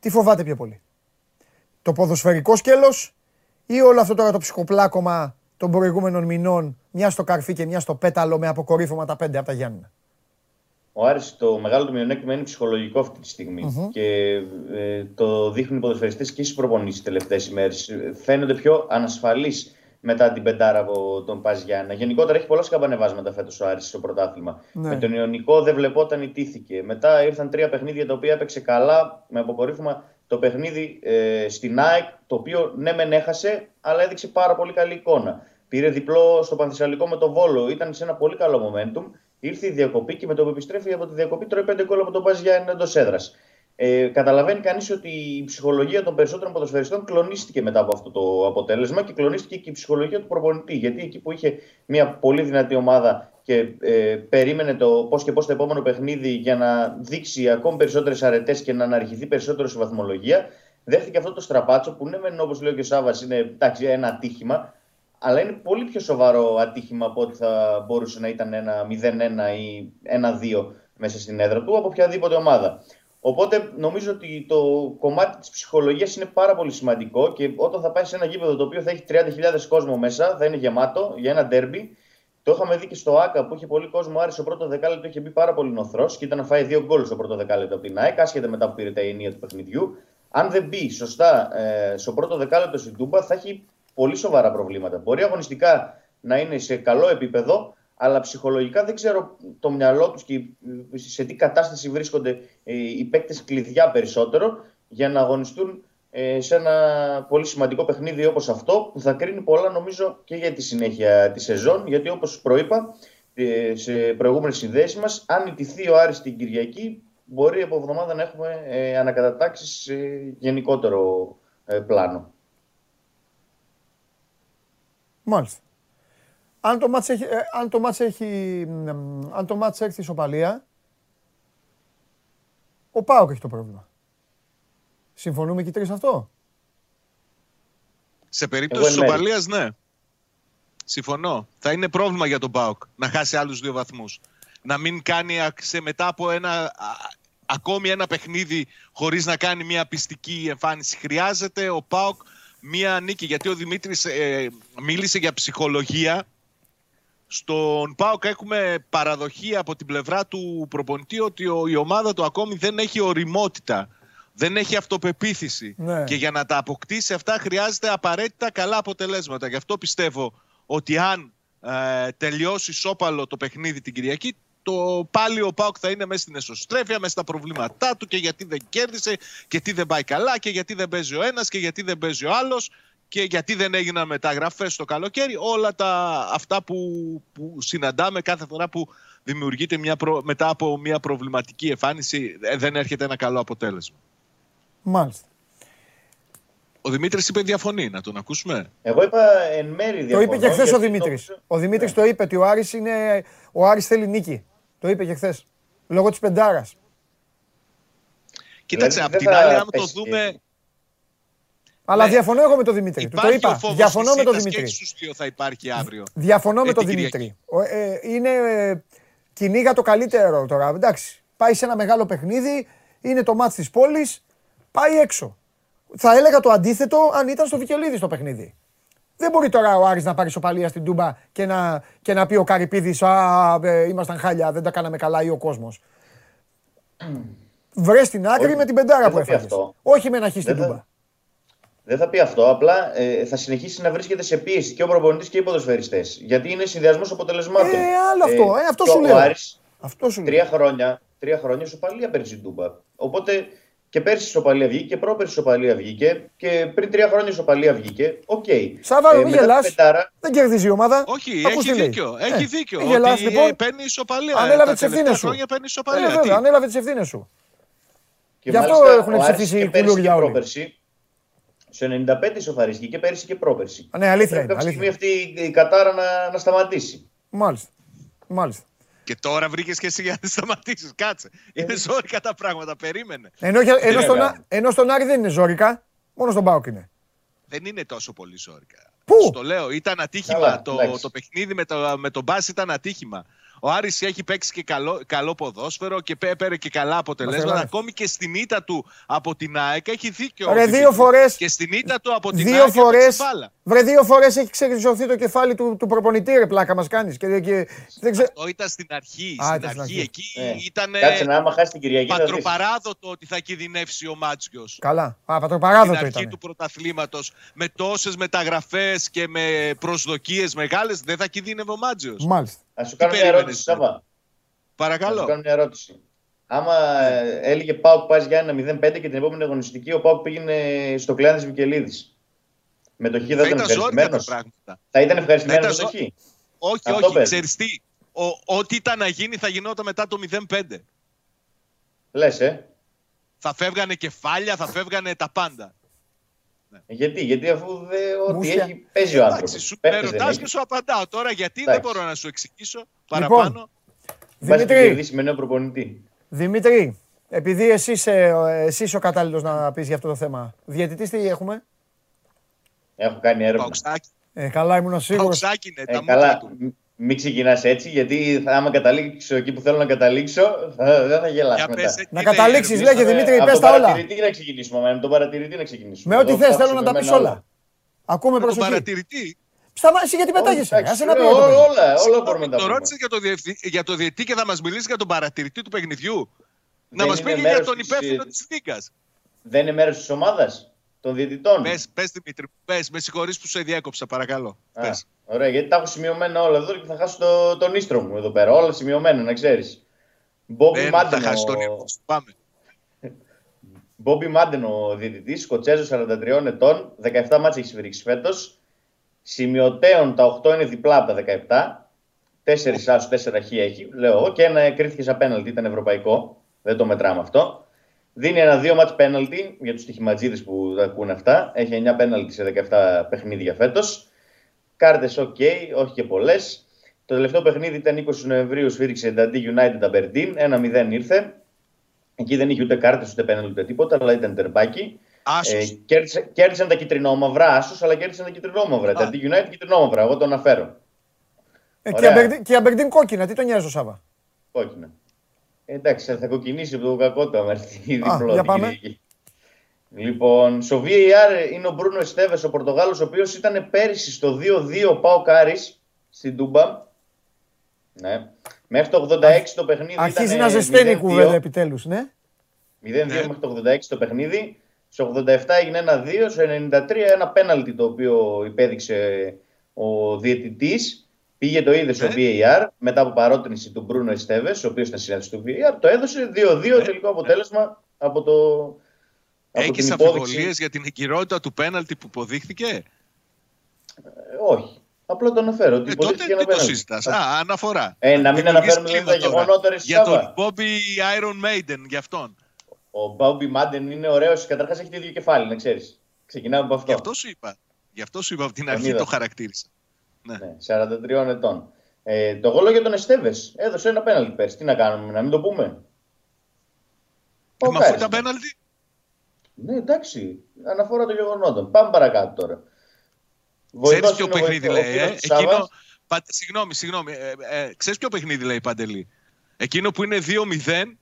τι φοβάται πιο πολύ; Το ποδοσφαιρικό σκέλος ή όλο αυτό τώρα το ψυχοπλάκωμα των προηγούμενων μηνών, μια στο καρφί και μια στο πέταλο με αποκορύφωμα τα πέντε από τα Γιάννηνα. Ο Άρης το μεγάλο του μειονέκτημα είναι ψυχολογικό αυτή τη στιγμη και ε, το δείχνουν οι ποδοσφαιριστές και στις προπονήσεις τις τελευταίες ημέρες. Ε, Φαίνονται πιο ανασφαλείς μετά την πεντάρα από τον Πας Γιάννα. Γενικότερα έχει πολλά σκαμπανεβάσματα φέτος ο Άρης στο πρωτάθλημα. Ναι. Με τον Ιωνικό δεν βλεπόταν ιτήθηκε. Μετά ήρθαν τρία παιχνίδια τα οποία έπαιξε καλά με αποκορύφωμα το παιχνίδι ε, στην ΑΕΚ, το οποίο ναι μεν έχασε, αλλά έδειξε πάρα πολύ καλή εικόνα. Πήρε διπλό στο Πανθυσσαλικό με το Βόλο, ήταν σε ένα πολύ καλό momentum. Ήρθε η διακοπή και με το που επιστρέφει από τη διακοπή τρώει πέντε γκολ από τον Πας Γιάννη εντός έδρας. Ε, καταλαβαίνει κανείς ότι η ψυχολογία των περισσότερων ποδοσφαιριστών κλονίστηκε μετά από αυτό το αποτέλεσμα και κλονίστηκε και η ψυχολογία του προπονητή. Γιατί εκεί που είχε μια πολύ δυνατή ομάδα και ε, περίμενε το πώς και πώς το επόμενο παιχνίδι για να δείξει ακόμη περισσότερες αρετές και να αναρριχηθεί περισσότερο στη βαθμολογία, δέχτηκε αυτό το στραπάτσο που ναι, μεν όπως λέει και ο Σάβα, είναι εντάξει, ένα ατύχημα, αλλά είναι πολύ πιο σοβαρό ατύχημα από ότι θα μπορούσε να ήταν ένα 0-1 ή 1-2 μέσα στην έδρα του από οποιαδήποτε ομάδα. Οπότε νομίζω ότι το κομμάτι της ψυχολογίας είναι πάρα πολύ σημαντικό και όταν θα πάει σε ένα γήπεδο το οποίο θα έχει 30.000 κόσμο μέσα, θα είναι γεμάτο για ένα ντέρμπι. Το είχαμε δει και στο ΑΚΑ που είχε πολύ κόσμο. Άρης στο πρώτο δεκάλεπτο είχε μπει πάρα πολύ νοθρός και ήταν να φάει δύο γκολ στο πρώτο δεκάλεπτο από την ΑΕΚ, άσχετα μετά που πήρε τα ενία του παιχνιδιού. Αν δεν μπει σωστά ε, στο πρώτο δεκάλεπτο στην Τούμπα, θα έχει πολύ σοβαρά προβλήματα. Μπορεί αγωνιστικά να είναι σε καλό επίπεδο, αλλά ψυχολογικά δεν ξέρω το μυαλό τους και σε τι κατάσταση βρίσκονται ε, οι παίκτες κλειδιά περισσότερο για να αγωνιστούν ε, σε ένα πολύ σημαντικό παιχνίδι όπως αυτό που θα κρίνει πολλά νομίζω και για τη συνέχεια της σεζόν γιατί όπως προείπα ε, σε προηγούμενες συνδέσεις μας αν ιτηθεί ο Άρης την Κυριακή μπορεί από εβδομάδα να έχουμε ε, ανακατατάξεις σε γενικότερο ε, πλάνο. Μάλιστα. Αν το μάτς έχει, ε, αν το μάτς έχει, μ, αν το μάτς έρθει ισοπαλία, ο Πάοκ έχει το πρόβλημα. Συμφωνούμε και οι τρεις αυτό; Σε περίπτωση Εγώ εν μέρει. ισοπαλίας, ναι. Συμφωνώ. Θα είναι πρόβλημα για τον Πάοκ να χάσει άλλους δύο βαθμούς. Να μην κάνει ακ- σε μετά από ένα α, ακόμη ένα παιχνίδι χωρίς να κάνει μια πιστική εμφάνιση. Χρειάζεται ο ΠΑΟΚ μια νίκη, γιατί ο Δημήτρης ε, μίλησε για ψυχολογία. Στον ΠΑΟΚ έχουμε παραδοχή από την πλευρά του προπονητή ότι ο- η ομάδα του ακόμη δεν έχει οριμότητα. Δεν έχει αυτοπεποίθηση. Ναι. Και για να τα αποκτήσει αυτά χρειάζεται απαραίτητα καλά αποτελέσματα. Γι' αυτό πιστεύω ότι αν ε, τελειώσει σώπαλο το παιχνίδι την Κυριακή, το πάλι ο Πάουκ θα είναι μέσα στην εσωστρέφεια, μέσα στα προβλήματά του και γιατί δεν κέρδισε και τι δεν πάει καλά και γιατί δεν παίζει ο ένας και γιατί δεν παίζει ο άλλος και γιατί δεν έγιναν μεταγραφές το καλοκαίρι. Όλα τα αυτά που, που συναντάμε κάθε φορά που δημιουργείται μια προ- μετά από μια προβληματική εμφάνιση ε, δεν έρχεται ένα καλό αποτέλεσμα. Μάλιστα. Ο Δημήτρης είπε διαφωνεί, να τον ακούσουμε. Εγώ είπα εν μέρη Το διαφωνώ. είπε και χθες ο γιατί Δημήτρης. νόμιζα- Ο Δημήτρης το είπε ότι ο Άρης, είναι, ο Άρης θέλει νίκη. Το είπε και χθες. Λόγω της πεντάρας. Κοίταξε, Δηλαδή, απ' δεν την θα άλλη, αν το πέσει δούμε. Αλλά Ναι. διαφωνώ εγώ με τον Δημήτρη. Του Το Υπάρχει είπα. ο φόβος Διαφωνώ της με τον ήττας Δημήτρη. Και στους δύο θα υπάρχει αύριο. Διαφωνώ Ε, με τον την Κυριακή. Δημήτρη. Ο- ε, είναι ε, κυνήγα το καλύτερο τώρα. Εντάξει. Πάει σε ένα μεγάλο παιχνίδι. Είναι το μάτς της πόλης. Πάει έξω. Θα έλεγα το αντίθετο αν ήταν στο Βικελίδη στο παιχνίδι. Δεν μπορεί τώρα ο Άρης να πάρει σοπαλία στην Τούμπα και να, και να πει ο Καρυπίδης «Α, ε, ήμασταν χάλια, δεν τα κάναμε καλά» ή ο κόσμος. Βρες την άκρη Όχι, με την πεντάρα δεν που θα πεις έφαγες. αυτό. Όχι με ένα χ στην Δεν θα- Τούμπα. Δεν θα πει αυτό. Απλά ε, θα συνεχίσει να βρίσκεται σε πίεση και ο προπονητής και οι ποδοσφαιριστές. Γιατί είναι συνδυασμός αποτελεσμάτων. Ε, άλλο αυτό. Ε, αυτό και σου ο λέω. Άρης Αυτό σου λέω. τρία χρόνια, τρία χρόνια ισοπαλία πέρσι η Τούμπα. Οπότε και πέρσι η ισοπαλία βγήκε και πρόπερσι η ισοπαλία βγήκε και πριν τρία χρόνια η ισοπαλία βγήκε. Οκ. Σάβα, Ε, μην μετά την γελάς. πεντάρα- Δεν κερδίζει η ομάδα. Όχι, Ακούς έχει τι λέει. δίκιο. Ε, Έχει δίκιο. μην γελάς, ότι λοιπόν. ε, παίρνει ισοπαλία. Ανέλαβε Τα τις ευθύνες τελευταία σου. χρόνια παίρνει Ε, ισοπαλία. βέβαια, Τι; ανέλαβε τις ευθύνες σου. Και Γι' αυτό μάλιστα έχουν ο Άρης ψηφίσει και πέρσι κουλούρια και όλοι. πρόπερσι. Στο 95 ισοφαρίστηκε και πέρσι και πρόπερσι. Ναι, αλήθεια Πρέπει είναι. κάποια στιγμή Αλήθεια. αυτή η κατάρα να, να σταματήσει. Μάλιστα. Μάλιστα. Και τώρα βρήκες και εσύ για να σταματήσεις. Κάτσε. Είναι ζώρικα τα πράγματα. Περίμενε. Ενώ, για- ενώ, στον, βέβαια. Ά- ενώ στον Άρη δεν είναι ζώρικα, μόνο στον Πάοκ είναι. Δεν είναι τόσο πολύ ζώρικα. Πού; Στο λέω, ήταν ατύχημα. Καλά, το, εντάξει. το παιχνίδι με, το, με τον Μπάς ήταν ατύχημα. Ο Άρης έχει παίξει και καλό, καλό ποδόσφαιρο και πέ- έπαιρε και καλά αποτελέσματα. Μαθελάνες. Ακόμη και στην ήττα του από την ΑΕΚ έχει δίκιο. ο Ρε, δύο Δημήτρης. φορές- Και στην ήττα του από την Δύο ΑΕΚ φορέ. Έπαιξε μπάλα. Βρε, δύο φορές έχει ξεριζωθεί το κεφάλι του, του προπονητή, ρε πλάκα μας κάνεις. Και, και, δεν ξε... Το ήταν στην αρχή. Α, στην ήταν στην αρχή. αρχή. Εκεί Ε, ήταν Κάτσε να άμα χάσει την Κυριακή θα δεις. πατροπαράδοτο ότι θα κινδυνεύσει ο Μάτσιος. Καλά. Α, Στην πατροπαράδοτο αρχή ήταν. του πρωταθλήματος με τόσες μεταγραφές και με προσδοκίες μεγάλες, δεν θα κινδύνευε ο Μάτζιος. Μάλιστα. Να σου κάνω μια περίμενες, ερώτηση, Σάβα. Να σου Παρακαλώ. κάνω μια ερώτηση. Άμα ε, έλεγε Πάουκ πα για ένα 0-5 και την επόμενη αγωνιστική ο Πάουκ πήγαινε στο κλάν τη Βικελίδης. Με το Χ δεν Θα ήταν ήταν ζώρικα τα ευχαριστημένος. πράγματα. Θα ήταν ευχαριστημένο Θα με ήταν το Χ. ζω- Όχι, Αυτό όχι, παίζει. ξέρεις τι. Ο- ό,τι ήταν να γίνει θα γινόταν μετά το 0-5. Λες, ε. Θα φεύγανε κεφάλια, θα φεύγανε τα πάντα. Γιατί, γιατί αφού δε, ό,τι Μουσια. έχει παίζει ο άνθρωπος. Εντάξει, σου με ρωτάς και σου απαντάω τώρα γιατί δεν Εντάξει. μπορώ να σου εξηγήσω Λοιπόν, παραπάνω. Βάζει να Δημήτρη, κερδίσει με νέο προπονητή. Δημήτρη, επειδή εσύ είσαι, εσύ είσαι ο κατάλληλος να πεις για αυτό το θέμα. Διαιτητής τι έχουμε; Έχω κάνει έρευνα. Παουξάκι, Ε, καλά, ήμουν σίγουρος. παουξάκι είναι Ε, τα μούτρα καλά, του. μ- μην ξεκινάς έτσι, γιατί θα, άμα καταλήξω εκεί που θέλω να καταλήξω, θα, δεν θα γελάσω Για μετά. πες, ε, Να τι λέει, καταλήξεις, έρευνα. λέγε Δημήτρη, από πες τον τα όλα. παρατηρητή να ξεκινήσουμε, με τον παρατηρητή να ξεκινήσουμε. Με ό,τι Εδώ θες, κάθεσαι θέλω να τα με πεις μένα όλα. Ακούμε Με τον προσοχή. παρατηρητή; Σταμά, εσύ γιατί πετάγεσαι. εντάξει, Άσε να πει ε, για το ό- παιδί. όλα, όλα μπορούμε να τα Το πούμε. ρώτησε για το, διευθυ... για το διαιτή και θα μας μιλήσει για τον παρατηρητή του παιχνιδιού. να Δεν μας πει είναι και για μέρος τον της, υπεύθυνο ε, της Λίγκας. Δεν είναι μέρος της ομάδας των διαιτητών. Πες, πες, Δημήτρη, πες, με συγχωρείς που σε διέκοψα, παρακαλώ. Α, Πες. ωραία, γιατί τα έχω σημειωμένα όλα εδώ και θα χάσω το, τον ίστρο μου εδώ πέρα. Όλα σημειωμένα, να ξέρεις. Μπόμπι Δεν θα Μάντεν, χάσει τον ο... ύπνο σου. Πάμε. Μπόμπι Μάντεν, ο διαιτητής, Σκοτσέζος 43 ετών, 17 μάτια έχει σφυρίξει φέτος. Σημειωτέων τα 8 είναι διπλά από τα 17. 4 άσους, 4 χ έχει, λέω εγώ, και ένα κρίθηκες σαν πέναλτι, ήταν ευρωπαϊκό. Δεν το μετράμε αυτό. Δίνει ένα δύο μάτς πέναλτι για τους στοιχηματζίδες που τα ακούνε αυτά. Έχει 9 πέναλτι σε 17 παιχνίδια φέτος. Κάρτες ok, όχι και πολλές. Το τελευταίο παιχνίδι ήταν 20 Νοεμβρίου, σφύριξε Dundee United Aberdeen, 1-0 ήρθε. Εκεί δεν είχε ούτε κάρτες ούτε πέναλτι ούτε τίποτα, αλλά ήταν τερμπάκι. Άσος. Ε, κέρδισε- κέρδισαν τα κυτρινόμαυρα, άσους, αλλά κέρδισαν τα κυτρινόμαυρα. Α. Dundee United κυτρινόμαυρα, εγώ το αναφέρω. Ε, Και η Ωραία. Αμπερντίν- και η Αμπερντίν κόκκινα, τι τον νοιάζει ο Σάβα; Κόκκινα. Εντάξει, θα κοκκινήσει από το κακό του άμα έρθει η Α, διπλό για την πάμε. Κυριακή. Λοιπόν, στο VAR είναι ο Μπρούνο Εστέβες, ο Πορτογάλος, ο οποίος ήταν πέρυσι στο 2-2 Πάο Κάρις στην Τούμπα. Ναι. Μέχρι το 86 το παιχνίδι Αρχίζει ήταν να ζεσταίνει η 0-2. κουβέντα επιτέλους, ναι. 0-2 μέχρι το 86 το παιχνίδι. Στο 87 έγινε ένα 2, στο 93 ένα πέναλτι το οποίο υπέδειξε ο διαιτητής. Πήγε το είδε στο VAR μετά από παρότρινση του Μπρούνο Εστέβες, ο οποίος ήταν συνέδριο του VAR. Το έδωσε 2-2 τελικό αποτέλεσμα από το. Από Έχεις την υπόδειξη. αμφιβολίε για την εγκυρότητα του πέναλτι που υποδείχθηκε; Ε, όχι. Απλά το αναφέρω. Ότι Ε, τότε υποδείχθηκε τι ένα το πέναλτι. συζητάς. Α, αναφορά. Ε, να μην Δημιουργείς αναφέρουμε δηλαδή κλίμα τα τώρα. γεγονότα, ρε Για τον Σάβα. Bobby Iron Maiden, για αυτόν. Ο Μπάουμπι Μάντεν είναι ωραίος. Καταρχάς έχει το ίδιο κεφάλι, να ξέρεις. Ξεκινάμε από αυτό. Γι' αυτό σου είπα. Γι' αυτό σου είπα από την Τον αρχή είδα. το χαρακτήρισα. Ναι, 43 ετών. Ε, το γόλο για τον Εστέβες. Έδωσε ένα πέναλτι πέρσι. Τι να κάνουμε, να μην το πούμε; Ε, Ο Μα αφού Κάρις. ήταν πέναλτι. Ναι, εντάξει. Αναφορά των γεγονότων. Πάμε παρακάτω τώρα. Ξέρεις Βοηθός ποιο είναι ο παιχνίδι βοηθός- λέει. ο Ε; φίλος της Σάββας. Εκείνο. Πα... Συγγνώμη, συγγνώμη. Ε, ε, ξέρεις ποιο παιχνίδι λέει Παντελή; Εκείνο που είναι 2-0,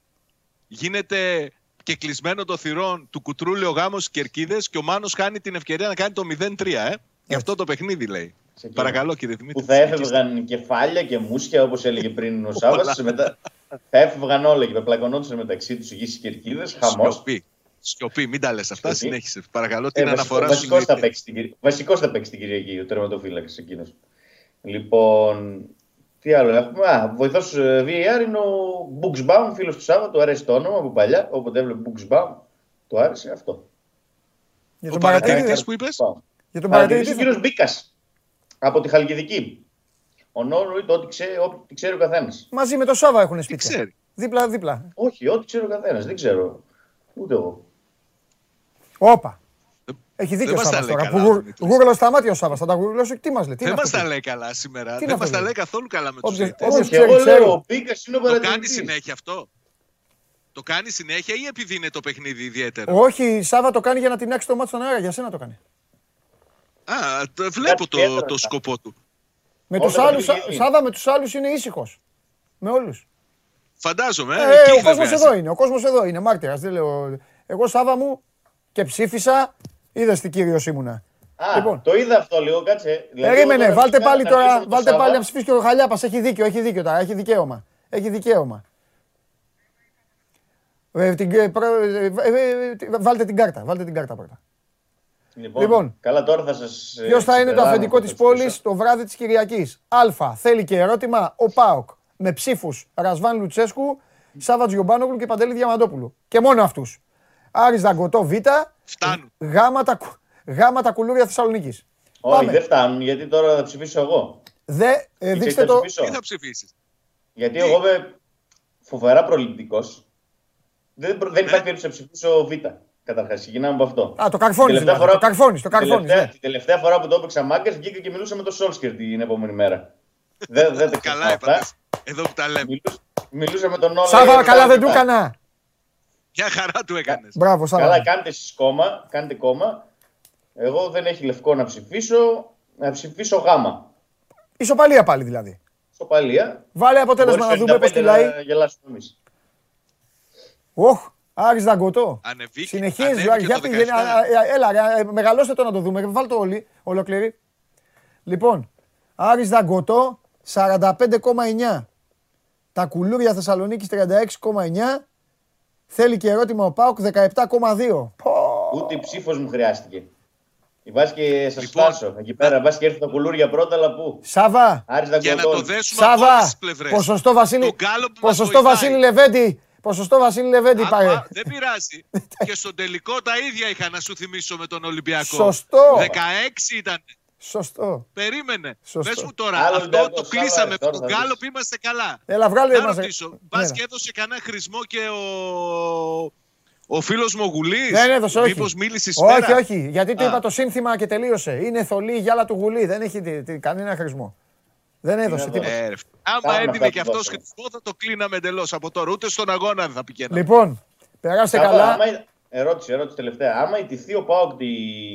γίνεται και κλεισμένο το θυρών του κουτρούλη ο γάμος στι κερκίδες και ο Μάνος χάνει την ευκαιρία να κάνει το 0-3. Ε; Γι' αυτό το παιχνίδι λέει. Εκείνο. Παρακαλώ κύριε Δημήτρη. Που θα έφευγαν κεφάλια και μουσια, όπως έλεγε πριν ο Σάββας. μετά... θα έφευγαν όλα και θα πλακωνόντουσαν μεταξύ τους εκεί στι κερκίδες. Χαμός. Σιωπή. Σιωπή, μην τα λες αυτά. Σιωπή. Συνέχισε. Παρακαλώ Ε, την βασικό- αναφορά σου. βασικός, θα Δημήτρη. παίξει την, Κυρι- βασικός θα παίξει την Κυριακή, ο τερματοφύλακας εκείνος. Λοιπόν, τι άλλο έχουμε; Α, βοηθός ε, VAR είναι ο Buxbaum, φίλος του Σάββα, του αρέσει το όνομα από παλιά. Όποτε έβλεπε Buxbaum, του άρεσε αυτό. Για Ο τον παρατηρητή. παρατηρητής που είπες; Για τον Παρατηρητής παρατηρητή. ο κύριος Μπίκας, από τη Χαλκιδική. Ο Νόρο το ό,τι ξέρει, ό,τι ξέρει ο καθένας. Μαζί με τον Σάβα έχουν Τι σπίτια. ξέρει; Δίπλα-δίπλα. Όχι, ό,τι ξέρει ο καθένας, δεν ξέρω. Ούτε εγώ. Όπα. Έχει δίκιο δεν ο μας τα Σάβας λέει τώρα. καλά, Που γουρ- Δημήτρης. γούργλο στα μάτια ο Σάβας. Θα τα γουρλώσω και τι μας λέει. Τι Δεν είναι μας αυτό τα που- λέει καλά σήμερα. Τι είναι Δεν μας αυτό τα που- λέει καθόλου καλά με τους Όποιος- διαιτητέ. όποιος Όχι, ξέρει, εγώ ξέρει. λέω, ο Μπίκας είναι ο Το κάνει παρατηρητής. συνέχεια αυτό. Το κάνει συνέχεια ή επειδή είναι το παιχνίδι ιδιαίτερο; Όχι, η Σάβα το κάνει για να την άξει το μάτι στον αέρα. Για σένα το κάνει. Α, το βλέπω το, ιδιαίτερο το θα. σκοπό του. Με Όλα τους τα άλλους, παιχνίδια. Σάβα με τους άλλους είναι ήσυχος. Με όλους. Φαντάζομαι. Ε, Ε, εκεί ο δεν κόσμος βγάζει. εδώ είναι. Ο κόσμος εδώ είναι. Μάρτυρας. Δεν λέω. Εγώ Σάβα μου και ψήφισα. Είδες τι κύριος ήμουνα. Α, Λοιπόν. το είδα αυτό λίγο, κάτσε. Δηλαδή, Περίμενε, εγώ τώρα βάλτε φυσικά πάλι να τώρα. αρχίσω με το Βάλτε Σάββα. πάλι να ψηφίσεις και ο Χαλιάπας. Έχει δίκιο, έχει δίκιο τώρα. Έχει δικαίωμα. Έχει δικαίωμα. Ε, την, ε, προ- ε, ε, ε, βάλτε την κάρτα. Βάλτε την κάρτα πρώτα. Λοιπόν, Λοιπόν. καλά τώρα θα σας... ε, Ποιος θα είναι το ξεπεράνω αφεντικό από της το πόλης πίσω. το βράδυ της Κυριακής. Α. Θέλει και ερώτημα ο Πάοκ με ψήφους Ρασβάν Λουτσέσκου, Σάβα Γιομπάνογλου και Παντελή Διαμαντόπουλου. Και μόνο αυτούς. Άρης Δαγκωτό Β. Φτάνουν. Γάμα τα, κου- γάμα τα κουλούρια Θεσσαλονίκης. Όχι, Πάμε. δεν φτάνουν, γιατί τώρα θα ψηφίσω εγώ. Δε, ε, Και δείξτε θα το. ψηφίσω. Τι θα ψηφίσεις; Γιατί εγώ είμαι φοβερά προληπτικός. Δεν, προ- Ναι. δεν υπάρχει περίπτωση να ψηφίσω Β. Καταρχάς, ξεκινάμε από αυτό. Α, το καρφώνεις. Τελευταία Δηλαδή. Το φορά- καρφώνεις. Το Την καρφώνεις, τελευταία, ναι. την τελευταία φορά που το έπαιξα μάγκα, βγήκα και μιλούσα με τον Σόλσκερ την επόμενη μέρα. δεν, δεν τα Καλά ξεχνάω αυτά. είπατε. Εδώ που τα λέμε. Μιλούσα, μιλούσα με τον Όλα. Σάβα, καλά δεν του έκανα. Μια χαρά του έκανες. Μπράβο, Σάβα. Καλά, κάντε εσείς κόμμα, κάντε κόμμα. Εγώ δεν έχει λευκό να ψηφίσω, να ψηφίσω γάμα. Ισοπαλία πάλι δηλαδή. Σοπαλία. Βάλε αποτέλεσμα να Μπορείς δούμε πώς 55 κυλάει. να γελάσουμε εμείς. Οχ, Άρης Δαγκωτό. Ανεβήκε- Συνεχίζει, ανέβηκε γιατί, το γιατί- 17. α, α, έλα, ρε, α, μεγαλώστε το να το δούμε. Βάλτε όλοι, ολοκληρή. Λοιπόν, Άρης Δαγκωτό 45,9. Τα κουλούρια Θεσσαλονίκης 36,9. Θέλει και ερώτημα ο Πάουκ 17,2. Πω. Ούτε η ψήφος μου χρειάστηκε. Βάζει και σας Λοιπόν. φτάσω. Εκεί πέρα, βάζει και έρθει τα κουλούρια πρώτα, αλλά πού; Σάβα, Άρης Για να Δαγκωτών. το δέσουμε από όλες Σάβα, τις πλευρές. ποσοστό Βασίλη, Το γκάλο που μας ποσοστό βοηθάει. Βασίλη Λεβέντη, ποσοστό Βασίλη Λεβέντη Άκουα, πάρε. δεν πειράζει. και στον τελικό τα ίδια είχα να σου θυμίσω με τον Ολυμπιακό. Σωστό. 16 ήταν. Σωστό. Περίμενε. Σωστό. Πες μου τώρα, Άλλο αυτό Ολυμπιακός, το Σάβα, κλείσαμε με τώρα τον θα Γκάλο δεις. που είμαστε καλά. Έλα, βγάλε Να μας. ρωτήσω, Ναι, πας ναι. και έδωσε κανένα χρησμό και ο, ο φίλος μου ο Γουλής. Δεν έδωσε, όχι. Μήπως μίλησε όχι, σήμερα. όχι. Γιατί του Α. είπα το σύνθημα και τελείωσε. Είναι θολή η γυάλα του γουλή. Δεν έχει τι- τι- κανένα χρησμό. Δεν έδωσε Είναι τίποτα. Ε, ρε, άμα Κάνουμε έδινε αυτά και που αυτός δώσαμε. χρησμό θα το κλείναμε εντελώς από τώρα. Ούτε στον αγώνα δεν θα πηγαίναμε. Λοιπόν, περάστε Σάβα, καλά. άμα- Ερώτηση, ερώτηση τελευταία. Άμα ιτηθεί ο Πάοκ την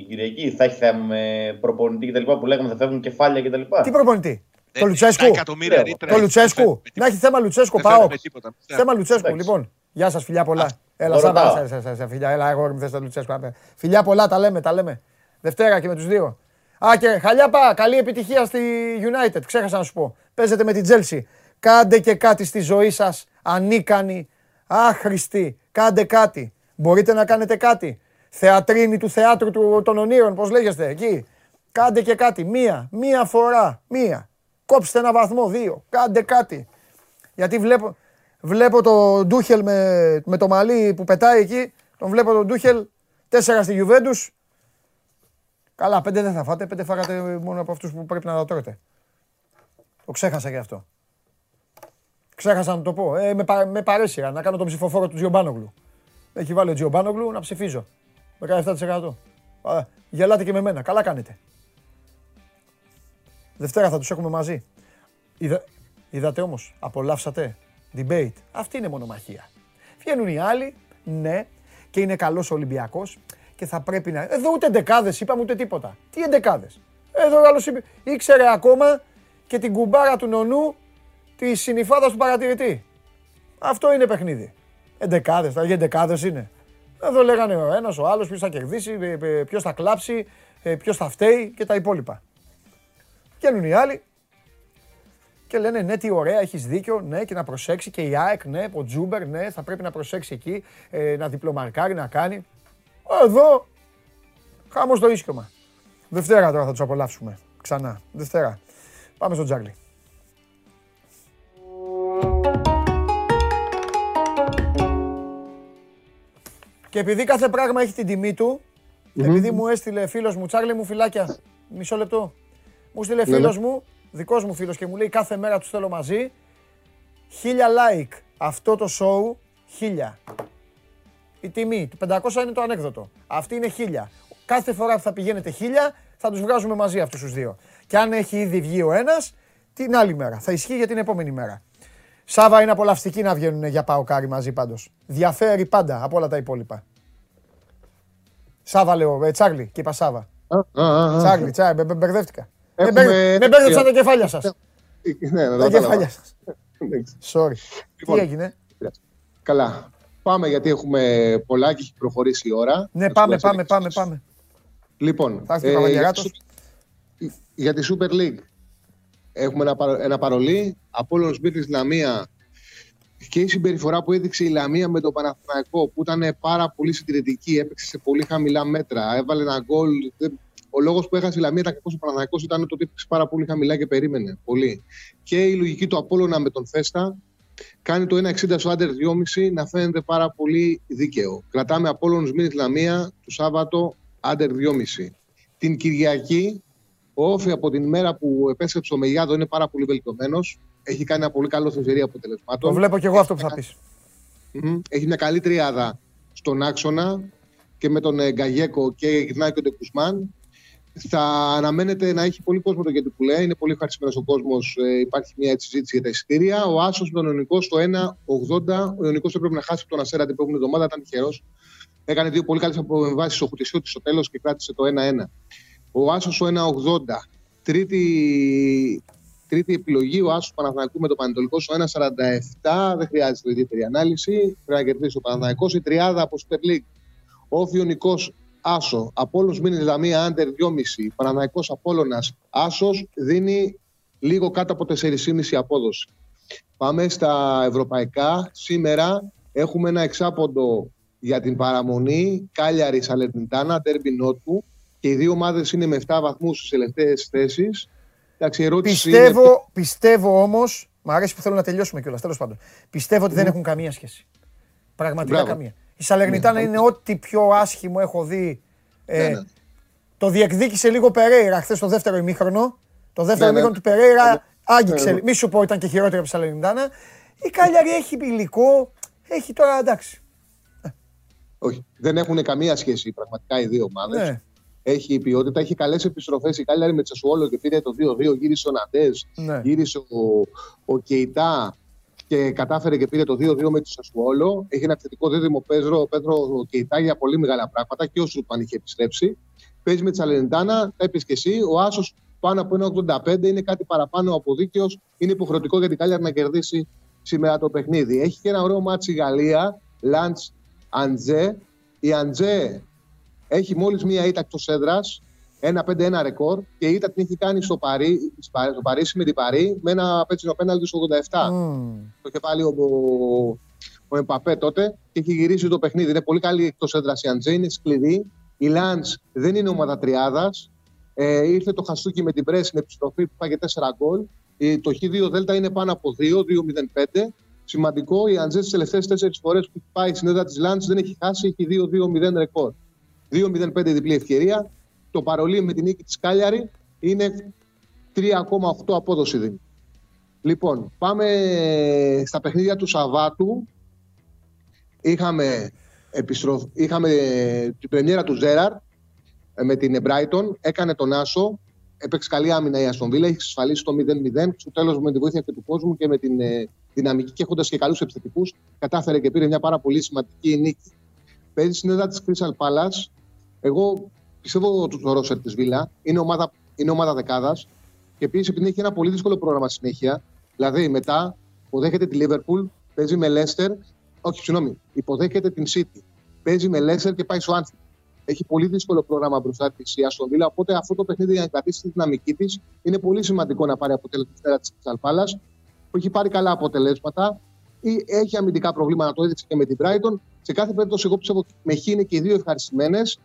Κυριακή, θα έχει θέμα με προπονητή κτλ. που λέγαμε θα φεύγουν κεφάλια κτλ. Τι προπονητή; Ε, Το τα Λουτσέσκου. εκατομμύρια Το ρήτρα Το Λουτσέσκου. Να έχει θέμα Λουτσέσκου, Δεν φέρνει πάω. τίποτα. Θέμα Λουτσέσκου, Εντάξει. λοιπόν. Γεια σας, φιλιά πολλά. Έλα, το Σάβα, ρωτάω. σε- σε- σε- φιλιά, έλα, εγώ μου θες το Λουτσέσκου. απέ. Φιλιά πολλά, τα λέμε, τα λέμε. Δευτέρα και με τους δύο. Α, και χαλιάπα, καλή επιτυχία στη United. Ξέχασα να σου πω. Παίζετε με την Chelsea. Κάντε και κάτι στη ζωή σας. Ανίκανοι, άχρηστοι. Κάντε κάτι. Μπορείτε να κάνετε κάτι. Θεατρίνη του θεάτρου του, των ονείρων, πώς λέγεστε εκεί. Κάντε και κάτι. Μία, μία φορά. Μία. Κόψτε ένα βαθμό, δύο. Κάντε κάτι. Γιατί βλέπω, βλέπω τον Ντούχελ με, με το μαλλί που πετάει εκεί. Τον βλέπω τον Ντούχελ. Τέσσερα στη Juventus. Καλά, πέντε δεν θα φάτε. Πέντε φάγατε μόνο από αυτούς που πρέπει να τα τρώτε. Το ξέχασα και αυτό. Ξέχασα να το πω. Ε, με, πα, με παρέσυρα να κάνω τον ψηφοφόρο του Τζιομπάνογλου. Έχει βάλει ο Τζιομπάνογλου να ψηφίζω. 17%. Α, γελάτε και με μένα. Καλά κάνετε. Δευτέρα θα τους έχουμε μαζί. Είδα, είδατε όμως, απολαύσατε. Debate. Αυτή είναι μονομαχία. Βγαίνουν οι άλλοι, ναι, και είναι καλός ο Ολυμπιακός και θα πρέπει να... Εδώ ούτε εντεκάδες είπαμε ούτε τίποτα. Τι εντεκάδες; Εδώ ο άλλος είπε, ήξερε ακόμα και την κουμπάρα του νονού τη συνυφάδα του παρατηρητή. Αυτό είναι παιχνίδι. Εντεκάδες, τα εντεκάδες είναι. Εδώ λέγανε ο ένας, ο άλλος, ποιος θα κερδίσει, ε, ε, ποιος θα κλάψει, ε, ποιος θα φταίει και τα υπόλοιπα. Βγαίνουν οι άλλοι και λένε ναι, τι ωραία, έχεις δίκιο, ναι, και να προσέξει και η ΑΕΚ, ναι, ο Τζούμπερ, ναι, θα πρέπει να προσέξει εκεί, ε, να διπλωμαρκάρει, να κάνει. Εδώ, χάμος το ίσιωμα. Δευτέρα τώρα θα τους απολαύσουμε. Ξανά. Δευτέρα. Πάμε στο Τζάρλι. Και επειδή κάθε πράγμα έχει την τιμή του, επειδή μου έστειλε φίλος μου, Τσάρλι μου φυλάκια, μισό λεπτό. Μου έστειλε Ναι, ναι. φίλος μου, δικός μου φίλος και μου λέει κάθε μέρα τους θέλω μαζί. Χίλια like αυτό το show, χίλια. Η τιμή, του 500 είναι το ανέκδοτο. Αυτή είναι χίλια. Κάθε φορά που θα πηγαίνετε χίλια, θα τους βγάζουμε μαζί αυτούς τους δύο. Και αν έχει ήδη βγει ο ένας, την άλλη μέρα. Θα ισχύει για την επόμενη μέρα. Σάβα είναι απολαυστική να βγαίνουν για πάω κάρι μαζί πάντως. Διαφέρει πάντα από όλα τα υπόλοιπα. Σάβα λέω, ε, Τσάρλι και είπα Σάβα. Α, α, α. Τσάρλι, Τσάρλι, μπε- μπε- μπερδεύτηκα. Με Έχουμε- μπέρδε- με μπέρδεψαν τα κεφάλια σας. Ναι, ναι, Τα ναι, κεφάλια σας. Εντάξει. Sorry. Τι Λοιπόν, έγινε; Καλά. Πάμε γιατί έχουμε πολλά και έχει προχωρήσει η ώρα. Ναι, Να πάμε, τις πάμε, πάμε, εξελίξεις. πάμε. Λοιπόν, Θα έρθει ο ε, Παπαγεράτος. για, τη Su- για τη Super League έχουμε ένα, παρο- ένα παρολί. Απόλλωνος Μπίτης Λαμία και η συμπεριφορά που έδειξε η Λαμία με τον Παναθηναϊκό που ήταν πάρα πολύ συντηρητική, έπαιξε σε πολύ χαμηλά μέτρα, έβαλε ένα γκολ. Δεν- Ο λόγος που έχασε η Λαμία ήταν κακός ο Παναθηναϊκός ήταν το ότι έπαιξε πάρα πολύ χαμηλά και περίμενε πολύ. Και η λογική του Απόλλωνα με τον Φέστα κάνει το 1,60 στο άντερ 2,5 να φαίνεται πάρα πολύ δίκαιο. Κρατάμε Απόλλωνος Μήνης Λαμία το Σάββατο άντερ 2,5. Την Κυριακή, ο Όφη από την ημέρα που επέστρεψε ο Μεγιάδο είναι πάρα πολύ βελτιωμένος. Έχει κάνει ένα πολύ καλό στη σειρή αποτελεσμάτων. Το βλέπω και εγώ αυτό που θα πεις. Μμμ. Έχει μια καλή τριάδα στον άξονα και με τον ε, Γκαγέκο και γυρνάει και τον Κουσμάν. Θα αναμένεται να έχει πολύ κόσμο το γιατί που λέει. Είναι πολύ ευχαριστημένος ο κόσμος. υπάρχει μια έτσι συζήτηση για τα εισιτήρια. Ο Άσος με τον Ιωνικό στο 1,80. Ο Ιωνικός έπρεπε να χάσει από τον Ασέρα την προηγούμενη εβδομάδα. Ήταν τυχερός. Έκανε δύο πολύ καλές αποβάσει στο Χουτισιώτη στο τέλος και κράτησε το 1-1. Ο Άσος στο 1,80. Τρίτη, τρίτη επιλογή, ο Άσος Παναθηναϊκού με το Πανετολικό στο 1,47. Δεν χρειάζεται ιδιαίτερη ανάλυση. Πρέπει να κερδίσει ο Παναθηναϊκός. Η τριάδα από Super League. Όφιο Νικό Άσο. Απόλο Μήνυ Λαμία Άντερ 2,5. Παναθηναϊκό Απόλωνα Άσος δίνει λίγο κάτω από 4,5 απόδοση. Πάμε στα ευρωπαϊκά. Σήμερα έχουμε ένα εξάποντο για την παραμονή. Κάλιαρη Σαλερνιτάνα, τέρμπι Νότου. Και οι δύο ομάδες είναι με 7 βαθμούς στις τελευταίες θέσεις. Εντάξει, η ερώτηση είναι- Πιστεύω, πιστεύω όμως, μου αρέσει που θέλω να τελειώσουμε κιόλας. Τέλος πάντων. Πιστεύω ότι δεν Μμμ. έχουν καμία σχέση. Πραγματικά Μπράβο. καμία. Η Σαλερνιτάνα Ναι. είναι ό,τι πιο άσχημο έχω δει. Ε, Ναι, ναι. Το διεκδίκησε λίγο Περέιρα χθες το δεύτερο ημίχρονο. Το δεύτερο Ναι, ναι. ημίχρονο του Περέιρα Ναι, άγγιξε. ναι. Μη σου πω ήταν και χειρότερο από τη Σαλερνιτάνα. Η Κάλιαρη έχει υλικό. Έχει τώρα εντάξει. Όχι, δεν έχουν καμία σχέση πραγματικά οι δύο ομάδες. Ναι. Έχει ποιότητα, έχει καλές επιστροφές. Η Κάλιαρη με Τσεσουόλο και πήρε το 2-2. Γύρισε ο Ναντές, Ναι. γύρισε ο, ο Κεϊτά και κατάφερε και πήρε το 2-2 με τη Σασουόλο. Έχει ένα θετικό δίδυμο Πέδρο, ο Πέδρο ο Κεϊτά για πολύ μεγάλα πράγματα και ο Στρούτμαν είχε επιστρέψει. Παίζει με τη Σαλερνιτάνα, τα είπες και εσύ. Ο Άσος πάνω από 1,85 είναι κάτι παραπάνω από δίκαιος. Είναι υποχρεωτικό για την Κάλιαρι να κερδίσει σήμερα το παιχνίδι. Έχει και ένα ωραίο ματσάκι η Γαλλία, Λανς Ανζέ. Η Ανζέ έχει μόλις μία ήττα εκτός έδρας, 1-5-1 ρεκόρ και η ήττα την έχει κάνει στο, Παρί, στο Παρίσι με την Παρί με ένα πέτσινο πέναλτι στο 87. Μμμ. Το είχε βάλει ο, ο Εμπαπέ τότε και έχει γυρίσει το παιχνίδι. Είναι πολύ καλή εκτός έδρας η Αντζέ, είναι σκληρή. Η Λαντ δεν είναι ομάδα τριάδας. Ε, ήρθε το Χαστούκι με την Πρέ στην επιστροφή που πάγε 4 γκολ. Ε, το Χ2 Δέλτα είναι πάνω από 2, 2-0-5. Σημαντικό, η Αντζέ τις τελευταίες 4 φορές που έχει πάει στην έδρα της Λάντς δεν έχει χάσει, έχει 2-2-0 ρεκόρ. 2-0-5 διπλή ευκαιρία. Το παρολί με την νίκη της Κάλιαρη είναι 3,8 απόδοση δίνει. Λοιπόν, πάμε στα παιχνίδια του Σαββάτου. Είχαμε, επιστροφ... Είχαμε την πρεμιέρα του Ζέραρ ε, με την Brighton. Έκανε τον Άσο. Έπαιξε καλή άμυνα η Αστον Βίλα. Έχει εξασφαλίσει το 0-0. Στο τέλος, με τη βοήθεια και του κόσμου και με την ε, δυναμική και έχοντας και καλούς επιθετικούς, κατάφερε και πήρε μια πάρα πολύ σημαντική νίκη. Παίζει στην έδρα της Crystal Palace. Εγώ πιστεύω το ρόσερ της Βίλα είναι ομάδα, είναι ομάδα δεκάδας. Και επίσης επειδή έχει ένα πολύ δύσκολο πρόγραμμα συνέχεια, δηλαδή μετά υποδέχεται τη Liverpool, παίζει με Leicester, όχι, συγγνώμη, υποδέχεται την City. Παίζει με Leicester και πάει στο Anfield. Έχει πολύ δύσκολο πρόγραμμα μπροστά της η Aston Villa, οπότε αυτό το παιχνίδι για να κρατήσει τη δυναμική της είναι πολύ σημαντικό να πάρει αποτελέσματα της Crystal Palace, που έχει πάρει καλά αποτελέσματα ή έχει αμυντικά προβλήματα, το έδειξε και με την Brighton. Σε κάθε περίπτωση, εγώ πιστεύω ότι με Χ είναι και οι δύο ευχαριστημένες.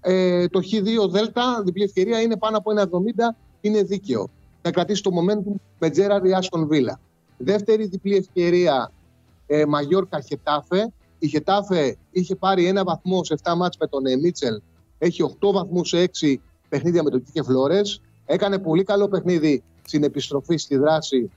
Ε, το Χ2 Δέλτα, διπλή ευκαιρία, είναι πάνω από 1,70, είναι δίκαιο. Να κρατήσει το momentum με Τζέραρ ή Άστον Βίλα. Δεύτερη διπλή ευκαιρία, ε, Μαγιόρκα Χετάφε. Η Χετάφε είχε πάρει ένα βαθμό σε 7 μάτς με τον ε, Μίτσελ. Έχει 8 βαθμούς σε 6 παιχνίδια με τον Κίκε Φλόρες. Έκανε πολύ καλό παιχνίδι στην επιστροφή στη δράση.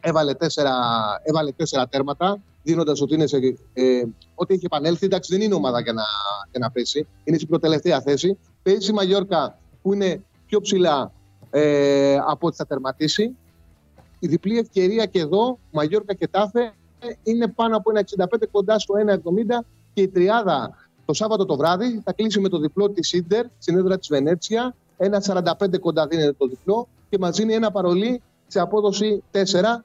Έβαλε τέσσερα, έβαλε τέσσερα τέρματα, δίνοντας ότι, είναι σε, ε, ότι έχει επανέλθει. Εντάξει, δεν είναι ομάδα για να, για να πέσει. Είναι στην προτελευταία θέση. Παίζει η Μαγιόρκα που είναι πιο ψηλά ε, από ό,τι θα τερματίσει. Η διπλή ευκαιρία και εδώ, Μαγιόρκα και Τάφε, είναι πάνω από ένα 65 κοντά στο 1,70 και η τριάδα το Σάββατο το βράδυ θα κλείσει με το διπλό της Ίντερ στην έδρα της Βενέτσια. Ένα 45 κοντά δίνεται το διπλό και μας δίνει ένα παρολί σε απόδοση 4.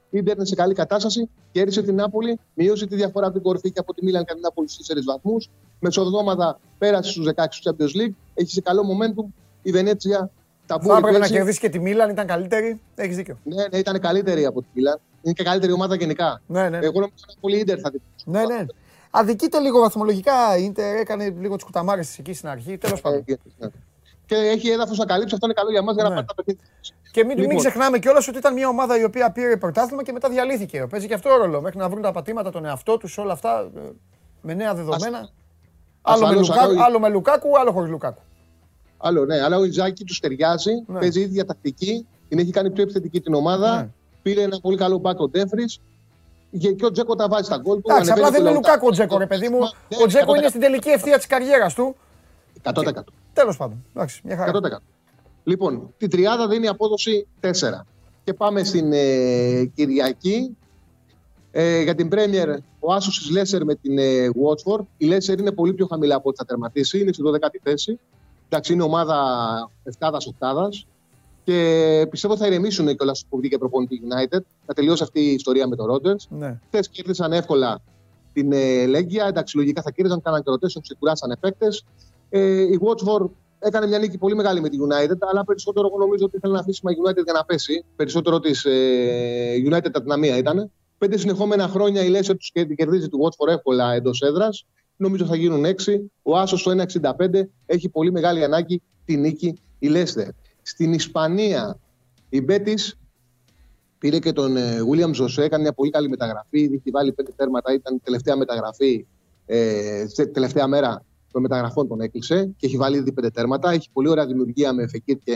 Η Ίντερ είναι σε καλή κατάσταση. Κέρδισε την Νάπολη, μείωσε τη διαφορά από την κορυφή και από τη Μίλαν κατά την Νάπολη στους 4 βαθμούς. Μεσοδόματα πέρασε στους 16 του Champions League. Έχει σε καλό momentum. Η Βενέτσια τα Θα έπρεπε να κερδίσει και τη Μίλαν, ήταν καλύτερη. Έχεις δίκιο. Ναι, ναι, ήταν καλύτερη από τη Μίλαν. Είναι και καλύτερη ομάδα γενικά. Ναι, ναι. Εγώ νομίζω ότι πολύ Ίντερ θα δει. Ναι, ναι. Αδικείται λίγο βαθμολογικά. Η Ίντερ έκανε λίγο τις κουταμάρες της εκεί στην αρχή. Τέλος πάντων. Και έχει έδαφος να καλύψει. Αυτό είναι καλό για μας για να Ναι. πάρει τα παιχνίδια. Και μην, μην Λοιπόν. ξεχνάμε κιόλας ότι ήταν μια ομάδα η οποία πήρε πρωτάθλημα και μετά διαλύθηκε. Παίζει και αυτό ρόλο. Μέχρι να βρουν τα πατήματα τον εαυτό τους, όλα αυτά ε, με νέα δεδομένα. Άλλο με, ασφαλώς, Λουκάκου, άλλο- άλλο με Λουκάκου, άλλο χωρίς Λουκάκου. Άλλο, ναι, αλλά ο Ιντζάγκι τους ταιριάζει. Ναι. Παίζει η ίδια τακτική. Την έχει κάνει πιο επιθετική την ομάδα. Ναι. Πήρε ένα πολύ καλό μπακ ο Ντάμφρις. Και, και ο Τζέκο τα βάζει στα γκολ του. Εντάξει, απλά ανεβαίνει δεν είναι το Λουκάκου ο Τζέκο, ρε παιδί μου. Ναι, Ο Τζέκο 100%. είναι στην τελική ευθεία της καριέρας του. 100%. Τέλος πάντων. Εντάξει, μια χαρά. 100%. Λοιπόν, την τριάδα δίνει απόδοση 4. Και πάμε στην ε, Κυριακή. Ε, για την Πρέμιερ, ο Άσος τη Λέσσερ με την ε, Watford. Η Λέσσερ είναι πολύ πιο χαμηλά από ό,τι θα τερματίσει. Είναι στη 12η θέση. Εντάξει, είναι ομάδα 7-8. Και πιστεύω θα ηρεμήσουν κιόλας που βγήκε προπονητή United. Θα τελειώσει αυτή η ιστορία με το Rogers. Ναι. Χθες κέρδισαν εύκολα την ε, Λέγκια. Εντάξει, λογικά θα κέρδισαν, κάναν και rotation, ξεκουράσαν παίκτες. Ε, η Watford έκανε μια νίκη πολύ μεγάλη με τη United, αλλά περισσότερο εγώ νομίζω ότι ήθελε να αφήσει η United για να πέσει. Περισσότερο της ε, United αδυναμία ήταν. Πέντε συνεχόμενα χρόνια η Leicester τους κερδίζει τη Watford εύκολα εντός έδρας. Νομίζω θα γίνουν έξι. Ο Άσος στο 1,65 έχει πολύ μεγάλη ανάγκη τη νίκη η Leicester. Στην Ισπανία η Μπέτης Πήρε και τον ε, William Ζωσέ, έκανε μια πολύ καλή μεταγραφή. Είχε βάλει πέντε τέρματα, ήταν η τελευταία μεταγραφή, ε, σε- τελευταία μέρα των μεταγραφών τον έκλεισε και έχει βάλει ήδη πέντε τέρματα. Έχει πολύ ωραία δημιουργία με Φεκίρ και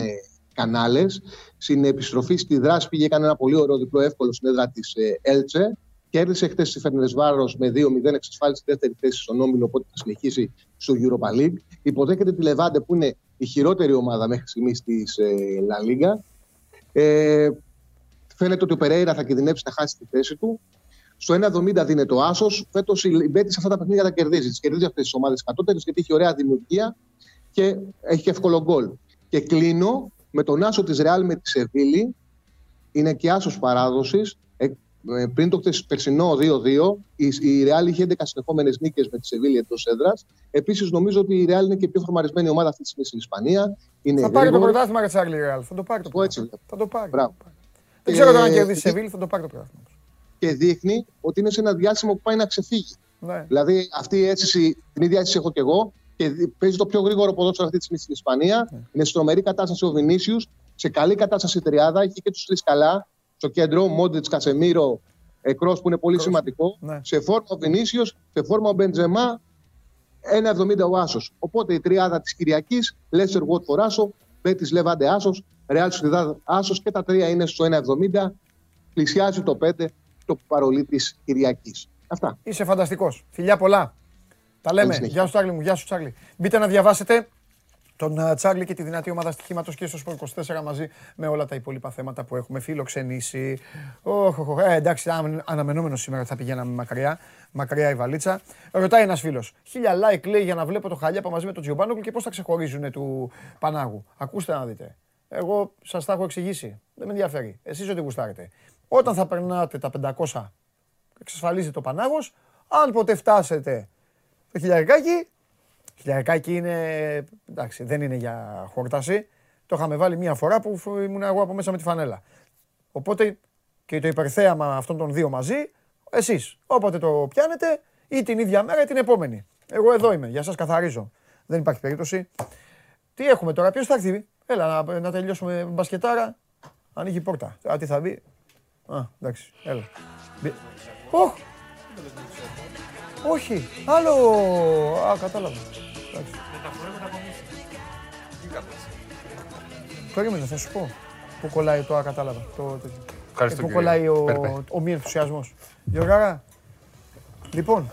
Κανάλες. Στην επιστροφή στη δράση πήγε, έκανε ένα πολύ ωραίο διπλό εύκολο στην έδρα της Έλτσε. Κέρδισε χθες τη Φέρνε Βάρο με 2-0, εξασφάλισε τη δεύτερη θέση στον Όμιλο, οπότε θα συνεχίσει στο Europa League. Υποδέχεται τη Λεβάντε που είναι η χειρότερη ομάδα μέχρι στιγμής της ε, La Liga. Ε, φαίνεται ότι ο Περέιρα θα κινδυνεύσει να χάσει τη θέση του. Στο 1,70 δίνεται ο Άσος. Φέτος η Μπέτη σε αυτά τα παιχνίδια τα κερδίζει. Τις κερδίζει αυτές τις ομάδες κατώτερες γιατί έχει ωραία δημιουργία και έχει και εύκολο γκολ. Και κλείνω με τον άσο της Ρεάλ με τη Σεβίλη. Είναι και άσος παράδοσης. Ε, ε, πριν το χθες περσινό 2-2, η, η Ρεάλ είχε 11 συνεχόμενες νίκες με τη Σεβίλη εντός έδρας. Επίσης, νομίζω ότι η Ρεάλ είναι και η πιο φορμαρισμένη ομάδα αυτή τη στιγμή στην Ισπανία. Είναι Θα πάρει το γρήγορη. πρωτάθλημα για Τσάρλι Ρεάλ. Θα το πάρει το Εγώ έτσι πρωτάθλημα. Θα το πάρει. Μπράβο. Δεν ξέρω τώρα αν Ε, κερδίσει η Σεβίλη, θα το πάρει το πρωτάθλημα. Και δείχνει ότι είναι σε ένα διάστημα που πάει να ξεφύγει. Ναι. Δηλαδή, αυτή η αίσθηση, την ίδια αίσθηση έχω και εγώ και δι- παίζει το πιο γρήγορο ποδόσφαιρο αυτή τη στιγμή στην Ισπανία. Ναι. Είναι σε τρομερή κατάσταση ο Βινίσιους, σε καλή κατάσταση η τριάδα. Έχει και τους τρεις καλά στο κέντρο. Μόντριτ, Κασεμίρο, Εκρός που είναι πολύ σημαντικό. Ναι. Σε φόρμα ο Βινίσιο, σε φόρμα ο Μπεντζεμά, 1,70 ο Άσος. Οπότε η τριάδα της Κυριακής, Λέσσερ Watford Άσο, Μπέτης Λεβάντε Άσος, Ρεάλ Σουηδάδ Άσος και τα τρία είναι στο 1,70. Πλησιάζει το 5 το παρολί της Κυριακής. Αυτά. Είσαι φανταστικός. Φιλιά πολλά. Τα λέμε. Καλή συνέχεια. Γεια σου, Τσάρλι μου. Γεια σου, Τσάρλι. Μπείτε να διαβάσετε τον ε, Τσάρλι και τη δυνατή ομάδα στοιχήματος και στο Sport 24 μαζί με όλα τα υπόλοιπα θέματα που έχουμε. Φιλοξενήσει. Όχ, όχ, όχ. Ε, εντάξει, άμε- αναμενόμενος σήμερα ότι θα πηγαίναμε μακριά. Μακριά η βαλίτσα. Ρωτάει ένας φίλος. Χίλια like λέει για να βλέπω το χαλιάπα μαζί με τον Τζιομπάνογκλου και πώς θα ξεχωρίζουν του Πανάγου. Ακούστε να δείτε. Εγώ σας τα έχω εξηγήσει. Δεν με ενδιαφέρει. Εσείς ό,τι γουστάρετε. Όταν θα περνάτε τα 500 εξασφαλίζει το Πανάγος. Αν ποτέ φτάσετε το χιλιαρικάκι, χιλιαρικάκι είναι, εντάξει, δεν είναι για χόρταση. Το είχαμε βάλει μία φορά που φ- ήμουν εγώ από μέσα με τη φανέλα. Οπότε και το υπερθέαμα αυτών των δύο μαζί, εσείς. Όποτε το πιάνετε, ή την ίδια μέρα ή την επόμενη. Εγώ εδώ είμαι, για σας καθαρίζω. Δεν υπάρχει περίπτωση. Τι έχουμε τώρα, ποιος θα έρθει; Έλα να, να τελειώσουμε μπασκετάρα. Ανοίγει η πόρτα. Α, τι θα μπει; Α, εντάξει, έλα. Μπει- Οχ! Όχι, άλλο. Α, κατάλαβα. Εντάξει. Περίμενε, θα σου πω. Πού κολλάει το α, κατάλαβα. Το, τέτοιο. Ευχαριστώ, Ε, Πού κύριε κολλάει ο, Περπέ. ο μη ενθουσιασμός. Γιωργάρα, λοιπόν,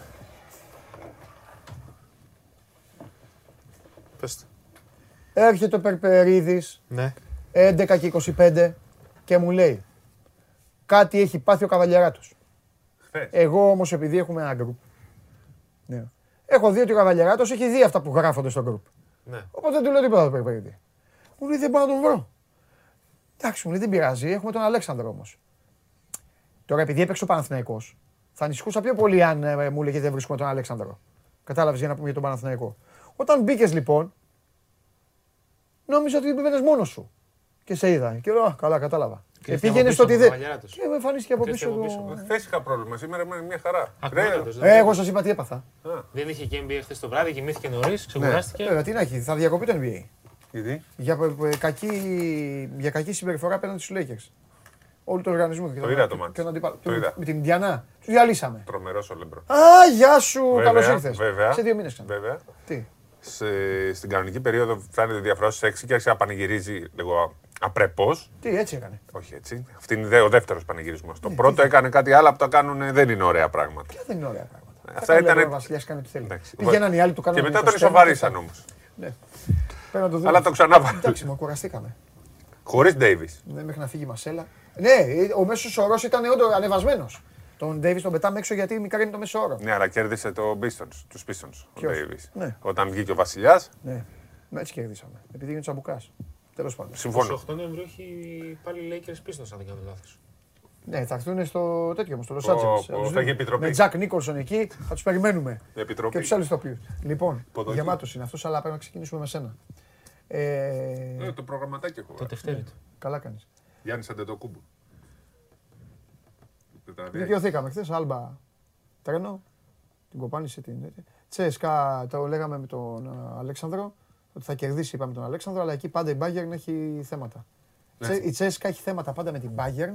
Πες το. έρχεται ο Περπερίδης, Ναι. 11 και 25 και μου λέει κάτι έχει πάθει ο Καβαλιαράτος. Χθες. Εγώ όμως επειδή έχουμε ένα group, ναι. έχω δει ότι ο Καβαλιαράτος έχει δει αυτά που γράφονται στο group. Ναι. Οπότε δεν του λέω τίποτα το Περπερίδη. Μου λέει δεν μπορώ να τον βρω. Εντάξει, μου λέει δεν πειράζει, έχουμε τον Αλέξανδρο όμως. Τώρα επειδή έπαιξε ο Παναθηναϊκός, θα ανησυχούσα πιο πολύ αν ε, μου λέγε δεν βρίσκουμε τον Αλέξανδρο. Κατάλαβες για να πούμε για τον Παναθηναϊκό. Όταν μπήκες λοιπόν, νόμιζα ότι πήγαινε μόνος σου. Και σε είδα. Και λέω, «Α, καλά, κατάλαβα. Και ήρθε πήγαινε από στο πίσω ότι ο δεν. Καβαλιαράτος. Και με εμφανίστηκε από Και ήρθε πίσω. από το- πίσω. Χθες είχα πρόβλημα, σήμερα είναι μια χαρά. Ακροάτατος, Ε, εγώ σας είπα τι έπαθα. Δεν είχε και NBA χθες το βράδυ, κοιμήθηκε νωρίς, ξεκουράστηκε. Βέβαια, τι να έχει, θα διακοπεί το NBA. Γιατί; Για, ε, ε, κακή, για κακή συμπεριφορά απέναντι στους Lakers. Όλου του οργανισμού. και Το τον- είδα το και μάτς. τον αντίπαλο. Το είδα. Με την Ιντιανά. Του διαλύσαμε. Τρομερός ο Λεμπρό. Α, γεια σου, καλώς ήρθες. Βέβαια. Σε δύο μήνες ξανά. Βέβαια. Τι; Σε, στην κανονική περίοδο φτάνει τη διαφορά στους 6 και άρχισε να πανηγυρίζει λίγο απρεπώς. Τι, έτσι έκανε. Όχι έτσι. Αυτή είναι ο δεύτερος πανηγυρισμός. Το πρώτο έκανε κάτι άλλο που τα κάνουν δεν είναι ωραία πράγματα. Ποια δεν είναι ωραία πράγματα. Αυτά ήταν. Ο Βασιλιάς κάνει ό,τι θέλει. Εντάξει. Πηγαίναν οι άλλοι του κάνανε. Και μετά το τον στέρνο ισοβαρίσαν και- όμως. Ναι. Πρέπει να το δούμε. Αλλά το ξανάβαλε. Εντάξει, μα κουραστήκαμε. Χωρίς Ντέιβι. Ναι, μέχρι να φύγει η Μασέλα. Ναι, ο μέσος όρος ήταν όντως ανεβασμένος. Τον Ντέιβι τον πετάμε έξω γιατί μικρά είναι το μέσο όρο. Ναι, αλλά κέρδισε το Pistons, τους Pistons ο Ποιος; Ντέιβι. Ναι. Όταν βγήκε ο Βασιλιάς, Ναι, με έτσι κερδίσαμε. Επειδή είναι τσαμπουκάς. Τέλος πάντων. συμφωνώ. 8 Νοεμβρίου έχει πάλι Lakers πίσω, αν δεν κάνω λάθος. Ναι, θα έρθουν στο τέτοιο όμως, στο Los Πω, Angeles. πω, Θα τους θα δούμε. έχει επιτροπή. Με Τζακ Νίκολσον εκεί, θα τους περιμένουμε. Επιτροπή. Και τους άλλους τοπίου. Λοιπόν, Υποδοχή. γεμάτος είναι αυτός, αλλά πρέπει να ξεκινήσουμε με σένα. Ε, Ε, το προγραμματάκι έχω. Το Δευτέρι του. καλά κάνεις. Γιάννης Αντετοκούμπου. Τετραδία. Δικαιωθήκαμε χθες, άλμπα τρένο. Την κοπάνισε την. Τσέσκα, το λέγαμε με τον α, Αλέξανδρο. Ότι θα κερδίσει, είπαμε τον Αλέξανδρο, αλλά εκεί πάντα η Bayern έχει θέματα. Ναι. Τσε- Η Τσέσκα έχει θέματα πάντα με την Bayern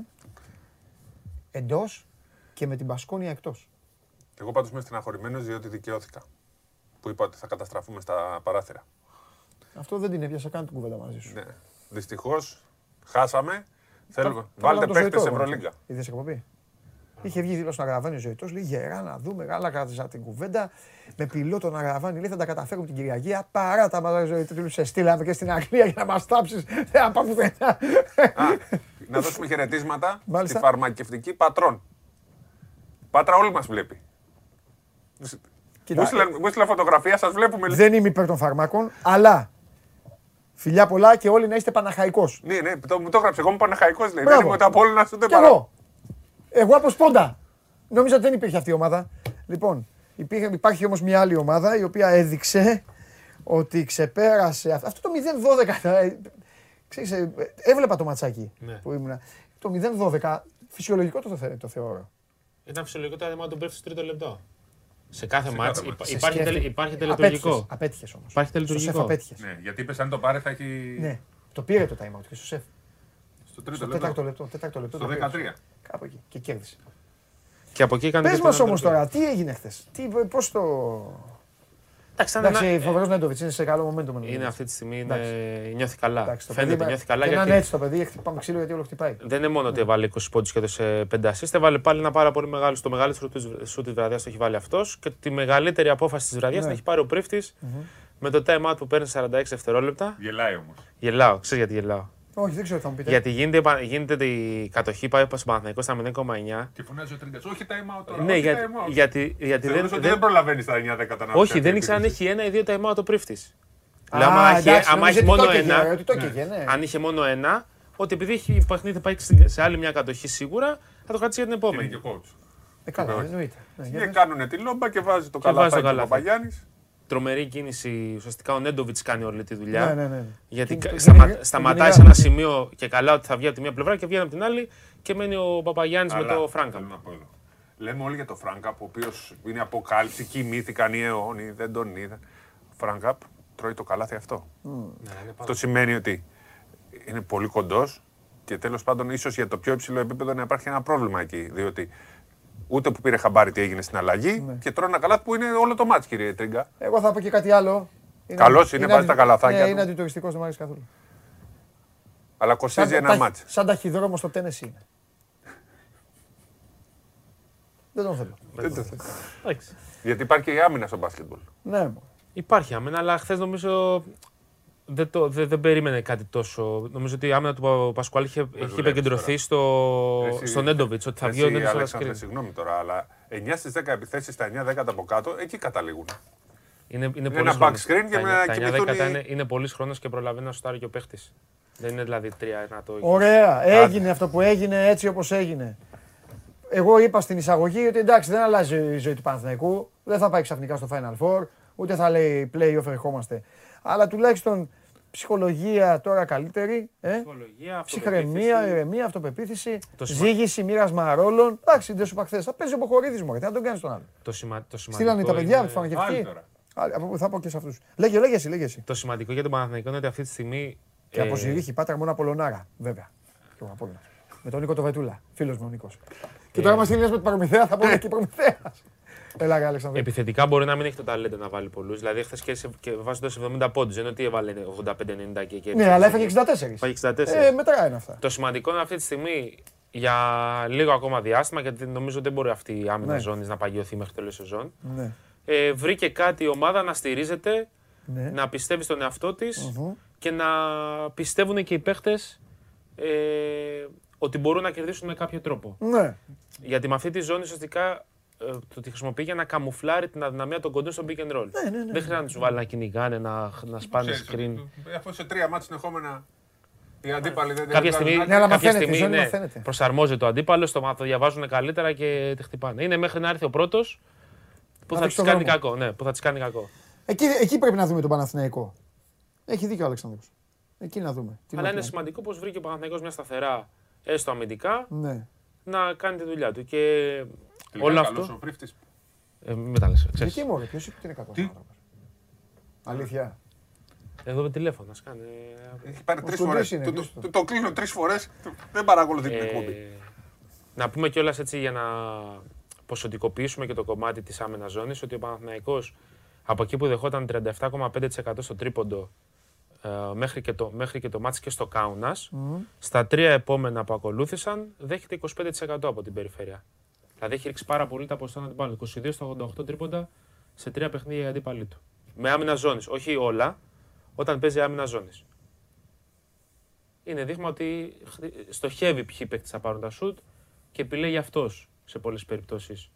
εντός και με την Πασκόνια εκτός. Εγώ πάντως είμαι στεναχωρημένος διότι δικαιώθηκα. Που είπα ότι θα καταστραφούμε στα παράθυρα. Αυτό δεν την έπιασα καν την κουβέντα μαζί σου. Ναι. Δυστυχώς χάσαμε. Θέλουμε. Τα- τα Βάλτε βάλαμε το παίχτε Ζωητό, Ευρωλίγκα. Είδες εκπομπή. Είχε βγει δήλωση να γραβάνει ο Ζωητός. Λέει γερά να δούμε. Καλά κράτησα την κουβέντα. Με πιλότο να γραβάνει. Λέει θα τα καταφέρουμε την Κυριακή. Α, Παρά τα μάτια Ζωητό. Του σε στείλαμε και στην Αγγλία για να μας τάψεις. Δεν θα πάμε πουθενά. Να δώσουμε χαιρετίσματα στη Μάλιστα. φαρμακευτική πατρών. Πάτρα όλοι μας βλέπει. Κοίτα, Μου έστειλαν- Μου έστειλα φωτογραφία, σας βλέπουμε. λέει. Δεν είμαι υπέρ των φαρμάκων, αλλά Φιλιά πολλά και όλοι να είστε Παναχαϊκός. Ναι, ναι, το, μου το έγραψε. Εγώ είμαι Παναχαϊκός λέει. Μπράβο. Δεν είμαι ούτε Απόλλωνας ούτε Κι παρά. εγώ. Εγώ από σπόντα. Νόμιζα ότι δεν υπήρχε αυτή η ομάδα. Λοιπόν, υπήρχε, υπάρχει όμως μια άλλη ομάδα η οποία έδειξε ότι ξεπέρασε αυ- αυτό το 0-12. ε, Ξέρεις, ε, έβλεπα το ματσάκι Ναι. που ήμουνα. Το 0-12 φυσιολογικό το, θε- το θεωρώ. Ήταν φυσιολογικό το άδεμα να τον πέφτει στο τρίτο λεπτό. Σε κάθε μάτς κάθε υπά- μάτς. Σε υπάρχει, τελε- σκέφτηκε. υπάρχει Απέτυχες, τελετουργικό. απέτυχες όμως. Υπάρχει Στο σεφ τελετουργικό. απέτυχες. Ναι, γιατί είπε αν το πάρε θα έχει. Ναι, το πήρε το time out και στο σεφ. Στο τρίτο Στο λεπτό. τέταρτο λεπτό. Τέταρτο λεπτό Στο το πήρε. 13. Κάπου εκεί και κέρδισε. Και από εκεί έκανε Πες και μας τον όμως Ανδρέα. τώρα, τι έγινε χθες; Τι, πώς το... Εντάξει, ήταν Εντάξει, ένα- φοβερός Νέντοβιτς είναι σε καλό momentum. Είναι αυτή τη στιγμή, είναι... Εντάξει. νιώθει καλά. Εντάξει, το Φαίνεται, παιδί- νιώθει καλά Και να γιατί είναι έτσι το παιδί, χτυπάμε ξύλο γιατί όλο χτυπάει. δεν είναι μόνο ότι έβαλε 20 πόντους και έδωσε 5 assist, έβαλε πάλι ένα πάρα πολύ μεγάλο, στο μεγαλύτερο σου της βραδιάς το έχει βάλει αυτός και τη μεγαλύτερη απόφαση της βραδιάς Ναι. την έχει πάρει ο πρίφτης με το time out που παίρνει 46 δευτερόλεπτα. Γελάει όμως. Γελάω, ξέρεις γιατί γελάω; Όχι, δεν ξέρω τι θα μου πείτε. Γιατί γίνεται, επα- γίνεται η κατοχή πάει στο Παναθηναϊκός στα 0,9. Και φωνάζει ο Τρίγκα. Όχι time out τώρα. Ναι, όχι γιατί, time out. γιατί, γιατί δεν, Θεωρούσε ότι δεν, δεν προλαβαίνεις στα 9 10 να Όχι, φτιάξεις δεν ήξερα αν επίθεση. έχει ένα ή δύο time out ο πρίφτης. Α, Λέω, άμα έχει, εντάξει, άμα νόμιζα έχει ότι μόνο το έκαιγε, ένα, ότι το έκαιγε, ναι. αν είχε μόνο ένα, ότι επειδή έχει η παιχνίδι πάει σε- σε άλλη μια κατοχή σίγουρα, θα το κρατήσει για την Είναι επόμενη. και coach. Ε, καλά, Όχι. εννοείται. Ναι, για Και πες. κάνουν τη λόμπα και βάζει το Και βάζει καλάθι το του καλάθι. Παπαγιάννης. Τρομερή κίνηση. Ουσιαστικά ο Νέντοβιτς κάνει όλη τη δουλειά. Ναι, ναι, ναι. Γιατί Την- κα- την σταμα- κυνηγά- σταματάει την σε ένα κυνηγά. σημείο και καλά ότι θα βγει από τη μία πλευρά και βγαίνει από την άλλη και μένει ο Παπαγιάννης με το Φράγκα. Θέλω να πω εδώ. Λέμε όλοι για το Φράγκαπ, ο οποίος είναι αποκάλυψη, κοιμήθηκαν οι αιώνιοι, δεν τον είδαν. Ο Φράγκαπ τρώει το καλάθι αυτό. Αυτό σημαίνει ότι είναι πολύ κοντός και τέλος πάντων ίσως για το πιο υψηλό επίπεδο να υπάρχει ένα πρόβλημα εκεί. Διότι ούτε που πήρε χαμπάρι τι έγινε στην αλλαγή Ναι. και τρώει ένα καλάθι που είναι όλο το μάτς, κύριε Τρίγκα. Εγώ θα πω και κάτι άλλο. Καλός είναι, βάζει αντι- τα καλαθάκια Ναι, του. είναι αντιτουριστικός, δεν μου αρέσει καθόλου. Αλλά κοστίζει ένα τα- μάτς. Σαν ταχυδρόμο στο τέννις είναι. Δεν τον θέλω. Δεν το θέλω. Εντάξει. Γιατί υπάρχει και η άμυνα στο μπάσκετμπολ. Ναι, μου. Υπάρχει άμυνα, αλλά χθες νομίζω δεν, το, δεν, δεν περίμενε κάτι τόσο. Νομίζω ότι η άμυνα του Πα- Πασκουάλ είχε, είχε δουλεύεις επικεντρωθεί τώρα. στο, Εσύ- στο Νέντοβιτ, ότι θα βγει ο Εσύ, Νέντοβιτ Αλέξανδρε, στο Συγγνώμη τώρα, αλλά 9 στις 10 επιθέσεις στα 9 10 από κάτω, εκεί καταλήγουν. Είναι, είναι, Είναι πολύς ένα χρόνος. back screen και Τα με εννιά- να τα εννιά κοιμηθούν δέκατα οι- είναι, είναι πολύς χρόνος και προλαβαίνει να σουτάρει και ο παίχτης. Δεν είναι δηλαδή 3-1 το. Ωραία, έγινε αυτό που έγινε έτσι όπως έγινε. Εγώ είπα στην εισαγωγή ότι εντάξει δεν αλλάζει η ζωή του Παναθηναϊκού, δεν θα πάει ξαφνικά στο Final Four, ούτε θα λέει play-off ερχόμαστε. Αλλά τουλάχιστον ψυχολογία τώρα καλύτερη, ε; Ψυχολογία, ψυχραιμία, αυτοπεποίθηση. ηρεμία, αυτοπεποίθηση, Το σημα- ζήγηση, μοίρασμα ρόλων. Εντάξει, δεν σου είπα χθες, θα παίζει ο Μποχορίδης μου, τι να τον κάνεις τον άλλο. Το, σημα, το σημαντικό Στείλανε τα παιδιά είναι- από τη φαρμακευτική. Άλλη τώρα. Άλλη, από- Θα πω και σε αυτούς. Λέγε, λέγε εσύ, λέγε εσύ. Το σημαντικό για τον Παναθηναϊκό είναι ότι αυτή τη στιγμή. Και ε, από Ζηρίχη, Πάτρα μόνο Απολωνάρα, βέβαια. Και ο Απόλλωνας. Με τον Νίκο το Βετούλα, φίλος μου ο Νίκος. Και τώρα μας μιλάς με την Προμηθέα, θα πούμε και Προμηθέας. Έλα, ρε, Αλέξανδρε. Επιθετικά μπορεί να μην έχει το ταλέντο να βάλει πολλούς. Δηλαδή, χθες και, σε- και βάζοντας 70 πόντους. Δεν είναι ότι έβαλε 85-90 και, και Ναι, αλλά έφαγε 64. Έφαγε 64. Ε, μετράει είναι αυτά. Το σημαντικό είναι αυτή τη στιγμή για λίγο ακόμα διάστημα, γιατί νομίζω δεν μπορεί αυτή η άμυνα Ναι. ζώνης να παγιωθεί μέχρι τέλος σεζόν. Ναι. Ε, βρήκε κάτι η ομάδα να στηρίζεται, Ναι. να πιστεύει στον εαυτό της και να πιστεύουν και οι παίχτες ε, ότι μπορούν να κερδίσουν με κάποιο τρόπο. Ναι. Γιατί με αυτή τη ζώνη ουσιαστικά ε, το τη χρησιμοποιεί για να καμουφλάρει την αδυναμία των κοντών στο pick and roll. Ναι, ναι, ναι. Δεν χρειάζεται να τους βάλει να κυνηγάνε, να, να σπάνε Ξέρεις, screen. ε, Αφού σε τρία μάτια συνεχόμενα οι αντίπαλοι δεν Κάποια δεν στιγμή, βγάζουν Ναι, αλλά άκρη. κάποια μαθαίνετε, η στιγμή ζώνη ναι, μαθαίνετε. προσαρμόζεται ο αντίπαλος, το, μα- το διαβάζουν καλύτερα και τη χτυπάνε. Είναι μέχρι να έρθει ο πρώτος που Να θα δείξει της το κάνει δρόμο. κακό. Ναι, που θα της κάνει κακό. Εκεί, εκεί πρέπει να δούμε τον Παναθηναϊκό. Έχει δίκιο ο Αλέξανδρος. Εκεί να δούμε. Τι Αλλά να είναι πούμε. σημαντικό πως βρήκε ο Παναθηναϊκός μια σταθερά, έστω αμυντικά, Ναι. να κάνει τη δουλειά του. Και Τελικά όλο καλός αυτό. ο Φρίφτης. Ε, μην με τα λες, ξέρεις. Γιατί μου, ποιος είπε ότι είναι κακός Τι; άνθρωπος; Αλήθεια. Εδώ με τηλέφωνο, να σκάνε. Έχει πάρει Ο τρεις Σκουντής φορές. είναι, Το, το, κλείστο. το, το κλείνω τρεις φορές. Δεν παρακολουθεί την Ε, εκπομπή. να πούμε κιόλας έτσι για να ποσοτικοποιήσουμε και το κομμάτι της άμενας ζώνης ότι ο Παναθηναϊκός από εκεί που δεχόταν 37,5% στο τρίποντο ε, μέχρι, και το, μέχρι και το μάτς και στο Κάουνας, στα τρία επόμενα που ακολούθησαν δέχεται 25% από την περιφέρεια. Δηλαδή έχει ρίξει πάρα πολύ τα ποσοστά αντιπάλου. 22 στα 88 τρίποντα σε τρία παιχνίδια για αντίπαλοι του. Με άμυνα ζώνης. Όχι όλα, όταν παίζει άμυνα ζώνης. Είναι δείγμα ότι χρη- στοχεύει ποιοι παίκτες θα πάρουν τα σουτ και επιλέγει αυτός σε πολλές περιπτώσεις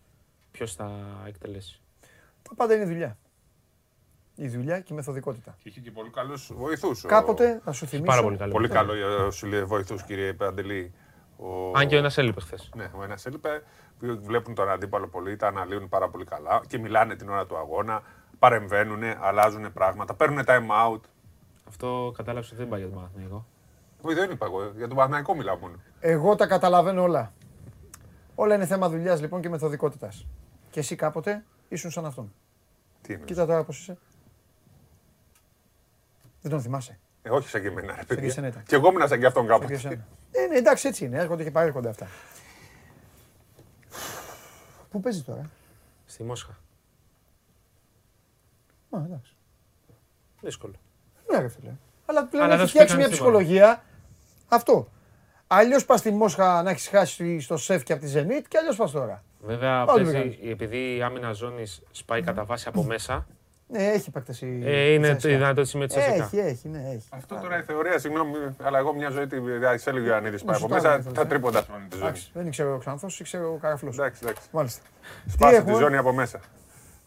ποιος θα εκτελέσει. Τα πάντα είναι δουλειά. Η δουλειά και η μεθοδικότητα. Και είχε και πολύ καλούς βοηθούς. Κάποτε, να σου θυμίσω. Πάρα πολύ καλό. Πολύ καλό βοηθούς, κύριε Παντελή. Ο... Αν και ο ένας έλειπε χθες. Ναι, ο ένας έλειπε. που Βλέπουν τον αντίπαλο πολύ, τα αναλύουν πάρα πολύ καλά και μιλάνε την ώρα του αγώνα. Παρεμβαίνουν, αλλάζουν πράγματα, παίρνουν time out. Αυτό κατάλαβες ότι δεν πάει για τον Παναθηναϊκό. Όχι, δεν είπα εγώ. Για τον Παναθηναϊκό μιλάω μόνο. Εγώ τα καταλαβαίνω όλα. Όλα είναι θέμα δουλειάς λοιπόν και μεθοδικότητας. Και εσύ κάποτε ήσουν σαν αυτόν. Τι είναι. Κοίτα τώρα πώς είσαι. Δεν τον θυμάσαι. Ε, όχι σαν και εμένα, ρε και παιδιά. εσένα ήταν. Και εγώ ήμουν σαν και αυτόν Σαν και κάποτε. εσένα. Ε, ναι, εντάξει, έτσι είναι. Έρχονται και παρέρχονται αυτά. Πού παίζει τώρα; Στη Μόσχα. Μα, εντάξει. Δύσκολο. Ναι, ρε φίλε. Αλλά πλέον Αλλά έχει δεν σου φτιάξει πει μια κανείς ψυχολογία. Αυτό. Αλλιώς πας στη Μόσχα να έχεις χάσει στο σεφ και από τη Ζενίτ και αλλιώς πας τώρα. Βέβαια, Όλοι παίζει, μεγάλοι. επειδή η άμυνα ζώνης σπάει κατά βάση από μέσα. Ναι, έχει παίκτες η. Ε, είναι η το Τσέσκα. δυνατό σημείο τη ΕΣΕΚΑ. Έχει, έχει, ναι, έχει. Αυτό τώρα η θεωρία, συγγνώμη, αλλά εγώ μια ζωή τη έλεγε ο Ιωαννίδη πάει από σωστά, μέσα, ναι, τα ναι. τρίποντα σπάνε τη ζώνη. Εντάξει, δεν ήξερε ο Ξανθό, ήξερε ο Καραφλό. Εντάξει, εντάξει. Μάλιστα. Σπάσε Τι τη έχουμε? ζώνη από μέσα.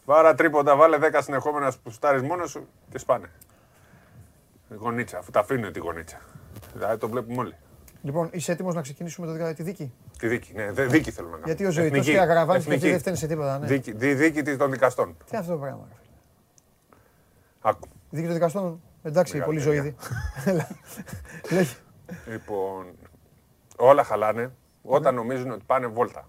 Βάρα τρίποντα, βάλε 10 συνεχόμενα που στάρει μόνο σου και σπάνε. Γονίτσα, αφού τα αφήνουν τη γονίτσα. Δηλαδή το βλέπουμε όλοι. Λοιπόν, είσαι έτοιμο να ξεκινήσουμε το, τη δίκη. Τη δίκη, ναι, δε- δίκη θέλω να κάνω. Γιατί ο Ζωητό Εθνική. και η Αγραβάνη και Εθνική. αυτοί δεν φταίνουν σε τίποτα. Ναι. Δίκη, δι- δίκη της των δικαστών. Τι είναι αυτό το πράγμα. Ρε φίλε. Άκου. Δίκη των δικαστών. Εντάξει, Μεγάλη πολύ παιδιά. ζωή. Έλα. Λέγε. Λοιπόν, όλα χαλάνε όταν νομίζουν ότι πάνε βόλτα.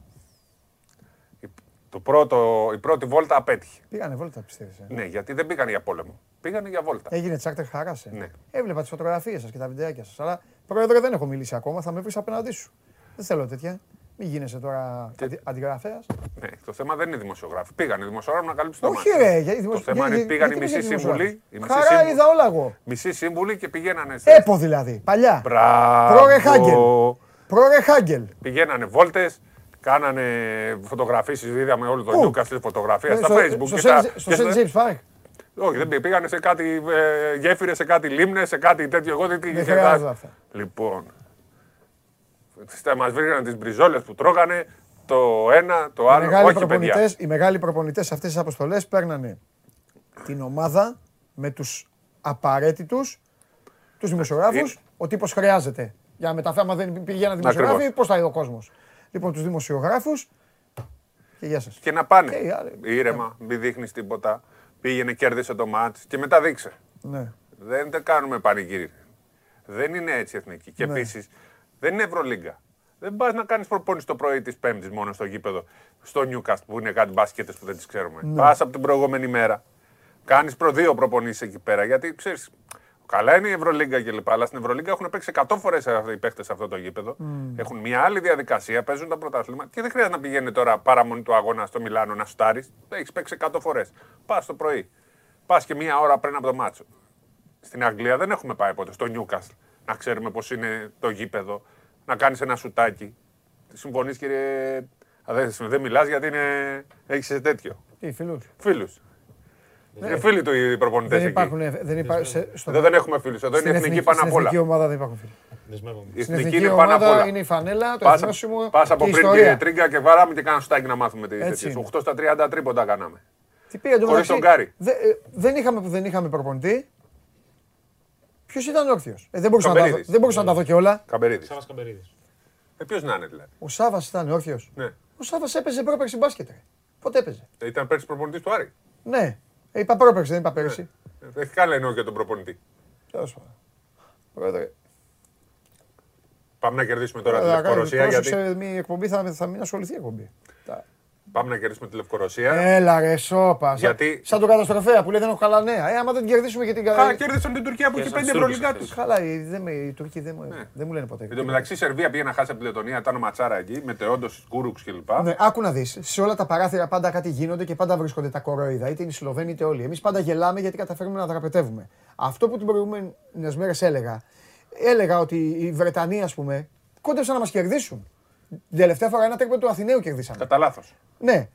Η- Το πρώτο, η πρώτη βόλτα απέτυχε. Πήγανε βόλτα, πιστεύεις. Ναι, γιατί δεν πήγαν για πόλεμο. Πήγανε για βόλτα. Έγινε τσάρτερ χαρά. Ε. Ναι. Έβλεπα τις φωτογραφίες σας και τα βιντεάκια σας. Αλλά πρόεδρε δεν έχω μιλήσει ακόμα. Θα με βρεις απέναντί σου. Δεν θέλω τέτοια. Μην γίνεσαι τώρα αντι- αντιγραφέας. Ναι, το θέμα δεν είναι δημοσιογράφοι. Πήγανε δημοσιογράφοι να καλύψουν το Όχι, μάτι. ρε. γιατί Το δημοσιο- θέμα είναι γιατί- ότι πήγαν οι γιατί μισοί πήγες σύμβουλοι. δημοσιογράφοι; οι μισοί Χαρά σύμβουλοι- είδα όλα εγώ. Μισοί σύμβουλοι και πηγαίνανε. σε- Έπο δηλαδή. Παλιά. Μπράβο. Πρόρε Χάγκελ. Πρόρε Χάγκελ. Πηγαίνανε βόλτες, κάνανε φωτογραφίσει. Είδαμε όλο το Πού; Νιούκα στη φωτογραφία Ε, στα στο- Facebook. στο και Saint- στα- Στο και St. στα- James Park. Όχι, δεν πήγε. Πήγανε σε κάτι ε, γέφυρες, σε κάτι λίμνες, σε κάτι τέτοιο. Εγώ δεν Δεν είχε χρειάζεται κάτι. αυτά. Λοιπόν. Μας βρήκαν τις μπριζόλες που τρώγανε. Το ένα, το Οι άλλο. μεγάλοι Όχι, προπονητές, παιδιά. οι μεγάλοι προπονητές σε αυτές τις αποστολές παίρνανε την ομάδα με τους απαραίτητους, τους δημοσιογράφους. Είναι- Ο τύπος χρειάζεται. Για να μεταφέρει, άμα δεν πηγαίναν δημοσιογράφοι, Ακριβώς. πώς θα είναι ο κόσμος. Λοιπόν, τους δημοσιογράφους. Και γεια σας. Και να πάνε. Και οι άλλοι. Ήρεμα, μην δείχνεις τίποτα. Πήγαινε, κέρδισε το μάτς και μετά δείξε. Ναι. Δεν τα κάνουμε πανηγύρι. Δεν είναι έτσι η εθνική. Και Ναι. επίσης δεν είναι Ευρωλίγκα. Δεν πας να κάνεις προπόνηση το πρωί της Πέμπτης μόνο στο γήπεδο, στο Newcast που είναι κάτι μπάσκετες που δεν τις ξέρουμε. Ναι. Πας από την προηγούμενη μέρα. Κάνεις προ δύο προπονήσεις εκεί πέρα. Γιατί ξέρεις, καλά είναι η Ευρωλίγκα κλπ. Αλλά στην Ευρωλίγκα έχουν παίξει 100 φορές οι παίχτε σε αυτό το γήπεδο. Έχουν μια άλλη διαδικασία, παίζουν τα πρωταθλήματα και δεν χρειάζεται να πηγαίνει τώρα παραμονή του αγώνα στο Μιλάνο να σουτάρεις. Έχεις παίξει 100 φορές. Πας το πρωί. Πας και μία ώρα πριν από το μάτσο. Στην Αγγλία δεν έχουμε πάει ποτέ, στο Newcastle, να ξέρουμε πώς είναι το γήπεδο, να κάνεις ένα σουτάκι. Συμφωνείς, κύριε. Α, δεν, δεν μιλάς γιατί είναι... έχεις τέτοιο. Τι, φίλους; Φίλους. Είναι φίλοι του οι προπονητές Δεν εκεί. υπάρχουν. Δεν, υπά... σε- στο- Εδώ δεν έχουμε φίλους. Εδώ είναι στην η εθνική εθνική- πάνω στην απ' όλα. εθνική ομάδα δεν υπάρχουν φίλοι. Η Στην εθνική εθνική είναι πάνω απ' ομάδα όλα. είναι η φανέλα, το Πας- εθνόσημο Πας από και η πριν, ιστορία. κύριε Τρίγκα, και βαράμε και κάνα σουτάκι να μάθουμε τις Έτσι τέτοιες. είναι. 8 στα 30 τρίποντα κάναμε. Τι πήγε Χωρίς τον Γκάρι. Δε, ε, δεν, είχαμε, δεν είχαμε προπονητή. Ποιος ήταν όρθιος; Ε, δεν μπορούσα, να τα, δω- Καμπερίδης. δεν μπορούσα να τα δω και όλα. Καμπερίδης. Σάβα Καμπερίδης. Ε, ποιος να είναι δηλαδή; Ο Σάβα ήταν όρθιος. Ναι. Ο Σάβα έπαιζε πρόπερση μπάσκετ. ρε. Πότε έπαιζε; Ε, Ήταν πέρσι προπονητής του Άρη. Ναι. Ε, είπα πρόπερση, δεν είπα πέρυσι. Ε, Έχει καλά εννοώ για τον προπονητή. Τέλος πάντων. Πρόεδρε, Πάμε να κερδίσουμε τώρα τη ε, Λευκορωσία. πρόσεξε, Γιατί... μη εκπομπή θα, θα μην ασχοληθεί η εκπομπή. Τα- Πάμε να κερδίσουμε τη Λευκορωσία. Έλα ρε σώπα. Σαν- Γιατί- Σαν τον καταστροφέα που λέει δεν έχω καλά νέα. Ε, άμα δεν την κερδίσουμε και την Καλά, κέρδισαν την Τουρκία που έχει πέντε ευρωλιγκάτους. Καλά, οι, δεν, με- οι Τουρκοί δεν, μου- δεν μου λένε ποτέ. Εν τω μεταξύ η Σερβία πήγε να χάσει από τη Λετωνία, ήταν ο Ματσάρα εκεί, Ματέοντος, Κούρουτς κλπ. Ναι, άκου να δεις. Σε όλα τα παράθυρα πάντα κάτι γίνονται και πάντα βρίσκονται τα κορόιδα. Είτε είναι οι Σλοβένοι είτε όλοι. Εμείς πάντα γελάμε γιατί καταφέρουμε να δραπετεύουμε. Αυτό που την προηγούμενες μέρες έλεγα, έλεγα ότι οι Βρετανοί, ας πούμε, κόντεψαν να μας κερδίσουν. Την τελευταία φορά ένα τρίποντο του Αθηναίου κερδίσαμε. Κατά λάθος. Ναι,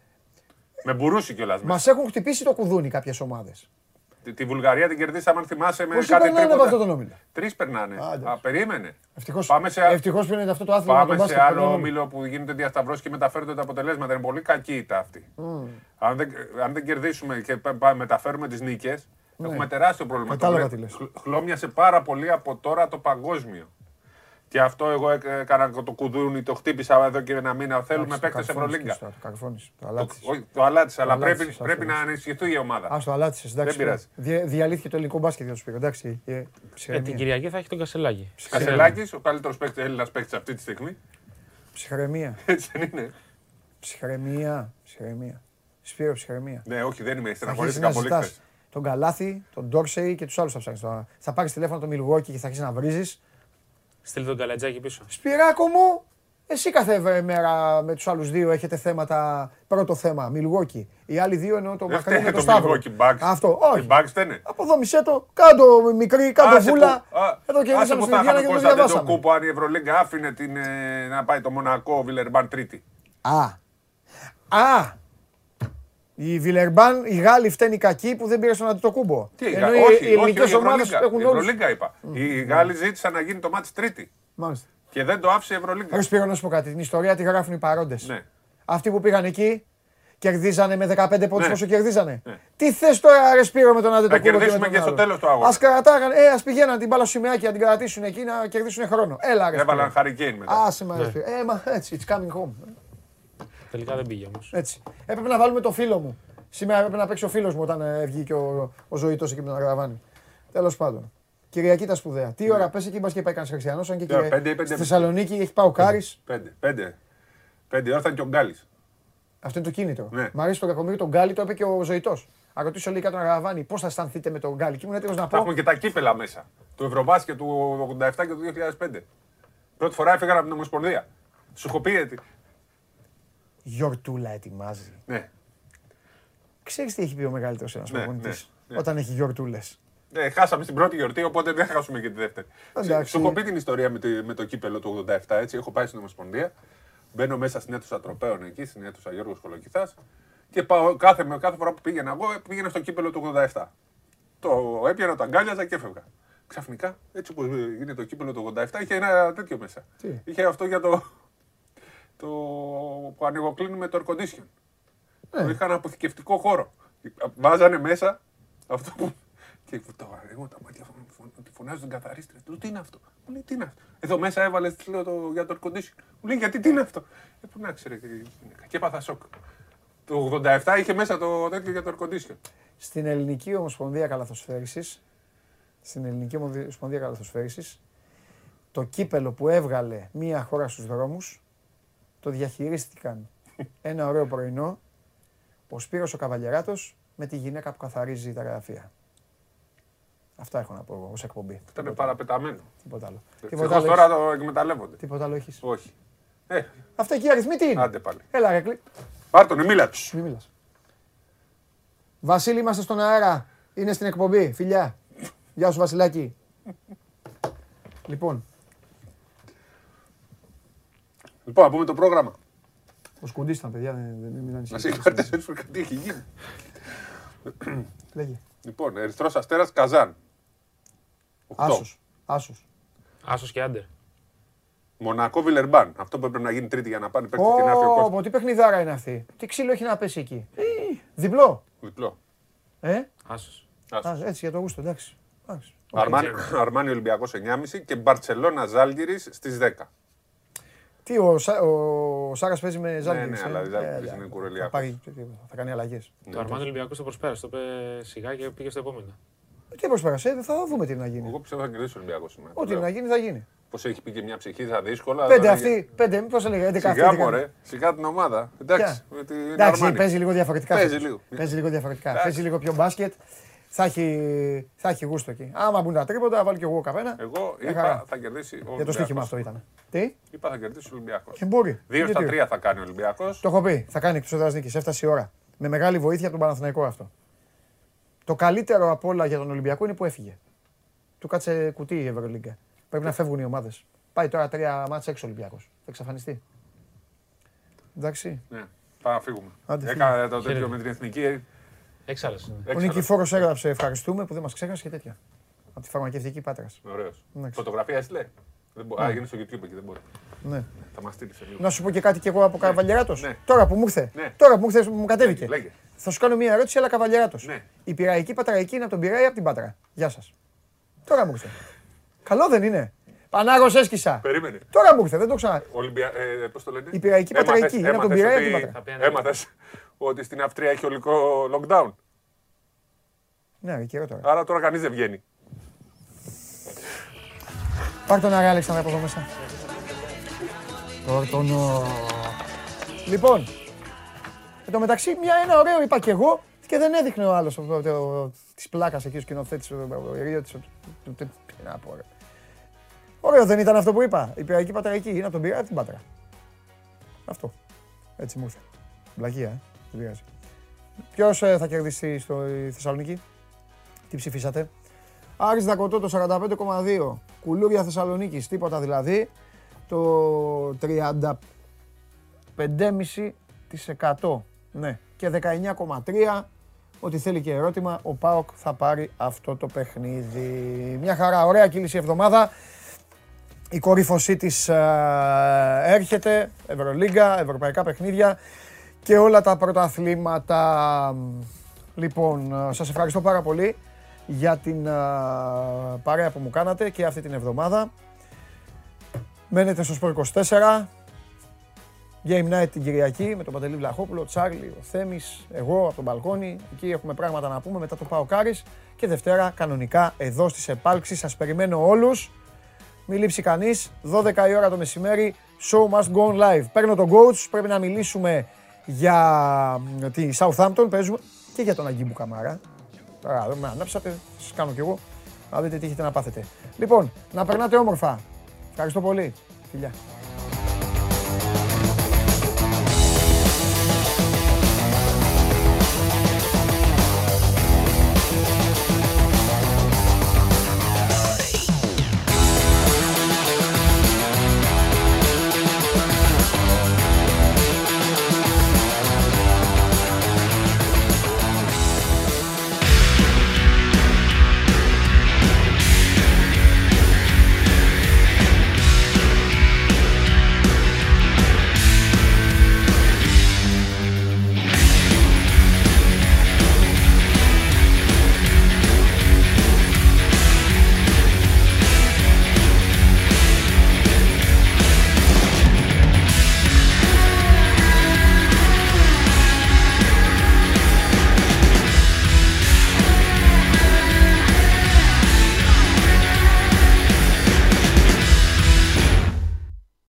Με Μπουρούση κιόλας. μα έχουν χτυπήσει το κουδούνι κάποιε ομάδε. Τη, τη Βουλγαρία την κερδίσαμε, αν θυμάσαι, με Πόσοι κάτι περνάνε από τρίποτα. αυτό τον όμιλο. Τρει περνάνε. Άντε. Α, περίμενε. Ευτυχώ Πάμε σε, ευτυχώς που είναι αυτό το άθλημα με τον πάμε σε μπάσκετ. άλλο περνάμε. όμιλο που γίνεται διασταυρός και μεταφέρονται τα αποτελέσματα. Είναι πολύ κακή η ήττα αυτή. Αν, δεν, αν δεν κερδίσουμε και πα- πα- μεταφέρουμε τι νίκε, Ναι. Έχουμε τεράστιο πρόβλημα. Κατάλαβα Το τι βλέ- λες. χλ- Χλώμιασε πάρα πολύ από τώρα το παγκόσμιο. Και αυτό εγώ έκ- έκανα το κουδούνι, το χτύπησα εδώ και ένα μήνα. Θέλουμε Εντάξει, παίκτες το καρφώνεις Ευρωλίγκα. και στο- Το καρφώνεις, το Το, αλάτισες. όχι, το αλάτισε, αλλά Το πρέπει, αλάτισες, πρέπει να αυτό. ενισχυθεί η ομάδα. Α το αλάτισες, εντάξει. Δεν πειράζει. Δια- Διαλύθηκε το ελληνικό μπάσκετ για του πήγα. Εντάξει. ε, Ε, ψυχραιμία. την Κυριακή θα έχει τον Κασελάκη. Κασελάκης, ο καλύτερος Έλληνας παίκτης αυτή τη στιγμή. Ψυχραιμία. Έτσι δεν είναι. Ψυχραιμία. Ψυχραιμία. Σπύρο ψυχραιμία. Ναι, όχι, δεν είμαι. Θα αρχίσεις Στεναχωρήθηκα να πολύ ζητάς χθες. τον Καλάθι, τον Ντόρσεϊ και τους άλλους θα ψάχνεις τώρα. Θα πάρεις τηλέφωνο το Μιλγόκι και θα αρχίσεις να βρίζεις. Στείλ τον Καλατζάκη πίσω. Σπυράκο μου, εσύ κάθε μέρα με τους άλλους δύο έχετε θέματα. Πρώτο θέμα, Μιλγόκι. Οι άλλοι δύο εννοώ το Δεν Μακαρί με φταίει το το Σταύρο. Milwaukee Bucks. Αυτό, όχι. Οι Bucks φταίνε. Αποδόμησέ το, κάντο μικρή, κάντο Άσε βούλα. που- α, Εδώ άσε κερδίσαμε που στην θα Ινδιάνα είχαμε και το Κωνσταντίνο διαβάσαμε. Κούπο αν η Ευρωλίγκα άφηνε την, ε, να πάει το Μονακό Βιλερμπάν τρίτη. Α. Α. Η Βιλερμπάν, οι Γάλλοι φταίνει κακοί που δεν πήρε στον Αντιτοκούμπο. Τι, η Ενώ Γα- οι- όχι, οι όχι, η ελληνικές ομάδες Ευρωλίγκα. έχουν Η όλους. Ευρωλίγκα είπα. Οι Γάλλοι ζήτησαν να γίνει το μάτς τρίτη. Μάλιστα. Και δεν το άφησε η Ευρωλίγκα. Ρε Σπύρο, να σου πω κάτι. Την ιστορία τη γράφουν οι παρόντες. Ναι. Αυτοί που πήγαν εκεί κερδίζανε με 15 πόντους Ναι. όσο κερδίζανε. Ναι. Τι θες τώρα, ρε Σπύρο, με τον Αντετοκούμπο. κερδίσουμε και στο τέλος του αγώνα. Α κρατάγανε, ε, ας πηγαίναν την μπάλα στο σημαίακι να την κρατήσουν εκεί να κερδίσουν χρόνο. Έλα, ρε. Έβαλαν Σπύρο. Harry Kane μετά. Άσε μα, ρε Ναι. Σπύρο. Ε, μα έτσι, it's coming home. Τελικά δεν πήγε όμως. Έτσι. Έπρεπε να βάλουμε το φίλο μου. Σήμερα έπρεπε να παίξει ο φίλος μου όταν ε, βγήκε ο, ο ζωητό εκεί με τον Αγραβάνη. Τέλος πάντων. Κυριακή τα σπουδαία. Τι ώρα πες εκεί, μπας και πάει κανένα Χριστιανός, αν και Ναι. Τώρα, κυρια- πέντε ή πέντε στη μισή. Θεσσαλονίκη έχει πάει ο Κάρις. Πέντε. Πέντε. Πέντε ώρα ήταν και ο Γκάλης. Αυτό είναι το κίνητρο. Ναι. Μ' αρέσει το κακομίρι τον Γκάλι, το είπε και ο ζωητό. Αν ρωτήσω λίγα τον Αγραβάνη, πώς θα αισθανθείτε με τον Γκάλι; Και ήμουν έτοιμος να Θα πω. έχουμε και τα κύπελα μέσα. Του Ευρωμπάσκετ του 87 και του 2005. Πρώτη φορά έφυγαν από την Ομοσπονδία. Σου έχω πει έτσι. Γιορτούλα ετοιμάζει. Ναι. Ξέρεις τι έχει πει ο μεγαλύτερος ένας Ναι, προπονητής; ναι, ναι. όταν έχει γιορτούλες. Ναι, χάσαμε στην πρώτη γιορτή, οπότε δεν θα χάσουμε και τη δεύτερη. Εντάξει. Σου έχω πει την ιστορία με, τη- με το κύπελο του 87, έτσι. Έχω πάει στην Ομοσπονδία. Μπαίνω μέσα στην αίθουσα τροπέων εκεί, στην αίθουσα Γιώργος Κολοκυθάς και πάω, κάθε, με- κάθε φορά που πήγαινα εγώ, πήγαινα στο κύπελο του 87. Το έπιανα, το αγκάλιαζα και έφευγα. Ξαφνικά, έτσι όπως είναι το κύπελο του 87, είχε ένα τέτοιο μέσα. Τι; Είχε αυτό για το, το που ανοιγοκλίνουμε το air condition. Ναι. Το είχαν αποθηκευτικό χώρο. Βάζανε μέσα αυτό που. Και το ανοίγω τα μάτια, φων- φων- τη φωνάζω την καθαρίστρια. Του λέω τι είναι αυτό; Μου λέει τι είναι αυτό; Εδώ μέσα έβαλε της λέω, το, για το air condition. Μου λέει γιατί τι είναι αυτό; Ε, πού να ξέρει. Και, και έπαθα σοκ. Το 87 είχε μέσα το τέτοιο για το air condition. Στην Ελληνική Ομοσπονδία Καλαθοσφαίρισης, στην Ελληνική Ομοσπονδία Καλαθοσφαίρισης, το κύπελο που έβγαλε μία χώρα στους δρόμους, το διαχειρίστηκαν ένα ωραίο πρωινό, ο Σπύρος ο Καβαλιεράτος με τη γυναίκα που καθαρίζει τα γραφεία. Αυτά έχω να πω εγώ ως εκπομπή. Ήταν παραπεταμένο. Τίποτα άλλο. Ευτυχώς Τίποτα άλλο τώρα έχεις; το εκμεταλλεύονται. Τίποτα άλλο έχεις. Όχι. Ε, Αυτά εκεί οι αριθμοί τι είναι; άντε πάλι. Έλα ρε κλει... Πάρ' τον, μίλα τους. Μη μιλάς. Βασίλη, είμαστε στον αέρα. Είναι στην εκπομπή. Φιλιά. Γεια σου, Βασιλάκη. λοιπόν, Λοιπόν, να πούμε το πρόγραμμα. ο Σκουντής ήταν, παιδιά. Δεν, δεν, μην Να ανησυχείτε. σε πάρει τέσσερι φορέ τι έχει γίνει. Λέγε. Λοιπόν, Ερυθρός Αστέρας Καζάν. Οκτώ. Άσος. Άσος. Άσος και άντερ. Μονακό Βιλερμπάν. Αυτό που έπρεπε να γίνει τρίτη για να πάνε παίκτες και να έρθει ο κόσμος. Ω, τι παιχνιδάρα είναι αυτή. Τι ξύλο έχει να πέσει εκεί. Ε, Διπλό. Διπλό. Ε, Άσος. Άσος. Α, έτσι για το γούστο, εντάξει. Εντάξει. Αρμάνι, Αρμάνι Ολυμπιακός 9.30 και Μπαρσελόνα Ζάλγκυρη στις 10. Τι, ο, Σα, ο Σάρας παίζει με Ζάλγκη. ναι, αλλά η Ζάλγκιρις είναι κουρελιάκος. Θα, πάρει- θα κάνει αλλαγές. Το Αρμάνι Ολυμπιακός το προσπέρασε. Το είπε σιγά και πήγε στο επόμενο. Τι προσπέρασε, θα δούμε τι να γίνει. Εγώ πιστεύω θα κερδίσει ο Ολυμπιακός σήμερα. Ό,τι να γίνει θα γίνει. Πώς έχει πει και μια ψυχή, θα δύσκολα. Πέντε θα- αυτοί, πέντε, πώς έλεγα, 11 αυτοί. Σιγά 11. μωρέ, σιγά την ομάδα. Εντάξει, Ποια; με την Εντάξει, Αρμάνι. παίζει λίγο διαφορετικά. Παίζει φέτος. λίγο. Παίζει λίγο διαφορετικά. Εντάξει. Παίζει λίγο πιο μπάσκετ. Θα έχει, θα έχει γούστο εκεί. Άμα μπουν τα τρίποτα, θα βάλει και εγώ καπένα. Εγώ Μια χαρά. είπα θα κερδίσει ο Για το Ολυμπιακός. στοίχημα αυτό ήταν. Τι, Είπα θα κερδίσει ο Ολυμπιακός. και μπορεί. Δύο στα Γιατί; τρία θα κάνει ο Ολυμπιακός. Το έχω πει. Θα κάνει εκτός έδρας νίκης. Έφτασε η ώρα. Με μεγάλη βοήθεια από τον Παναθηναϊκό αυτό. Το καλύτερο από όλα για τον Ολυμπιακό είναι που έφυγε. Του κάτσε κουτί η Ευρωλίγκα. Πρέπει να φεύγουν οι ομάδες. Πάει τώρα τρία μάτσα έξω Ολυμπιακός. Θα εξαφανιστεί. Εντάξει. Ναι, πάμε να φύγουμε. Άντε, Έκανα το Χαίρετε. τέτοιο με την εθνική. Έξαλλο. Ο Έξαρα. Νικηφόρο έγραψε ευχαριστούμε που δεν μας ξέχασες και τέτοια. Από τη φαρμακευτική πάτρας. Ωραίος. Εντάξει. Φωτογραφία έστειλε. Δεν μπο- Α, γίνει στο YouTube εκεί, δεν μπορεί. Ναι. Θα μας στείλει σε λίγο. Να σου πω και κάτι κι εγώ από Καβαλιεράτος. Ναι. Τώρα που μου ήρθε. Ναι. Τώρα που μου ήρθε, μου κατέβηκε. Λέγε. Θα σου κάνω μια ερώτηση, αλλά καβαλιαράτο. Ναι. Η πειραϊκή πατραϊκή είναι από τον Πειραιά ή από την Πάτρα; Γεια σας. Τώρα μου ήρθε. Καλό δεν είναι. Πανάγος έσκησα. Περίμενε. Τώρα μου ήρθε, δεν το ξανά. Ολυμπια... Ε, πώς το λένε; Η πειραϊκή Έμαθες- πατραϊκή είναι από τον έμαθες Πειραιά ή ότι- από την Έμαθες ότι στην Αυστρία έχει ολικό lockdown. Ναι, ρε, καιρό τώρα. Άρα τώρα κανείς δεν βγαίνει. Πάρ τον Άρη Αλέξανδρα από εδώ μέσα. Πάρ τον... ο. Λοιπόν, εν τω μεταξύ μια, ένα ωραίο είπα κι εγώ και δεν έδειχνε ο άλλος της πλάκας εκεί ο σκηνοθέτης, ο ο Ιριώτης, ο- του- του- τι να πω, ρε. Ωραίο δεν ήταν αυτό που είπα. Η πειραϊκή πατραϊκή είναι από τον Πειραιά την Πάτρα. Αυτό. Έτσι μου ήρθε. Μπλαγία, ε. Δεν πειράζει. Ποιος ε, θα κερδίσει στο η Θεσσαλονίκη; Τι ψηφίσατε; Άρης Δακοτό το 45,2. Κουλούρια Θεσσαλονίκης, τίποτα δηλαδή. Το 35,5%. Ναι. Και 19,3%. Ό,τι θέλει και ερώτημα, ο ΠΑΟΚ θα πάρει αυτό το παιχνίδι. Μια χαρά, ωραία κύληση εβδομάδα. Η κορύφωσή της ε, έρχεται, Ευρωλίγκα, ευρωπαϊκά παιχνίδια και όλα τα πρωταθλήματα. Λοιπόν, ε, σας ευχαριστώ πάρα πολύ για την ε, παρέα που μου κάνατε και αυτή την εβδομάδα. Μένετε στο Σπορ 24. Game Night την Κυριακή με τον Παντελή Βλαχόπουλο, ο Τσάρλι, ο Θέμης, εγώ από τον μπαλκόνι. Εκεί έχουμε πράγματα να πούμε μετά το Πάο Κάρις. Και Δευτέρα κανονικά εδώ στις επάλξεις. Σας περιμένω όλους. Μην λείψει κανείς. 12 η ώρα το μεσημέρι. Show must go on live. Παίρνω τον coach. Πρέπει να μιλήσουμε για μ, τη Southampton. Παίζουμε και για τον Αγκίμπου Καμάρα. Τώρα με ανάψατε. Σας κάνω κι εγώ. Να δείτε τι έχετε να πάθετε. Λοιπόν, να περνάτε όμορφα. Ευχαριστώ πολύ. Φιλιά.